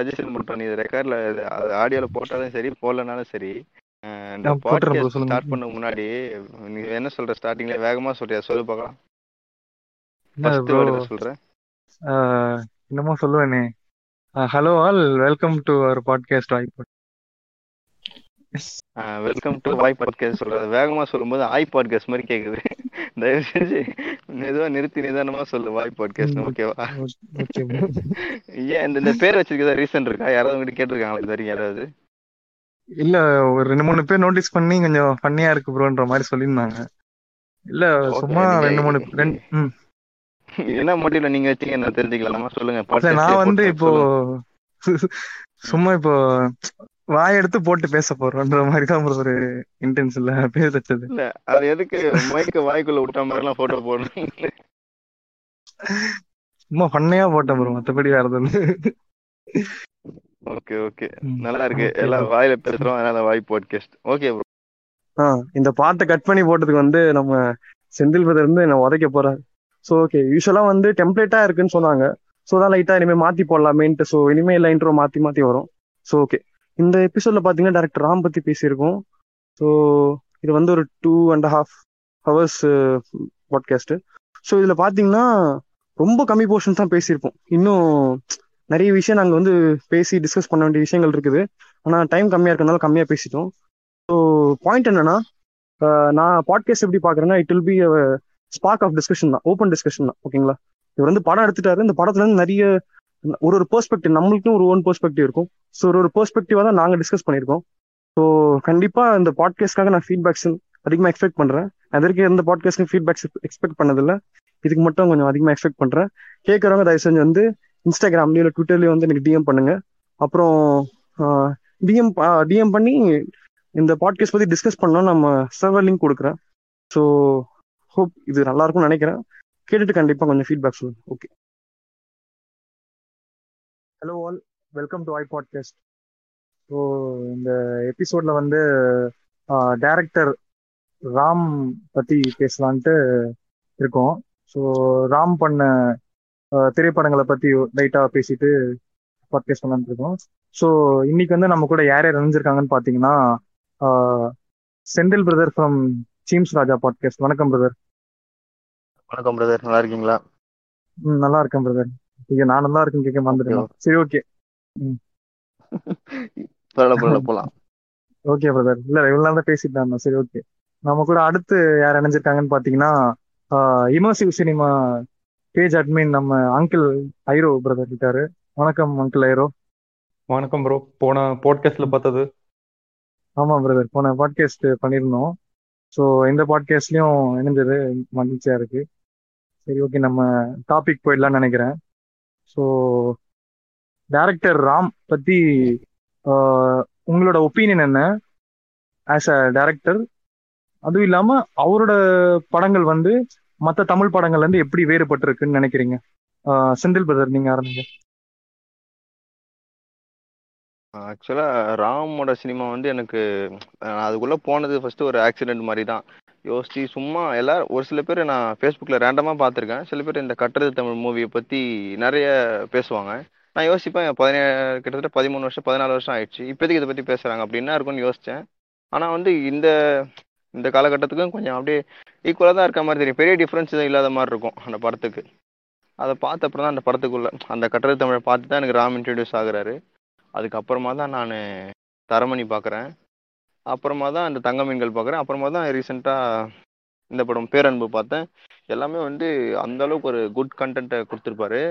Suggestion மட்டும் நீ ரெக்கார்ட்ல ஆடியோல போட்டாலும் சரி போடலனாலும் சரி இந்த பாட்காஸ்ட் ஸ்டார்ட் பண்ண முன்னாடி நீ என்ன சொல்ற ஸ்டார்டிங்ல வேகமா சொல்றியா? சொல்லு பார்க்கலாம். சொல்றேன் என்னமோ சொல்லுவேனே. Hello all welcome to our podcast வாய்ப்பு வெல்கம் டு வாய் பாட்காஸ்ட் சொல்றது. வேகமா சொல்லும்போது ஆய் பாட்காஸ்ட் மாதிரி கேக்குது. தயவு செஞ்சு மெதுவா நிறுத்தி நிதானமா சொல்லு வாய் பாட்காஸ்ட் ஓகேவா ஏன் இந்த பேர் வச்சிருக்கதா ரீசன் இருக்கா? யாராவது உங்ககிட்ட கேட்டிருக்காங்களா இது வரைக்கும் யாராவது? இல்ல ஒரு ரெண்டு மூணு பேர் நோட்டீஸ் பண்ணி கொஞ்சம் ஃபன்னியா இருக்கு ப்ரோன்ற மாதிரி சொல்லியிருந்தாங்க. இல்ல சும்மா ரெண்டு மூணு ரெண்டு என்ன மட்டில நீங்க வச்சீங்க நான் தெரிஞ்சுக்கலாமா? சொல்லுங்க நான் வந்து இப்போ. சும்மா இப்போ வாய் எடுத்து போட்டு பேச போறோன்ற மாதிரி தான் ஒரு இன்டென்ஸ் இல்ல பேர் வச்சது இல்ல அது எதுக்கு? மைக்க வாய்க்குள்ள விட்ட மாதிரி எல்லாம் போட்டோ போடணும் சும்மா ஃபன்னையா போட்டேன் ப்ரோ மத்தபடி வேற எதுவும். Okay okay. நல்லா இருக்கு. எல்லாம். வாயில பேசுறோம் அதனால வாய் பாட்காஸ்ட் ஓகே ப்ரோ ஆ, இந்த பாட்டை கட் பண்ணி போட்டதுக்கு வந்து நம்ம செந்தில் பிரதர் வந்து என்ன உதைக்க போறாரு. ஸோ ஓகே யூஸ்வலா வந்து டெம்ப்ளேட்டா இருக்குன்னு சொன்னாங்க. ஸோ தான் லைட்டா இனிமே மாத்தி போடலாமேன்ட்டு. ஸோ இனிமே இல்லை இன்ட்ரோ மாத்தி மாத்தி வரும். ஸோ ஓகே இந்த எபிசோட்ல பாத்தீங்கன்னா டேரக்டர் ராம் பத்தி பேசியிருக்கோம். ஸோ இது வந்து ஒரு two and half hours podcast so இதுல பாத்தீங்கன்னா ரொம்ப கம்மி போர்ஷன்ஸ் தான் பேசியிருப்போம். இன்னும் நிறைய விஷயம் நாங்கள் வந்து பேசி டிஸ்கஸ் பண்ண வேண்டிய விஷயங்கள் இருக்குது. ஆனால் டைம் கம்மியாக இருக்கறனால கம்மியாக பேசிட்டோம். ஸோ பாயிண்ட் என்னன்னா நான் பாட்காஸ்ட் எப்படி பார்க்குறேன்னா it will be spark of discussion தான். ஓப்பன் டிஸ்கஷன் தான். ஓகேங்களா இவர் வந்து படம் எடுத்துட்டாரு. இந்த படத்துல இருந்து நிறைய ஒரு ஒரு பெர்ஸ்பெக்டிவ் நம்மளுக்கும் ஒரு ஓன் பெர்ஸ்பெக்டிவ் இருக்கும். ஸோ ஒரு ஒரு பெர்ஸ்பெக்டிவாக தான் நாங்கள் டிஸ்கஸ் பண்ணியிருக்கோம். ஸோ கண்டிப்பாக இந்த பாட்காஸ்ட்காக நான் ஃபீட்பேக்ஸ் அதிகமாக எக்ஸ்பெக்ட் பண்ணுறேன் அதற்கு எந்த பாட்காஸ்ட்டும் ஃபீட்பேக்ஸ் எக்ஸ்பெக்ட் பண்ணதில்லை. இதுக்கு மட்டும் கொஞ்சம் அதிகமாக எக்ஸ்பெக்ட் பண்ணுறேன் கேட்குறவங்க தயவு செஞ்சு வந்து இன்ஸ்டாகிராம்லேயும் இல்லை ட்விட்டர்லேயும் வந்து எனக்கு டிஎம் பண்ணுங்க. அப்புறம் டிஎம் டிஎம் பண்ணி இந்த பாட்காஸ்ட் பற்றி டிஸ்கஸ் பண்ணோம் நம்ம சர்வர் லிங்க் கொடுக்குறேன். ஸோ ஹோப் இது நல்லா இருக்கும்னு நினைக்கிறேன். கேட்டுட்டு கண்டிப்பாக கொஞ்சம் ஃபீட்பேக் சொல்லுங்கள் okay hello all welcome to I podcast so இந்த எபிசோட்ல வந்து டைரக்டர் ராம் பத்தி பேசலான்ட்டு இருக்கோம். ஸோ ராம் பண்ண திரைப்படங்களை பத்தி லைட்டா பேசிட்டு பாட்காஸ்ட் பண்ணலான்னு இருக்கோம். ஸோ இன்னைக்கு வந்து நம்ம கூட யார் யார் இணைஞ்சிருக்காங்கன்னு பார்த்தீங்கன்னா செந்தில் பிரதர் ஃப்ரம் சீம்ஸ் ராஜா பாட்காஸ்ட் வணக்கம் பிரதர் வணக்கம் பிரதர் நல்லா இருக்கீங்களா? ம் நல்லா இருக்கேன் பிரதர் ஐயோ நான் நல்லா இருக்கேன் கேட்க வந்துருக்கேன் சரி ஓகே. பரவாயில்ல போலாம். ஓகே பிரதர் இல்ல இவ்வளவு நாள் தான் பேசிட்டு தான் இருந்தோம். சரி ஓகே. நம்ம கூட அடுத்து யார் இணைஞ்சிருக்காங்கன்னு பாத்தீங்கன்னா இமர்சிவ் சினிமா பேஜ் அட்மின் நம்ம அங்கிள் ஐரோ பிரதர் இருக்காரு. வணக்கம் அங்கிள் ஐரோ. வணக்கம் ப்ரோ போன பாட்காஸ்ட்ல பார்த்தது. ஆமா பிரதர் போன பாட்காஸ்ட் பண்ணியிருந்தோம். ஸோ இந்த பாட்காஸ்ட்லயும் இணைஞ்சது மகிழ்ச்சியா இருக்கு. சரி ஓகே. நம்ம டாபிக் போயிடலாம்னு நினைக்கிறேன். ஸோ டேரக்டர் ராம் பத்தி ஆஹ், உங்களோட ஒப்பீனியன் என்ன? ஆஸ் அ டேரக்டர் அதுவும் இல்லாம அவரோட படங்கள் வந்து மற்ற தமிழ் படங்கள்ல இருந்து எப்படி வேறுபட்டிருக்குன்னு நினைக்கிறீங்க? செந்தில் பிரதர் நீங்க ஆரம்பிங்க ஆக்சுவலா ராமோட சினிமா வந்து எனக்கு அதுக்குள்ள போனது ஃபர்ஸ்ட் ஒரு ஆக்சிடென்ட் மாதிரி தான் யோசிச்சு சும்மா எல்லாரும் ஒரு சில பேர் நான் ஃபேஸ்புக்கில் ரேண்டமாக பார்த்துருக்கேன். சில பேர் இந்த கட்டுறது தமிழ் மூவியை பற்றி நிறைய பேசுவாங்க. நான் யோசிப்பேன் பதினேழு கிட்டத்தட்ட பதிமூணு வருஷம் பதினாலு வருஷம் ஆயிடுச்சு. இப்போதைக்கு இதை பற்றி பேசுறாங்க அப்படி என்ன இருக்கும்னு யோசித்தேன் ஆனால் வந்து இந்த இந்த காலகட்டத்துக்கும் கொஞ்சம் அப்படியே ஈக்குவலாக தான் இருக்க மாதிரி தெரியும். பெரிய டிஃப்ரென்ஸ் எதுவும் இல்லாத மாதிரி இருக்கும் அந்த படத்துக்கு. அதை பார்த்த அப்புறம் தான் அந்த படத்துக்குள்ள அந்த கட்டுறது தமிழை பார்த்து தான் எனக்கு ராம் இன்ட்ரடியூஸ் ஆகுறாரு. அதுக்கப்புறமா தான் நான் தரமணி பார்க்குறேன். அப்புறமா தான் இந்த தங்க மீன்கள் பார்க்குறேன். அப்புறமா தான் ரீசெண்டாக இந்த படம் பேரன்பு பார்த்தேன். எல்லாமே வந்து அந்த அளவுக்கு ஒரு குட் கண்டென்ட்டை கொடுத்துருப்பாரு.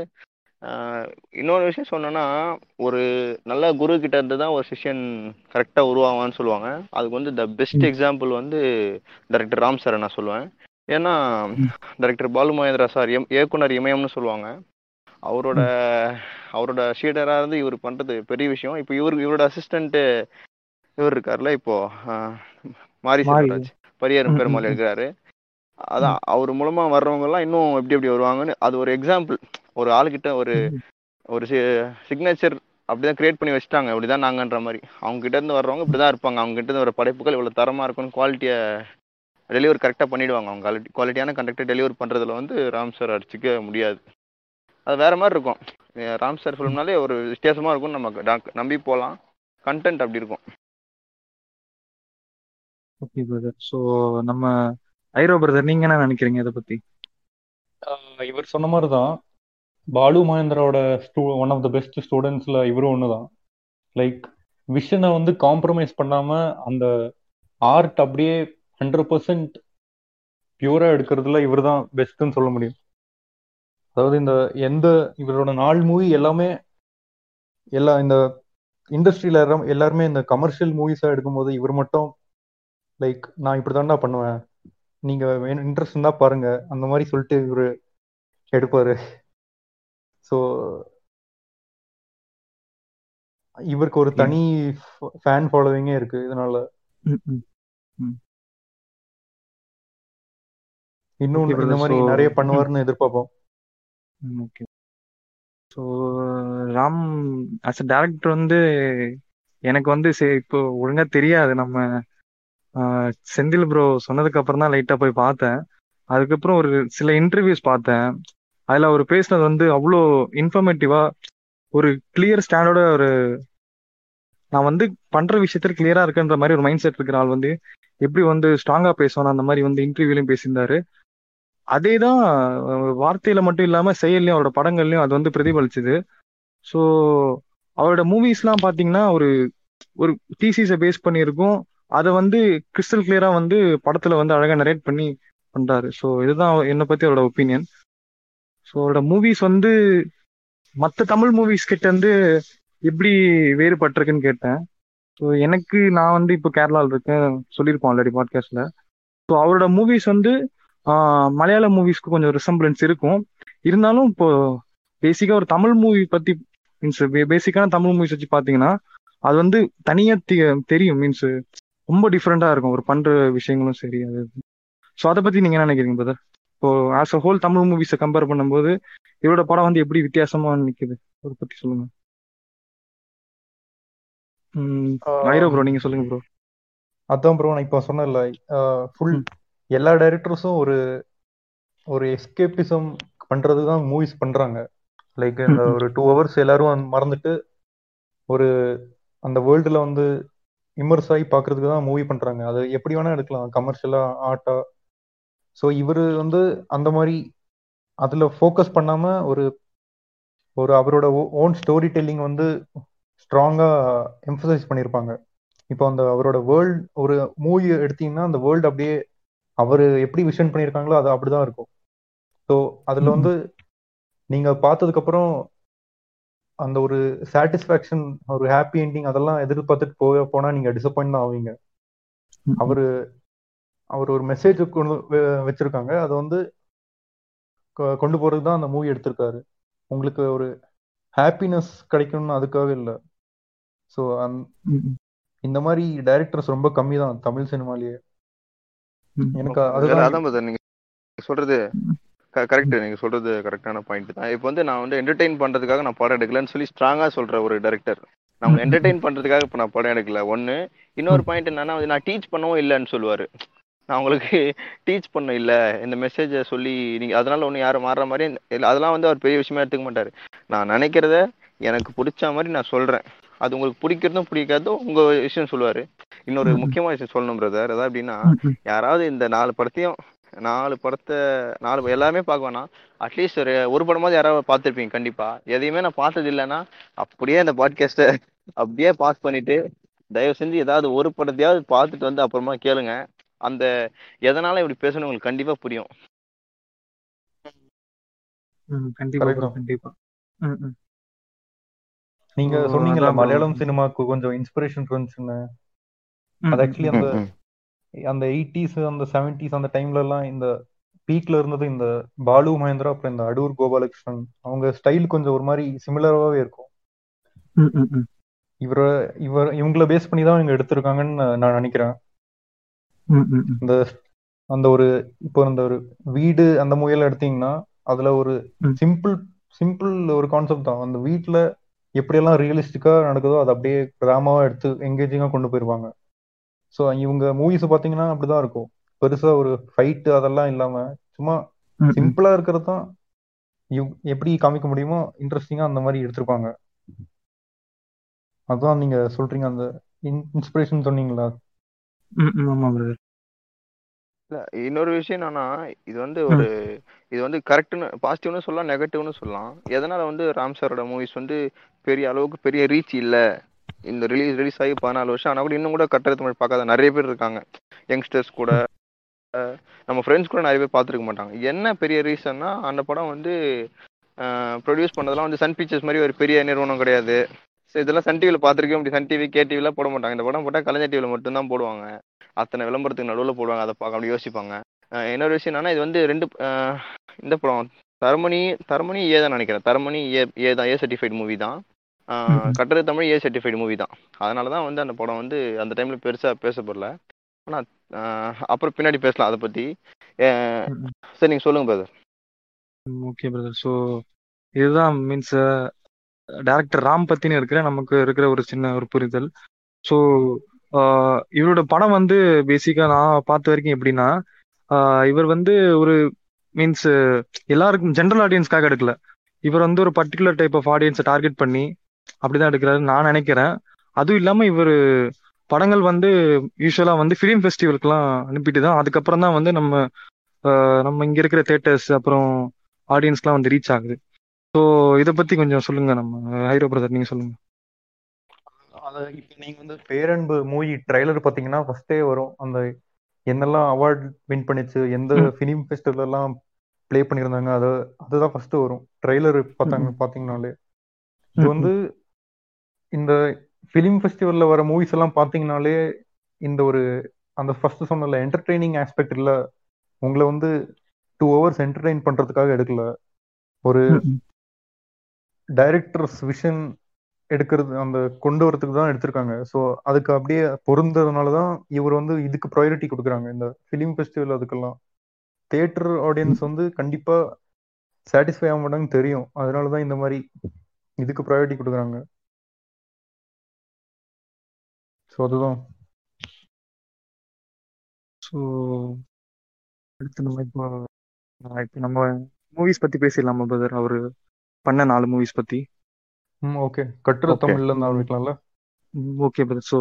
இன்னொரு விஷயம் சொன்னோன்னா ஒரு நல்ல குரு கிட்ட இருந்து தான் ஒரு சிஷ்யன் கரெக்டாக உருவாவான்னு சொல்லுவாங்க. அதுக்கு வந்து த பெஸ்ட் எக்ஸாம்பிள் வந்து டைரக்டர் ராம் சாரை நான் சொல்லுவேன். ஏன்னா டைரக்டர் பாலு மகேந்திரா சார் எம் இயக்குனர் இமயம்னு சொல்லுவாங்க. அவரோட அவரோட ஷீடராக இருந்து இவர் பண்ணுறது பெரிய விஷயம். இப்போ இவர் இவரோட அசிஸ்டண்ட்டு இவர் இருக்கார்ல இப்போ மாரி. செல்வராஜ் பரியரும் பெருமாள். இருக்கிறாரு அதான் அவர் மூலமா வர்றவங்க எல்லாம் இன்னும் எப்படி எப்படி வருவாங்கன்னு அது ஒரு எக்ஸாம்பிள் ஒரு ஆளுகிட்ட ஒரு ஒரு சிக்னேச்சர் அப்படிதான் கிரியேட் பண்ணி வச்சுட்டாங்க இப்படிதான் நாங்கன்ற மாதிரி. அவங்க கிட்ட இருந்து வர்றவங்க இப்படிதான் இருப்பாங்க அவங்க கிட்ட இருந்து வர படைப்புகள் இவ்வளவு தரமா இருக்கும்னு குவாலிட்டியை டெலிவர் கரெக்டா பண்ணிடுவாங்க. அவங்க குவாலிட்டி குவாலிட்டியான கண்டக்டர் டெலிவர் பண்றதுல வந்து ராம் சார் அடிச்சுக்க முடியாது. அது வேற மாதிரி இருக்கும். ராம் சார் ஃபிலிம்னாலே ஒரு வித்தியாசமா இருக்கும் நம்ம நம்பி போகலாம் கண்டென்ட் அப்படி இருக்கும். ஓகே பிரதர் ஸோ நம்ம ஐரோ பிரதர் நீங்க என்ன நினைக்கிறீங்க இதை பத்தி? ஆஹ் இவர் சொன்ன மாதிரி தான் பாலு மகேந்திராவோட ஸ்டூ ஒன் ஆஃப் த பெஸ்ட் ஸ்டூடெண்ட்ஸ்ல இவரும் ஒன்று தான் லைக் விஷனை வந்து காம்ப்ரமைஸ் பண்ணாம அந்த ஆர்ட் அப்படியே ஹண்ட்ரட் பர்சன்ட் பியூரா எடுக்கிறதுல இவர் தான் பெஸ்ட்னு சொல்ல முடியும். அதாவது இந்த எந்த இவரோட நாலு மூவி எல்லாமே எல்லா இந்த இண்டஸ்ட்ரியில எல்லாருமே இந்த கமர்ஷியல் மூவிஸா எடுக்கும்போது இவர் மட்டும் லைக் நான் இப்படி தான்டா பண்ணுவேன். நீங்க இன்ட்ரெஸ்ட் இருந்தா பாருங்க. அந்த மாதிரி சொல்லிட்டு இவரு எடுப்பாரு. ஸோ இவருக்கு ஒரு தனி ஃபேன் ஃபாலோவிங்கே இருக்கு இதனால. Okay, இந்த. மாதிரி நிறைய பண்ணுவாருன்னு எதிர்பார்ப்போம். Okay so Ram as a director வந்து எனக்கு வந்து சே- இப்போ ஒழுங்கா தெரியாது. நம்ம செந்தில் ப்ரோ சொன்னதுக்கு அப்புறம் தான் லைட்டா போய் பார்த்தேன். அதுக்கப்புறம் ஒரு சில இன்டர்வியூஸ் பார்த்தேன். அதுல அவர் பேசினது வந்து அவ்வளோ இன்ஃபர்மேட்டிவா ஒரு கிளியர் ஸ்டாண்டோட ஒரு நான் வந்து பண்ற விஷயத்துல கிளியரா இருக்குன்ற மாதிரி ஒரு மைண்ட் செட் இருக்கிற ஆள் வந்து எப்படி வந்து ஸ்ட்ராங்கா பேசணும் அந்த மாதிரி வந்து இன்டர்வியூலையும் பேசியிருந்தாரு. அதே தான் வார்த்தையில மட்டும் இல்லாம செயல்லையும் அவரோட படங்கள்லயும் அது வந்து பிரதிபலிச்சுது. ஸோ அவரோட மூவிஸ்லாம் பாத்தீங்கன்னா ஒரு ஒரு டிசிஸை பேஸ் பண்ணியிருக்கும். அதை வந்து கிறிஸ்டல் கிளியரா வந்து படத்துல வந்து அழகா நரேட் பண்ணி பண்றாரு. ஸோ இதுதான் என்னை பத்தி அவரோட ஒப்பீனியன் ஸோ அவரோட மூவிஸ் வந்து மற்ற தமிழ் மூவிஸ் கிட்ட இருந்து எப்படி வேறுபட்டிருக்குன்னு கேட்டேன். ஸோ எனக்கு நான் வந்து இப்போ கேரளாவில் இருக்கேன். சொல்லியிருப்போம் ஆல்ரெடி பாட்காஸ்ட்ல ஸோ அவரோட மூவிஸ் வந்து மலையாள மூவிஸ்க்கு கொஞ்சம் ரிசம்பிளன்ஸ் இருக்கும். இருந்தாலும் இப்போ பேசிக்கா ஒரு தமிழ் மூவி பத்தி மீன்ஸ் பேசிக்கான தமிழ் மூவிஸ் வச்சு பாத்தீங்கன்னா அது வந்து தனியா தெ- தெரியும். மீன்ஸ் ரொம்ப டிஃப்ரெண்டா இருக்கும். ஒரு பண்ற விஷயங்களும் சரி அது ஸோ அதை பத்தி நீங்க என்ன நினைக்கிறீங்க பிரதர் இப்போ ஆஸ் அ ஹோல் தமிழ் மூவிஸை கம்பேர் பண்ணும்போது இவரோட படம் வந்து எப்படி வித்தியாசமா நிக்குது? அதை பத்தி சொல்லுங்க. ஐரோ ப்ரோ நீங்க சொல்லுங்க ப்ரோ அதான் ப்ரோ நான் இப்போ சொன்னேன்ல ஃபுல். எல்லா டைரக்டர்ஸும் ஒரு ஒரு எஸ்கேபிசம் பண்றது தான் மூவிஸ் பண்றாங்க லைக் இந்த. ஒரு டூ ஹவர்ஸ் எல்லாரும் மறந்துட்டு ஒரு அந்த வேர்ல்டுல வந்து இம்மர்ஸ் ஆகி பார்க்கிறதுக்கு தான் மூவி பண்றாங்க. அது எப்படி வேணா எடுக்கலாம். கமர்ஷியலா ஆர்ட்டா ஸோ இவர் வந்து அந்த மாதிரி அதுல ஃபோக்கஸ் பண்ணாம ஒரு ஒரு அவரோட ஓன் ஸ்டோரி டெல்லிங் வந்து ஸ்ட்ராங்கா எம்ஃபசைஸ் பண்ணியிருப்பாங்க இப்போ அந்த அவரோட வேர்ல்ட் ஒரு மூவி எடுத்தீங்கன்னா அந்த வேர்ல்டு அப்படியே அவர் எப்படி விஷன் பண்ணியிருக்காங்களோ அது அப்படிதான் இருக்கும். ஸோ அதுல. வந்து நீங்க பார்த்ததுக்கு அப்புறம் அந்த ஒரு சாட்டிஸ்ஃபேக்ஷன் ஒரு ஹாப்பி எண்டிங் அதெல்லாம் எதிர்பார்த்துட்டு போக போனா நீங்க டிசப்பாயிண்ட் தான் ஆவீங்க. அவரு அவர் ஒரு மெசேஜ் கொண்டு வச்சிருக்காங்க. அதை வந்து கொண்டு போறதுக்கு தான் அந்த மூவி எடுத்திருக்காரு. உங்களுக்கு ஒரு ஹாப்பினஸ் கிடைக்கணும்னு அதுக்காக இல்லை. ஸோ. இந்த மாதிரி டைரக்டர்ஸ் ரொம்ப கம்மி தான் தமிழ் சினிமாலேயே. எனக்கு அதுதான் நீங்க சொல்றது. கரெக்ட் நீங்க சொல்றது கரெக்டான பாயிண்ட் தான். இப்போ வந்து நான் வந்து என்டர்டெயின் பண்றதுக்காக நான் படம் எடுக்கலன்னு சொல்லி ஸ்ட்ராங்கா சொல்ற ஒரு டைரக்டர் நான் ம், உங்களை ம், என்டர்டெயின் பண்றதுக்காக இப்போ நான் படம் எடுக்கல. ஒன்னு இன்னொரு பாயிண்ட் என்னன்னா வந்து நான் டீச் பண்ணவும் இல்லைன்னு சொல்லுவாரு. நான் உங்களுக்கு டீச் பண்ண இல்ல. இந்த மெசேஜை சொல்லி நீங்க அதனால ஒண்ணு யாரும் மாறுற மாதிரி அதெல்லாம் வந்து அவர் பெரிய விஷயமா எடுத்துக்க மாட்டாரு. நான் நினைக்கிறத எனக்கு பிடிச்ச மாதிரி நான் சொல்றேன். அது உங்களுக்கு பிடிக்கிறதும் பிடிக்காதும் உங்க விஷயம் சொல்லுவாரு. இன்னொரு. முக்கியமான விஷயம் சொல்லணும் பிரதர் அதாவது ம். யாராவது இந்த நாலு படத்தையும் நாலு படத்தை நாலு எல்லாமே பார்க்க வேணாம் அட்லீஸ்ட் ஒரு ஒரு படமாவது யாராவது பார்த்துருப்பீங்க கண்டிப்பா எதையுமே நான் பார்த்தது இல்லைன்னா அப்படியே அந்த பாட்காஸ்ட்டை அப்படியே பாஸ் பண்ணிட்டு தயவு செஞ்சு ஏதாவது ஒரு படத்தையாவது பார்த்துட்டு வந்து அப்புறமா கேளுங்க அந்த எதனால இப்படி பேசணும் உங்களுக்கு கண்டிப்பா புரியும் கண்டிப்பா. கண்டிப்பா. நீங்க bro. மலையாளம் சினிமாக்கு கொஞ்சம் இன்ஸ்பிரேஷன் இருந்துச்சுன்னு ம், அது ஆக்சுவலி. அந்த. அந்த எயிட்டிஸ் அந்த செவன்டிஸ் அந்த டைம்ல எல்லாம் இந்த பீக்ல இருந்தது இந்த பாலு மகேந்திரா அப்புறம் இந்த அடூர் கோபாலகிருஷ்ணன் அவங்க ஸ்டைல் கொஞ்சம் ஒரு மாதிரி சிமிலராகவே இருக்கும். இவர இவர் இவங்கள பேஸ் பண்ணி தான் இவங்க எடுத்திருக்காங்கன்னு நான் நினைக்கிறேன். இந்த அந்த ஒரு இப்போ அந்த ஒரு வீடு அந்த மூவியில எடுத்தீங்கன்னா அதுல ஒரு. சிம்பிள் சிம்பிள் ஒரு கான்செப்ட் தான் அந்த வீட்ல எப்படியெல்லாம் ரியலிஸ்டிக்கா நடக்குதோ அதை அப்படியே டிராமாவா எடுத்து எங்கேஜிங்கா கொண்டு போயிருவாங்க ஸோ இவங்க மூவிஸ் பாத்தீங்கன்னா அப்படிதான் இருக்கும். பெருசா ஒரு ஃபைட் அதெல்லாம் இல்லாம சும்மா. சிம்பிளா இருக்கிறது தான் இவ்- எப்படி காமிக்க முடியுமோ இன்ட்ரெஸ்டிங்கா அந்த மாதிரி எடுத்திருப்பாங்க. அதான் நீங்க சொல்றீங்க அந்த இன்ஸ்பிரேஷன் சொன்னீங்களா? இல்ல இன்னொரு விஷயம் என்னன்னா இது வந்து ஒரு இது வந்து கரெக்ட்னு பாசிட்டிவ்னு சொல்லலாம் நெகட்டிவ்னு சொல்லலாம். எதனால வந்து ராம் சாரோட மூவிஸ் வந்து பெரிய அளவுக்கு பெரிய ரீச் இல்ல? இந்த ரிலீஸ் ரிலீஸ் ஆகி பதினாலு வருஷம் ஆனால் கூட இன்னும் கூட கட்டட தமிழ் பார்க்காத நிறைய பேர் இருக்காங்க. யங்ஸ்டர்ஸ் கூட நம்ம ஃப்ரெண்ட்ஸ் கூட நிறைய பேர் பார்த்துருக்க மாட்டாங்க. என்ன பெரிய ரீசன்னா அந்த படம் வந்து ப்ரொடியூஸ் பண்ணதெல்லாம் வந்து சன் பிக்சர்ஸ் மாதிரி ஒரு பெரிய நிறுவனம் கிடையாது. ஸோ இதெல்லாம் சன் டிவியில் பார்த்துருக்கே அப்படி சன் டிவி கே டிவிலாம் போட மாட்டாங்க. இந்த படம் போட்டால் கலைஞர் டிவியில் மட்டும்தான் போடுவாங்க. அத்தனை விளம்பரத்துக்கு நடுவில் போடுவாங்க. அதை பார்க்க அப்படி யோசிப்பாங்க. இன்னொரு விஷயம் என்னன்னா இது வந்து ரெண்டு இந்த படம் தர்மணி தரமணி ஏ தான் நினைக்கிறேன். தரமணி ஏ ஏ தான் ஏ சர்டிஃபைட் மூவி தான். கட்டுரை தமிழ் ஏ சர்டிஃபைடு மூவி தான். அதனால தான் வந்து அந்த படம் வந்து அந்த டைமில் பெருசாக பேசப்படல. ஆனால் அப்புறம் பின்னாடி பேசலாம் அதை பற்றி. சரி நீங்கள் சொல்லுங்கள் பிரதர் ஓகே பிரதர் ஸோ இதுதான் மீன்ஸ் டேரக்டர் ராம் பத்தின இருக்கிற நமக்கு இருக்கிற ஒரு சின்ன ஒரு புரிதல். ஸோ இவரோட படம் வந்து பேசிக்கா நான் பார்த்த வரைக்கும் எப்படின்னா இவர் வந்து ஒரு மீன்ஸ் எல்லாருக்கும் ஜென்ரல் ஆடியன்ஸ்க்காக எடுக்கல. இவர் வந்து ஒரு பர்டிகுலர் டைப் ஆஃப் ஆடியன்ஸை டார்கெட் பண்ணி அப்படிதான் எடுக்கிறாருன்னு நான் நினைக்கிறேன். அதுவும் இல்லாம இவர் படங்கள் வந்து யூஸ்வலா வந்து ஃபிலிம் ஃபெஸ்டிவலுக்குலாம் அனுப்பிட்டு தான் அதுக்கப்புறம் தான் வந்து நம்ம நம்ம இங்க இருக்கிற தேட்டர்ஸ் அப்புறம் ஆடியன்ஸ்லாம் வந்து ரீச் ஆகுது. ஸோ இதை பத்தி கொஞ்சம் சொல்லுங்க நம்ம ஹைரோ பிரதர் நீங்க சொல்லுங்க. அத இப்ப நீங்க வந்து பேரன்பு மூவி ட்ரைலர் பாத்தீங்கன்னா ஃபர்ஸ்டே வரும். அந்த என்னெல்லாம் அவார்ட் வின் பண்ணிச்சு எந்த. ஃபிலிம் ஃபெஸ்டிவல் எல்லாம் ப்ளே பண்ணியிருந்தாங்க அது அதுதான் ஃபர்ஸ்ட் வரும். ட்ரைலர் பார்த்தாங்க ம். இது வந்து இந்த ஃபிலிம் ஃபெஸ்டிவல்ல வர மூவிஸ் எல்லாம் பாத்தீங்கனாலே இந்த ஒரு அந்த ஃபர்ஸ்ட் சொன்னல என்டர்டெய்னிங் ஆஸ்பெக்ட் இல்ல. உங்களை வந்து டூ ஹவர்ஸ் என்டர்டெயின் பண்றதுக்காக எடுக்கல. ஒரு. டைரக்டர்ஸ் விஷன் எடுக்கிறது அந்த கொண்டு வரதுக்கு தான் எடுத்திருக்காங்க. ஸோ அதுக்கு அப்படியே பொருந்ததுனால தான் இவர் வந்து இதுக்கு ப்ரையாரிட்டி கொடுக்குறாங்க. இந்த ஃபிலிம் ஃபெஸ்டிவல் அதுக்கெல்லாம். தியேட்டர் ஆடியன்ஸ் வந்து கண்டிப்பா சாட்டிஸ்ஃபை ஆக மாட்டாங்கன்னு தெரியும். அதனால தான் இந்த மாதிரி இதுக்கு ப்ரையாரிட்டி கொடுக்குறாங்க. ஸோ அதுதான். ஸோ அடுத்து நம்ம இப்போ இப்போ நம்ம மூவிஸ் பத்தி பேசிடலாமா பிரதர் அவரு பண்ண நாலு மூவிஸ் பத்தி. ம் ஓகே கட்டுரை Okay. தமிழ்ல இருந்து ஆரம்பிக்கலாம்ல? ஓகே பிரதர் ஸோ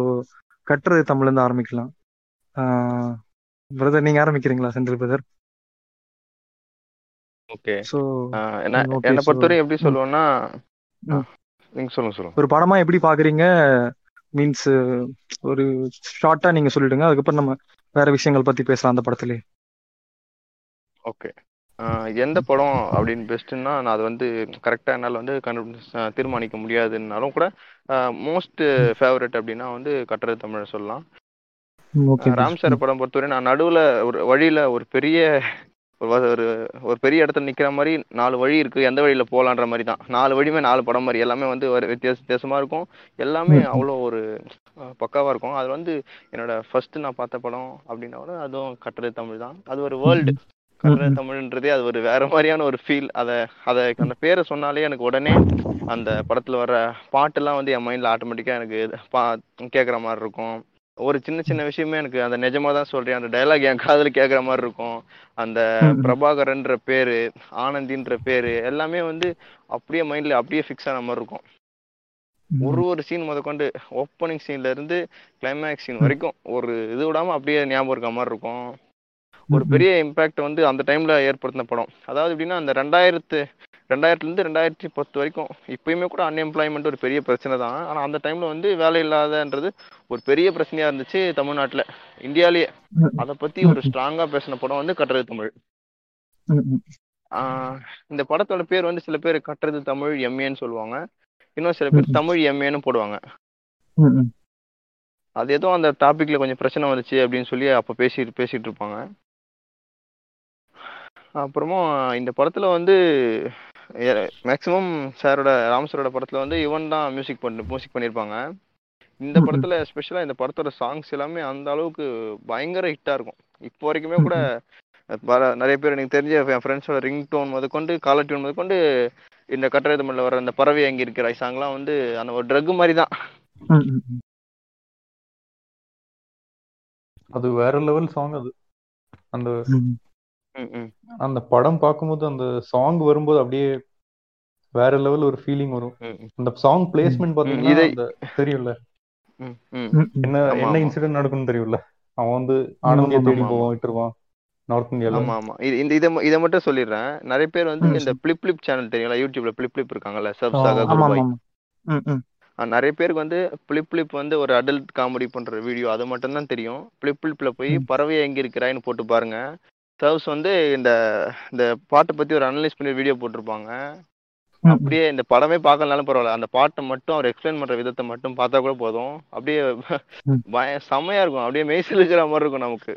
கட்டுறது தமிழ்ல இருந்து ஆரம்பிக்கலாம். பிரதர் நீங்க ஆரம்பிக்கிறீங்களா செந்தில் பிரதர் ஓகே ஸோ என்ன பொறுத்தவரை எப்படி ம். நீங்கள் சொல்லுங்க சொல்லுங்க. ஒரு படமா எப்படி பாக்குறீங்க? மீன்ஸ் ஒரு ஷார்ட்டா நீங்க சொல்லிடுங்க. அதுக்கப்புறம் நம்ம வேற விஷயங்கள் பத்தி பேசலாம் அந்த படத்துலயே ஓகே. எந்த படம் அப்படின்னு பெஸ்ட்டுன்னா நான் அது வந்து கரெக்டாக என்னால் வந்து கண்டு தீர்மானிக்க முடியாதுன்னாலும் கூட மோஸ்ட் ஃபேவரட் அப்படின்னா வந்து கட்டுரை தமிழ் சொல்லலாம். ராம் சார் படம் பொறுத்தவரை நான் நடுவில் ஒரு வழியில் ஒரு பெரிய ஒரு ஒரு பெரிய இடத்துல நிற்கிற மாதிரி நாலு வழி இருக்குது எந்த வழியில் போகலான்ற மாதிரி தான். நாலு வழியுமே நாலு படம் மாதிரி எல்லாமே வந்து ஒரு வித்தியாச வித்தியாசமாக இருக்கும். எல்லாமே. அவ்வளோ ஒரு பக்காவாக இருக்கும். அது வந்து என்னோட ஃபர்ஸ்ட் நான் பார்த்த படம் அப்படின்னா கூட அதுவும் கட்டுரை தமிழ் தான். அது ஒரு வேர்ல்டு கட்டுரை. தமிழ்ன்றதே அது ஒரு வேற மாதிரியான ஒரு ஃபீல் அதை அதை அந்த பேரை சொன்னாலே எனக்கு உடனே அந்த படத்தில் வர பாட்டெல்லாம் வந்து என் மைண்டில் ஆட்டோமேட்டிக்காக எனக்கு பா கேட்குற மாதிரி இருக்கும். ஒரு சின்ன சின்ன விஷயமே எனக்கு அந்த நிஜமா தான் சொல்றேன் அந்த டைலாக் என் காதுல கேட்குற மாதிரி இருக்கும் அந்த. பிரபாகரன்ற பேரு ஆனந்தின்ற பேரு எல்லாமே வந்து அப்படியே மைண்ட்ல அப்படியே ஃபிக்ஸ் ஆன மாதிரி இருக்கும் ஒரு ஒரு சீன் முதற்கொண்டு ஓப்பனிங் சீன்ல இருந்து கிளைமேக்ஸ் சீன். வரைக்கும் ஒரு இது விடாம அப்படியே ஞாபகம் இருக்க மாதிரி இருக்கும் ஒரு. பெரிய இம்பாக்ட் வந்து அந்த டைம்ல ஏற்படுத்தின படம் அதாவது எப்படின்னா அந்த ரெண்டாயிரத்து ரெண்டாயிரத்துல இருந்து ரெண்டாயிரத்தி பத்து வரைக்கும். இப்பயுமே கூட அன்எம்ப்ளாய்மெண்ட் ஒரு பெரிய பிரச்சனை தான். ஆனா அந்த டைம்ல வந்து வேலை இல்லாதன்றது ஒரு பெரிய பிரச்சனையா இருந்துச்சு தமிழ்நாட்டுல. இந்தியாலயே. அதை பத்தி ஒரு ஸ்ட்ராங்கா பேசின படம் வந்து கட்டுறது தமிழ். இந்த படத்தோட பேர் வந்து சில பேர் கட்டுறது தமிழ் எம்ஏன்னு சொல்லுவாங்க. இன்னும் சில பேர். தமிழ் எம்ஏன்னு போடுவாங்க. அது ஏதோ அந்த டாபிக்ல கொஞ்சம் பிரச்சனை வந்துச்சு அப்படின்னு சொல்லி அப்ப பேசி பேசிட்டு இருப்பாங்க. அப்புறமா இந்த படத்துல வந்து மேக்சிமம் சாரோட ராம் சாரோட படத்துல வந்து இவன் தான் மியூசிக் பண்ணி மியூசிக் பண்ணியிருப்பாங்க இந்த. படத்துல எஸ்பெஷலா இந்த படத்தோட சாங்ஸ் எல்லாமே அந்த அளவுக்கு பயங்கர ஹிட்டா இருக்கும். இப்போ வரைக்குமே கூட நிறைய பேர் எனக்கு தெரிஞ்ச என் ஃப்ரெண்ட்ஸோட ரிங் டோன் முதற்கொண்டு காலர் டியூன் முதற்கொண்டு இந்த கட்டுரை தமிழ்ல வர அந்த பறவை அங்கே இருக்கிற சாங்லாம் வந்து அந்த ஒரு ட்ரக் மாதிரி தான். அது வேற லெவல் சாங் அது. அந்த அந்த படம் பார்க்கும்போது அந்த சாங் வரும்போது அப்படியே வேற லெவல் ஒரு ஃபீலிங் வரும். அந்த சாங் பிளேஸ்மெண்ட் பாத்தீங்கன்னா தெரியும்ல. என்ன என்ன. இன்சிடென்ட் நடக்கும்னு தெரியும்ல. அவன் வந்து ஆனந்தியை தேடி போவான் விட்டுருவான் நார்த் இந்தியால ஆமா ஆமா. இது இந்த இதை மட்டும் சொல்லிடுறேன். நிறைய பேர் வந்து இந்த பிளிப் பிளிப் சேனல் தெரியும்ல யூடியூப்ல பிளிப் பிளிப் இருக்காங்கல்ல சப் சாகா குருபாய் நிறைய பேருக்கு வந்து பிளிப் பிளிப் வந்து ஒரு அடல்ட் காமெடி பண்ற வீடியோ அது மட்டும் தான் தெரியும் பிளிப் பிளிப்ல போய். பறவை எங்க இருக்கிறாய்னு போட்டு பாருங்க. சர்வ்ஸ் வந்து இந்த இந்த பாட்டை பத்தி ஒரு அனலைஸ் பண்ணி வீடியோ போட்டிருப்பாங்க. அப்படியே இந்த படமே பார்க்கலனாலும் பரவாயில்ல. அந்த பாட்டை மட்டும் அவர் எக்ஸ்பிளைன் பண்ற விதத்தை மட்டும் பார்த்தா கூட போதும். அப்படியே. பய செம்மையா இருக்கும். அப்படியே மெய்சில் இருக்கிற மாதிரி இருக்கும் நமக்கு.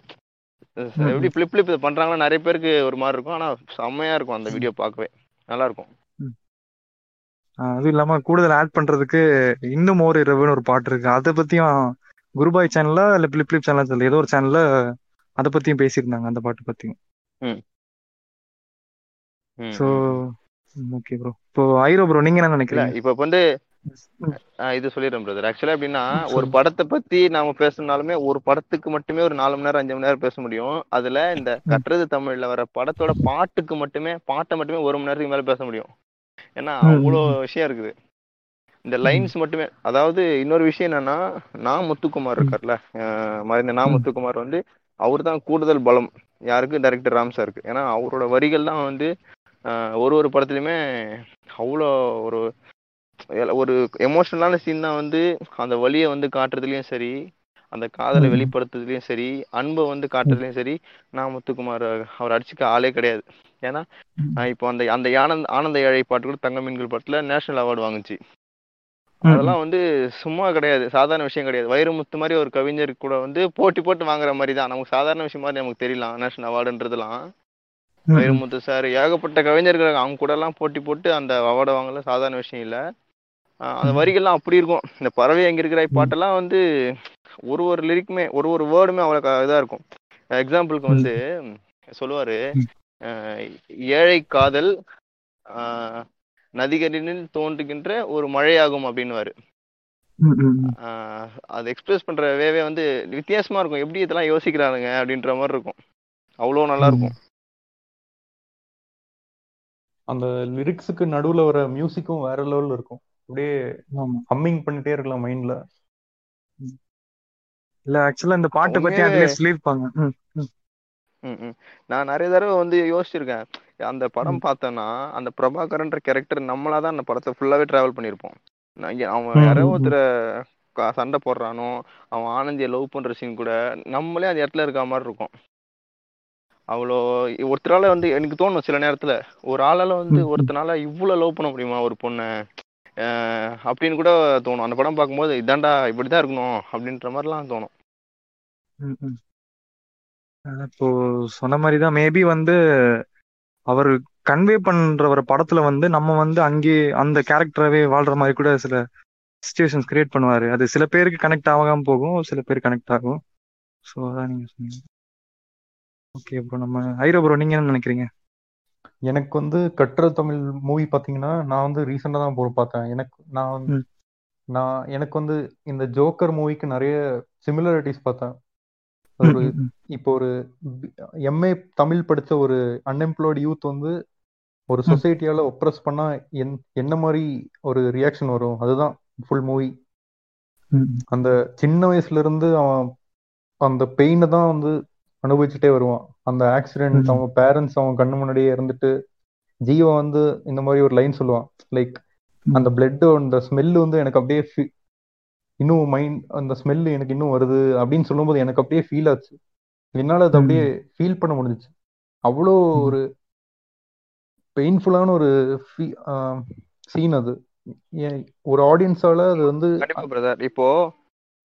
எப்படி. பிளிப் பிளிப் இதை பண்றாங்கன்னா நிறைய பேருக்கு ஒரு மாதிரி இருக்கும். ஆனா செம்மையா இருக்கும் அந்த வீடியோ பார்க்கவே. நல்லா இருக்கும். அதுவும் இல்லாம கூடுதல் ஆட் பண்றதுக்கு இன்னும் ஓர் இரவுன்னு ஒரு பாட்டு இருக்கு. அதை பத்தியும் குருபாய் சேனல்ல இல்ல பிளிப் பிளிப் சேனல் ஏதோ ஒரு சேனல்ல அதை பத்தியும் பேசியிருந்தாங்க அந்த பாட்டு பத்தியும். ம். ஓகே ப்ரோ இப்போ ஐரோ ப்ரோ நீங்க என்ன நினைக்கிறீங்க? இப்ப வந்து இது சொல்லிடுறேன் பிரதர் ஆக்சுவலா எப்படின்னா ஒரு படத்தை பத்தி நாம பேசணும்னாலுமே ஒரு படத்துக்கு மட்டுமே ஒரு நாலு மணி நேரம் அஞ்சு மணி நேரம் பேச முடியும். அதுல இந்த கட்டுறது தமிழ்ல வர படத்தோட பாட்டுக்கு மட்டுமே பாட்டை மட்டுமே ஒரு மணி நேரத்துக்கு மேல பேச முடியும். ஏன்னா அவ்வளோ விஷயம் இருக்குது. இந்த லைன்ஸ் மட்டுமே அதாவது இன்னொரு விஷயம் என்னன்னா நான் முத்துக்குமார் இருக்கார்ல மறைந்த நான் முத்துக்குமார் வந்து அவர் தான் கூடுதல் பலம். யாருக்கு? டைரக்டர் ராம் சாருக்கு ஏன்னா அவரோட வரிகள் தான் வந்து ஒரு ஒரு படத்துலையுமே அவ்வளோ ஒரு ஒரு எமோஷனலான சீன் தான் வந்து அந்த வலியை வந்து காட்டுறதுலயும் சரி அந்த காதலை வெளிப்படுத்துறதுலயும் சரி அன்பை வந்து காட்டுறதுலயும் சரி நான் முத்துக்குமார் அவர் அடிச்சுக்க ஆளே கிடையாது. ஏன்னா இப்போ அந்த அந்த ஆனந்த் ஆனந்த ஏழை பாட்டு கூட தங்க மீன்கள் பாட்டுல நேஷனல் அவார்டு வாங்குச்சு. அதெல்லாம் வந்து சும்மா கிடையாது. சாதாரண விஷயம் கிடையாது. வைரமுத்து மாதிரி ஒரு கவிஞர் கூட வந்து போட்டி போட்டு வாங்குற மாதிரி தான். நமக்கு சாதாரண விஷயம் மாதிரி நமக்கு தெரியலாம் நேஷனல் அவார்டுன்றதுலாம் வைரமுத்து சார். ஏகப்பட்ட கவிஞர்கள் அவங்க கூட எல்லாம் போட்டி போட்டு அந்த அவார்டை வாங்கல. சாதாரண விஷயம் இல்ல. அந்த வரிகள்லாம் அப்படி இருக்கும். இந்த பறவை எங்க இருக்கிற பாட்டெல்லாம் வந்து ஒரு ஒரு லிரிக்குமே ஒரு ஒரு வேர்டுமே அவ்வளோ க- இதா இருக்கும். எக்ஸாம்பிளுக்கு வந்து சொல்லுவாரு. ஏழை காதல் நதிகளில் தோன்றுகின்ற ஒரு மழையாகும் அப்படின்னுவாரு. அது எக்ஸ்பிரஸ் பண்ற வேவே வந்து வித்தியாசமா இருக்கும். எப்படி இதெல்லாம் யோசிக்கிறானுங்க அப்படின்ற மாதிரி இருக்கும். அவ்வளோ நல்லா இருக்கும். அந்த லிரிக்ஸுக்கு நடுவுல வர மியூசிக்கும் வேற லெவல்ல இருக்கும். அப்படியே ஹம்மிங் பண்ணிட்டே இருக்கலாம் மைண்ட்ல. இல்ல ஆக்சுவலா இந்த பாட்டை பத்தி அதுலயே சொல்லியிருப்பாங்க. நான் நிறைய தடவை வந்து யோசிச்சிருக்கேன். அந்த படம் பார்த்தேன்னா அந்த பிரபாகரன்ற கேரக்டர் நம்மளா தான் அந்த படத்தை ஃபுல்லாவே டிராவல் பண்ணியிருப்போம் அவன் யாரோ. ஒருத்தர சண்டை போடுறானோ அவன் ஆனந்திய லவ் பண்ற சீன் கூட நம்மளே அந்த இடத்துல இருக்க மாதிரி இருக்கும். அவ்வளோ ஒருத்தரால வந்து எனக்கு தோணும் சில நேரத்துல ஒரு ஆளால வந்து ஒருத்தனால இவ்வளவு லவ் பண்ண முடியுமா ஒரு பொண்ணை? அப்படின்னு கூட தோணும். அந்த படம் பார்க்கும்போது இதாண்டா இப்படிதான் இருக்கணும் அப்படின்ற மாதிரிலாம் தோணும். இப்போ சொன்ன மாதிரி தான் மேபி வந்து அவர் கன்வே பண்ற ஒரு படத்துல வந்து நம்ம வந்து அங்கே அந்த கேரக்டராகவே வாழ்ற மாதிரி கூட சில சுச்சுவேஷன்ஸ் கிரியேட் பண்ணுவாரு. அது சில பேருக்கு கனெக்ட் ஆகாம போகும் சில பேர் கனெக்ட் ஆகும். ஸோ அதான் நீங்க சொன்னீங்க. ஓகே ப்ரோ நம்ம ஐரோ ப்ரோ நீங்க என்ன நினைக்கிறீங்க? எனக்கு வந்து கட்டுற தமிழ் மூவி பாத்தீங்கன்னா நான் வந்து ரீசெண்டா தான் போய் பார்த்தேன். எனக்கு நான் நான் எனக்கு வந்து இந்த ஜோக்கர் மூவிக்கு நிறைய சிமிலாரிட்டிஸ் பார்த்தேன். ஒரு இப்போ ஒரு எம்ஏ தமிழ் படிச்ச ஒரு அன்எம்ப்ளாய்டு யூத் வந்து ஒரு சொசைட்டியால ஒப்ரஸ் பண்ணா என் என்ன மாதிரி ஒரு ரியாக்ஷன் வரும்? அதுதான் ஃபுல் மூவி அந்த சின்ன வயசுல இருந்து அவன் அந்த பெயினை தான் வந்து அனுபவிச்சுட்டே வருவான். அந்த ஆக்சிடென்ட் அவன் பேரண்ட்ஸ் அவன் கண்ணு முன்னாடியே இருந்துட்டு ஜீவா வந்து இந்த மாதிரி ஒரு லைன் சொல்லுவான். லைக் அந்த பிளட் அந்த ஸ்மெல் வந்து எனக்கு அப்படியே இன்னும் மைண்ட் அந்த ஸ்மெல் எனக்கு இன்னும் வருது அப்படின்னு சொல்லும்போது எனக்கு அப்படியே ஃபீல் ஆச்சு. என்னால அதை அப்படியே ஃபீல் பண்ண முடிஞ்சுச்சு. அவ்வளோ ஒரு பெயின்ஃபுல்லான ஒரு சீன் அது. ஏன் ஒரு ஆடியன்ஸால அது வந்து கண்டிப்பா பிரதர் இப்போ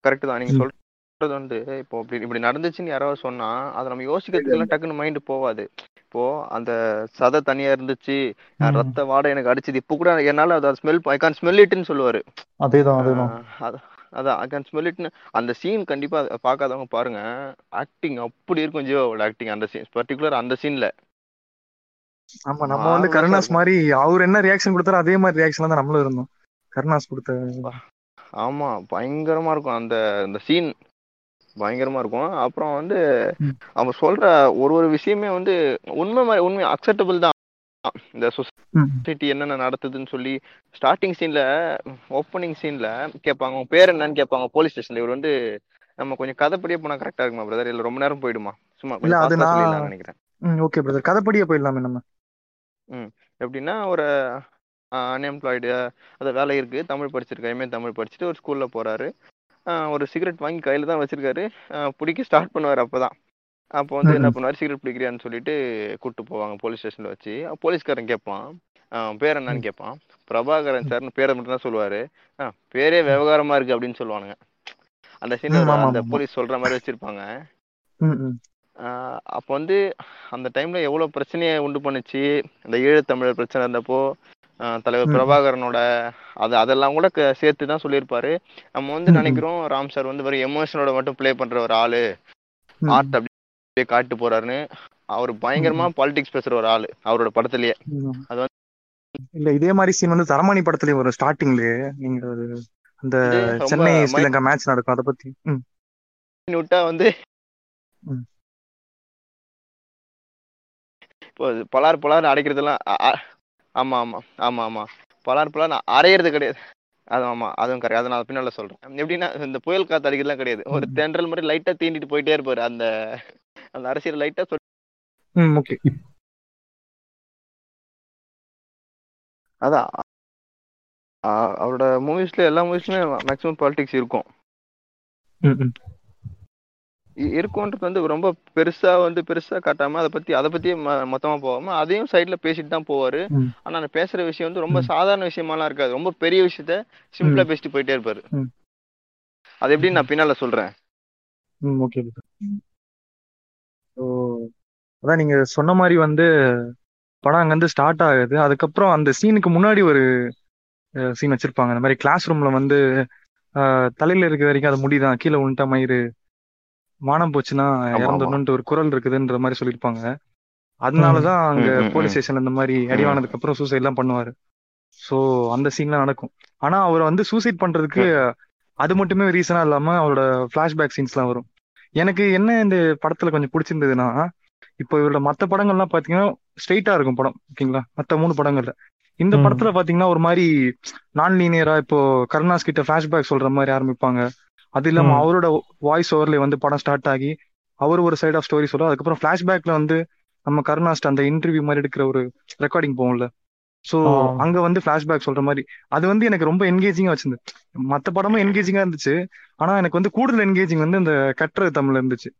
கரெக்ட் தான். நீங்க சொல்றது வந்து இப்போ இப்படி இப்படி நடந்துச்சுன்னு யாராவது சொன்னா அதை நம்ம யோசிக்கிறதுக்குலாம் டக்குன்னு மைண்ட் போவாது. இப்போ அந்த சதை தனியா இருந்துச்சு ரத்த வாடை எனக்கு அடிச்சது இப்போ கூட என்னால அதை ஸ்மெல் ஐ கான் ஸ்மெல் இட்னு சொல்லுவாரு. அதேதான் அதேதான். ஆஹ் அது- அதான் ஐ கேன் ஸ்மெல் இட்னு அந்த சீன் கண்டிப்பா பார்க்காதவங்க பாருங்க. ஆக்டிங் அப்படி இருக்கும் ஜீவாவோட ஆக்டிங் அந்த சீன் பர்டிகுலர் அந்த சீன்ல ஆமா நம்ம வந்து கருணாஸ் மாதிரி அவர் என்ன ரியாக்ஷன் கொடுத்தாரோ அதே மாதிரி ரியாக்ஷன்ல தான் நம்மளும் இருந்தோம். கருணாஸ் கொடுத்த ஆமா பயங்கரமா இருக்கும் அந்த அந்த சீன் பயங்கரமா இருக்கும். அப்புறம் வந்து. அவன் சொல்ற ஒரு ஒரு விஷயமே வந்து உண்மை மாதிரி உண்மை அக்செப்டபிள் தான். இந்த ம் சொசைட்டி என்னென்ன நடத்துதுன்னு சொல்லி ஸ்டார்டிங் சீன்ல ஓப்பனிங் சீன்ல கேட்பாங்க. பேர் என்னன்னு கேட்பாங்க போலீஸ் ஸ்டேஷன்ல இவர் வந்து நம்ம கொஞ்சம் கதைப்படியே போனா கரெக்டா இருக்குமா பிரதர் இல்ல ரொம்ப நேரம் போயிடுமா? சும்மா நினைக்கிறேன். ம் ஓகே பிரதர் கதைப்படியே போயிடலாமே நம்ம. எப்படின்னா ஒரு அன்எம்ப்ளாய்டு அது வேலை இருக்கு. தமிழ் படிச்சிருக்காரு எம்ஏ தமிழ் படிச்சுட்டு ஒரு ஸ்கூல்ல போறாரு. ஒரு சிகரெட் வாங்கி கையில தான் வச்சிருக்காரு. பிடிக்க ஸ்டார்ட் பண்ணுவார் அப்பதான். அப்போ வந்து என்ன பண்ணுவாரு? சிகரெட் பிடிக்கிறியான்னு சொல்லிட்டு கூட்டு போவாங்க போலீஸ் ஸ்டேஷன்ல வச்சு. போலீஸ்காரன் கேட்பான் பேர் என்னன்னு கேட்பான் பிரபாகரன் சார்னு பேரை மட்டும் தான் சொல்லுவாரு பேரே விவகாரமா இருக்கு அப்படின்னு சொல்லுவானுங்க. அந்த சீன்ல அந்த போலீஸ் சொல்ற மாதிரி வச்சிருப்பாங்க. அப்போ வந்து அந்த டைம்ல எவ்வளவு பிரச்சனையை உண்டு பண்ணுச்சு? அந்த ஈழத்தமிழர் பிரச்சனை இருந்தப்போ தலைவர் பிரபாகரனோட அது அதெல்லாம் கூட சேர்த்து தான் சொல்லியிருப்பாரு. நம்ம வந்து நினைக்கிறோம் ராம் சார் வந்து வெறும் எமோஷனோட மட்டும் ப்ளே பண்ற ஒரு ஆளு. ஆர்ட் அப்படியே காட்டு போறாருன்னு அவர் பயங்கரமா பாலிடிக்ஸ் பேசுற ஒரு ஆளு அவரோட படத்துலயே. அது வந்து இல்ல இதே மாதிரி சீன் வந்து தரமணி படத்துலயும் வரும் ஸ்டார்டிங்லயே நீங்க அந்த சென்னை ஸ்ரீலங்கா மேட்ச் நடக்கும் அதை பத்தி. விட்டா வந்து இப்போ பலார் பலார் அடைக்கிறதெல்லாம் ஆமா ஆமா ஆமா ஆமா. பலார் பலார் அரையிறது கிடையாது. அது ஆமா அதுவும் கரெக்ட் அதை நான் பின்னால சொல்றேன். எப்படின்னா இந்த புயல் காத்து அடிக்கிறதுலாம் கிடையாது. ஒரு தென்றல் மாதிரி லைட்டா தீண்டிட்டு போயிட்டே இருப்பாரு. அந்த அந்த அரசியல் லைட்டா சொல் ம் ஓகே. அதான். அவரோட மூவிஸ்ல எல்லா மூவிஸ்லயுமே மேக்ஸிமம் பாலிடிக்ஸ் இருக்கும். இருக்கும்ன்றது வந்து ரொம்ப பெருசா வந்து பெருசா காட்டாம அதை பத்தி அதை பத்தியே மொத்தமா போகாம அதையும் சைட்ல பேசிட்டு தான் போவாரு. ஆனா அந்த பேசுற விஷயம் வந்து ரொம்ப சாதாரண விஷயமாலாம் இருக்காது. ரொம்ப பெரிய விஷயத்த சிம்பிளா பேசிட்டு போயிட்டே இருப்பாரு. அது எப்படின்னு நான் பின்னால சொல்றேன். ஓகே அதான் நீங்க சொன்ன மாதிரி வந்து படம் அங்கேருந்து ஸ்டார்ட் ஆகுது. அதுக்கப்புறம் அந்த சீனுக்கு முன்னாடி ஒரு சீன் வச்சிருப்பாங்க. இந்த மாதிரி கிளாஸ் ரூம்ல வந்து தலையில இருக்க வரைக்கும் அது முடிதான். கீழே உன்ட்ட மயிறு. மானம் போச்சுன்னா இறந்துடணும்ட்டு ஒரு குரல் இருக்குதுன்ற மாதிரி சொல்லியிருப்பாங்க. அதனாலதான் அங்க போலீஸ் ம். ஸ்டேஷன்ல இந்த மாதிரி அடி ம். வாங்கினதுக்கு அப்புறம் சூசைட் எல்லாம் பண்ணுவாரு. ஸோ அந்த சீன்லாம் நடக்கும். ஆனா அவர் வந்து சூசைட் பண்றதுக்கு அது மட்டுமே ரீசனா இல்லாம அவரோட ஃபிளாஷ்பேக் சீன்ஸ்லாம் வரும். எனக்கு என்ன இந்த படத்துல கொஞ்சம் பிடிச்சிருந்ததுன்னா இப்போ இவரோட மத்த படங்கள்லாம் பாத்தீங்கன்னா ஸ்ட்ரெயிட்டா இருக்கும் படம் ஓகேங்களா? மத்த மூணு படங்கள்ல. இந்த படத்துல பாத்தீங்கன்னா ஒரு மாதிரி நான் லீனியரா இப்போ கருணாஸ் கிட்ட ஃபிளாஷ்பேக் சொல்ற மாதிரி ஆரம்பிப்பாங்க. அது இல்லாம ம். அவரோட வாய்ஸ் ஓவர்ல வந்து படம் ஸ்டார்ட் ஆகி அவர் ஒரு சைட் ஆஃப் ஸ்டோரி சொல்லுவார் அதுக்கப்புறம் ஃபிளாஷ்பேக்ல வந்து நம்ம கருணாஸ்ட் அந்த இன்டர்வியூ மாதிரி எடுக்கிற ஒரு ரெக்கார்டிங் போகும்ல ஆ. அங்க வந்து ஃபிளாஷ்பேக் சொல்ற மாதிரி. அது வந்து எனக்கு ரொம்ப என்கேஜிங்கா வச்சிருந்து மத்த படமும் என்கேஜிங்கா இருந்துச்சு. ஆனா எனக்கு வந்து கூடுதல் என்கேஜிங் வந்து இந்த கட்டுறது தமிழ்ல இருந்துச்சு.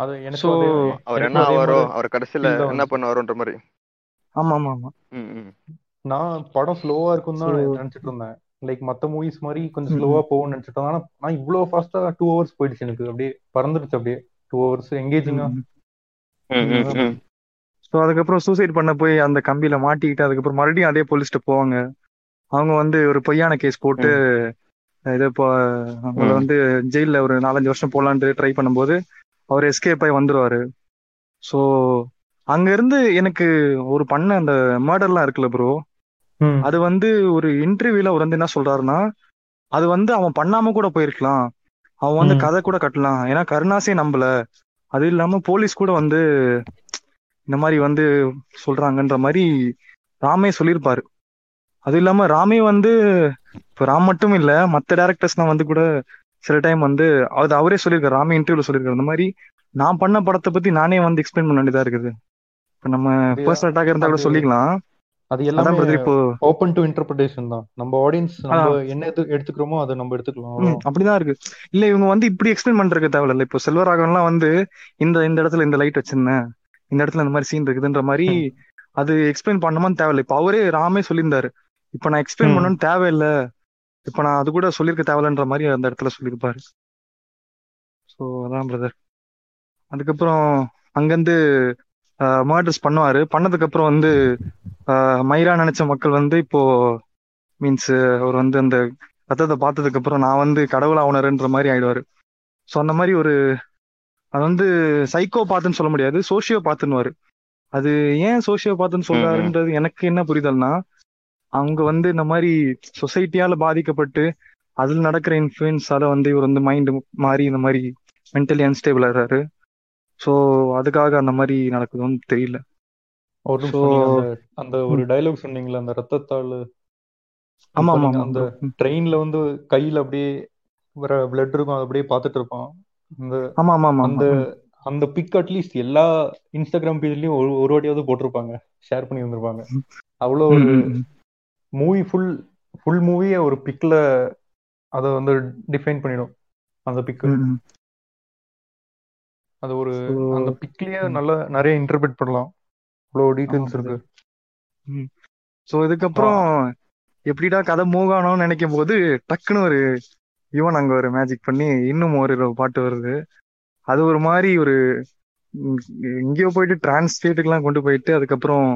அது அதே அவர் என்ன ஆவாரோ அவர் கடைசியில என்ன பண்ணுவாரோன்ற மாதிரி. ஆமா ஆமா ஆமா நான் படம் ஸ்லோவா இருக்கும் தான் நினைச்சிட்டு இருந்தேன். லைக் மத்த மூவிஸ் மாதிரி கொஞ்சம் ம் ஸ்லோவா போகும்னு நினைச்சிட்டு இருந்தேன். ஆனா நான் இவ்வளவு ஃபாஸ்டா டூ ஹவர்ஸ் போயிடுச்சு எனக்கு. அப்படியே பறந்துடுச்சு அப்படியே. டூ ஹவர்ஸ் எங்கேஜிங்கா ம் ம் ம் ம் ம் ஸோ அதுக்கப்புறம் சூசைட் பண்ண போய் அந்த கம்பியில மாட்டிக்கிட்டு அதுக்கப்புறம் மறுபடியும் அதே போலீஸ்ட்ட போவாங்க. அவங்க வந்து ஒரு பொய்யான கேஸ் போட்டு இது இப்போ அவங்கள வந்து ஜெயில்ல ஒரு நாலஞ்சு வருஷம் போலான்ட்டு ட்ரை பண்ணும்போது அவர் எஸ்கேப் ஆகி வந்துருவாரு. ஸோ அங்க இருந்து எனக்கு ஒரு பண்ண அந்த மர்டர்லாம் இருக்குல்ல ப்ரோ அது வந்து ஒரு இன்டர்வியூல அவர் வந்து என்ன சொல்றாருன்னா அது வந்து அவன் பண்ணாம கூட போயிருக்கலாம். அவன் வந்து கதை கூட கட்டலாம். ஏன்னா கருணாசே நம்பல. அது இல்லாம போலீஸ் கூட வந்து இந்த மாதிரி வந்து சொல்றாங்கன்ற மாதிரி ராமே சொல்லியிருப்பாரு. அது இல்லாம ராமே வந்து இப்போ ராம் மட்டும் இல்ல மத்த டேரக்டர்ஸ்லாம் வந்து கூட சில டைம் வந்து அது அவரே சொல்லியிருக்காரு. ராமே இன்டர்வியூல சொல்லியிருக்காரு. இந்த மாதிரி நான் பண்ண படத்தை பத்தி நானே வந்து எக்ஸ்பிளைன் பண்ண வேண்டியதா இருக்குது. இப்போ நம்ம பர்சனல் அட்டாக் இருந்தா கூட சொல்லிக்கலாம். அது எல்லாமே இப்போ ஓப்பன் டு இன்டர்பிரிட்டேஷன் தான். நம்ம ஆடியன்ஸ் நம்ம என்ன எது எடுத்துக்கிறோமோ அதை நம்ம எடுத்துக்கலாம். அப்படிதான் இருக்கு. இல்ல இவங்க வந்து இப்படி எக்ஸ்பிளைன் பண்றதுக்கு தேவையில்ல. இப்போ செல்வராகவன்லாம் வந்து இந்த இந்த இடத்துல இந்த லைட் வச்சிருந்தேன். இந்த இடத்துல இந்த மாதிரி சீன் இருக்குதுன்ற மாதிரி அது எக்ஸ்பிளைன் பண்ணணுமான்னு தேவையில்ல. இப்போ அவரே ராமே சொல்லியிருந்தாரு. இப்போ நான் எக்ஸ்பிளைன் பண்ணணும்னு தேவையில்ல. இப்போ நான் அது கூட சொல்லியிருக்க தேவையில்லன்ற மாதிரி அந்த இடத்துல சொல்லியிருப்பாரு. ஸோ அதான் பிரதர் அதுக்கப்புறம் அங்கேருந்து மர்டர்ஸ் பண்ணுவாரு. பண்ணதுக்கு அப்புறம் வந்து மயிரா நினைச்ச மக்கள் வந்து இப்போ மீன்ஸ் அவர் வந்து அந்த ரத்தத்தை பார்த்ததுக்கு அப்புறம் நான் வந்து கடவுள் உணருன்ற மாதிரி ஆயிடுவாரு. ஸோ அந்த மாதிரி ஒரு அது வந்து சைக்கோ பாத்துன்னு சொல்ல முடியாது சோஷியோ பார்த்துன்னுவாரு அது ஏன் சோஷியோ பாத்துன்னு சொல்றாருன்றது எனக்கு என்ன புரிதல்னா அவங்க வந்து இந்த மாதிரி சொசைட்டியால பாதிக்கப்பட்டு அதுல நடக்கிற இன்ஃபுளுன்ஸால வந்து இவர் வந்து மைண்ட் மாறி இந்த மாதிரி மென்டலி அன்ஸ்டேபிள் ஆகிறாரு ஸோ அதுக்காக அந்த மாதிரி நடக்குதுன்னு தெரியல ஒரு அந்த ஒரு டயலாக் சொன்னீங்களா அந்த ரத்தத்தாள் ஆமா ஆமா அந்த. ட்ரெயின்ல வந்து கையில அப்படியே வர பிளட் இருக்கும் அதை அப்படியே பார்த்துட்டு இருப்பான் அந்த ஆமா ஆமா ஆமா அந்த. அந்த பிக் அட்லீஸ்ட் எல்லா இன்ஸ்டாகிராம் பேஜ்லயும் ஒரு ஒரு வாட்டியாவது போட்டிருப்பாங்க ஷேர் பண்ணி வந்திருப்பாங்க அவ்வளோ ம், ஒரு. மூவி ஃபுல் ஃபுல் மூவியே ஒரு பிக்ல அதை வந்து டிஃபைன் பண்ணிடும் அந்த பிக். அது ஒரு அந்த பிக்லயே. நல்லா நிறைய இன்டர்பிரட் பண்ணலாம். அவ்வளோ டீடைல்ஸ் இருக்கு. ஸோ இதுக்கப்புறம் எப்படிடா கதை மூவ் ஆனோம்னு நினைக்கும் போது டக்குன்னு ஒரு யுவன் அங்க ஒரு மேஜிக் பண்ணி இன்னும் ஒரு பாட்டு வருது. அது ஒரு மாதிரி ஒரு எங்கேயோ போயிட்டு டிரான்ஸ் ஸ்டேட்டுக்கெல்லாம் கொண்டு போயிட்டு அதுக்கப்புறம்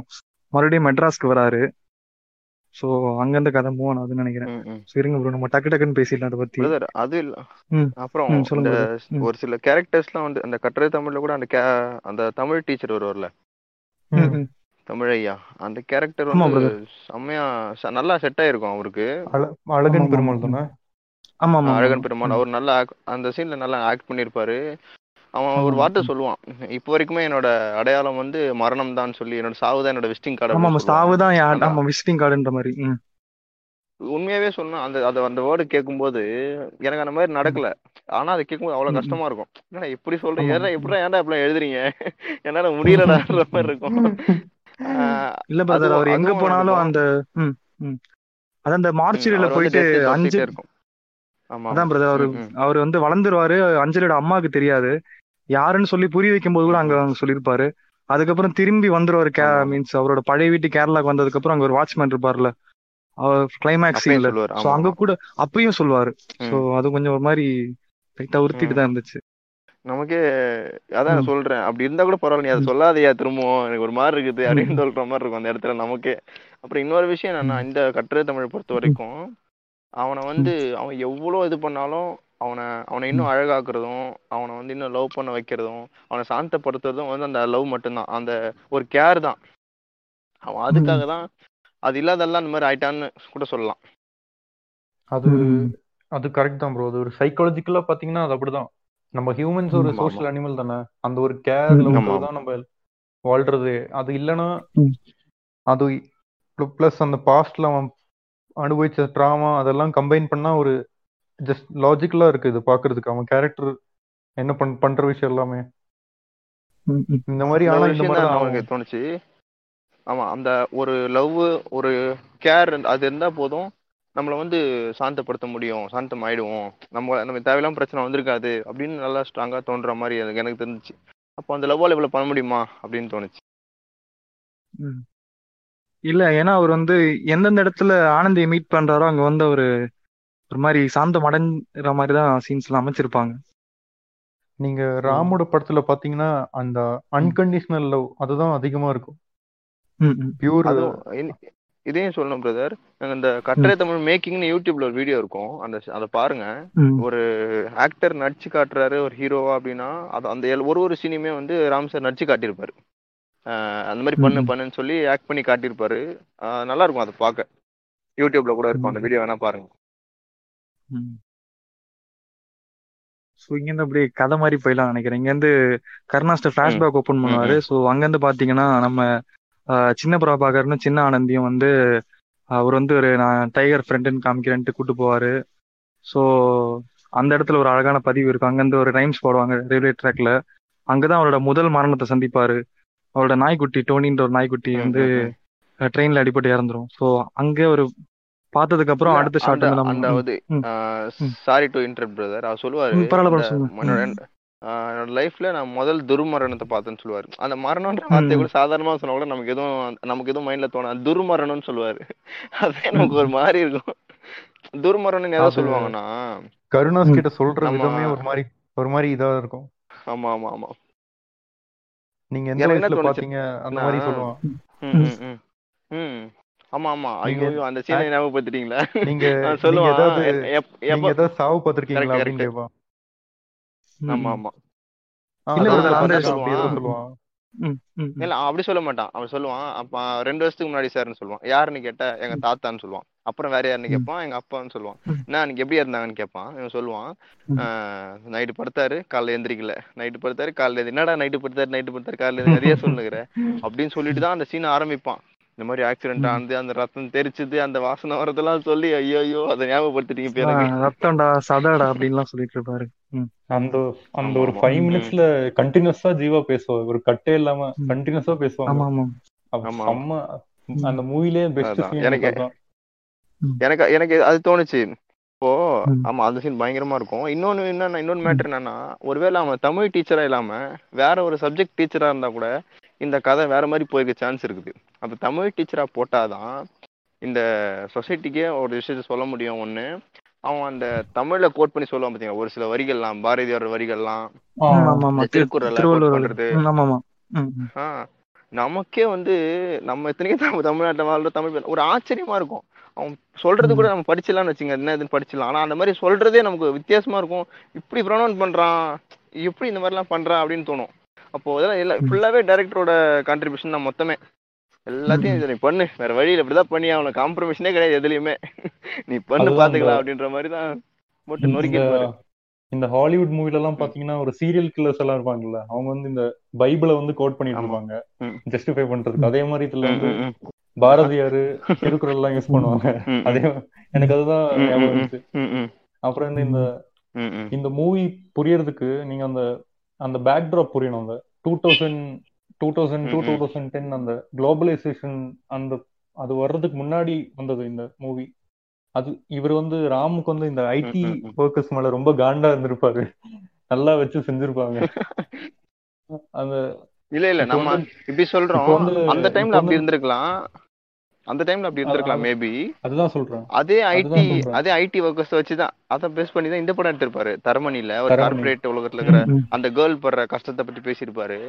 மறுபடியும் மெட்ராஸ்க்கு வராரு. ஸோ அங்கிருந்து கதை மூவ் ஆனதுன்னு நினைக்கிறேன். ஸோ இருங்க ப்ரோ நம்ம டக்கு டக்குன்னு பேசிடலாம் அதை பத்தி அது இல்ல. அப்புறம் சொல்லுங்க. ஒரு சில கேரக்டர்ஸ்லாம் வந்து அந்த கட்டுரை தமிழ்ல கூட அந்த கே- அந்த தமிழ் டீச்சர் வருவார்ல ம், ம். தமிழ் ஐயா அந்த கேரக்டர் வந்து. செம்மையா ச- நல்லா செட் ஆயிருக்கும் அவருக்கு அழ- அழகன் பெருமாள் ஆமா. தானே ஆமா ஆமா அழகன். பெருமாள். அவர் நல்லா act- அந்த சீன்ல நல்லா ஆக்ட் பண்ணிருப்பாரு அவன் ஒரு. வார்த்தை சொல்லுவான் இப்போ வரைக்குமே என்னோட அடையாளம் வந்து மரணம் தான் சொல்லி என்னோட சாவு தான் என்னோட விசிட்டிங் கார்டு ஆமா ஸ்டாவு தான். ஆமா விசிட்டிங் கார்டுன்ற மாதிரி. உண்மையாவே சொன்னா அந்த அது அந்த வேர்டு கேட்கும்போது எனக்கு அந்த மாதிரி நடக்கல ஆனா அதை கேட்கும்போது அவ்வளவு. கஷ்டமா இருக்கும் என்னடா இப்படி சொல்றீங்க ஆமா. ஏன்டா எப்படிடா ஏன்டா இப்படி எழுதுறீங்க என்னால முடியலடான்ற மாதிரி இருக்கும் இல்ல பிரதர் அவர் எங்க போனாலும். அந்த அதான் அந்த மார்ச்சுரியில போயிட்டு அஞ்சு இருக்கும் ஆமா அதான் பிரதர் அவரு. அவர் வந்து வளர்ந்துருவாரு அஞ்சலியோட அம்மாவுக்கு தெரியாது யாருன்னு சொல்லி புரிய வைக்கும் போது கூட அங்க சொல்லியிருப்பாரு. அதுக்கப்புறம் திரும்பி வந்துருவாரு கே. மீன்ஸ் அவரோட பழைய வீட்டு கேரளாக்கு வந்ததுக்கு அப்புறம் அங்க ஒரு வாட்ச்மேன் இருப்பார்ல அவர் கிளைமேக்ஸ் சீன்ல சோ அங்க கூட அப்பயும் சொல்லுவாரு. சோ அது கொஞ்சம் ஒரு மாதிரி லைட்டா உறுத்திட்டு. தான் இருந்துச்சு. நமக்கே அதான் சொல்றேன். அப்படி இருந்தா கூட பரவாயில்ல. நீ அதை. சொல்லாதயா திரும்பவும். எனக்கு ஒரு மாதிரி இருக்குது. அப்படின்னு சொல்ற மாதிரி இருக்கும் அந்த இடத்துல நமக்கே. அப்புறம் இன்னொரு விஷயம் என்னன்னா. இந்த கட்டுரை தமிழ் பொறுத்த. வரைக்கும் அவனை வந்து அவன் எவ்வளவு இது பண்ணாலும் அவனை அவனை இன்னும் அழகாக்குறதும் அவனை வந்து இன்னும் லவ் பண்ண வைக்கிறதும் அவனை சாந்தப்படுத்துறதும் வந்து அந்த லவ் மட்டும்தான். அந்த ஒரு கேர் தான். அவன் அதுக்காக தான் அது இல்லாதெல்லாம் அந்த மாதிரி ஆயிட்டான்னு கூட சொல்லலாம். அது. அது கரெக்ட் தான் ப்ரோ அது ஒரு சைக்காலஜிக்கலா பாத்தீங்கன்னா அது அப்படிதான். நம்ம ஹியூமன்ஸ் ஒரு சோஷியல். அனிமல் தானே. அந்த ஒரு கேர். தான் நம்ம வாழ்றது. அது இல்லைன்னா. அது ப்ளஸ் அந்த பாஸ்ட்ல அவன் அனுபவிச்ச ட்ராமா அதெல்லாம் கம்பைன் பண்ணா ஒரு ஜஸ்ட் லாஜிக்கலா இருக்கு இது பாக்குறதுக்கு. அவன் கேரக்டர் என்ன பண் பண்ற விஷயம் எல்லாமே. இந்த மாதிரி ஆனா இந்த விஷயம் மாதிரி நமக்கு தோணுச்சு. ஆமா அந்த ஒரு லவ் ஒரு கேர் அது இருந்தா போதும். நம்மளை வந்து சாந்தப்படுத்த முடியும். சாந்தம் ஆயிடுவோம் நம்ம நம்ம தேவையில்லாம பிரச்சனை வந்திருக்காது அப்படின்னு நல்லா ஸ்ட்ராங்கா தோன்ற மாதிரி எனக்கு எனக்கு தெரிஞ்சுச்சு. அப்போ அந்த லவ்வால் இவ்வளவு பண்ண முடியுமா அப்படின்னு தோணுச்சு. இல்ல ஏன்னா அவர் வந்து எந்தெந்த இடத்துல ஆனந்தியை மீட் பண்றாரோ அங்க வந்து ஒரு ஒரு மாதிரி சாந்தம் அடைஞ்சிற மாதிரி தான் சீன்ஸ் எல்லாம் அமைச்சிருப்பாங்க. நீங்க ராமோட படத்துல பாத்தீங்கன்னா அந்த அன்கண்டிஷனல் லவ் அதுதான் அதிகமா இருக்கும். பியூர் இதையும் சொல்லணும் பிரதர் இந்த கட்டளை தமிழ் மேக்கிங்னு யூடியூப்ல ஒரு வீடியோ இருக்கும். அந்த அதை பாருங்க. ஒரு ஆக்டர் நடிச்சு காட்டுறாரு ஒரு ஹீரோவா அப்படின்னா அது அந்த ஒரு ஒரு சீனையுமே வந்து ராம் சார் நடிச்சு காட்டியிருப்பாரு. அந்த மாதிரி பண்ணு. பண்ணுன்னு சொல்லி ஆக்ட் பண்ணி காட்டியிருப்பாரு. நல்லா இருக்கும் அதை பார்க்க யூடியூப்ல கூட இருக்கும் அந்த வீடியோ வேணா பாருங்க. ஸோ இங்கேருந்து அப்படியே கதை மாதிரி போயிடலாம் நினைக்கிறேன். இங்கேருந்து கருணாஸ்டர் ஃபிளாஷ்பேக் ஓப்பன் பண்ணுவாரு. ஸோ அங்கேருந்து பார்த்தீங்கன்னா நம்ம சின்ன பிரபாகர்னு சின்ன ஆனந்தியும் வந்து அவர் வந்து ஒரு நான் டைகர் ஃப்ரெண்டுன்னு காமிக்கிறேன்ட்டு கூட்டு போவாரு. ஸோ அந்த இடத்துல ஒரு அழகான பதிவு இருக்கும். அங்கேருந்து ஒரு ரைம்ஸ் போடுவாங்க ரயில்வே ட்ராக்ல அங்கதான் அவரோட முதல் மரணத்தை சந்திப்பாரு. அவரோட நாய்க்குட்டி டோனின்ற ஒரு நாய்க்குட்டி வந்து. ட்ரெயின்ல அடிபட்டு இறந்துரும். ஸோ அங்கே ஒரு பார்த்ததுக்கு அப்புறம் அடுத்த ஷாட் ம். சாரி டு இன்டர் பிரதர் அவர் சொல்லுவாரு. என்னோட லைஃப்ல நான் முதல் துர்மரணத்தை பார்த்தேன்னு சொல்லுவாரு அந்த மரணம்ன்ற வார்த்தை ம். கூட சாதாரணமா சொன்னா கூட நமக்கு எதுவும் நமக்கு எதுவும் மைண்ட்ல தோணும் துர்மரணம்னு சொல்லுவாரு அதே நமக்கு ஒரு மாதிரி இருக்கும் துர்மரணம்னு எதை அது- சொல்லுவாங்கன்னா கருணாஸ். கிட்ட சொல்ற விதமே ஒரு மாதிரி ஒரு மாதிரி இதா இருக்கும் ஆமா ஆமா ஆமா நீங்க எந்த என்ன வயசுல? பாத்தீங்க அந்த மாதிரி சொல்லுவான் ம், ம், ம். ம். ஆமா ஆமா ஐயோ அந்த சீனை ஞாபகப்படுத்திட்டீங்களா? நீங்க சொல்லுவான் ஏதாவது நீங்க ஏதாவது சாவு பாத்திருக்கீங்களா Correct, அப்படின்னு ஆமா. ஆமா. இல்ல அப்படி சொல்ல மாட்டான். அவன் சொல்லுவான் அப்ப ரெண்டு வருஷத்துக்கு முன்னாடி சார்னு சொல்லுவான். யாருன்னு கேட்டா எங்க தாத்தான்னு சொல்லுவான். அப்புறம் வேற யாருன்னு ம். கேட்பான் எங்க அப்பான்னு சொல்லுவான். நான் அன்னைக்கு எப்படி இருந்தாங்கன்னு கேட்பான். இவன் சொல்லுவான். நைட்டு படுத்தாரு காலைல எந்திரிக்கல. நைட்டு படுத்தாரு காலைல என்னடா நைட்டு படுத்தாரு நைட்டு படுத்தாரு காலைல நிறைய சொல்லுகிற அப்படின்னு சொல்லிட்டு தான் அந்த சீனை ஆரம்பிப்பான். இந்த மாதிரி ஆக்சிடென்ட். ஆனது அந்த ரத்தம் தெரிச்சுது அந்த வாசனை வரதெல்லாம் சொல்லி ஐயோ ஐயோ அதை ஞாபகப்படுத்திட்டீங்க ரத்தம்டா சதடா அப்படின்லாம் சொல்லிட்டு இருப்பாரு. அந்த அந்த ஒரு ஃபைவ். மினிட்ஸ்ல கண்டினியூஸா ஜீவா பேசுவார் ஒரு கட்டே இல்லாம. கண்டினியூஸா பேசுவாங்க. ஆமா ஆமா. அப்ப ஆமா ஆமா. செம்ம ம், அந்த மூவிலே பெஸ்ட் எனக்கு எனக்கு எனக்கு அது தோணுச்சு. இப்போ ஆமா அந்த சீன் பயங்கரமா இருக்கும். இன்னொன்னு என்னன்னா இன்னொன்னு மேட்டர் என்னன்னா ஒருவேளை அவன் தமிழ் டீச்சரா இல்லாம வேற ஒரு சப்ஜெக்ட் டீச்சரா இருந்தா கூட இந்த கதை வேற மாதிரி போயிருக்க சான்ஸ் இருக்குது. அப்ப தமிழ் டீச்சரா போட்டாதான் இந்த சொசைட்டிக்கே ஒரு விஷயத்த சொல்ல முடியும். ஒண்ணு அவன் அந்த தமிழ்ல கோட் பண்ணி சொல்லுவான் பாத்தீங்களா? ஒரு சில வரிகள்லாம் பாரதியார் வரிகள்லாம் திருக்குறளை நமக்கே வந்து நம்ம இத்தனைக்கும் நம்ம தமிழ்நாட்டில் வாழ்ற தமிழ் ஒரு ஆச்சரியமா இருக்கும். அவன் சொல்றது கூட நம்ம படிச்சிடலாம்னு வச்சுங்க என்ன இதுன்னு படிச்சிடலாம். ஆனா அந்த மாதிரி சொல்றதே நமக்கு வித்தியாசமா இருக்கும். இப்படி ப்ரொனவுன் பண்றான் எப்படி இந்த மாதிரிலாம் பண்றான் அப்படின்னு தோணும். அப்போ இதெல்லாம் எல்லாம் ம், ஃபுல்லாவே டைரக்டரோட கான்ட்ரிபியூஷன் தான் மொத்தமே. எல்லாத்தையும் நீ பண்ணு. வேற வழியில இப்படிதான் பண்ணி அவனுக்கு காம்ப்ரமைஷனே கிடையாது எதுலயுமே. நீ பண்ணு பாத்துக்கலாம் அப்படின்ற மாதிரி தான் போட்டு இந்த இந்த ஹாலிவுட் மூவில எல்லாம் பாத்தீங்கன்னா ஒரு சீரியல் கில்லர்ஸ் எல்லாம் இருப்பாங்கல்ல அவங்க வந்து இந்த பைபிளை வந்து கோட் பண்ணிட்டு இருப்பாங்க. ஜஸ்டிஃபை பண்றதுக்கு. அதே மாதிரி இதுல வந்து பாரதியாரு திருக்குறள் எல்லாம் யூஸ் பண்ணுவாங்க. அதே எனக்கு அதுதான் அப்புறம் இந்த இந்த இந்த மூவி புரியறதுக்கு நீங்க அந்த அந்த பேக்ட்ராப் புரியணும். அந்த two thousand two thousand two two thousand ten அந்த குளோபலைசேஷன் அந்த அது வர்றதுக்கு முன்னாடி வந்தது இந்த மூவி அது இவர் வந்து ராமுக்கு வந்து இந்த ஐடி ஒர்க்கர்ஸ் மேல ரொம்ப காண்டா இருந்திருப்பாரு. நல்லா வச்சு செஞ்சிருப்பாங்க. அந்த இல்ல இல்ல நம்ம இப்படி சொல்றோம். அந்த டைம்ல அப்படி இருந்திருக்கலாம். அந்த டைம்ல அப்படி இருந்திருக்கலாம் மேபி அதுதான் சொல்றேன். அதே ஐடி அதே ஐடி ஒர்க்கர்ஸ் வச்சு தான் அதை பேஸ் பண்ணி தான் இந்த படம் எடுத்திருப்பாரு. தரமணில ஒரு தரமணி. கார்ப்பரேட் உலகத்துல இருக்கிற அந்த கேர்ள் படுற கஷ்டத்தை பத்தி பேசியிருப்பாரு.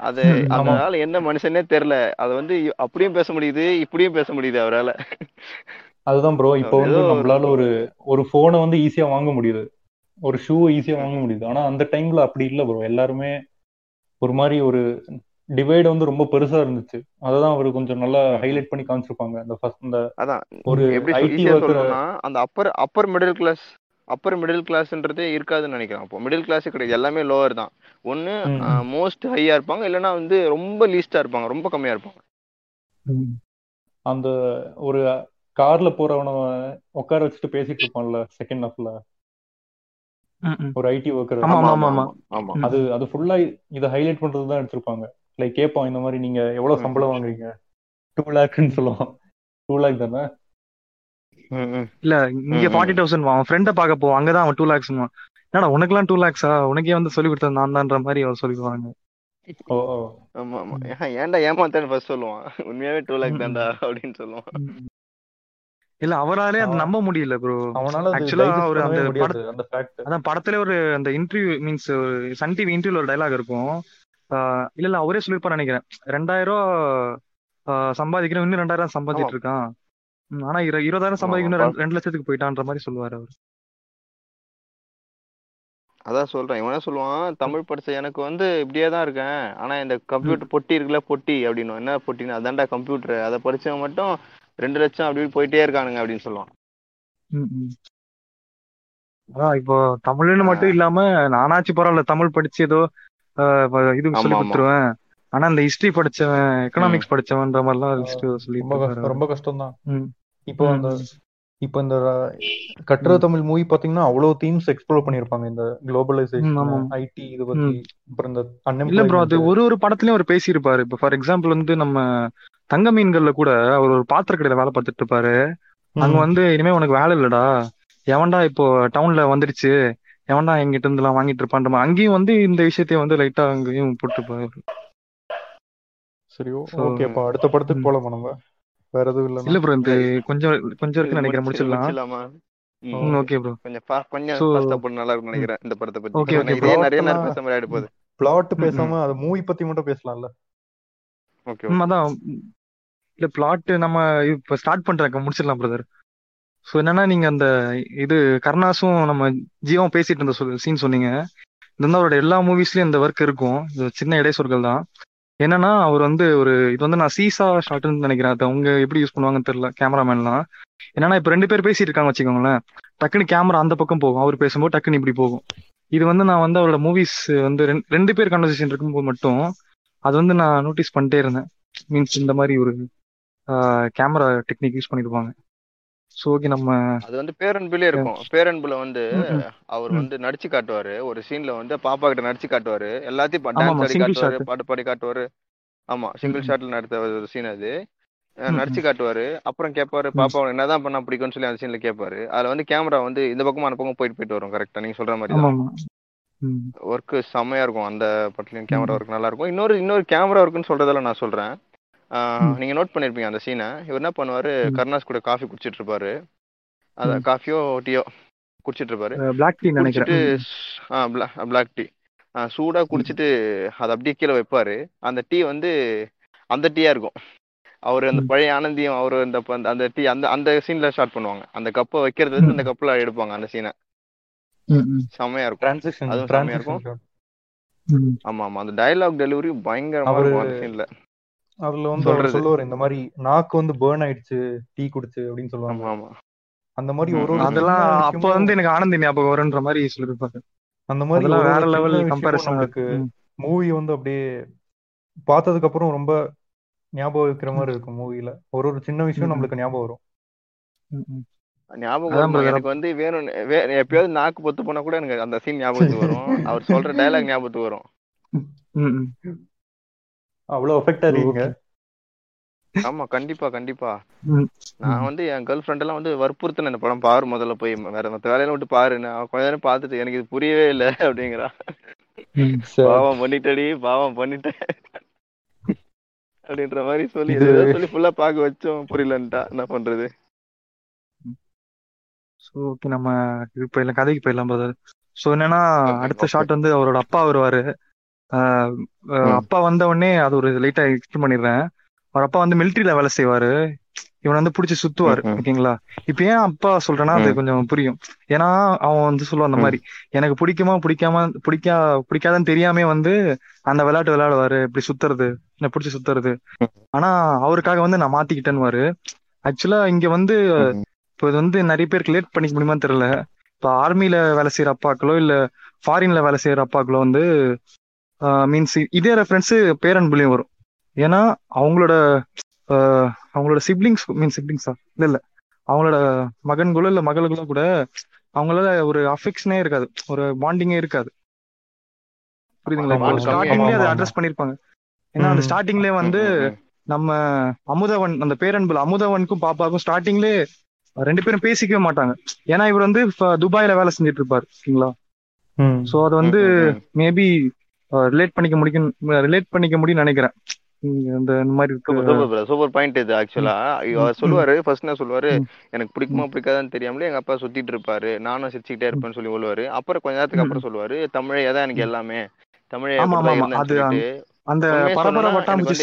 அது அதனால என்ன மனுஷனே தெரியல. அதை வந்து அப்படியும் பேச முடியுது இப்படியும் பேச முடியுது அவரால. அதுதான் ப்ரோ இப்போ வந்து நம்மளால ஒரு ஒரு போனை வந்து ஈஸியா வாங்க முடியுது. ஒரு ஷூ ஈஸியா வாங்க முடியுது. ஆனா அந்த டைம்ல அப்படி இல்ல ப்ரோ எல்லாருமே ஒரு மாதிரி ஒரு டிவைட் வந்து ரொம்ப பெருசா இருந்துச்சு. அததான் அவர் கொஞ்சம் நல்லா. ஹைலைட் பண்ணி காமிச்சிருப்பாங்க. இந்த ஃபர்ஸ்ட் அதான். ஒரு எப்படி ஐடி அந்த upper upper middle class upper middle கிளாஸ்ன்றதே இருக்காதுன்னு நினைக்கிறேன். அப்போ மிடில் கிளாஸே கிடையாது. எல்லாமே லோவர் தான். ஒன்னு மோஸ்ட் ஹையா இருப்பாங்க. இல்லைன்னா வந்து ரொம்ப லீஸ்டா இருப்பாங்க. ரொம்ப கம்மியா இருப்பாங்க. அந்த ஒரு கார்ல போறவன உட்கார வச்சுட்டு பேசிட்டு இருப்பான்ல செகண்ட் ஹாஃப்ல. ஒரு ஐடி ஒர்க்கர் ஆமா ஆமா ஆமா ஆமா ஆமா. ஆமா ஆமா. ம், அது அது ஃபுல்லா இதை ஹைலைட் பண்றது தான் எடுத்திருப்பாங்க. லைக் கேட்பான் இந்த மாதிரி நீங்க எவ்வளவு சம்பளம் வாங்குறீங்க? டூ லேக்னு சொல்லுவான். டூ லேக் தானே? இல்ல இங்க ஃபார்ட்டி. தௌசண்ட் அவன் ஃப்ரெண்டை பார்க்க போவான் அங்கதான் அவன் டூ லேக்ஸ் என்னடா உனக்கெல்லாம் டூ லேக்ஸா உனக்கே வந்து சொல்லி கொடுத்தது நான் தான்ற மாதிரி அவர் சொல்லிடுவாங்க. ஏன்டா ஏமாத்தேன்னு ஃபர்ஸ்ட் சொல்லுவான். உண்மையாவே டூ லேக் தான்டா அப்படின்னு சொல்லுவான். இல்ல அவராலே அது நம்ப முடியல ப்ரோ அவனால ஆக்சுவலா பண்ணவே அந்த அதான் படத்துல ஒரு அந்த இன்டர்வியூ மீன்ஸ் சன் டிவி இன்டர்வியூல ஒரு டைலாக் இருக்கும். ஆஹ் இல்ல இல்ல அவரே சொல்லிருப்பாரு நினைக்கிறேன். ரெண்டாயிரம் ரூபா சம்பாதிக்கிறேன் இன்னும் ரெண்டாயிரம் சம்பாதிச்சிட்டு இருக்கான். ஆனா இரு- இருபதாயிரம் சம்பாதிக்கணும் ரெண்டு லட்சத்துக்கு போயிட்டான்ற மாதிரி சொல்லுவாரு அவர். அதான் சொல்றேன். இவனே சொல்லுவான்? தமிழ் படிச்ச எனக்கு வந்து இப்படியே தான் இருக்கேன். ஆனா இந்த கம்ப்யூட்டர் பொட்டி இருக்குல்ல பொட்டி அப்படின்னு. என்ன பொட்டின்னு? அதான்டா கம்ப்யூட்டர். அதை படிச்சவன் மட்டும் ரெண்டு லட்சம் அப்படி போயிட்டே இருக்கானுங்க அப்படின்னு சொல்லுவான். அதான் இப்போ தமிழ்னு மட்டும் இல்லாம நானாச்சு பரவாயில்ல தமிழ் படிச்சு ஏதோ இது சொல்லி. கொடுத்துருவேன். ஆனா இந்த ஹிஸ்டரி படிச்சவன். எக்கனாமிக்ஸ் படிச்சவன்ற மாதிரிலாம் லிஸ்ட் ரொம்ப கஷ்டம் இருக்காரு. ரொம்ப கஷ்டம் தான். இப்போ அந்த. இப்போ இந்த ம். தமிழ் மூவி பாத்தீங்கன்னா அவ்வளவு தீம்ஸ் எக்ஸ்ப்ளோர் பண்ணிருப்பாங்க இந்த குளோபலைசேஷன் ஐடி இது பத்தி. அப்புறம் இந்த இல்ல ப்ரோ அது ஒரு ஒரு படத்துலயும் அவர் பேசியிருப்பாரு. இப்போ ஃபார் எக்ஸாம்பிள் வந்து நம்ம தங்க மீன்கள்ல கூட அவர் ஒரு பாத்திர கடையில வேலை பார்த்துட்டு இருப்பாரு. அங்க வந்து இனிமே உனக்கு வேலை இல்லடா. எவன்டா இப்போ டவுன்ல வந்துடுச்சு எவன்டா எங்கிட்ட இருந்து எல்லாம் வாங்கிட்டு இருப்பான்ற மாதிரி. அங்கேயும் வந்து இந்த விஷயத்தையும் வந்து லைட்டா அங்கேயும் போட்டுருப்பாரு. சரி ஓகே அப்ப அடுத்த படத்துக்கு. போலாமா நம்ம? வேற எதுவும் இல்லைன்னா? இல்ல ப்ரோ இந்த கொஞ்சம் கொஞ்சம் இது இருக்குன்னு நினைக்கிறேன் முடிச்சு- முடிச்சிடலாம். ஓகே ப்ரோ கொஞ்சம் கொஞ்சம் So- ஃபாஸ்டா போட்டு நல்லா இருக்கும்னு நினைக்கிறேன் இந்த படத்தை பத்தி. இதே bro. நிறைய நேரம் பேச மாதிரி ஆயிட்டு போகுது. பிளாட் பேசாம அது மூவி பத்தி மட்டும் பேசலாம்ல? ஓகே அதான். இல்ல பிளாட் நம்ம இப்ப ஸ்டார்ட் பண்றேன் முடிச்சிடலாம் பிரதர் ஸோ என்னன்னா நீங்க அந்த இது கருணாஸும் நம்ம ஜியோவும் பேசிட்டு இருந்த சீன் சொன்னீங்க. இந்த வந்து அவரோட எல்லா மூவிஸ்லயும் இந்த ஒர்க் இருக்கும். இது சின்ன இடைச்சொற்கள் தான். என்னன்னா அவர் வந்து ஒரு இது வந்து நான் சீசா ஷாட்னு நினைக்கிறேன். அதை அவங்க எப்படி யூஸ் பண்ணுவாங்கன்னு தெரியல கேமராமேன்லாம் என்னன்னா இப்ப ரெண்டு பேர் பேசிட்டு இருக்காங்க வச்சுக்கோங்களேன். டக்குன்னு கேமரா அந்த பக்கம் போகும். அவர் பேசும்போது டக்குன்னு இப்படி போகும். இது வந்து நான் வந்து அவரோட மூவிஸ் வந்து ரெண்டு பேர் கன்வர்சேஷன் இருக்கும்போது மட்டும் அது வந்து நான் நோட்டீஸ் பண்ணிட்டே இருந்தேன். மீன்ஸ் இந்த மாதிரி ஒரு கேமரா டெக்னிக் யூஸ் பண்ணிருப்பாங்க. ஓகே நம்ம அது வந்து பேரன்புலயே இருக்கும். பேரன்புல வந்து. அவர். வந்து நடிச்சு காட்டுவாரு. ஒரு சீன்ல வந்து பாப்பா கிட்ட நடிச்சு காட்டுவாரு. எல்லாத்தையும் டான்ஸ் ஆடி காட்டுவாரு. பாட்டு பாடி காட்டுவாரு. ஆமா சிங்கிள். ஷாட்ல நடத்த ஒரு சீன் அது. நடிச்சு காட்டுவாரு. அப்புறம் கேட்பாரு. பாப்பா என்னதான் பண்ணா பிடிக்கும்னு சொல்லி அந்த சீன்ல கேட்பாரு அதுல வந்து கேமரா வந்து இந்த பக்கமும் அந்த பக்கம் போயிட்டு போயிட்டு வரும் கரெக்டா நீங்க சொல்ற மாதிரி ஒர்க் செம்மையா இருக்கும். அந்த படத்துலயும் கேமரா. ஒர்க் நல்லா இருக்கும். இன்னொரு இன்னொரு கேமரா ஒர்க்குன்னு சொல்றதால நான் சொல்றேன். நீங்க நோட் பண்ணிருப்பீங்க அந்த சீனை இவர் என்ன பண்ணுவாரு. கருணாஸ் கூட காஃபி குடிச்சிட்டு இருப்பாரு அத. காஃபியோ டீயோ குடிச்சிட்டு இருப்பாரு பிளாக் டீ நினைக்கிறேன் பிளாக் டீ சூடா குடிச்சிட்டு அதை அப்படியே கீழே வைப்பாரு. அந்த டீ வந்து அந்த டீயா இருக்கும். அவர் அந்த. பழைய ஆனந்தியம் அவர் அந்த அந்த- அந்த டீ அந்த அந்த சீன்ல ஸ்டார்ட் பண்ணுவாங்க. அந்த கப்பை வைக்கிறது அந்த கப்ல எடுப்பாங்க அந்த சீனை ம், ம். செம்மையா இருக்கும். அதுவும் செம்மையா இருக்கும். ஆமா ஆமா. அந்த டயலாக் டெலிவரி பயங்கரமா இருக்கும் அந்த சீன்ல அதுல வந்து அவர். சொல்லுவார் இந்த மாதிரி நாக்கு வந்து பேர்ன் ஆயிடுச்சு டீ குடிச்சு அப்படின்னு சொல்லுவாங்க. ஆமா ஆமா. அந்த மாதிரி ஒரு. அதெல்லாம் சின்ன அப்ப வந்து எனக்கு ஆனந்தி ஞாபகம் வரும்ன்ற மாதிரி சொல்லிருப்பாங்க அந்த மாதிரி வேற லெவல் கம்பேரிசன் நம்மளுக்கு மூவி வந்து அப்படியே பார்த்ததுக்கு அப்புறம் ரொம்ப ஞாபகம் வைக்கிற மாதிரி இருக்கும் மூவில ஒரு ஒரு சின்ன விஷயம். நம்மளுக்கு ஞாபகம் வரும். ஞாபகம். எனக்கு வந்து வேணும் எப்பயாவது நாக்கு பொத்து போனா கூட எனக்கு அந்த சீன் ஞாபகத்துக்கு வரும். அவர் சொல்ற டயலாக் ஞாபகத்துக்கு வரும். அவ்வளவு எஃபெக்ட் ஆறீங்க ஆமா கண்டிப்பா கண்டிப்பா. நான் வந்து என் கேர்ள் ஃப்ரெண்ட் எல்லாம் வந்து வற்புறுத்தின இந்த படம் பாரு முதல்ல போய். வேற மத்த வேலையெல்லாம் விட்டு பாரு. நான் கொஞ்ச நேரம் பார்த்துட்டு எனக்கு இது புரியவே இல்லை அப்படிங்கிறா. பாவம் பண்ணிட்டடி பாவம் பண்ணிட்டேன் அப்படின்ற மாதிரி சொல்லி சொல்லி ஃபுல்லா பார்க்க வச்சோம். புரியலன்ட்டா. என்ன பண்றது? ஸோ ஓகே நம்ம இது போயிடலாம் கதைக்கு போயிடலாம் பிரதர் ஸோ என்னன்னா அடுத்த. ஷாட் வந்து அவரோட அப்பா வருவாரு. அப்பா வந்த உடனே அது ஒரு லைட்டா எக்ஸ்பிளைன் பண்ணிடுறேன் அவர் அப்பா வந்து மிலிட்டரியில வேலை செய்வாரு இவனை வந்து பிடிச்சி சுத்துவாரு. ஓகேங்களா இப்ப ஏன் அப்பா சொல்றேன்னா அது. கொஞ்சம் புரியும் ஏன்னா அவன் வந்து சொல்லுவான் அந்த. மாதிரி எனக்கு பிடிக்குமா பிடிக்காம பிடிக்கா பிடிக்காதுன்னு தெரியாம வந்து அந்த விளையாட்டு விளையாடுவாரு இப்படி சுத்துறது என்ன பிடிச்சி சுத்துறது. ஆனா அவருக்காக வந்து நான் மாத்திக்கிட்டேன்னு ஆக்சுவலா இங்க வந்து. இப்போ இது வந்து நிறைய பேருக்கு லேட் பண்ணிக்க முடியுமான்னு தெரியல இப்போ ஆர்மியில வேலை செய்யற அப்பாக்களோ இல்ல ஃபாரின்ல வேலை செய்யற அப்பாக்களோ வந்து மீன்ஸ் இதே ரெஃபரன்ஸ் பேரன் புள்ளியும் வரும். ஏன்னா அவங்களோட அவங்களோட சிப்ளிங்ஸ் மீன் சிப்ளிங்ஸா இல்ல இல்ல. அவங்களோட மகன்களோ இல்ல மகளுகளோ கூட அவங்களால ஒரு அஃபெக்ஷனே இருக்காது. ஒரு பாண்டிங்கே இருக்காது. புரியுதுங்களா? ஸ்டார்டிங்லேயே அதை. அட்ரஸ் பண்ணிருப்பாங்க. ஏன்னா அந்த. ஸ்டார்டிங்லேயே வந்து நம்ம அமுதவன் அந்த பேரன்புல அமுதவனுக்கும் பாப்பாவுக்கும் ஸ்டார்டிங்லேயே ரெண்டு பேரும் பேசிக்கவே மாட்டாங்க. ஏன்னா இவர் வந்து துபாயில வேலை செஞ்சுட்டு இருப்பாரு ஓகேங்களா. சோ அதை வந்து. மேபி ரிலேட் பண்ணிக்க முடியும் ரிலேட் பண்ணிக்க முடியும்னு நினைக்கிறேன். இந்த மாதிரி சூப்பர் பாயிண்ட் இது ஆக்சுவலா சொல்லுவாரு ஃபர்ஸ்ட் என்ன சொல்லுவாரு. எனக்கு பிடிக்குமா பிடிக்காதான்னு தெரியாமலே எங்க அப்பா சுத்திட்டு இருப்பாரு. நானும் சிரிச்சுக்கிட்டே இருப்பேன்னு சொல்லி சொல்லுவாரு அப்புறம் கொஞ்ச நேரத்துக்கு. அப்புறம் சொல்லுவாரு தமிழே தான் எனக்கு எல்லாமே. தமிழே அந்த பரபர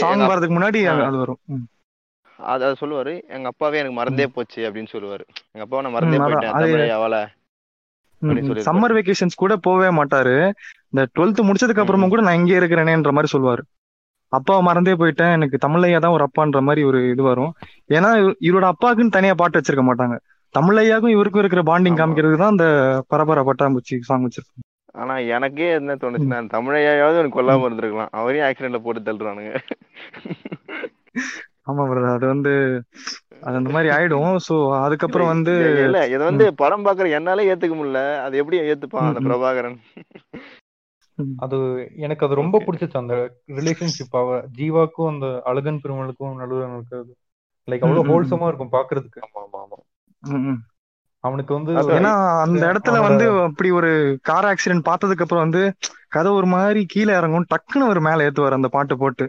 சாங் முன்னாடி. அது வரும். அத சொல்லுவாரு எங்க அப்பாவே எனக்கு மறந்தே போச்சு அப்படின்னு சொல்லுவாரு. எங்க அப்பாவை நான் மறந்தே. போயிட்டேன். தமிழே அவள. சம்மர் வெக்கேஷன்ஸ் கூட போகவே மாட்டாரு. இந்த டுவெல்த் முடிச்சதுக்கு அப்புறமும் கூட நான் இங்கே இருக்கிறேனேன்ற மாதிரி சொல்லுவாரு. அப்பாவை மறந்தே போயிட்டேன். எனக்கு தமிழையா தான் ஒரு அப்பான்ற மாதிரி ஒரு இது வரும். ஏன்னா இவ- இவரோட அப்பாவுக்குன்னு தனியா பாட்டு வச்சிருக்க மாட்டாங்க. தமிழையாக்கும் இவருக்கும் இருக்கிற பாண்டிங் ஆமா. காமிக்கிறதுக்கு தான் அந்த பரபர பட்டாம்பூச்சி சாங் வச்சிருக்காங்க ஆனா எனக்கே என்ன தோணுச்சுன்னா தமிழையாவது எனக்கு கொல்லாம இருந்திருக்கலாம். அவரையும் ஆக்சிடென்ட்ல போட்டு தள்ளுறானுங்க. ஆமா பிரதர் அது வந்து அது அந்த மாதிரி ஆயிடும். சோ அதுக்கப்புறம் வந்து இல்ல, இத வந்து படம் பாக்குற என்னால ஏத்துக்க முடியல. அது எப்படி ஏத்துப்பான் அந்த. பிரபாகரன்? அது எனக்கு அது ரொம்ப பிடிச்சிச்சு அந்த ரிலேஷன்ஷிப் அவ ஜீவாக்கும் அந்த அழகன் பெருமளுக்கும் நடுவில் இருக்கிறது. லைக் அவ்வளவு ஹோல்சமா இருக்கும் பாக்குறதுக்கு. ஆமா. அவனுக்கு வந்து ஏன்னா அந்த இடத்துல வந்து அப்படி ஒரு கார் ஆக்சிடென்ட் பார்த்ததுக்கு அப்புறம் வந்து கதை ஒரு மாதிரி கீழே இறங்கும் டக்குன்னு ஒரு மேல ஏத்துவார் அந்த பாட்டு போட்டு.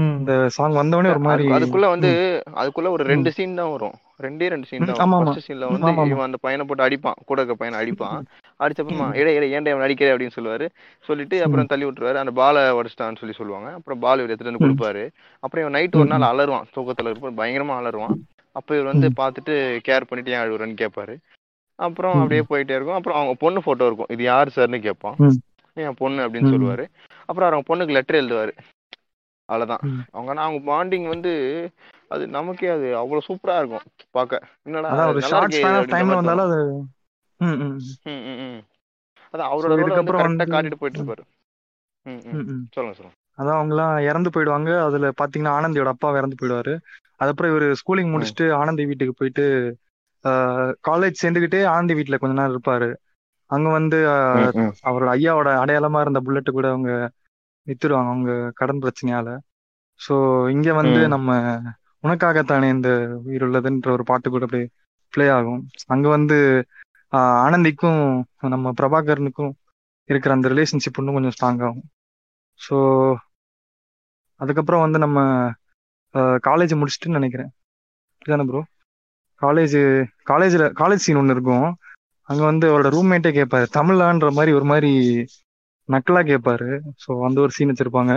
இந்த சாங் வந்தவொடனே ஒரு மாதிரி அதுக்கு- அதுக்குள்ள வந்து அதுக்குள்ள ஒரு ரெண்டு சீன் தான் வரும். ரெண்டே ரெண்டு சீன் தான். ஃபர்ஸ்ட் சீன்ல வந்து. இவன் அந்த பையனை போட்டு அடிப்பான். கூட இருக்க பையனை அடிப்பான். அடிச்சப்பறமா. இடைய இடைய ஏன்டா இவன் அடிக்கிற? அப்படின்னு சொல்லுவாரு. சொல்லிட்டு அப்புறம் தள்ளி விட்டுருவாரு. அந்த பாலை உடச்சிட்டான்னு சொல்லி சொல்லுவாங்க. அப்புறம் பால் இவர் எடுத்துட்டு வந்து. கொடுப்பாரு. அப்புறம் இவன் நைட் ஒரு நாள் அலறுவான். தூக்கத்துல இருப்பான் பயங்கரமா அலறுவான். அப்ப இவர் வந்து ம். பார்த்துட்டு கேர் பண்ணிட்டு ஏன் அழுகுறன்னு கேட்பாரு. அப்புறம். அப்படியே போயிட்டே இருக்கும். அப்புறம் அவங்க பொண்ணு போட்டோ இருக்கும். இது யார் சார்னு கேட்பான். என் பொண்ணு? அப்படின்னு. சொல்லுவாரு. அப்புறம் அவங்க பொண்ணுக்கு லெட்டர் எழுதுவாரு. அவ்வளவுதான். ம். அவங்க ஆனா அவங்க பாண்டிங் வந்து அது நமக்கே அது அவ்வளவு சூப்பரா இருக்கும் பார்க்க. என்னடா ஒரு ஷார்ட் மாதிரி வந்தாலும் அது. அதான் அவரோட இதுக்கப்புறம் கரெக்டா வந்து காட்டிட்டு போயிட்டு இருப்பாரு. சொல்லுங்க சொல்லுங்க. அதான் அவங்கலாம் இறந்து போயிடுவாங்க. அதுல பாத்தீங்கன்னா ஆனந்தியோட அப்பா இறந்து போயிடுவாரு. அதுக்கப்புறம் இவர் ஸ்கூலிங் முடிச்சுட்டு ஆனந்தி வீட்டுக்கு போயிட்டு காலேஜ் சேர்ந்துக்கிட்டே ஆனந்தி வீட்டுல கொஞ்ச நேரம் இருப்பாரு. அங்க வந்து அவரோட ஐயாவோட அடையாளமா இருந்த புல்லட்டு கூட அவங்க வித்துருவாங்க அவங்க கடன் பிரச்சனையால. சோ இங்க வந்து நம்ம உனக்காகத்தானே இந்த உயிர் உள்ளதுன்ற ஒரு பாட்டு கூட அப்படியே ப்ளே ஆகும். அங்க வந்து ஆனந்திக்கும் நம்ம பிரபாகரனுக்கும் இருக்கிற அந்த ரிலேஷன்ஷிப் இன்னும் கொஞ்சம் ஸ்ட்ராங் ஆகும். ஸோ அதுக்கப்புறம் வந்து நம்ம காலேஜ் முடிச்சுட்டு நினைக்கிறேன். ப்ரோ காலேஜ் காலேஜில் காலேஜ் சீன் ஒன்று இருக்கும். அங்கே வந்து அவரோட ரூம்மேட்டே கேட்பாரு தமிழான்ற மாதிரி ஒரு மாதிரி நக்கலா கேட்பாரு ஸோ அந்த ஒரு சீன் வச்சிருப்பாங்க.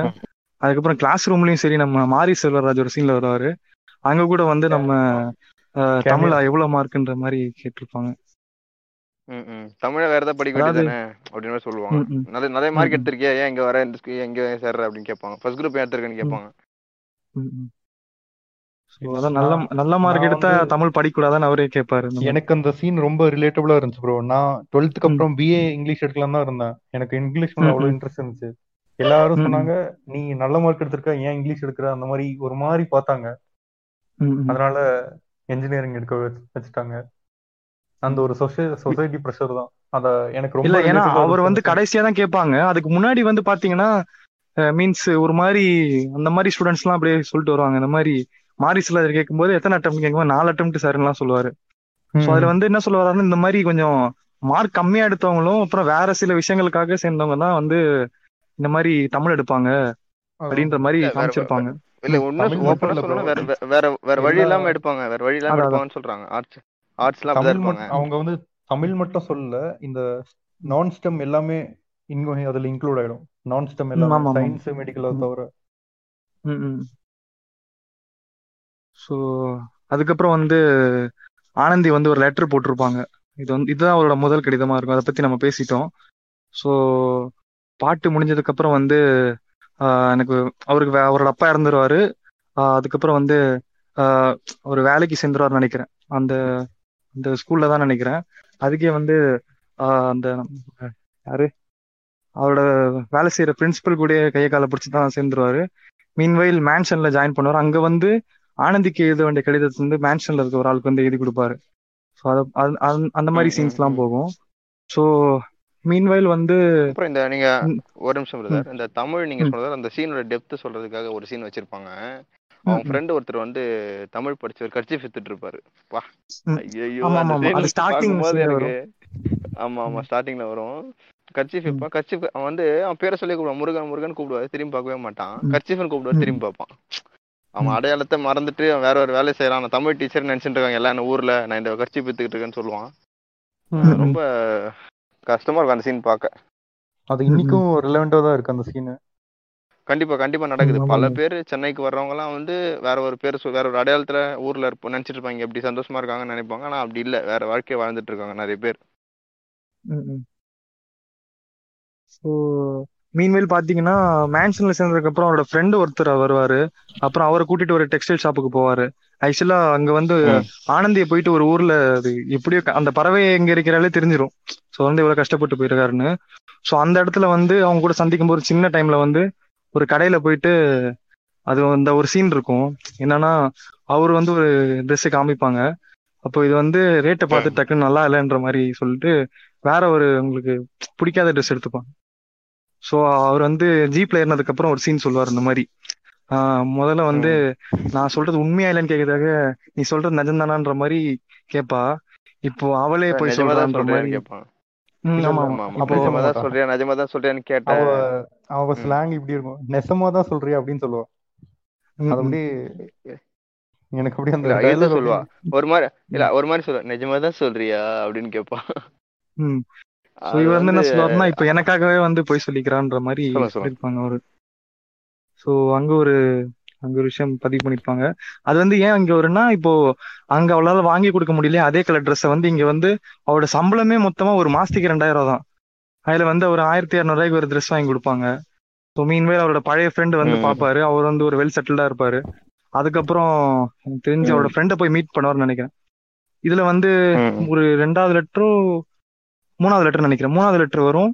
அதுக்கப்புறம் கிளாஸ் ரூம்லயும் சரி நம்ம மாரி செல்வராஜ் ஒரு சீன்ல வருவாரு. அங்க கூட வந்து நம்ம. தமிழா எவ்வளவு மார்க்குன்ற மாதிரி கேட்டிருப்பாங்க. தமிழ வேற ஏதாவது படிக்க வேண்டியதானே அப்படின்னு சொல்லுவாங்க. நிறைய நிறைய மார்க் எடுத்திருக்கியா? ஏன் இங்க வர எங்க சேர்ற அப்படின்னு கேட்பாங்க. ஃபர்ஸ்ட் குரூப் எடுத்திருக்கேன்னு கேட்பாங்க. அதான் நல்ல நல்ல மார்க் எடுத்தா தமிழ் படிக்கூடாதான்னு அவரே கேட்பாரு எனக்கு அந்த சீன் ரொம்ப ரிலேட்டபிளா இருந்துச்சு ப்ரோ நான் டுவெல்த்துக்கு அப்புறம் பிஏ இங்கிலீஷ் எடுக்கலாம் தான் இருந்தேன். எனக்கு இங்கிலீஷ் மேல அவ்வளவு இன்ட்ரெஸ்ட் இருந்துச்சு. எல்லாரும் சொன்னாங்க நீ நல்ல மார்க் எடுத்திருக்க ஏன் இங்கிலீஷ் எடுக்கிற? அந்த மாதிரி ஒரு மாதிரி பார்த்தாங்க. அதனால என்ஜினியரிங் எடுக்க வச்சு- வச்சுட்டாங்க. அந்த. ஒரு சொசை சொசைட்டி ப்ரெஷர் தான். அத எனக்கு ரொம்ப ஏன்னா அவர் வந்து கடைசியா தான் கேட்பாங்க அதுக்கு முன்னாடி வந்து பாத்தீங்கன்னா மீன்ஸ் ஒரு மாதிரி அந்த மாதிரி ஸ்டூடெண்ட்ஸ் எல்லாம் அப்படியே சொல்லிட்டு வருவாங்க. இந்த மாதிரி மாரிஸ்ல கேட்கும்போது எத்தனை அட்டம் கேட்கும்போது நாலு அட்டம் சார்லாம் சொல்லுவாரு. ஸோ அதுல வந்து என்ன சொல்லுவாருன்னா இந்த மாதிரி கொஞ்சம் மார்க் கம்மியா எடுத்தவங்களும் அப்புறம் வேற சில விஷயங்களுக்காக சேர்ந்தவங்க தான் வந்து இந்த மாதிரி தமிழ் எடுப்பாங்க அப்படின்ற மாதிரி காமிச்சிருப்பாங்க. இல்ல சொல்லணும்னா வேற வேற வேற வழி இல்லாம எடுப்பாங்க வேற வழி இல்லாம எடுப்பாங்கன்னு சொல்றாங்க. ஆர்ட்ஸ் ஆர்ட்ஸ்லாம் தமிழ் இருப்பாங்க அவங்க வந்து தமிழ் மட்டும் சொல்லல இந்த நான் ஸ்டெம் எல்லாமே இங்க அதுல இன்க்ளூட் ஆயிடும். நான் ஸ்டெம் எல்லாமே சயின்ஸ் மெடிக்கல் தவிர. ஸோ அதுக்கப்புறம் வந்து ஆனந்தி வந்து ஒரு லெட்டர் போட்டிருப்பாங்க. இது வந்து இதுதான் அவரோட முதல் கடிதமா இருக்கும். அதை பத்தி நம்ம பேசிட்டோம். ஸோ பாட்டு முடிஞ்சதுக்கு அப்புறம் வந்து ஆஹ், எனக்கு அவருக்கு அவரோட அப்பா இறந்துருவாரு. அதுக்கப்புறம் வந்து ஆஹ், ஒரு வேலைக்கு சேர்ந்துருவாருன்னு நினைக்கிறேன். அந்த அந்த ஸ்கூல்ல தான் நினைக்கிறேன். அதுக்கே வந்து ஆஹ், அந்த யாரு? அவரோட வேலை செய்யற பிரின்சிபல் கூட கையை காலை பிடிச்சி தான் சேர்ந்துருவாரு மீன்வைல் மேன்ஷன்ல ஜாயின் பண்ணுவார். அங்க வந்து ஆனந்திக்கு எழுத வேண்டிய கடிதத்தை வந்து மேன்ஷன்ல இருக்க ஒரு ஆளுக்கு வந்து எழுதி கொடுப்பாரு. ஸோ அது அந்த மாதிரி ம் ம் சீன்ஸ்லாம் ம். போகும். ஸோ மீன்வைல் வந்து அப்புறம் இந்த நீங்க ஒரு நிமிஷம் பிரதர் இந்த தமிழ் நீங்க சொல்றது அந்த சீனோட டெப்த் சொல்றதுக்காக ஒரு சீன் வச்சிருப்பாங்க. ம், ஃப்ரெண்டு ஒருத்தர் வந்து தமிழ் படிச்சவர் கட்சி வித்துட்டு இருப்பாரு வா. ஐயோ ஸ்டார்டிங் எனக்கு ஆமா ஆமா ஸ்டார்டிங்ல வரும். கர்ச்சீஃப் வைப்பான் கர்ச்சீஃப் அவன் வந்து அவன் பேரை சொல்லி கூப்பிடுவான். முருகன் முருகன் கூப்பிடுவாரு. திரும்பி பார்க்கவே மாட்டான். கர்ச்சீஃப்னு கூப்பிடுவாரு திரும்பி பார்ப்பான். அவன் அடையாளத்தை மறந்துட்டு வேற ஒரு வேலை செய்யறான் நான் தமிழ் டீச்சர் நினைச்சிட்டு இருக்காங்க. எல்லாம் என்ன ஊர்ல நான் இந்த கர்ச்சீஃப் வித்துக்கிட்டு இருக்கேன்னு சொல்லுவான். ரொம்ப கஷ்டமா இருக்கும் அந்த சீன் பார்க்க. அது இன்னைக்கும் ரிலவெண்டா தான் இருக்கு அந்த சீன் கண்டிப்பா கண்டிப்பா நடக்குது. பல பேர் சென்னைக்கு வர்றவங்க எல்லாம் வந்து வேற ஒரு பேர் வேற ஒரு அடையாளத்துல ஊர்ல இருப்போம் நினைச்சிட்டு இருப்பாங்க. எப்படி சந்தோஷமா இருக்காங்கன்னு நினைப்பாங்க. ஆனா அப்படி இல்ல. வேற வாழ்க்கைய வாழ்ந்துட்டு இருக்காங்க நிறைய பேர். ஸோ மீன்வேல் பாத்தீங்கன்னா மேன்ஷன்ல சேர்ந்ததுக்கு அப்புறம் அவரோட ஃப்ரெண்டு ஒருத்தர் வருவாரு. அப்புறம் அவரை கூட்டிட்டு ஒரு டெக்ஸ்டைல் ஷாப்புக்கு போவாரு. ஆக்சுவலா அங்க வந்து ஆனந்தியை போயிட்டு ஒரு ஊர்ல அது எப்படியோ அந்த பறவை எங்க இருக்கிறாலே தெரிஞ்சிரும். ஸோ வந்து இவ்வளவு கஷ்டப்பட்டு போயிருக்காருன்னு. ஸோ அந்த இடத்துல வந்து அவங்க கூட சந்திக்கும் போது சின்ன டைம்ல வந்து ஒரு கடையில போயிட்டு அது அந்த ஒரு சீன் இருக்கும். என்னன்னா அவர் வந்து ஒரு ட்ரெஸ் காமிப்பாங்க. அப்போ இது வந்து ரேட்டை பார்த்து டக்குன்னு நல்லா இல்லைன்ற மாதிரி சொல்லிட்டு வேற ஒரு உங்களுக்கு பிடிக்காத ட்ரெஸ் எடுத்துப்பாங்க. ஸோ அவர் வந்து ஜீப்ல ஏறினதுக்கு அப்புறம் ஒரு சீன் சொல்லுவார் இந்த மாதிரி. ஆஹ் முதல்ல வந்து நான் சொல்றது உண்மையா இல்லைன்னு கேட்கறதாக நீ சொல்றது நிஜம்தானான்ற மாதிரி கேட்பா இப்போ அவளே போய் சொல்றான்ற மாதிரி. மாட்டா சொல்றியா நிஜமா தான் சொல்றியான்னு கேட்ட அவ அவ ம். ஸ்லாங் இப்படி இருக்கும். நெசமா தான் சொல்றியா அப்படின்னு சொல்லுவா. அது அப்படியே எனக்கு அப்படியே அந்த சொல்லுவா. ஒரு மாதிரி இல்ல ஒரு மாதிரி சொல்லுவா நிஜமா தான் சொல்றியா? அப்படின்னு கேட்பான் இவர் வந்து என்ன சொல்லுவாருன்னா இப்போ எனக்காகவே வந்து போய் சொல்லிக்கிறான்ற மாதிரி சொல்லியிருப்பாங்க அவரு. ஸோ அங்க ஒரு அங்க ஒரு விஷயம் பதிவு பண்ணிருப்பாங்க அது வந்து ஏன் அங்க வரும்னா இப்போ அங்க அவளால வாங்கி கொடுக்க முடியல அதே கலர் ட்ரெஸ்ஸை வந்து இங்க வந்து அவரோட சம்பளமே மொத்தமா ஒரு மாசத்துக்கு ரெண்டாயிரம் ரூபா தான் அதுல வந்து ஒரு ஆயிரத்தி இரநூறுவாய்க்கு ஒரு ட்ரெஸ் வாங்கி கொடுப்பாங்க. ஸோ மீன்வேல் அவரோட பழைய ஃப்ரெண்டு வந்து ம். பார்ப்பாரு அவர் வந்து ஒரு வெல் செட்டில்டா இருப்பாரு. அதுக்கப்புறம் எனக்கு தெரிஞ்சு. அவரோட ஃப்ரெண்டை போய் மீட் பண்ணுவார்னு நினைக்கிறேன். இதுல வந்து. ஒரு ரெண்டாவது லெட்டரோ மூணாவது லெட்டர் நினைக்கிறேன். மூணாவது லெட்டர் வரும்.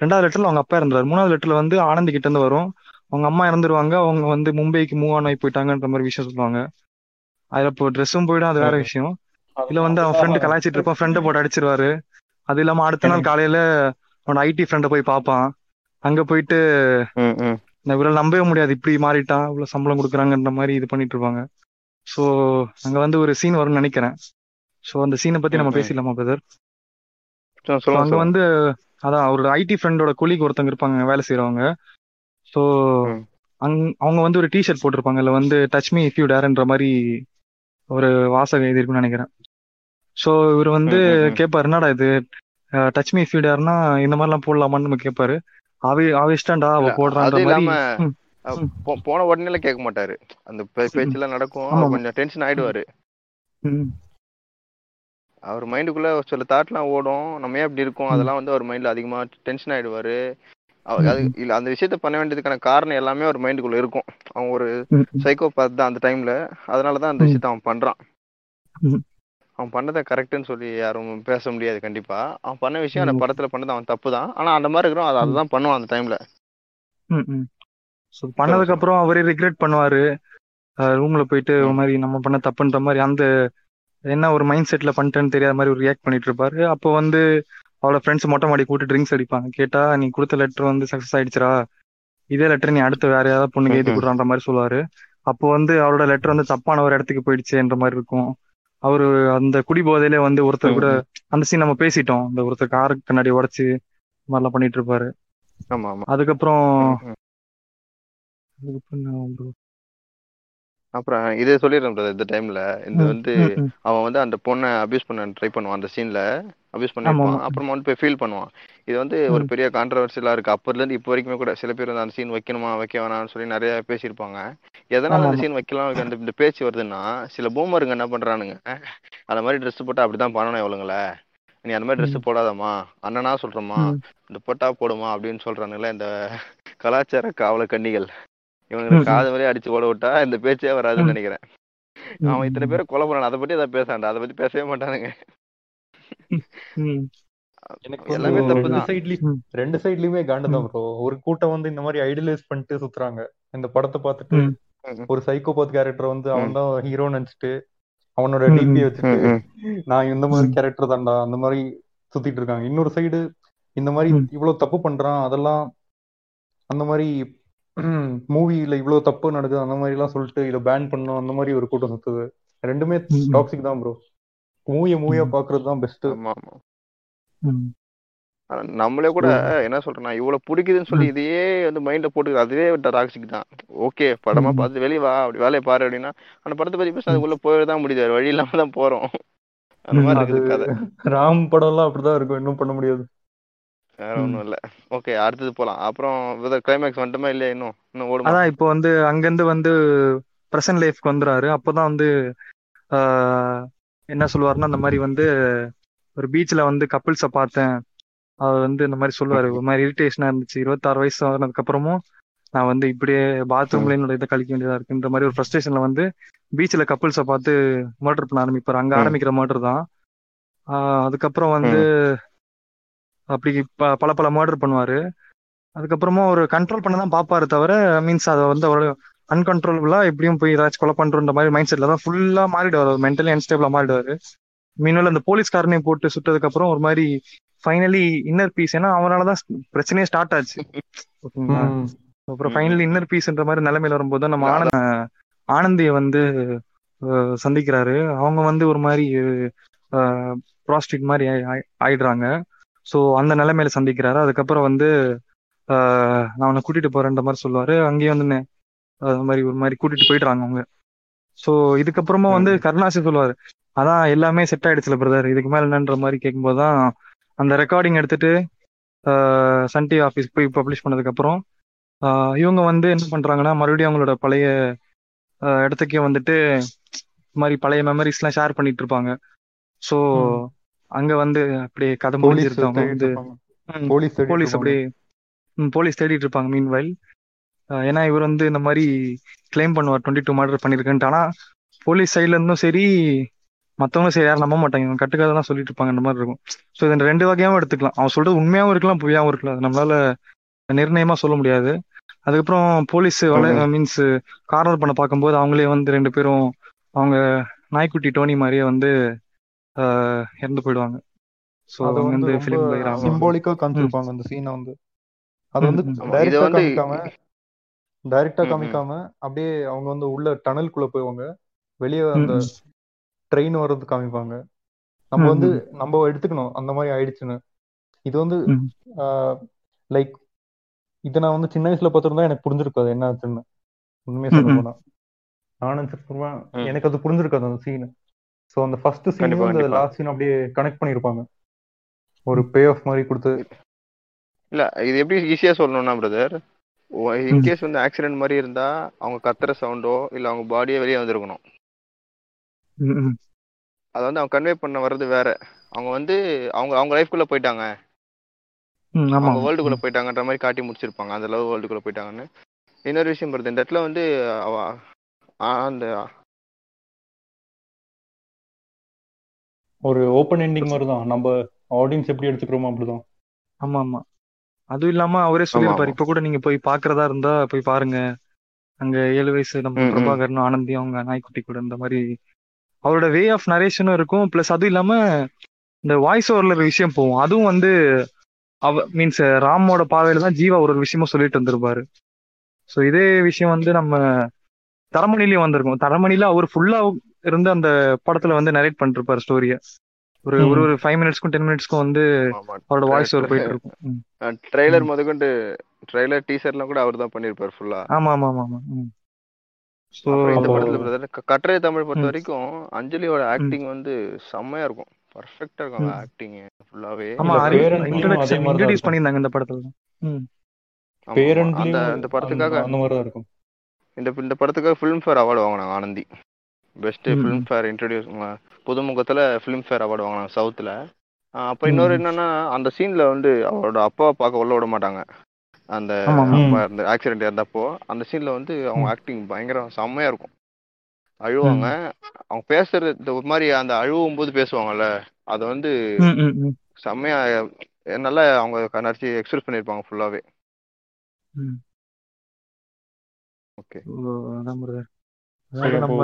ரெண்டாவது லெட்டர்ல அவங்க அப்பா இருந்தாரு மூணாவது லெட்டர்ல வந்து ஆனந்தி கிட்ட இருந்து வரும். அவங்க அம்மா இறந்துருவாங்க. அவங்க வந்து மும்பைக்கு மூவ் ஆன் ஆகி போயிட்டாங்கன்ற மாதிரி விஷயம் சொல்லுவாங்க. அதுல இப்போ ட்ரெஸ்ஸும் போயிடும். அது வேற. விஷயம். இதுல வந்து அவன் ஃப்ரெண்டு கலாய்ச்சிட்டு இருப்பான். ஃப்ரெண்டை போட்டு அடிச்சிருவாரு. அது இல்லாம அடுத்த நாள் காலையில அவனோட ஐடி ஃப்ரெண்டை போய் பார்ப்பான். அங்க போயிட்டு இவரால் நம்பவே முடியாது. இப்படி மாறிட்டான். இவ்வளவு சம்பளம் கொடுக்குறாங்கன்ற மாதிரி இது பண்ணிட்டு இருப்பாங்க. ஸோ அங்க வந்து ஒரு சீன் வரும்னு நினைக்கிறேன். ஸோ அந்த சீனை பத்தி நம்ம. பேசிடலாமா பிரதர் அங்க வந்து அதான் அவரோட ஐடி ஃப்ரெண்டோட கொலிக் ஒருத்தங்க இருப்பாங்க வேலை செய்யறவங்க ஸோ. அங் அவங்க வந்து ஒரு டிஷர்ட் போட்டிருப்பாங்க இதுல வந்து டச் மீ இஃப் யூ டேர்ன்ற மாதிரி ஒரு வாசகம் எழுதிருக்குன்னு நினைக்கிறேன். ஸோ இவர் வந்து. கேட்பாரு என்னடா இது? டச் மீ இஃப் யூ டேர்னா இந்த மாதிரிலாம் போடலாமான்னு நம்ம கேட்பாரு ஆவி ஆவிஷ்டாண்டா அவ இல்ல, போடுறான்ற மாதிரி. போன உடனே கேட்க மாட்டாரு. அந்த. பேச்செல்லாம் நடக்கும். கொஞ்சம் டென்ஷன் ஆயிடுவாரு. அவர் மைண்டுக்குள்ள சில தாட்லாம் ஓடும் நம்ம ஏன் இப்படி இருக்கோம். அதெல்லாம் வந்து அவர் மைண்ட்ல அதிகமா டென்ஷன் ஆயிடுவாரு அது. இல்ல அந்த விஷயத்த பண்ண வேண்டியதுக்கான காரணம் எல்லாமே அவர் மைண்டுக்குள்ள இருக்கும் அவன் ஒரு. சைக்கோ பார்த்து தான் அந்த டைம்ல அதனாலதான் அந்த. விஷயத்த அவன் பண்றான். அவன் பண்ணதை கரெக்ட்னு சொல்லி யாரும் பேச முடியாது கண்டிப்பா அவன் பண்ண விஷயம் அந்த. படத்துல பண்ணது அவன் தப்பு தான் ஆனா அந்த மாதிரி இருக்கிறோம் அதை. அதுதான் பண்ணுவான் அந்த டைம்ல பண்ணதுக்கு அப்புறம் அவரே ரிக்ரெட் பண்ணுவாரு ரூம்ல போயிட்டு ஒரு. மாதிரி நம்ம பண்ண தப்புன்ற மாதிரி அந்த என்ன ஒரு மைண்ட் செட்ல பண்ணிட்டேன்னு தெரியாத மாதிரி ஒரு ரியாக்ட் பண்ணிட்டு இருப்பாரு. அப்போ வந்து அவளோட ஃப்ரெண்ட்ஸ் மொட்டை மாடி கூட்டு ட்ரிங்க்ஸ் அடிப்பாங்க. கேட்டா நீ கொடுத்த லெட்டர் வந்து சக்சஸ் ஆயிடுச்சுடா. இதே லெட்டர் நீ அடுத்து வேற ஏதாவது பொண்ணுக்கு எழுதி. கொடுறான்ற மாதிரி சொல்லுவாரு. அப்போ வந்து அவரோட லெட்டர் வந்து தப்பான ஒரு இடத்துக்கு போயிடுச்சுன்ற மாதிரி இருக்கும். அவரு அந்த குடி போதையில வந்து ஒருத்தர் கூட. அந்த சீன் நம்ம பேசிட்டோம். இந்த ஒருத்தர் கார் கண்ணாடி உடைச்சு மாதிரிலாம் பண்ணிட்டு இருப்பாரு. அதுக்கப்புறம் ம், ம். அதுக்கப்புறம் என்ன bro? அப்புறம் இதே சொல்லிடுறேன் brother இந்த டைம்ல இந்த வந்து. அவன் வந்து அந்த பொண்ணை அபியூஸ் பண்ண ட்ரை பண்ணுவான் அந்த சீன்ல அபியூஸ் பண்ணிருப்பான் ஆமா அப்புறமா வந்து போய் ஃபீல் பண்ணுவான். இது வந்து ஒரு பெரிய கான்ட்ரவர்சியலா இருக்கு. அப்போதுல இருந்து இப்போ வரைக்குமே கூட சில பேர் வந்து அந்த சீன் வைக்கணுமா வைக்க வேணாம்னு சொல்லி நிறைய பேசியிருப்பாங்க. எதனால அந்த சீன் வைக்கலாம் அந்த இந்த பேச்சு வருதுன்னா சில பூமருங்க என்ன பண்றானுங்க? அந்த மாதிரி ட்ரெஸ் போட்டா அப்படிதான் பண்ணணும் இவளுங்கள. நீ அந்த மாதிரி ட்ரெஸ் போடாதம்மா. அண்ணனா சொல்றேம்மா. ம், இந்த போட்டா போடுமா அப்படின்னு சொல்றானுங்களே இந்த கலாச்சார காவல கன்னிகள். ம், காது வரையும் அடிச்சு ஓட விட்டா இந்த பேச்சே வராதுன்னு நினைக்கிறேன். அவன் இத்தனை பேரை கொலை பண்ணான் அதை பத்தி ஏதாவது பேசான்டா அதை பத்தி பேசவே மாட்டானுங்க. எல்லாமே தப்பு ரெண்டு சைட்லயும் ம், ரெண்டு சைட்லயுமே காண்டு தான் ம், ப்ரோ ஒரு கூட்டம் வந்து இந்த மாதிரி ஐடலைஸ் பண்ணிட்டு சுத்துறாங்க. இந்த படத்தை பார்த்துட்டு ஒரு சைக்கோபாத் கேரக்டர் வந்து அவன் தான் ஹீரோ நினைச்சிட்டு அவனோட டிபி வச்சுட்டு நான் இந்த மாதிரி கேரக்டர் தான்டா அந்த மாதிரி சுத்திட்டு இருக்காங்க. இன்னொரு சைடு இந்த மாதிரி இவ்வளவு தப்பு பண்றான் அதெல்லாம் அந்த மாதிரி மூவில இவ்வளவு தப்பு நடக்குது அந்த மாதிரி எல்லாம் சொல்லிட்டு இதை பேன் பண்ணணும் அந்த மாதிரி ஒரு கூட்டம் சுத்துது. ரெண்டுமே டாக்ஸிக் தான் ப்ரோ மூவிய மூவியா பாக்குறது தான் பெஸ்ட் நம்மளே கூட என்ன சொல்றேன்னா இவ்வளவு பிடிக்குதுன்னு சொல்லி இதையே வந்து மைண்ட்ல போட்டு அதுவே டாக்ஸிக் தான். ஓகே படமா பார்த்து வெளியே வா அப்படி வேலையை பாரு அப்படின்னா அந்த படத்தை பத்தி பேச அதுக்குள்ள போயதான் முடியுது வழி இல்லாம தான் போறோம். அந்த. மாதிரி அது இருக்குது கதை. ராம் படம் எல்லாம் அப்படிதான் இருக்கும் இன்னும் பண்ண முடியாது. வேற. ஒண்ணும் இல்ல ஓகே அடுத்தது போலாம். அப்புறம் கிளைமேக்ஸ் வந்துட்டோமா இல்லையா இன்னும்? இன்னும் ஓடுமா? அதான் இப்போ வந்து அங்கிருந்து வந்து பிரசன்ட் லைஃப்க்கு வந்துறாரு. அப்பதான் வந்து என்ன சொல்லுவாருன்னா அந்த மாதிரி வந்து ஒரு பீச்ல வந்து கப்பிள்ஸை பார்த்தேன். அவர் வந்து இந்த மாதிரி சொல்லுவாரு. ஒரு மாதிரி இரிட்டேஷனா இருந்துச்சு. இருபத்தாறு வயசு ஆனதுக்கு அப்புறமும் நான் வந்து இப்படியே பாத்ரூம்ல என்னோட இதை கழிக்க வேண்டியதா இருக்குன்ற மாதிரி ஒரு ஃப்ரஸ்ட்ரேஷன்ல வந்து பீச்ல கப்பிள்ஸை பார்த்து மர்டர் பண்ண ஆரம்பிப்பாரு. அங்க ஆரம்பிக்கிற மர்டர் தான். அதுக்கப்புறம் வந்து அப்படி ப- பல பல மர்டர் பண்ணுவாரு. அதுக்கப்புறமா ஒரு கண்ட்ரோல் பண்ண தான் பாப்பாரு தவிர மீன்ஸ் அதை வந்து அவரோட அன்கண்ட்ரோலபிளா எப்படியும் போய் ஏதாச்சும் கொலை பண்றோன்ற மாதிரி மைண்ட் செட்ல தான் ஃபுல்லா மாறிடுவார். மென்டலி அன்ஸ்டேபிளா மாறிடுவாரு. மீன்வெல் அந்த போலீஸ்காரனையும் போட்டு சுட்டதுக்கு அப்புறம் ஒரு மாதிரி ஃபைனலி இன்னர் பீஸ் ஏன்னா அவனாலதான் பிரச்சனையே ஸ்டார்ட் ஆச்சு. ஓகேங்களா. அப்புறம் ஃபைனலி இன்னர் பீஸ்ன்ற மாதிரி நிலைமையில வரும்போது தான் நம்ம ஆனந்த் ஆனந்திய வந்து சந்திக்கிறாரு. அவங்க வந்து ஒரு மாதிரி ப்ராஸ்டியூட் மாதிரி ஆயி- ஆயி- ஆயிடுறாங்க. ஸோ அந்த நிலைமையில சந்திக்கிறாரு. அதுக்கப்புறம் வந்து நான் உன்னை கூட்டிட்டு போறேன்ற மாதிரி சொல்லுவாரு. அங்கேயும் வந்து அது மாதிரி ஒரு மாதிரி கூட்டிட்டு போயிடுறாங்க அவங்க. ஸோ இதுக்கப்புறமா வந்து கருணாசி சொல்லுவாரு. அதான் எல்லாமே செட் ஆயிடுச்சுல பிரதர் இதுக்கு மேல என்னன்ற மாதிரி கேட்கும்போது தான் அந்த ரெக்கார்டிங் எடுத்துட்டு சன் டிவி ஆஃபீஸ் போய் பப்ளிஷ் பண்ணதுக்கு அப்புறம் ஆஹ், இவங்க வந்து என்ன பண்றாங்கன்னா மறுபடியும் அவங்களோட பழைய இடத்துக்கே வந்துட்டு மாதிரி பழைய மெமரிஸ்லாம் ஷேர் பண்ணிட்டு இருப்பாங்க. ஸோ. அங்க வந்து அப்படியே கதை தேடிட்டு வந்து போலீஸ் போலீஸ் அப்படியே போலீஸ் தேடிட்டு இருப்பாங்க மீன் அஹ் ஏன்னா இவர் வந்து இந்த மாதிரி கிளைம் பண்ணுவார் டுவெண்ட்டி டூ மர்டர் பண்ணியிருக்கேன்ட்டு ஆனா போலீஸ் சைட்ல இருந்தும் சரி மத்தவங்க சரி யாரும் நம்ப மாட்டாங்க. இவங்க கட்டுக்கதெல்லாம் சொல்லிட்டு இருப்பாங்க இந்த மாதிரி இருக்கும். ஸோ இது ரெண்டு வகையாவும் எடுத்துக்கலாம். அவன் சொல்றது உண்மையாவும் இருக்கலாம் பொய்யாவும் இருக்கலாம். நம்மளால நிர்ணயமா சொல்ல முடியாது. அதுக்கப்புறம் போலீஸ் வலை மீன்ஸ் கார்னர் பண்ண பார்க்கும்போது அவங்களே வந்து ரெண்டு பேரும் அவங்க நாய்க்குட்டி டோனி மாதிரியே வந்து இறந்து போயிடுவாங்க. அவங்க வந்து ஃபிலிம் சிம்பாலிக்கா காமிச்சிருப்பாங்க அந்த சீனை வந்து. அது வந்து டைரக்டா காமிக்காம டைரக்டா. காமிக்காம அப்படியே அவங்க வந்து உள்ள டனலுக்குள்ள போய்வாங்க வெளியே அந்த ட்ரெயின் வர்றது காமிப்பாங்க. நம்ம வந்து நம்ம எடுத்துக்கணும். அந்த மாதிரி ஆயிடுச்சுன்னு. இது வந்து. லைக் இதை நான் வந்து சின்ன வயசுல பார்த்திருந்தா எனக்கு புரிஞ்சிருக்காது என்ன ஆச்சுன்னு. உண்மையா சொல்ல. போனா. நான் நினைச்சிருப்பேன் ம். எனக்கு அது புரிஞ்சிருக்காது அந்த சீன் ஸோ அந்த ஃபர்ஸ்ட் சீனையும் அந்த லாஸ்ட் சீன் அப்படியே கனெக்ட் பண்ணியிருப்பாங்க ஒரு பே ஆஃப் மாதிரி கொடுத்து. இல்ல இது எப்படி ஈஸியா சொல்லணும்னா பிரதர் இன்கேஸ் வந்து ஆக்சிடென்ட் மாதிரி இருந்தா அவங்க கத்துற சவுண்டோ இல்ல அவங்க பாடியே வெளியே வந்திருக்கணும். அதை வந்து அவங்க கன்வே பண்ண வர்றது வேற. அவங்க வந்து அவங்க அவங்க லைஃப்குள்ள போயிட்டாங்க. அவங்க வேர்ல்டுக்குள்ள போயிட்டாங்கன்ற மாதிரி காட்டி முடிச்சிருப்பாங்க. அந்த லவ் வேர்ல்டுக்குள்ள போயிட்டாங்கன்னு. இன்னொரு விஷயம் வருது இந்த இடத்துல வந்து அந்த ஒரு ஓப்பன் எண்டிங் மாதிரி தான் நம்ம ஆடியன்ஸ் எப்படி எடுத்துக்கிறோமோ அப்படிதான். ஆமா ஆமா. அதுவும் இல்லாம அவரே சொல்லியிருப்பாரு. இப்ப கூட நீங்க போய் பாக்குறதா இருந்தா போய் பாருங்க. அங்க ஏழு வயசு நம்ம பிரபாகரனும் ஆனந்தியும் அவங்க நாய்க்குட்டி கூட இந்த மாதிரி அவரோட வே ஆஃப் நரேஷனும் இருக்கும். பிளஸ் அதுவும் இல்லாம இந்த வாய்ஸ் ஓவர்ல ஒரு விஷயம் போகும். அதுவும் வந்து அவ மீன்ஸ் ராமோட பார்வையில தான் ஜீவா ஒரு ஒரு விஷயமும் சொல்லிட்டு வந்திருப்பாரு ஸோ இதே விஷயம் வந்து நம்ம தரமணிலையும் வந்திருக்கும். தரமணில அவர் ஃபுல்லா இருந்து அந்த படத்துல வந்து நரேட் பண்ணிட்டு இருப்பாரு ஸ்டோரிய ஒரு ஒரு ஒரு ஃபைவ் மினிட்ஸ்க்கும் டென் மினிட்ஸ்க்கும் வந்து அவரோட வாய்ஸ் ஓவர் போயிட்டு இருக்கும். ட்ரெய்லர். முதற்கொண்டு ட்ரெய்லர் டீசர்லாம் கூட அவர் தான் பண்ணியிருப்பாரு ஃபுல்லா ஆமா ஆமா ஆமா ஆமா. ஸோ கட்டுரை தமிழ் பொறுத்த வரைக்கும் அஞ்சலியோட ஆக்டிங் வந்து செம்மையா இருக்கும். பர்ஃபெக்டா இருக்கும் ஆக்டிங் ஃபுல்லாவே ஆமா இன்ட்ரடக்ஷன் மாதிரி தான் இன்ட்ரடியூஸ் இருக்கும். பண்ணியிருந்தாங்க இந்த படத்துல. ஆமா அந்த அந்த படத்துக்காக அந்த மாதிரி தான் இருக்கும். இந்த இந்த படத்துக்காக ஃபிலிம் ஃபேர் அவார்டு வாங்கினாங்க ஆனந்தி. பெஸ்ட் ம் ஃபிலிம் ம் ஃபேர் இன்ட்ரடியூஸ் புதுமுகத்துல ஃபிலிம் ஃபேர் அவார்டு வாங்கினாங்க சவுத்துல அப்ப இன்னொரு. என்னன்னா அந்த சீன்ல வந்து அவரோட அப்பாவை பார்க்க உள்ள விட மாட்டாங்க. அந்த இருந்த ஆக்சிடென்ட் இருந்தப்போ அந்த சீன்ல வந்து அவங்க ஆக்டிங் பயங்கர செம்மையா இருக்கும். அழுவாங்க. அவங்க பேசுறது ஒரு மாதிரி அந்த அழுவும் போது பேசுவாங்கல்ல அதை வந்து செம்மையா நல்லா அவங்க நடிச்சு எக்ஸ்பிரஸ் பண்ணியிருப்பாங்க ஃபுல்லாவே ஓகே அதான் பிரதர் நம்ம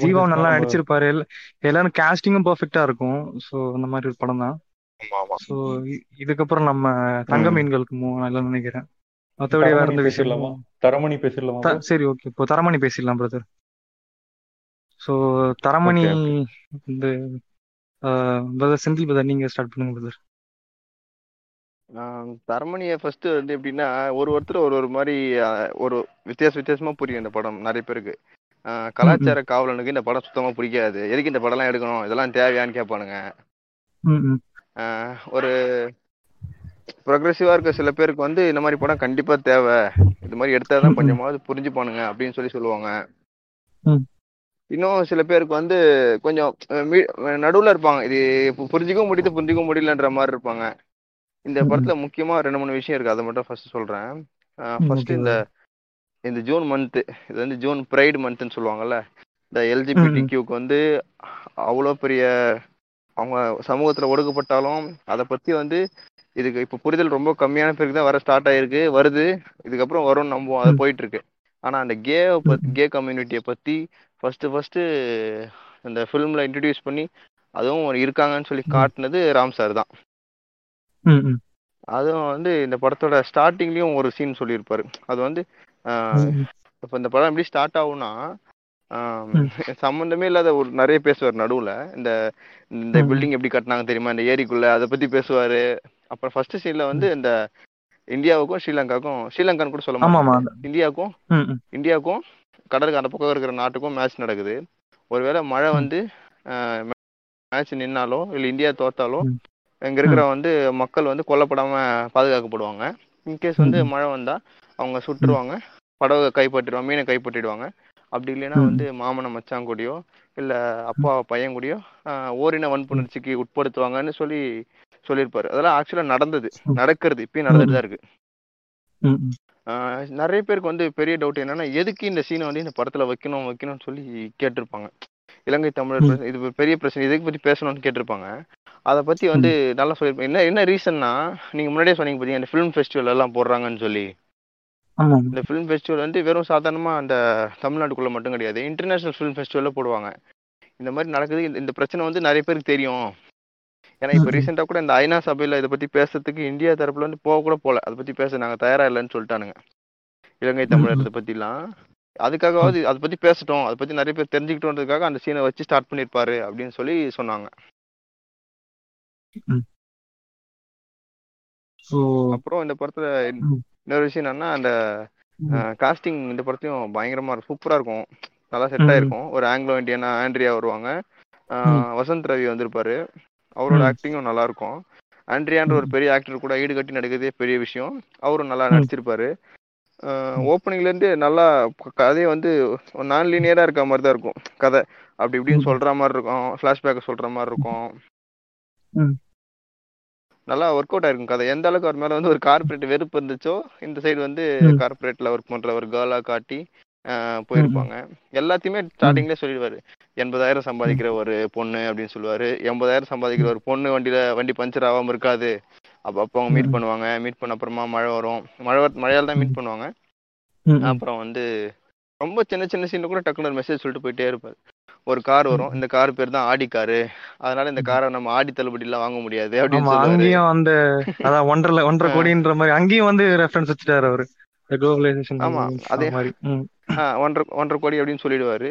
ஜீவாவும் நல்லா நடிச்சிருப்பாரு. எல்லா எல்லாரும் கேஸ்டிங்கும் பர்ஃபெக்டா இருக்கும். ஸோ அந்த மாதிரி ஒரு படம் தான். ஆமா ஆமா ஸோ இதுக்கப்புறம் நம்ம தங்க ம். மீன்களுக்கு ஆகலாம்னு நினைக்கிறேன். மற்றபடி வேற எந்த பேசிடலாமா விஷயமும் தரமணி பேசிடலாமா சரி ஓகே இப்போ தரமணி பேசிடலாம் பிரதர் ஸோ தரமணி இந்த பிரதர் செந்தில் பிரதர் நீங்க ஸ்டார்ட் பண்ணுங்க பிரதர் தரமணியை ஃபர்ஸ்ட் வந்து எப்படின்னா ஒரு ஒருத்தர் ஒரு ஒரு மாதிரி ஒரு வித்தியாச வித்தியாசமா புரியும் இந்த படம் நிறைய பேருக்கு. கலாச்சார காவலனுக்கு இந்த படம் சுத்தமா பிடிக்காது. எதுக்கு இந்த படம்லாம் எடுக்கணும்? இதெல்லாம் தேவையான்னு கேட்பானுங்க. ஒரு ப்ரொக்ரெசிவா இருக்க சில பேருக்கு வந்து இந்த மாதிரி படம் கண்டிப்பா தேவை. இது மாதிரி எடுத்தாதான் கொஞ்சமாவது புரிஞ்சுப்பானுங்க அப்படின்னு சொல்லி சொல்லுவாங்க. இன்னும் சில பேருக்கு வந்து கொஞ்சம் நடுவுல இருப்பாங்க. இது புரிஞ்சுக்கவும் முடியுது புரிஞ்சுக்கவும் முடியலன்ற மாதிரி இருப்பாங்க. இந்த படத்துல முக்கியமா ரெண்டு மூணு விஷயம் இருக்கு. அதை மட்டும் ஃபர்ஸ்ட் சொல்றேன். ஃபர்ஸ்ட் இந்த இந்த ஜூன் மந்த் இது வந்து ஜூன் ப்ரைடு மந்த்னு சொல்லுவாங்கல்ல இந்த எல்ஜிபிடி கியூக்கு வந்து அவ்வளோ பெரிய அவங்க சமூகத்துல ஒடுக்கப்பட்டாலும் அதை பத்தி வந்து இதுக்கு இப்போ புரிதல் ரொம்ப கம்மியான பேருக்கு தான் வர ஸ்டார்ட் ஆயிருக்கு. வருது. இதுக்கப்புறம் வரும்னு நம்புவோம். அது போயிட்டு இருக்கு ஆனா அந்த கே கே கம்யூனிட்டியை பத்தி ஃபர்ஸ்ட் ஃபர்ஸ்ட் இந்த ஃபிலிம்ல இன்ட்ரடியூஸ் பண்ணி அதுவும் இருக்காங்கன்னு சொல்லி காட்டுனது ராம் சார் தான். அதுவும் வந்து இந்த படத்தோட ஸ்டார்டிங்லயும் ஒரு சீன் சொல்லியிருப்பாரு. அது வந்து இப்போ இந்த படம் எப்படி ஸ்டார்ட் ஆகும்னா சம்மந்தமே இல்லாத ஒரு நிறைய பேசுவார் நடுவுல. இந்த இந்த பில்டிங் எப்படி கட்டினாங்க தெரியுமா? இந்த ஏரிக்குள்ள அதை பத்தி பேசுவாரு. அப்புறம் ஃபர்ஸ்ட் சீன்ல வந்து. இந்த இந்தியாவுக்கும் ஸ்ரீலங்காவுக்கும் ஸ்ரீலங்கான்னு கூட சொல்ல ஆமா இந்தியாவுக்கும் இந்தியாவுக்கும் கடலுக்கு அந்த பக்கம் இருக்கிற நாட்டுக்கும் மேட்ச் நடக்குது. ஒருவேளை மழை வந்து மேட்ச் நின்னாலோ இல்லை இந்தியா தோத்தாலோ இங்க இருக்கிற வந்து மக்கள் வந்து கொல்லப்படாம பாதுகாக்கப்படுவாங்க. இன்கேஸ் வந்து மழை வந்தா அவங்க சுட்டுருவாங்க. படவை கைப்பற்றிடுவாங்க மீனை கைப்பற்றிடுவாங்க. அப்படி இல்லைன்னா வந்து மாமன மச்சான் கூடயோ இல்ல அப்பா பையன் கூடயோ ஓரின வன்புணர்ச்சிக்கு உட்படுத்துவாங்கன்னு சொல்லி சொல்லியிருப்பாரு. அதெல்லாம் ஆக்சுவலா நடந்தது. நடக்கிறது. இப்பயும் நடந்துட்டு தான் இருக்கு. நிறைய பேருக்கு வந்து பெரிய டவுட் என்னன்னா எதுக்கு இந்த சீனை வந்து இந்த படத்துல வைக்கணும் வைக்கணும்னு சொல்லி கேட்டிருப்பாங்க. இலங்கை தமிழர் இது பெரிய பிரச்சனை. இதுக்கு பத்தி பேசணும்னு கேட்டிருப்பாங்க. அதை பத்தி வந்து நல்லா சொல்லியிருப்பாங்க என்ன என்ன ரீசன்னா நீங்க முன்னாடியே சொன்னீங்க பாத்தீங்க இந்த ஃபிலிம் ஃபெஸ்டிவல் எல்லாம் போடுறாங்கன்னு சொல்லி. இந்த ஃபிலிம் ஃபெஸ்டிவல் வந்து வெறும் சாதாரணமா அந்த தமிழ்நாட்டுக்குள்ள மட்டும் கிடையாது இன்டர்நேஷனல் ஃபிலிம் ஃபெஸ்டிவல்ல போடுவாங்க. இந்த மாதிரி நடக்குது இந்த- இந்த பிரச்சனை வந்து நிறைய பேருக்கு தெரியும். ஏன்னா இப்போ. ரீசெண்டாக கூட இந்த ஐநா சபையில இதை பத்தி பேசுறதுக்கு இந்தியா தரப்புல வந்து போக கூட போல. அதை பத்தி பேச நாங்க தயாரா இல்லைன்னு சொல்லிட்டானுங்க. இலங்கை ம், தமிழர் ம். இதை பத்திலாம். அதுக்காகவாது அதை பத்தி பேசட்டும். அதை பத்தி நிறைய பேர் தெரிஞ்சுக்கிட்டோன்றதுக்காக அந்த சீனை வச்சு ஸ்டார்ட் பண்ணிருப்பாரு அப்படின்னு சொல்லி சொன்னாங்க. அப்புறம் இந்த படத்துல. இன்னொரு விஷயம் என்னன்னா அந்த. காஸ்டிங் இந்த படத்தையும் பயங்கரமா இருக்கும் சூப்பரா இருக்கும் நல்லா செட். ஆயிருக்கும் ஒரு ஆங்கிலோ இந்தியனா ஆண்ட்ரியா வருவாங்க. வசந்த் ரவி வந்திருப்பாரு அவரோட. ஆக்டிங்கும் நல்லா இருக்கும் ஆண்ட்ரியான்ற ஒரு. பெரிய ஆக்டர் கூட ஈடு கட்டி நடிக்கிறதே பெரிய விஷயம் அவரும் நல்லா. நடிச்சிருப்பாரு. ஓப்பனிங்ல இருந்து நல்லா கதையை வந்து நான் லீனியரா இருக்க மாதிரி தான் இருக்கும் கதை அப்படி இப்படின்னு. சொல்ற மாதிரி இருக்கும் ஃபிளாஷ்பேக் சொல்ற மாதிரி இருக்கும். நல்லா ஒர்க் அவுட் ஆயிருக்கும் கதை எந்த அளவுக்கு அவர் மேல வந்து ஒரு கார்பரேட் வெறுப்பு இருந்துச்சோ இந்த சைடு வந்து. கார்பரேட்ல ஒர்க் பண்ற ஒரு கேர்லா காட்டி. போயிருப்பாங்க எல்லாத்தையுமே. ஸ்டார்டிங்லேயே சொல்லிடுவாரு எண்பதாயிரம் சம்பாதிக்கிற ஒரு பொண்ணு அப்படின்னு சொல்லுவாரு எண்பதாயிரம் சம்பாதிக்கிற ஒரு பொண்ணு வண்டியில வண்டி பஞ்சர் ஆகாம இருக்காது அப்ப அப்போ அவங்க மீட். பண்ணுவாங்க மீட் பண்ண அப்புறமா மழை வரும் மழை மழையால தான். மீட் பண்ணுவாங்க. அப்புறம் வந்து ரொம்ப சின்ன சின்ன சீன்ல கூட டக்குனு ஒரு மெசேஜ் சொல்லிட்டு போயிட்டே இருப்பாரு. ஒரு கார் வரும். இந்த கார் பேர் தான் ஆடி காரு அதனால இந்த. காரை நம்ம ஆடி தள்ளுபடி எல்லாம் வாங்க முடியாது அப்படின்னு அங்கேயும் அந்த அதான் ஒன்றரை ஒன்றரை கோடின்ற மாதிரி அங்கேயும் வந்து ரெஃபரன்ஸ் வச்சுட்டாரு அவரு. குளோபலைசேஷன் ஆமா அதே மாதிரி. ஒன்றரை ஒன்றரை கோடி அப்படின்னு சொல்லிடுவாரு.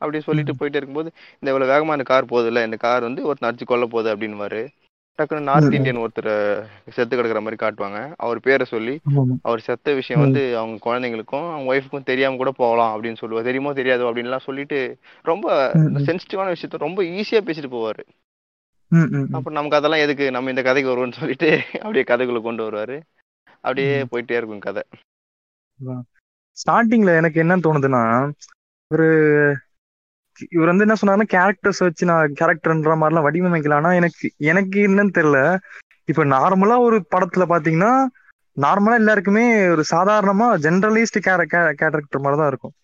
அப்படி சொல்லிட்டு. போயிட்டே இருக்கும்போது இந்த இவ்வளவு வேகமா இந்த கார் போகுது இல்ல இந்த கார் வந்து ஒருத்தன் அடிச்சு கொல்ல போகுது அப்படின்னுவாரு. டக்குனு ம். நார்த். இந்தியன் ஒருத்தர் செத்து கிடக்குற மாதிரி காட்டுவாங்க அவர் பேரை சொல்லி. அவர் செத்த விஷயம். வந்து அவங்க குழந்தைங்களுக்கும் அவங்க ஒய்ஃபுக்கும் தெரியாம கூட போகலாம் அப்படின்னு சொல்லுவார் தெரியுமோ தெரியாதோ அப்படின்லாம் சொல்லிட்டு ரொம்ப. சென்சிட்டிவான விஷயத்த ரொம்ப ஈஸியா பேசிட்டு போவாரு. அப்புறம் நமக்கு அதெல்லாம் எதுக்கு நம்ம இந்த கதைக்கு வருவோம்னு சொல்லிட்டு அப்படியே கதைக்குள்ள கொண்டு வருவாரு அப்படியே. போயிட்டே இருக்கும் கதை ஸ்டார்டிங்ல எனக்கு என்ன தோணுதுன்னா ஒரு இவர் வந்து என்ன சொன்னாருன்னா கேரக்டர்ஸ் வச்சு நான் கேரக்டர்ன்ற மாதிரிலாம் வடிவமைக்கலாம் ஆனா எனக்கு எனக்கு என்னன்னு தெரியல. இப்ப நார்மலா ஒரு படத்துல பாத்தீங்கன்னா நார்மலா எல்லாருக்குமே ஒரு சாதாரணமா ஜென்ரலிஸ்ட் கேரக்டர் மாதிரி தான் இருக்கும்.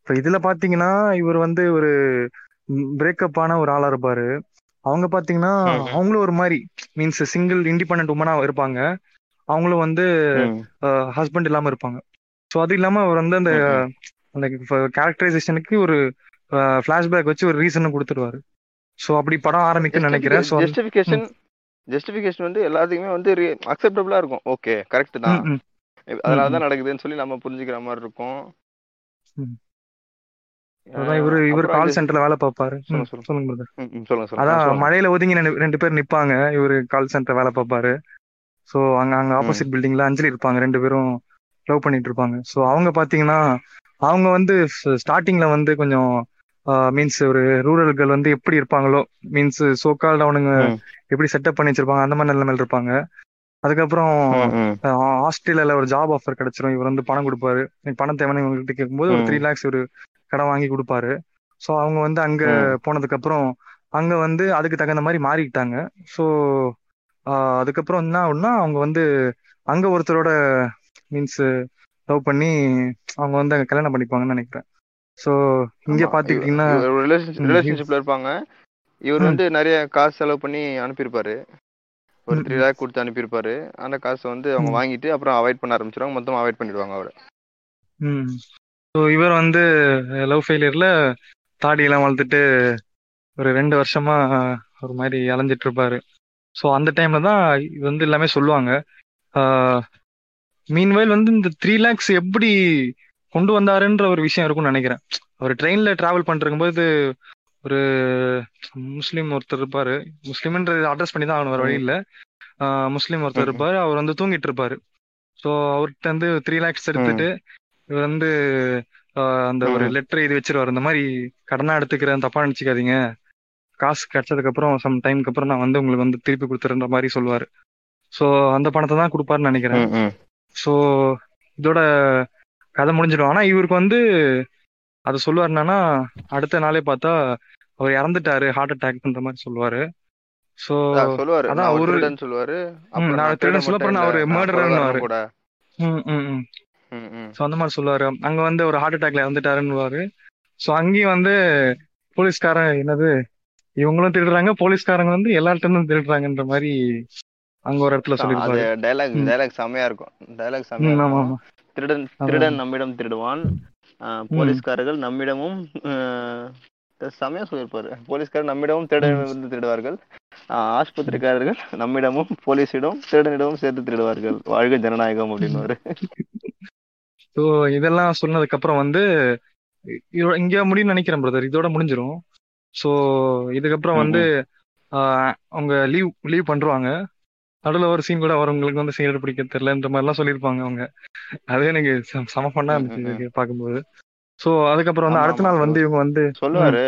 இப்ப இதுல பாத்தீங்கன்னா இவர் வந்து ஒரு பிரேக்கப் ஆன ஒரு ஆளா இருப்பாரு. அவங்க பாத்தீங்கன்னா. அவங்களும் ஒரு மாதிரி மீன்ஸ் சிங்கிள் இண்டிபெண்ட் உமனா இருப்பாங்க. அவங்களும் வந்து ஹஸ்பண்ட் இல்லாம இருப்பாங்க. ஸோ அது இல்லாம அவர் வந்து அந்த. அந்த கேரக்டரைசேஷனுக்கு ஒரு ஃபிளாஷ்பேக் வச்சு ஒரு ரீசனும் கொடுத்துருவாரு. ஸோ அப்படி படம் ஆரம்பிக்கும்னு நினைக்கிறேன். ஸோ ஜஸ்டிபிகேஷன் ஜஸ்டிபிகேஷன் வந்து எல்லாத்துக்குமே வந்து அக்செப்டபிளா இருக்கும். ஓகே கரெக்ட் தான். அதனால தான் நடக்குதுன்னு சொல்லி நம்ம புரிஞ்சுக்கிற மாதிரி இருக்கும். இவரு இவர் கால் சென்டர்ல வேலை பார்ப்பாரு. சொல்லுங்க, சொல்லுங்க. அதான். மழையில ஒதுங்கி ரெண்டு- ரெண்டு பேர் நிப்பாங்க. இவரு கால் சென்டர் வேலை பார்ப்பாரு. ஸோ அங்க அங்க ஆப்போசிட் பில்டிங்ல அஞ்சலி இருப்பாங்க. ரெண்டு பேரும் லவ் பண்ணிட்டு இருப்பாங்க. ஸோ அவங்க பாத்தீங்கன்னா அவங்க வந்து ஸ்டார்டிங்ல வந்து கொஞ்சம் மீன்ஸ் ஒரு ரூரல் கேர்ள் வந்து எப்படி இருப்பாங்களோ மீன்ஸ் சோக்கால் அவனுங்க. எப்படி செட்டப் பண்ணி வச்சிருப்பாங்க அந்த மாதிரி நிலைமையில இருப்பாங்க. அதுக்கப்புறம் ஆஸ்திரேலியால ஒரு ஜாப் ஆஃபர் கிடைச்சிரும். இவர் வந்து பணம் கொடுப்பாரு. பணம் தேவைன்னு இவங்ககிட்ட கேட்கும்போது ஒரு. த்ரீ லேக்ஸ் ஒரு கடன் வாங்கி கொடுப்பாரு. ஸோ அவங்க வந்து அங்க. போனதுக்கு அப்புறம் அங்க வந்து அதுக்கு தகுந்த மாதிரி மாறிக்கிட்டாங்க ஸோ அதுக்கப்புறம் என்ன ஆகும்னா அவங்க வந்து அங்க ஒருத்தரோட மீன்ஸ் லவ் பண்ணி அவங்க வந்து அங்க கல்யாணம் பண்ணிப்பாங்கன்னு நினைக்கிறேன். ஸோ இங்க. பாத்துக்கிட்டீங்கன்னா ரிலேஷன்ஷிப்ல இருப்பாங்க இவர். வந்து நிறைய காசு செலவு பண்ணி அனுப்பியிருப்பாரு ஒரு த்ரீ. லேக் கொடுத்து அனுப்பியிருப்பாரு அந்த காசை வந்து அவங்க. வாங்கிட்டு அப்புறம் அவாய்ட் பண்ண ஆரம்பிச்சிருவாங்க மொத்தமா அவாய்ட் பண்ணிடுவாங்க அவரை ம் ஸோ இவர் வந்து லவ் ஃபெயிலியர்ல தாடியெல்லாம் வளர்த்துட்டு ஒரு ரெண்டு வருஷமா ஒரு மாதிரி அலைஞ்சிட்டு இருப்பாரு ஸோ அந்த டைம்ல தான் இது வந்து எல்லாமே சொல்லுவாங்க மீன்வைல் வந்து இந்த த்ரீ லேக்ஸ் எப்படி கொண்டு வந்தாருன்ற ஒரு விஷயம் இருக்கும்னு நினைக்கிறேன். அவர் ட்ரெயின்ல டிராவல் பண்ணிருக்கும்போது ஒரு முஸ்லீம் ஒருத்தர் இருப்பாரு. முஸ்லீம்ன்றது அட்ரஸ் பண்ணி தான் ஆகணும் வேற வழி. இல்ல முஸ்லீம் ஒருத்தர். இருப்பாரு. அவர் வந்து தூங்கிட்டு இருப்பாரு. ஸோ அவர்கிட்ட வந்து த்ரீ லேக்ஸ் எடுத்துட்டு இவர் வந்து அந்த ஒரு. லெட்டர் இது வச்சிருவாரு. இந்த மாதிரி கடனா எடுத்துக்கிறேன் தப்பா நினைச்சுக்காதீங்க. காசு கிடைச்சதுக்கு அப்புறம் சம் டைம்க்கு அப்புறம் நான் வந்து உங்களுக்கு வந்து திருப்பி கொடுத்துறேன்ற மாதிரி சொல்லுவாரு. ஸோ அந்த பணத்தை தான் கொடுப்பாருன்னு நினைக்கிறேன். ஸோ இதோட கதை முடிஞ்சிடும். ஆனா இவருக்கு வந்து அதை சொல்லுவார் என்னன்னா அடுத்த நாளே பார்த்தா அவர் இறந்துட்டாரு ஹார்ட் அட்டாக்ன்ற மாதிரி சொல்லுவாரு. அதான் சொல்லுவாரு. அதான் திருடன் சொல்லுவாரு. நான் திருடன் சொல்ல மட்டும் அப்புறம் நான் இல்ல. ஒரு நான் murderer-ன்னு கொலைகாரனும் வாரு. கூட. ம் ம். ஸோ அந்த மாதிரி சொல்லுவாரு. அங்க வந்து ஒரு ஹார்ட் அட்டாக்ல இறந்துட்டாருன்னுவாரு. ஸோ அங்கேயும் வந்து போலீஸ்காரன் என்னது? இவங்களும் திருடுறாங்க போலீஸ்காரங்க வந்து எல்லார்ட்ட இருந்தும் திருடுறாங்கன்ற மாதிரி அங்க ஒரு இடத்துல டைலாக் ம். டைலாக் செமையா இருக்கும். டைலாக் செமையா திருடன். திருடன் நம்மிடம் திருடுவான். போலீஸ்காரர்கள் நம்மிடமும் செமையா சொல்லியிருப்பாரு. போலீஸ்காரர் நம்மிடமும் திருடனிடம் திருடுவார்கள். ஆஸ்பத்திரிக்காரர்கள் நம்மிடமும் போலீஸிடம் திருடனிடமும் சேர்த்து திருடுவார்கள். வாழ்க ஜனநாயகம் அப்படின்னுவாரு. ஸோ இதெல்லாம் சொன்னதுக்கு அப்புறம் வந்து இங்க முடியும்னு நினைக்கிறேன் பிரதர் இதோட முடிஞ்சிரும். ஸோ இதுக்கப்புறம் வந்து அவங்க லீவ் லீவ் பண்றாங்க நடுவில் ஒரு சீன் கூட வரவங்களுக்கு வந்து சிகரெட் பிடிக்க தெரியலன்ற மாதிரிலாம் சொல்லியிருப்பாங்க அவங்க. அது எனக்கு செம- ம், இருந்துச்சு பார்க்கும்போது. ஸோ அதுக்கப்புறம் வந்து அடுத்த நாள் வந்து இவங்க வந்து சொல்லுவாரு.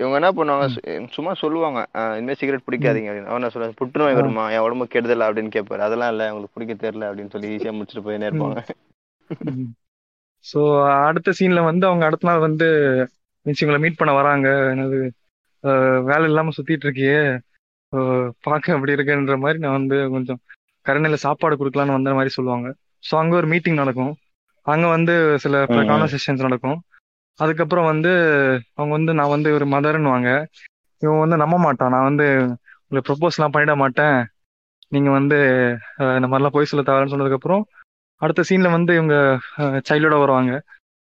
இவங்க என்ன பண்ணுவாங்க சும்மா சொல்லுவாங்க ஆஹ் இனிமே சிகரெட் பிடிக்காதீங்க அப்படின்னு. அவன் சொல்லுவாங்க புற்றுநோய் வருமா? என் உடம்பு கெடுதல்? அப்படின்னு கேட்பாரு அதெல்லாம் இல்ல உங்களுக்கு பிடிக்க தெரியல அப்படின்னு சொல்லி ஈஸியா முடிச்சுட்டு போயினே இருப்பாங்க. ஸோ அடுத்த சீன்ல வந்து அவங்க அடுத்த நாள் வந்து மீன்ஸ் இவங்களை மீட் பண்ண வராங்க. என்னது வேலை இல்லாம சுத்திட்டு இருக்கியே. பார்க்க அப்படி இருக்குன்ற மாதிரி நான் வந்து கொஞ்சம் கருணையில சாப்பாடு கொடுக்கலான்னு வந்த மாதிரி சொல்லுவாங்க. ஸோ அங்க ஒரு மீட்டிங் நடக்கும். அங்க வந்து சில. கான்வர்சேஷன்ஸ் நடக்கும். அதுக்கப்புறம் வந்து அவங்க வந்து நான் வந்து ஒரு மதர்ன்னுவாங்க இவன் வந்து நம்ப மாட்டான். நான் வந்து உங்களுக்கு ப்ரொப்போஸ்லாம் பண்ணிட மாட்டேன். நீங்க வந்து இந்த மாதிரிலாம் போய் சொல்ல தேவைன்னு சொன்னதுக்கு அப்புறம் அடுத்த சீன்ல வந்து இவங்க சைல்டோட வருவாங்க.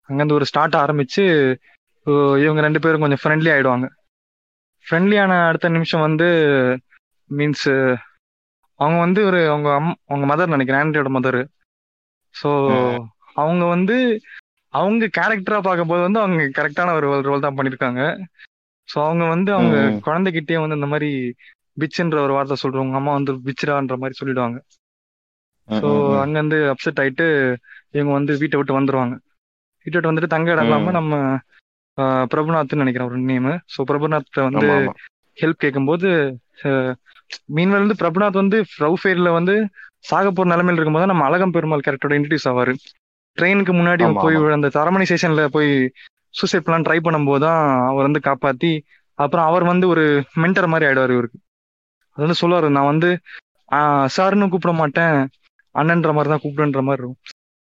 அங்கேருந்து ஒரு ஸ்டார்ட் ஆரம்பிச்சு அஹ், இவங்க ரெண்டு பேரும் கொஞ்சம் ஃப்ரெண்ட்லி ஆயிடுவாங்க. ஃப்ரெண்ட்லியான அடுத்த நிமிஷம் வந்து மீன்ஸ் அவங்க வந்து ஒரு அவங்க அம் அவங்க மதர் நினைக்கிறேன் ஆண்ட்ரியோட மதர் ஸோ அவங்க வந்து அவங்க கேரக்டரா பார்க்கும்போது வந்து அவங்க கரெக்டான ஒரு ரோல் தான் பண்ணியிருக்காங்க ஸோ அவங்க வந்து அவங்க. குழந்தைகிட்டே வந்து இந்த மாதிரி பிச்சுன்ற ஒரு வார்த்தை சொல்றவங்க அம்மா வந்து பிச்சுடான்ற மாதிரி சொல்லிடுவாங்க ஸோ. அங்கேருந்து அப்செட் ஆயிட்டு இவங்க வந்து வீட்டை விட்டு வந்துருவாங்க வீட்டை விட்டு வந்துட்டு தங்க இடம் இல்லாம ம். நம்ம பிரபுநாத்னு நினைக்கிறேன் ஒரு நேம் ஸோ பிரபுநாத் வந்து ஹெல்ப் கேட்கும்போது மீன்வேல் வந்து பிரபுநாத் வந்து லவ் ஃபேர்ல வந்து சாக போற நிலைமையில இருக்கும்போது நம்ம அழகம் பெருமாள் கேரக்டரோட இன்ட்ரடியூஸ் ஆவாரு. ட்ரெயினுக்கு முன்னாடி போய் அந்த தரமணி ஸ்டேஷன்ல போய் சூசைட் பிளான் ட்ரை பண்ணும்போது தான் அவர் வந்து காப்பாத்தி அப்புறம் அவர் வந்து ஒரு மென்டர் மாதிரி ஆயிடுவார் இவருக்கு. அது வந்து சொல்லுவாரு நான் வந்து சார்னு கூப்பிட மாட்டேன். அண்ணன்ற மாதிரி தான் கூப்பிடுன்ற மாதிரி இருக்கும்.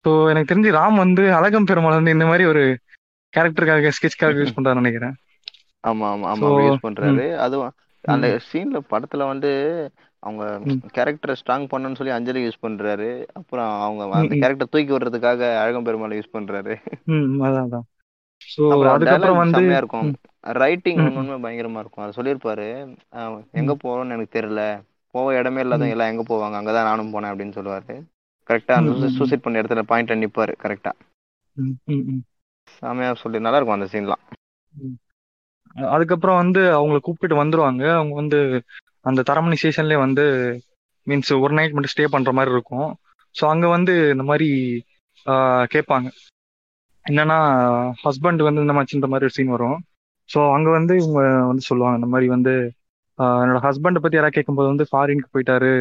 ஸோ எனக்கு தெரிஞ்சு ராம் வந்து அழகம் பெருமாள் வந்து இந்த மாதிரி ஒரு கேரக்டருக்காக ஸ்கெட்ச்காக யூஸ் பண்றாரு நினைக்கிறேன். ஆமா ஆமா ஆமா யூஸ் பண்றாரு. அதுவும் அந்த சீன்ல படத்துல வந்து அவங்க கேரக்டரை ஸ்ட்ராங் பண்ணணும்னு சொல்லி அஞ்சலி யூஸ் பண்றாரு. அப்புறம் அவங்க அந்த கேரக்டர் தூக்கி விடுறதுக்காக அழகம் பெருமாளை யூஸ் பண்றாரு. ம் அதான் அப்புறம் அதுக்கப்புறம் வந்து இருக்கும். ரைட்டிங் ஒண்ணுமே பயங்கரமா இருக்கும். அதை சொல்லியிருப்பாரு. எங்க போறோம்னு எனக்கு தெரியல. போக இடமே ம். இல்லாதவங்க எல்லாம் எங்க போவாங்க? அங்கதான் நானும் போனேன் அப்படின்னு சொல்லுவாரு. கரெக்டா அந்த சூசைட் பண்ண இடத்துல பாயிண்ட்ல நிப்பாரு. கரெக்டா ம் செம்மையா சொல்லி நல்லா இருக்கும் அந்த சீன்லாம் அதுக்கப்புறம் வந்து அவங்கள கூப்பிட்டு வந்துருவாங்க. அவங்க வந்து அந்த தரமணி ஸ்டேஷன்லேயே வந்து மீன்ஸ் ஒரு நைட் மட்டும் ஸ்டே பண்ற மாதிரி இருக்கும். ஸோ அங்க வந்து இந்த மாதிரி ஆஹ், கேட்பாங்க. என்னன்னா ஹஸ்பண்ட் வந்து இந்த மாதிரின்ற மாதிரி ஒரு சீன் வரும். ஸோ அங்க வந்து இவங்க வந்து சொல்லுவாங்க இந்த மாதிரி வந்து என்னோட ஹஸ்பண்டை பத்தி யாராவது கேட்கும்போது வந்து ஃபாரினுக்கு போயிட்டாரு.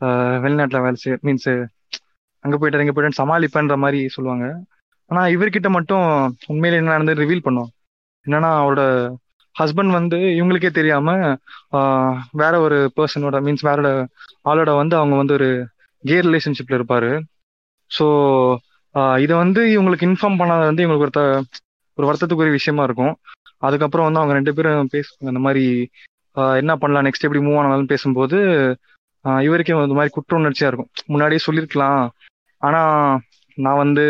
ஆஹ், வேலை செய்ய மீன்ஸ் அங்க போயிட்டாரு இங்கே போயிட்டாரு சமாளிப்பேன்ற மாதிரி சொல்லுவாங்க. ஆனா இவர்கிட்ட மட்டும் உண்மையில என்ன நடந்தது ரிவீல் பண்ணுவோம் என்னன்னா அவரோட ஹஸ்பண்ட் வந்து இவங்களுக்கே தெரியாம வேற ஒரு பர்சனோட மீன்ஸ் வேற ஆளோட வந்து அவங்க வந்து ஒரு கே ரிலேஷன்ஷிப்ல இருப்பாரு. ஸோ இதை வந்து இவங்களுக்கு இன்ஃபார்ம் பண்ணாத வந்து இவங்களுக்கு ஒரு ஒரு வருத்தத்துக்குரிய விஷயமா இருக்கும். அதுக்கப்புறம் வந்து அவங்க ரெண்டு பேரும் பேசுவாங்க இந்த மாதிரி என்ன பண்ணலாம் நெக்ஸ்ட் எப்படி மூவ் ஆனாலும் பேசும்போது இவருக்கே இந்த மாதிரி குற்ற உணர்ச்சியா இருக்கும். முன்னாடியே சொல்லியிருக்கலாம் ஆனா நான் வந்து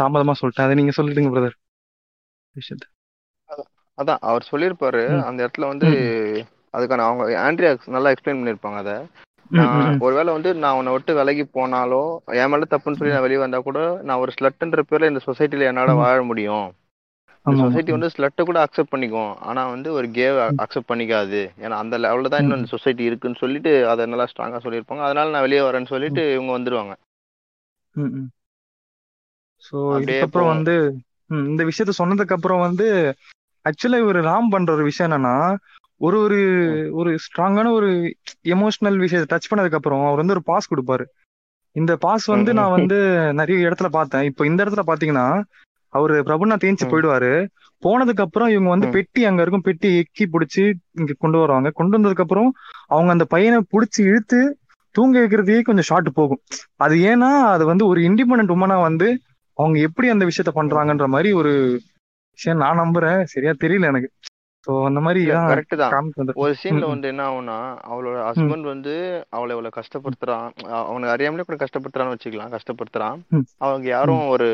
தாமதமா சொல்லிட்டேன். அதை நீங்க சொல்லிடுங்க பிரதர் விஷயத்த. அதான் அவர் சொல்லியிருப்பாரு. அந்த இடத்துல வந்து அதுக்கான அவங்க ஆண்ட்ரியா நல்லா எக்ஸ்பிளைன் பண்ணியிருப்பாங்க அதை. ஒருவேளை வந்து நான் உன்னை விட்டு விலகி போனாலோ என் மேல தப்புன்னு சொல்லி நான் வெளியே வந்தா கூட நான் ஒரு ஸ்லட்டுன்ற பேர்ல இந்த சொசைட்டில என்னால. வாழ முடியும். சொசைட்டி வந்து ஸ்லட்டை கூட அக்செப்ட் பண்ணிக்கும். ஆனா வந்து ஒரு கேவ் அக்செப்ட் பண்ணிக்காது. ஏன்னா அந்த லெவல்ல தான் இன்னும் சொசைட்டி இருக்குன்னு சொல்லிட்டு அதை நல்லா ஸ்ட்ராங்கா சொல்லியிருப்பாங்க. அதனால நான் வெளியே வரேன்னு சொல்லிட்டு இவங்க வந்துருவாங்க. அப்படியே இதுக்கப்புறம் வந்து இந்த விஷயத்த சொன்னதுக்கு அப்புறம் வந்து ஆக்சுவலா இவர் ராம் பண்ற ஒரு விஷயம் என்னன்னா ஒரு ஒரு ஒரு ஸ்ட்ராங்கான ஒரு எமோஷனல் விஷயத்தை டச் பண்ணதுக்கு அப்புறம் அவர் வந்து ஒரு பாஸ் கொடுப்பாரு. இந்த பாஸ் வந்து நான் வந்து நிறைய இடத்துல பார்த்தேன். இப்போ இந்த இடத்துல பாத்தீங்கன்னா அவரு பிரபுநாத் தேஞ்சு போயிடுவாரு. போனதுக்கு அப்புறம் இவங்க வந்து பெட்டி அங்க இருக்கும் பெட்டி எக்கி பிடிச்சி இங்க கொண்டு வருவாங்க. கொண்டு வந்ததுக்கு அப்புறம் அவங்க அந்த பையனை பிடிச்சி இழுத்து தூங்க வைக்கிறதுக்கே கொஞ்சம் ஷார்ட் போகும். அது ஏன்னா அது வந்து ஒரு இண்டிபெண்டன்ட் உமனா வந்து அவங்க எப்படி அந்த விஷயத்த பண்றாங்கன்ற மாதிரி ஒரு விஷயம் நான் நம்புறேன். சரியா தெரியல எனக்கு. ஸோ அந்த மாதிரி கரெக்ட் தான். ஒரு சீன்ல வந்து என்ன ஆகும்னா அவளோட ஹஸ்பண்ட் வந்து அவளை இவ்வளவு கஷ்டப்படுத்துறான். அவனுக்கு அறியாமலே கூட கஷ்டப்படுத்துறான்னு வச்சுக்கலாம் கஷ்டப்படுத்துறான். அவங்க யாரும் ஒரு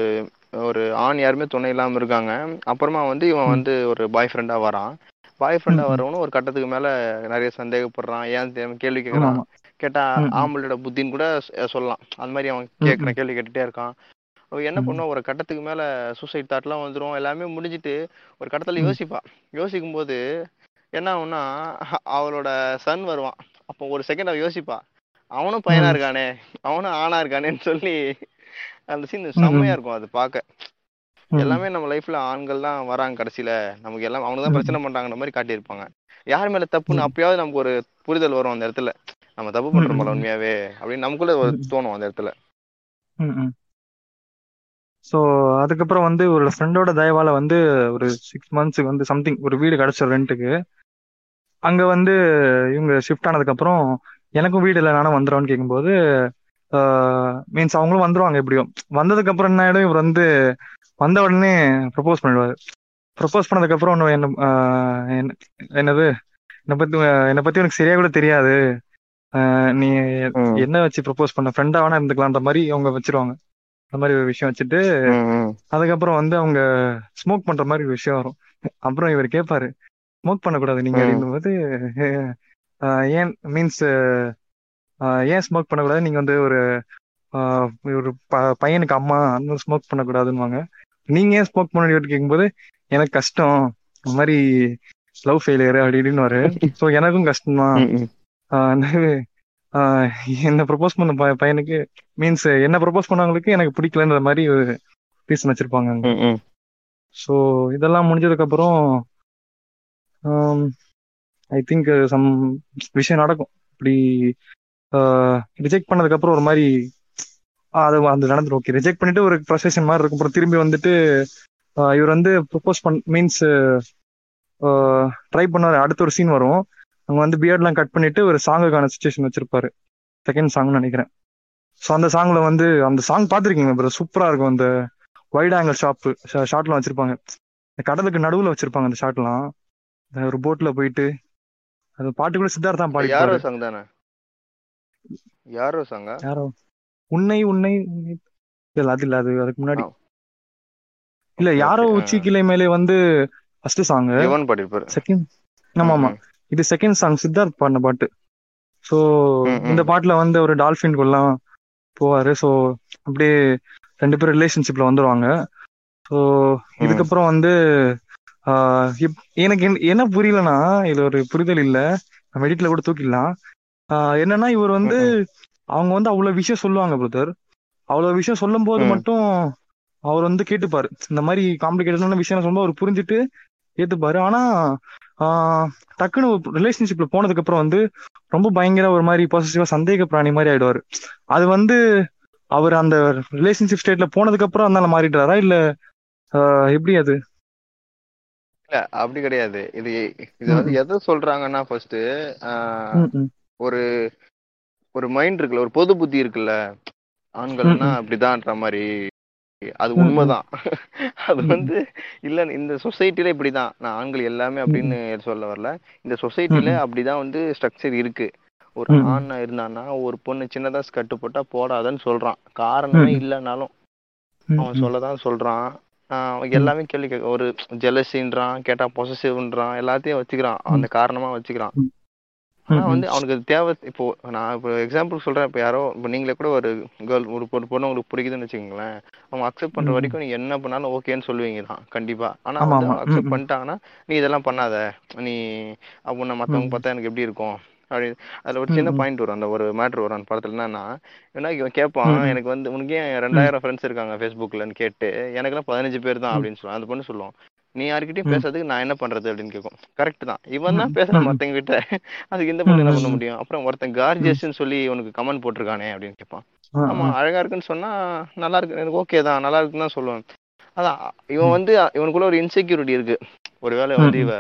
ஒரு ஆண் யாருமே துணை இல்லாம இருக்காங்க. அப்புறமா வந்து இவன் வந்து ஒரு பாய் ஃப்ரெண்டா வரான் பாய் ஃப்ரெண்டா. வரவனும் ஒரு கட்டத்துக்கு மேல நிறைய சந்தேகப்படுறான். ஏன் கேள்வி ஆமா கேட்டா ஆம்பளோட புத்தின்னு கூட சொல்லலாம். அது மாதிரி அவன் ம், கேள்வி கேட்டுட்டே இருக்கான். என்ன ம், பண்ணுவா? ஒரு கட்டத்துக்கு மேல சூசைட் தாட்லாம் வந்துரும். எல்லாமே முடிஞ்சிட்டு ஒரு கட்டத்துல யோசிப்பா. யோசிக்கும் போது என்ன ஆகும்னா அவளோட சன் வருவான் அப்போ ஒரு செகண்ட் அவ யோசிப்பா. அவனும் பையனா இருக்கானே. அவனும் ஆணா இருக்கானேன்னு சொல்லி அந்த சீன் செம்மையா இருக்கும் அது பார்க்க. எல்லாமே நம்ம லைஃப்ல ஆண்கள் தான் வராங்க கடைசியில. நமக்கு எல்லாம் அவனுக்கு தான் பிரச்சனை பண்றாங்கன்ற மாதிரி காட்டியிருப்பாங்க. யார் மேல தப்புன்னு அப்பயாவது நமக்கு ஒரு புரிதல் வரும் அந்த இடத்துல. நம்ம தப்பு பண்றோம் உண்மையாவே அப்படின்னு நமக்குள்ள ஒரு தோணும் அந்த இடத்துல. ஸோ அதுக்கப்புறம் வந்து ஒரு ஃப்ரெண்டோட தயவால வந்து ஒரு சிக்ஸ் மந்த்ஸுக்கு வந்து சம்திங் ஒரு வீடு கிடைச்ச ரெண்ட்டுக்கு அங்க வந்து இவங்க ஷிஃப்ட் ஆனதுக்கு அப்புறம் எனக்கும் வீடு இல்லை நானும் வந்துடும்னு கேட்கும்போது மீன்ஸ் அவங்களும் வந்துருவாங்க எப்படியும் வந்ததுக்கு அப்புறம் என்ன ஆயிடும் இவர் வந்து வந்த உடனே ப்ரப்போஸ் பண்ணிடுவாரு. ப்ரப்போஸ் பண்ணதுக்கு அப்புறம் இன்னும் என்ன என்னது? என்னை பத்தி என்னை பத்தி உனக்கு சரியா கூட தெரியாது. நீ என்ன வச்சு ப்ரப்போஸ் பண்ண ஃப்ரெண்டா வேணா இருந்துக்கலான்ற மாதிரி அவங்க வச்சிருவாங்க. அந்த மாதிரி ஒரு விஷயம் வச்சுட்டு அதுக்கப்புறம் வந்து அவங்க ஸ்மோக் பண்ற மாதிரி ஒரு விஷயம் வரும். அப்புறம் இவர் கேட்பாரு ஸ்மோக் பண்ணக்கூடாது நீங்க அப்படின்னும் போது ஏன் மீன்ஸ் ஏன் ஸ்மோக் பண்ணக்கூடாது? நீங்க வந்து ஒரு ஒரு ப- பையனுக்கு அம்மா அந்த ஸ்மோக் பண்ணக்கூடாதுன்னுவாங்க. நீங்க ஏன் ஸ்மோக் பண்ண கேட்கும்போது எனக்கு கஷ்டம் இந்த மாதிரி லவ் ஃபெயிலியர் அப்படி இப்படின்னு ஸோ எனக்கும் கஷ்டம்தான். ம் என்ன ப்ரப்போஸ் பண்ண ப- பையனுக்கு மீன்ஸ் என்ன ப்ரப்போஸ் பண்ணவங்களுக்கு எனக்கு பிடிக்கலன்ற மாதிரி ஒரு ரீசன் வச்சிருப்பாங்க ஸோ இதெல்லாம் முடிஞ்சதுக்கு அப்புறம் ஐ திங்க் சம் விஷயம் நடக்கும். இப்படி ரிஜெக்ட் பண்ணதுக்கு அப்புறம் ஒரு மாதிரி அது அது நடந்துரும். ஓகே ரிஜெக்ட் பண்ணிட்டு ஒரு ப்ரொசேஷன் மாதிரி இருக்கும். அப்புறம் திரும்பி வந்துட்டு இவர் வந்து ப்ரப்போஸ் பண் மீன்ஸ் ட்ரை பண்ணாரு. அடுத்த ஒரு சீன் வரும். அவங்க வந்து பியர்ட்லாம் கட் பண்ணிட்டு ஒரு சாங்குக்கான சுச்சுவேஷன் வச்சிருப்பாரு. செகண்ட் சாங்னு நினைக்கிறேன். ஸோ அந்த சாங்ல வந்து அந்த சாங் பார்த்துருக்கீங்க ப்ரோ சூப்பரா இருக்கும் அந்த வைட் ஆங்கிள் ஷாப் ஷாட்லாம் வச்சிருப்பாங்க. கடலுக்கு நடுவுல வச்சிருப்பாங்க அந்த ஷாட்லாம் ஒரு போட்ல போயிட்டு அது பாட்டு கூட சித்தார்த்தா யாரோ பாடிப்பாரு சாங் தானே? யாரோ சாங்கா யாரோ? உன்னை உன்னை இல்ல அது இல்ல அது அதுக்கு முன்னாடி. இல்ல யாரோ உச்சி கிளை மேலே வந்து ஃபர்ஸ்ட் சாங் யுவன் பாடியிருப்பாரு. செகண்ட் ஆமா ஆமா. இது செகண்ட் சாங் சித்தார்த் பாடின பாட்டு. ஸோ இந்த பாட்டுல வந்து ஒரு டால்ஃபின் கொல்லாம் போவாரு. ஸோ அப்படியே ரெண்டு பேரும் ரிலேஷன்ஷிப்ல வந்துருவாங்க. ஸோ இதுக்கப்புறம் வந்து எனக்கு என்ன புரியலன்னா இது ஒரு புரிதல் இல்ல. நம்ம எடிட்ல கூட தூக்கிடலாம். ஆஹ் என்னன்னா இவர் வந்து அவங்க வந்து அவ்வளவு விஷயம் சொல்லுவாங்க பிரதர் அவ்வளவு விஷயம் சொல்லும் போது மட்டும் அவர் வந்து கேட்டுப்பாரு. இந்த மாதிரி காம்ப்ளிகேட்டடான விஷயம் சொல்லும்போது அவர் புரிஞ்சுட்டு ஏத்துப்பாரு. ஆனா டக்குன்னு ரிலேஷன்ஷிப்ல போனதுக்கு அப்புறம் வந்து ரொம்ப பயங்கர ஒரு மாதிரி பாசிட்டிவா சந்தேக பிராணி மாதிரி ஆயிடுவாரு. அது வந்து அவர் அந்த ரிலேஷன்ஷிப் ஸ்டேட்ல போனதுக்கு அப்புறம் அதனால மாறிடுறாரா? இல்ல எப்படி அது? இல்ல அப்படி கிடையாது. இது இது வந்து எதை சொல்றாங்கன்னா ஃபர்ஸ்ட் ஒரு ஒரு மைண்ட் இருக்குல்ல ஒரு பொது புத்தி இருக்குல்ல ஆண்கள்னா அப்படிதான்ற மாதிரி அது உண்மைதான். அது வந்து இல்ல இந்த சொசைட்டில இப்படிதான். நான் ஆண்கள் எல்லாமே அப்படின்னு சொல்ல வரல. இந்த சொசைட்டில அப்படிதான் வந்து ஸ்ட்ரக்சர் இருக்கு. ஒரு ஆண் இருந்தான்னா ஒரு பொண்ணு சின்னதா ஸ்கர்ட் போட்டா போடாதன்னு சொல்றான். காரணமே இல்லைனாலும் அவன் சொல்லதான் சொல்றான். எல்லாமே கேள்வி கேட்க ஒரு ஜெலசின்றான் கேட்டா பொசசிவ்ன்றான் எல்லாத்தையும் வச்சுக்கிறான். அந்த காரணமா வச்சுக்கிறான். ஆனா வந்து அவனுக்கு தேவை. இப்போ நான் இப்போ எக்ஸாம்பிள் சொல்றேன். இப்போ யாரோ இப்போ நீங்களே கூட ஒரு கேர்ள் ஒரு பொண்ணு பொண்ணு உங்களுக்கு பிடிக்குதுன்னு வச்சுக்கோங்களேன். அவங்க அக்செப்ட் பண்ற. வரைக்கும் நீங்க என்ன பண்ணாலும் ஓகேன்னு சொல்லுவீங்க தான். கண்டிப்பா. ஆனா அவங்க அக்செப்ட் பண்ணிட்டாங்கன்னா நீ இதெல்லாம் பண்ணாத. நீ உன்னை மத்தவங்க பார்த்தா எனக்கு எப்படி இருக்கும்? அப்படி. அதுல ஒரு சின்ன பாயிண்ட் வரும். அந்த ஒரு மேட்ரு வரும் அந்த படத்துல என்னன்னா ஏன்னா இவன் கேட்பான் எனக்கு வந்து உனக்கு ஏன் ரெண்டாயிரம் ஃப்ரெண்ட்ஸ் இருக்காங்க ஃபேஸ்புக்லன்னு கேட்டு எனக்கெல்லாம் பதினஞ்சு பேர் தான் அப்படின்னு சொல்லுவான். அந்த பொண்ணு சொல்லுவோம் நீ யார்கிட்டயும் ம், பேசுறதுக்கு நான் என்ன பண்றது அப்படின்னு கேட்கும் கரெக்ட் தான். இவன் தான் பேசுறான் மத்தவங்க கிட்ட. அதுக்கு இந்த பொண்ணு என்ன பண்ண முடியும்? அப்புறம் ஒருத்தன் கார்ஜியஸ்ன்னு சொல்லி உனக்கு கமெண்ட் போட்டிருக்கானே அப்படின்னு கேட்பான் ஆமா அழகா இருக்குன்னு சொன்னா நல்லா இருக்கு. எனக்கு ஓகே தான். நல்லா இருக்குன்னு தான் சொல்லுவேன். அதான் இவன் வந்து இவனுக்குள்ள ஒரு இன்செக்யூரிட்டி இருக்கு. ஒருவேளை வந்து இவ